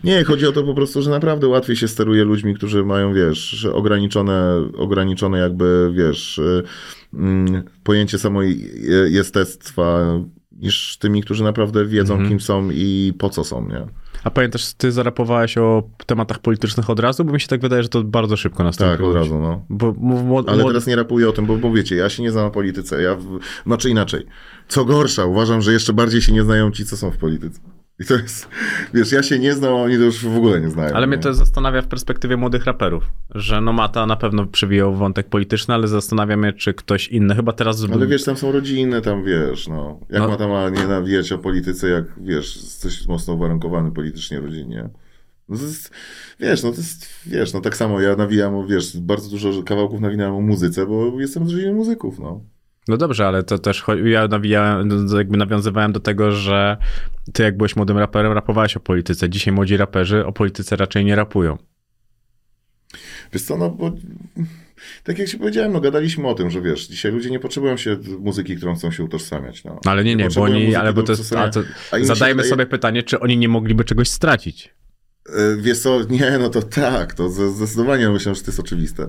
Nie, chodzi o to po prostu, że naprawdę łatwiej się steruje ludźmi, którzy mają, wiesz, ograniczone, ograniczone jakby, wiesz, y, mm, pojęcie samojestectwa niż tymi, którzy naprawdę wiedzą, Mhm. kim są i po co są, nie? A pamiętasz, ty zarapowałeś o tematach politycznych od razu? Bo mi się tak wydaje, że to bardzo szybko nastąpiło. Tak, od razu, no. Bo młod, Ale teraz nie rapuję o tym, bo, bo wiecie, ja się nie znam na polityce. Ja w... Znaczy inaczej. Co gorsza, uważam, że jeszcze bardziej się nie znają ci, co są w polityce. I to jest, wiesz, ja się nie znam, a oni to już w ogóle nie znają. Ale mnie nie? to zastanawia w perspektywie młodych raperów, że no Mata na pewno przywijał wątek polityczny, ale zastanawia mnie, czy ktoś inny, chyba teraz... Ale wiesz, tam są rodziny, tam wiesz, no. Jak No. ma tam ma nie nawijać o polityce, jak wiesz, jesteś mocno uwarunkowany politycznie rodzinnie. No to jest, wiesz, no to jest, wiesz, no tak samo ja nawijam, wiesz, bardzo dużo kawałków nawijam o muzyce, bo jestem z rodziny muzyków, no. No dobrze, ale to też ja nawijałem, jakby nawiązywałem do tego, że ty jak byłeś młodym raperem, rapowałeś o polityce. Dzisiaj młodzi raperzy o polityce raczej nie rapują. Wiesz co, no bo tak jak ci powiedziałem, no gadaliśmy o tym, że wiesz, dzisiaj ludzie nie potrzebują się muzyki, którą chcą się utożsamiać, no. No ale nie, nie, bo potrzebują oni, ale bo to jest, to, się zadajmy sobie pytanie, czy oni nie mogliby czegoś stracić. E, Wiesz co, nie, no to tak, to zdecydowanie myślę, że to jest oczywiste.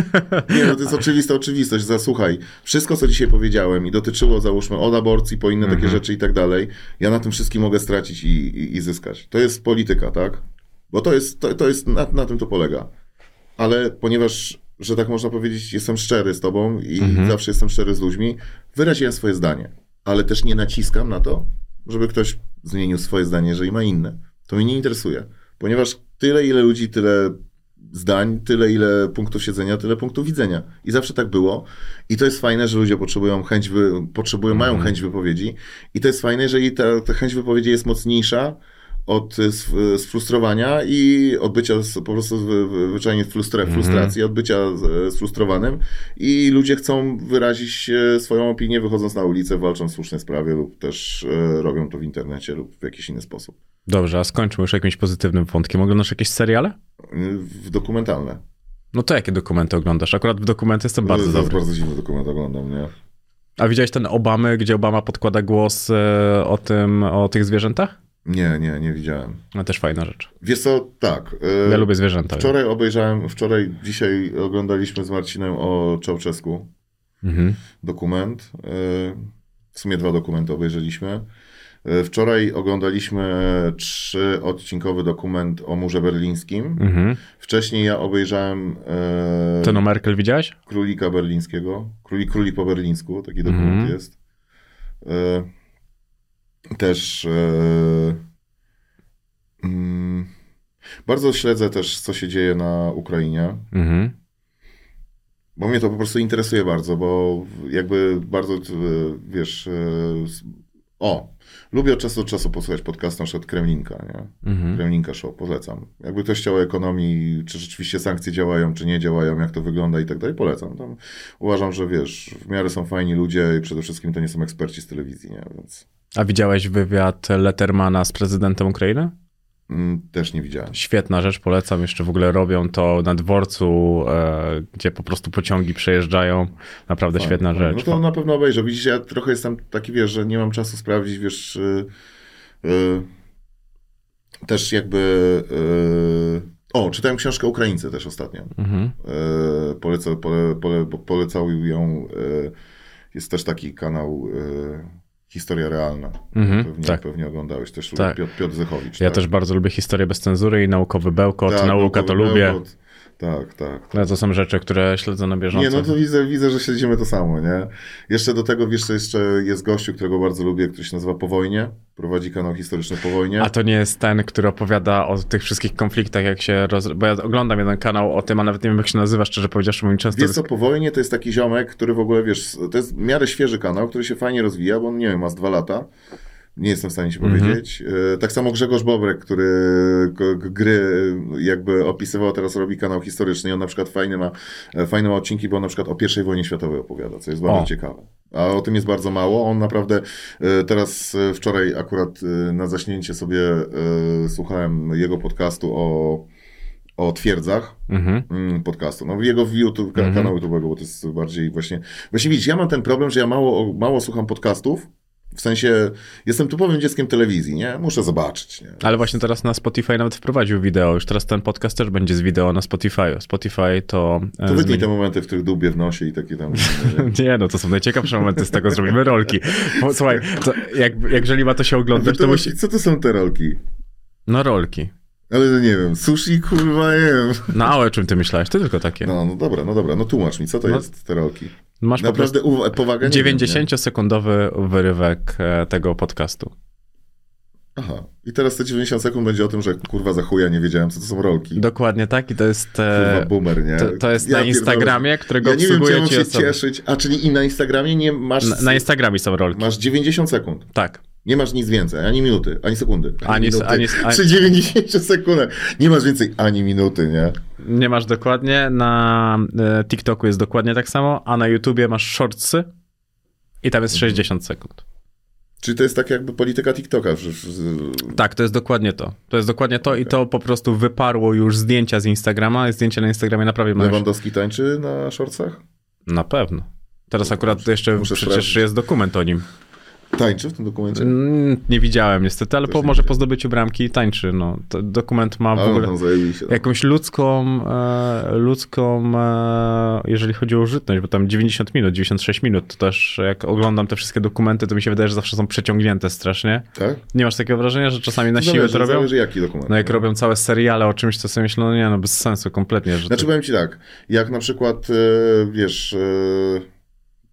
*laughs* Nie, no to jest oczywista oczywistość. Zasłuchaj, wszystko, co dzisiaj powiedziałem i dotyczyło, załóżmy, od aborcji po inne takie rzeczy i tak dalej, ja na tym wszystkim mogę stracić i, i, i zyskać. To jest polityka, tak? Bo to jest, to, to jest na, na tym to polega. Ale ponieważ, że tak można powiedzieć, jestem szczery z tobą i zawsze jestem szczery z ludźmi, wyraziłem swoje zdanie. Ale też nie naciskam na to, żeby ktoś zmienił swoje zdanie, jeżeli ma inne. To mnie nie interesuje. Ponieważ tyle, ile ludzi, tyle zdań, tyle, ile punktów siedzenia, tyle punktów widzenia. I zawsze tak było. I to jest fajne, że ludzie potrzebują chęć, wy, potrzebują, mają chęć wypowiedzi. I to jest fajne, jeżeli ta, ta chęć wypowiedzi jest mocniejsza od y, sf- sfrustrowania i od bycia z, po prostu wy- wy- zwyczajnie frustra, frustracji, od bycia z- sfrustrowanym i ludzie chcą wyrazić e, swoją opinię wychodząc na ulicę, walcząc w słusznej sprawie lub też e, robią to w internecie lub w jakiś inny sposób. Dobrze, a skończmy już jakimś pozytywnym wątkiem. Oglądasz jakieś seriale? W dokumentalne. No to jakie dokumenty oglądasz? Akurat w dokumenty jestem bardzo dobry. bardzo dziwny dokument oglądam, nie? A widziałeś ten Obamy, gdzie Obama podkłada głos e, o tym, o tych zwierzętach? Nie, nie, nie widziałem. No też fajna rzecz. Wiesz co, tak. e, Ja lubię zwierzęta. Wczoraj obejrzałem, wczoraj, dzisiaj oglądaliśmy z Marcinem o Czałczesku Mhm. dokument. E, W sumie dwa dokumenty obejrzeliśmy. E, Wczoraj oglądaliśmy trzyodcinkowy dokument o murze berlińskim. Mhm. Wcześniej ja obejrzałem Ten o Merkel widziałeś? Królika Berlińskiego. Królik, Królik po berlińsku, taki dokument Mhm. jest. Też e, mm, bardzo śledzę też, co się dzieje na Ukrainie, Mhm. bo mnie to po prostu interesuje bardzo, bo jakby bardzo, e, wiesz, e, o, lubię od czasu do czasu posłuchać podcastu na przykład Kremlinka, nie? Mhm. Kremlinka Show, polecam. Jakby ktoś chciał o ekonomii, czy rzeczywiście sankcje działają, czy nie działają, jak to wygląda i tak dalej, polecam. Tam uważam, że wiesz, w miarę są fajni ludzie i przede wszystkim to nie są eksperci z telewizji, nie? Więc A widziałeś wywiad Lettermana z prezydentem Ukrainy? Mm, Też nie widziałem. Świetna rzecz, polecam. Jeszcze w ogóle robią to na dworcu, e, gdzie po prostu pociągi przejeżdżają. Naprawdę świetna Fajnie. rzecz. No to na pewno obejrzę. Widzisz, ja trochę jestem taki, wiesz, że nie mam czasu sprawdzić, wiesz, y, y, też jakby... y, o, czytałem książkę Ukraińcy też ostatnio. Mhm. E, Poleca, pole, pole, polecał ją. e, Jest też taki kanał e, Historia Realna. Mhm, Pewnie, tak. pewnie oglądałeś też Tak. Piotr, Piotr Zechowicz. Ja tak? też bardzo lubię historię bez cenzury i naukowy bełkot. Tak, Nauka to Naukowy lubię. Bełkot. Tak, tak. No, to są rzeczy, które śledzę na bieżąco. Nie, no to widzę, widzę, że śledzimy to samo, nie? Jeszcze do tego, wiesz, jeszcze jest gościu, którego bardzo lubię, który się nazywa Po Wojnie. Prowadzi kanał historyczny Po Wojnie. A to nie jest ten, który opowiada o tych wszystkich konfliktach, jak się roz... Bo ja oglądam jeden kanał o tym, a nawet nie wiem, jak się nazywa, szczerze powiedziawszy, mi często... Wiesz co, po wojnie to jest taki ziomek, który w ogóle, wiesz, to jest w miarę świeży kanał, który się fajnie rozwija, bo on, nie wiem, ma z dwa lata. Nie jestem w stanie ci Mhm. powiedzieć. E, Tak samo Grzegorz Bobrek, który gry jakby opisywał, teraz robi kanał historyczny i on na przykład fajny ma, e, fajne ma odcinki, bo on na przykład o I wojnie światowej opowiada, co jest bardzo O. ciekawe. A o tym jest bardzo mało. On naprawdę e, teraz, wczoraj akurat na zaśnięcie sobie słuchałem jego podcastu o, o twierdzach Mhm. mm, podcastu. No jego YouTube, Mhm. kanał YouTube'ego, bo to jest bardziej właśnie... Właśnie widzisz, ja mam ten problem, że ja mało, mało słucham podcastów, w sensie jestem typowym dzieckiem telewizji, nie? Muszę zobaczyć, nie? Ale właśnie teraz na Spotify nawet wprowadził wideo. Już teraz ten podcast też będzie z wideo na Spotify. Spotify to... e, To wytnij zmieni- te momenty, w których dłubię w nosie i takie tam... *laughs* nie? No to są najciekawsze momenty z tego, zrobimy rolki. Bo, słuchaj, to jak, jeżeli ma to się oglądać, to Wytłumacz, musi... Co to są te rolki? No rolki. Ale to nie wiem, sushi, kurwa, wiem. No a o czym ty myślałeś? To tylko takie. No, no dobra, no dobra, no tłumacz mi, co to No, jest te rolki? Masz po Naprawdę wiem, nie? 90-sekundowy wyrywek e, tego podcastu. Aha, i teraz te 90 sekund będzie o tym, że kurwa za chuja nie wiedziałem, co to są rolki. Dokładnie tak i to jest... Kurwa E, boomer, nie? to, to jest Ja na pierdolę. Instagramie, którego Ja nie wiem, czy mam się cieszyć. A, czyli i na Instagramie nie masz... Na, na Instagramie są rolki. Masz 90 sekund. Tak. Nie masz nic więcej, ani minuty, ani sekundy. Ani- minuty. ani- ani- Przy 90 sekundach. Nie masz więcej ani minuty, nie? Nie masz dokładnie. Na e, TikToku jest dokładnie tak samo, a na YouTubie masz shortsy i tam jest Mhm. 60 sekund. Czyli to jest tak jakby polityka TikToka. Tak, to jest dokładnie to. To jest dokładnie to i to po prostu wyparło już zdjęcia z Instagrama. Zdjęcia na Instagramie naprawdę mają... Lewandowski tańczy na shortsach? Na pewno. Teraz akurat to jeszcze muszę przecież sprawdzić. jest dokument o nim. Tańczy w tym dokumencie? Mm, Nie widziałem niestety, ale po, nie może po zdobyciu bramki tańczy. No. To dokument ma w A, ogóle no, zajebiście. jakąś ludzką, e, ludzką e, jeżeli chodzi o użytność, bo tam 90 minut, 96 minut, to też jak oglądam te wszystkie dokumenty, to mi się wydaje, że zawsze są przeciągnięte strasznie. Tak? Nie masz takiego wrażenia, że czasami na siłę to robią? zależy jaki dokument. No jak robią całe seriale o czymś, to sobie myślę, no nie, no bez sensu kompletnie. Że Znaczy powiem ci tak, jak na przykład, e, wiesz, e,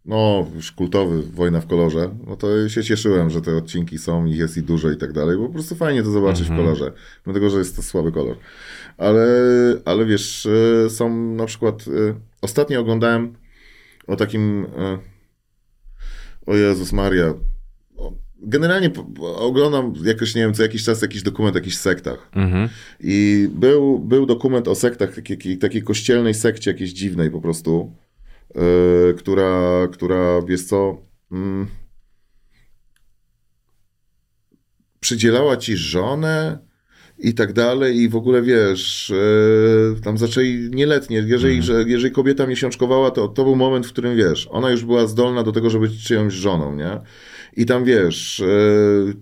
no już kultowy Wojna w kolorze, no to się cieszyłem, że te odcinki są, ich jest i dużo i tak dalej, bo po prostu fajnie to zobaczyć Mhm. w kolorze, mimo tego, że jest to słaby kolor. Ale, ale wiesz, e, są na przykład, e, ostatnio oglądałem o takim, e, o Jezus Maria, generalnie oglądam jakoś, nie wiem, co jakiś czas jakiś dokument o jakichś sektach. Mhm. I był, był dokument o sektach, takiej, takiej, takiej kościelnej sekcie jakiejś dziwnej po prostu, yy, która, która, wiesz co, mm, przydzielała ci żonę i tak dalej i w ogóle, wiesz, yy, tam zaczęli nieletnie, jeżeli, że, jeżeli kobieta miesiączkowała, to to był moment, w którym, wiesz, ona już była zdolna do tego, żeby być czyjąś żoną, nie? I tam, wiesz, yy,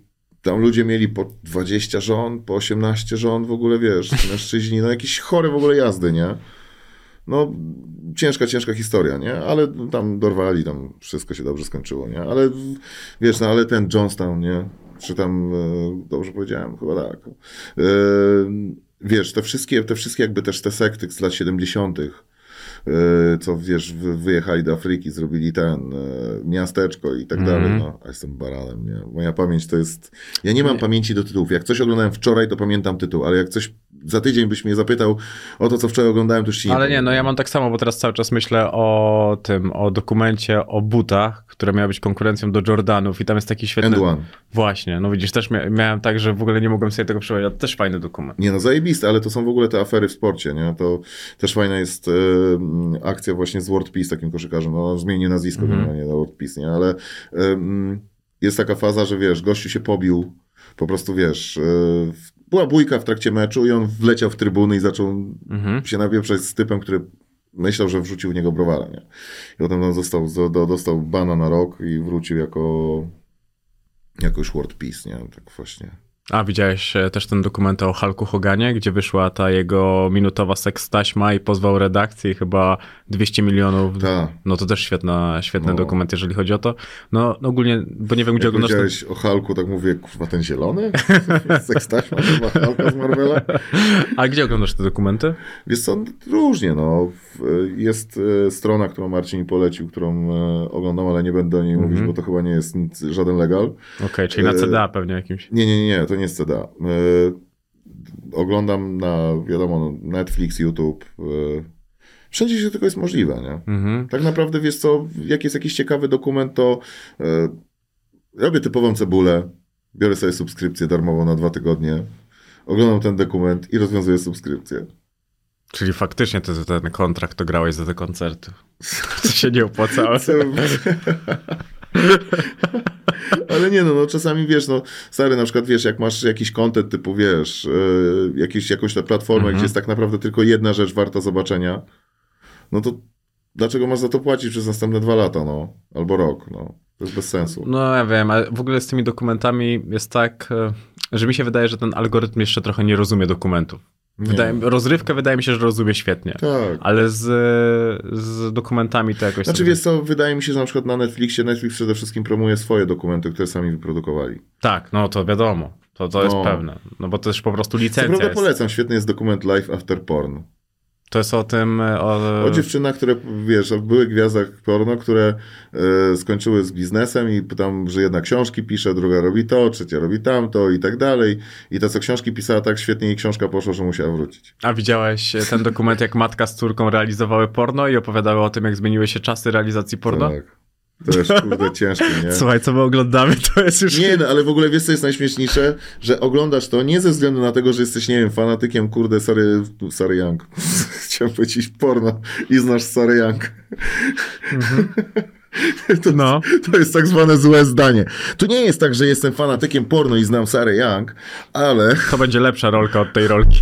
tam ludzie mieli po 20 żon, po 18 żon, w ogóle wiesz, mężczyźni, no jakieś chore w ogóle jazdy, nie? No, ciężka, ciężka historia, nie? Ale tam dorwali, tam wszystko się dobrze skończyło, nie? Ale wiesz, no ale ten Johnstown, nie? Czy tam, e, dobrze powiedziałem? Chyba tak. E, wiesz, te wszystkie, te wszystkie jakby też te sekty z lat 70., e, co wiesz, wy- wyjechali do Afryki, zrobili ten miasteczko i tak Mhm. dalej. No, a jestem baranem, nie? Moja pamięć to jest. Ja nie mam pamięci do tytułów. Jak coś oglądałem wczoraj, to pamiętam tytuł, ale jak coś za tydzień byś mnie zapytał o to, co wczoraj oglądałem, to już ci nie Ale nie, no ja mam tak samo, bo teraz cały czas myślę o tym, o dokumencie o butach, które miały być konkurencją do Jordanów i tam jest taki świetny... End One. Właśnie, no widzisz, też mia- miałem tak, że w ogóle nie mogłem sobie tego przypomnieć, też fajny dokument. Nie no, zajebiste, ale to są w ogóle te afery w sporcie, nie? To też fajna jest e, akcja właśnie z World Peace, takim koszykarzem, no zmienię nazwisko Mhm. generalnie na World Peace, nie? Ale e, jest taka faza, że wiesz, gościu się pobił, po prostu wiesz, e, była bójka w trakcie meczu i on wleciał w trybuny i zaczął Mhm. się napieprzać z typem, który myślał, że wrzucił w niego browara, nie? I potem on został, zo- do, dostał bana na rok i wrócił jako jako już World Peace, nie? Tak właśnie. A widziałeś e, też ten dokument o Hulku Hoganie, gdzie wyszła ta jego minutowa seks taśma i pozwał redakcję i chyba 200 milionów. Tak. No to też świetna, świetny No. dokument, jeżeli chodzi o to. No, no ogólnie, bo nie wiem, gdzie Jak oglądasz ten... o Hulku, tak mówię, kurwa, ten zielony? *laughs* Sekstaśma chyba Hulka z Marvela? A gdzie oglądasz te dokumenty? Wiesz co, różnie, no. Jest e, strona, którą Marcin polecił, którą e, oglądam, ale nie będę o niej mówić, bo to chyba nie jest nic, żaden legal. Okej, czyli na CDA pewnie jakimś. Nie, nie, nie, to nie jest CDA. E, oglądam na, wiadomo, Netflix, YouTube. E, wszędzie, gdzie tylko jest możliwe, nie? Mhm. Tak naprawdę, wiesz co, jak jest jakiś ciekawy dokument, to e, robię typową cebulę, biorę sobie subskrypcję darmową na dwa tygodnie, oglądam ten dokument i rozwiązuję subskrypcję. Czyli faktycznie to, to ten kontrakt to grałeś za te koncerty. To się nie opłacało. *laughs* *laughs* Ale nie no, no, czasami wiesz, no stary, na przykład wiesz, jak masz jakiś content typu, wiesz, yy, jakiś, jakąś tę platformę, Mhm. gdzie jest tak naprawdę tylko jedna rzecz warta zobaczenia, no to dlaczego masz za to płacić przez następne dwa lata, no, albo rok, no, to jest bez sensu. No ja wiem, ale w ogóle z tymi dokumentami jest tak, e, że mi się wydaje, że ten algorytm jeszcze trochę nie rozumie dokumentów. Wydaje, rozrywkę wydaje mi się, że rozumie świetnie. Tak. Ale z, z dokumentami to jakoś... Znaczy sobie- wiesz co, wydaje mi się, że na przykład na Netflixie Netflix przede wszystkim promuje swoje dokumenty, które sami wyprodukowali. Tak, no to wiadomo. To, to jest No. pewne. No bo to też po prostu Co licencja prawda jest. polecam, świetny jest dokument Life After Porn. To jest o tym... e, O, O dziewczynach, które, wiesz, były gwiazdach porno, które e, skończyły z biznesem i tam, że jedna książki pisze, druga robi to, trzecia robi tamto i tak dalej. I ta, co książki pisała tak świetnie jej książka poszła, że musiała wrócić. A widziałeś e, ten dokument, jak matka z córką realizowały porno i opowiadały o tym, jak zmieniły się czasy realizacji porno? Tak. To jest kurde ciężkie, nie? Słuchaj, co my oglądamy, to jest już... Nie, no ale w ogóle wiesz, co jest najśmieszniejsze? Że oglądasz to nie ze względu na tego, że jesteś, nie wiem, fanatykiem, kurde, Sary, Sary Young. *laughs* Chciałem powiedzieć porno i znasz Sary Young. *laughs* To, No. to jest tak zwane złe zdanie. To nie jest tak, że jestem fanatykiem porno i znam Sarę Young, ale, To będzie lepsza rolka od tej rolki.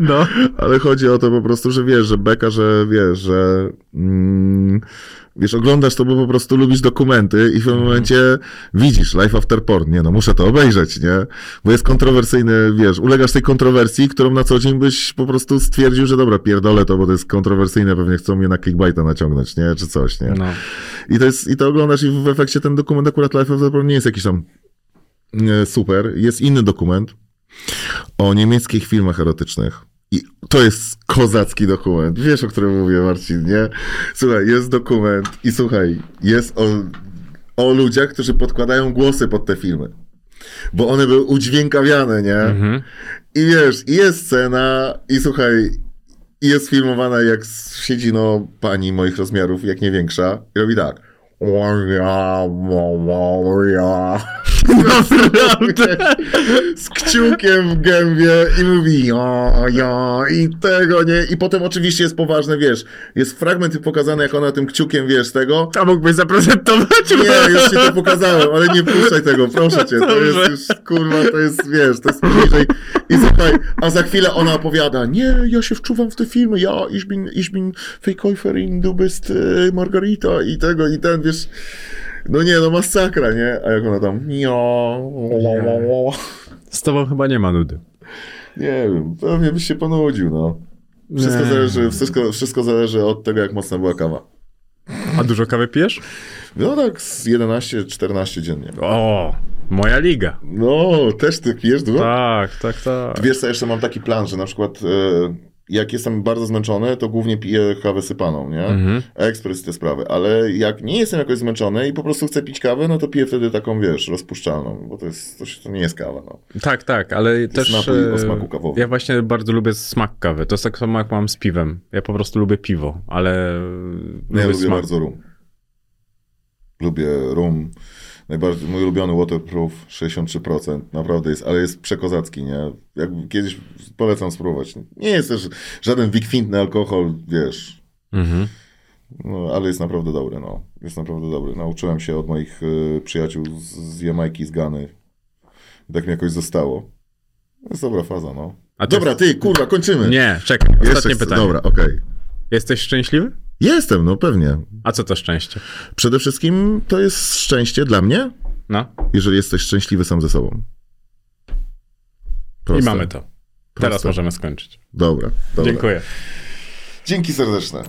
No. ale chodzi o to po prostu, że wiesz, że beka, że wiesz, że mm, wiesz, oglądasz to, bo po prostu lubisz dokumenty i w pewnym momencie widzisz Life After Porn. Nie no, muszę to obejrzeć, nie? Bo jest kontrowersyjny, wiesz, ulegasz tej kontrowersji, którą na co dzień byś po prostu stwierdził, że dobra, pierdolę to, bo to jest kontrowersyjne, pewnie chcą mnie na clickbaita naciągnąć, nie? Czy coś, nie? no. I to, jest, I to oglądasz i w efekcie ten dokument akurat Life the Porn nie jest jakiś tam super. Jest inny dokument o niemieckich filmach erotycznych. I to jest kozacki dokument. Wiesz, o którym mówię, Marcin, nie? Słuchaj, jest dokument i słuchaj, jest o, o ludziach, którzy podkładają głosy pod te filmy. Bo one były udźwiękawiane, nie? Mhm. I wiesz, i jest scena, i słuchaj, i jest filmowana jak siedzi no pani moich rozmiarów, jak nie większa, i robi tak. Naprawdę? Z kciukiem w gębie i mówi ja, ja i tego nie. I potem oczywiście jest poważne, wiesz, jest fragment pokazany, jak ona tym kciukiem, wiesz, tego. A mógłbyś zaprezentować? Nie, już ci to pokazałem, ale nie puszczaj tego, proszę cię. To jest już, kurwa, to jest, wiesz, to jest bliżej. I słuchaj, a za chwilę ona opowiada, nie, ja się wczuwam w te filmy, ja, ich bin, ich bin Verkäuferin, du bist e, Margarita i tego, i ten, wiesz. No nie, no masakra, nie? A jak ona tam, Z tobą chyba nie ma nudy. nie wiem, pewnie byś się ponudził, no. Wszystko Nie. zależy, wszystko, wszystko zależy od tego, jak mocna była kawa. A dużo kawy pijesz? No tak, z 11-14 dziennie. O, moja liga. No, też ty pijesz dużo? Tak, tak, tak. Wiesz co, jeszcze mam taki plan, że na przykład e, jak jestem bardzo zmęczony, to głównie piję kawę sypaną, nie? Mhm. Ekspres te sprawy, ale jak nie jestem jakoś zmęczony i po prostu chcę pić kawę, no to piję wtedy taką, wiesz, rozpuszczalną, bo to jest, to, się- to nie jest kawa, no. Tak, tak, ale też... napój o e, smaku kawowym. Ja właśnie bardzo lubię smak kawy. To jest tak samo jak mam z piwem. Ja po prostu lubię piwo, ale Ja lubię lubię bardzo rum. Lubię rum. Najbardziej, mój ulubiony waterproof 63%, naprawdę jest, ale jest przekozacki, nie? Jak kiedyś polecam spróbować. Nie jest też żaden wykwintny alkohol, wiesz, Mhm. No, ale jest naprawdę dobry, no. Jest naprawdę dobry. Nauczyłem się od moich y, przyjaciół z, z Jamajki, z Gany. I tak mi jakoś zostało. To jest dobra faza, no. A ty- Dobra, ty, kurwa, kończymy. Nie, czekaj, Jeszcze ostatnie chcę- pytanie. Dobra, okej. Jesteś szczęśliwy? Jestem, no pewnie. A co to szczęście? Przede wszystkim to jest szczęście dla mnie, No jeżeli jesteś szczęśliwy sam ze sobą. i Proste. mamy to. Teraz Proste. możemy skończyć. Dobra, dobra. Dziękuję. Dzięki serdeczne.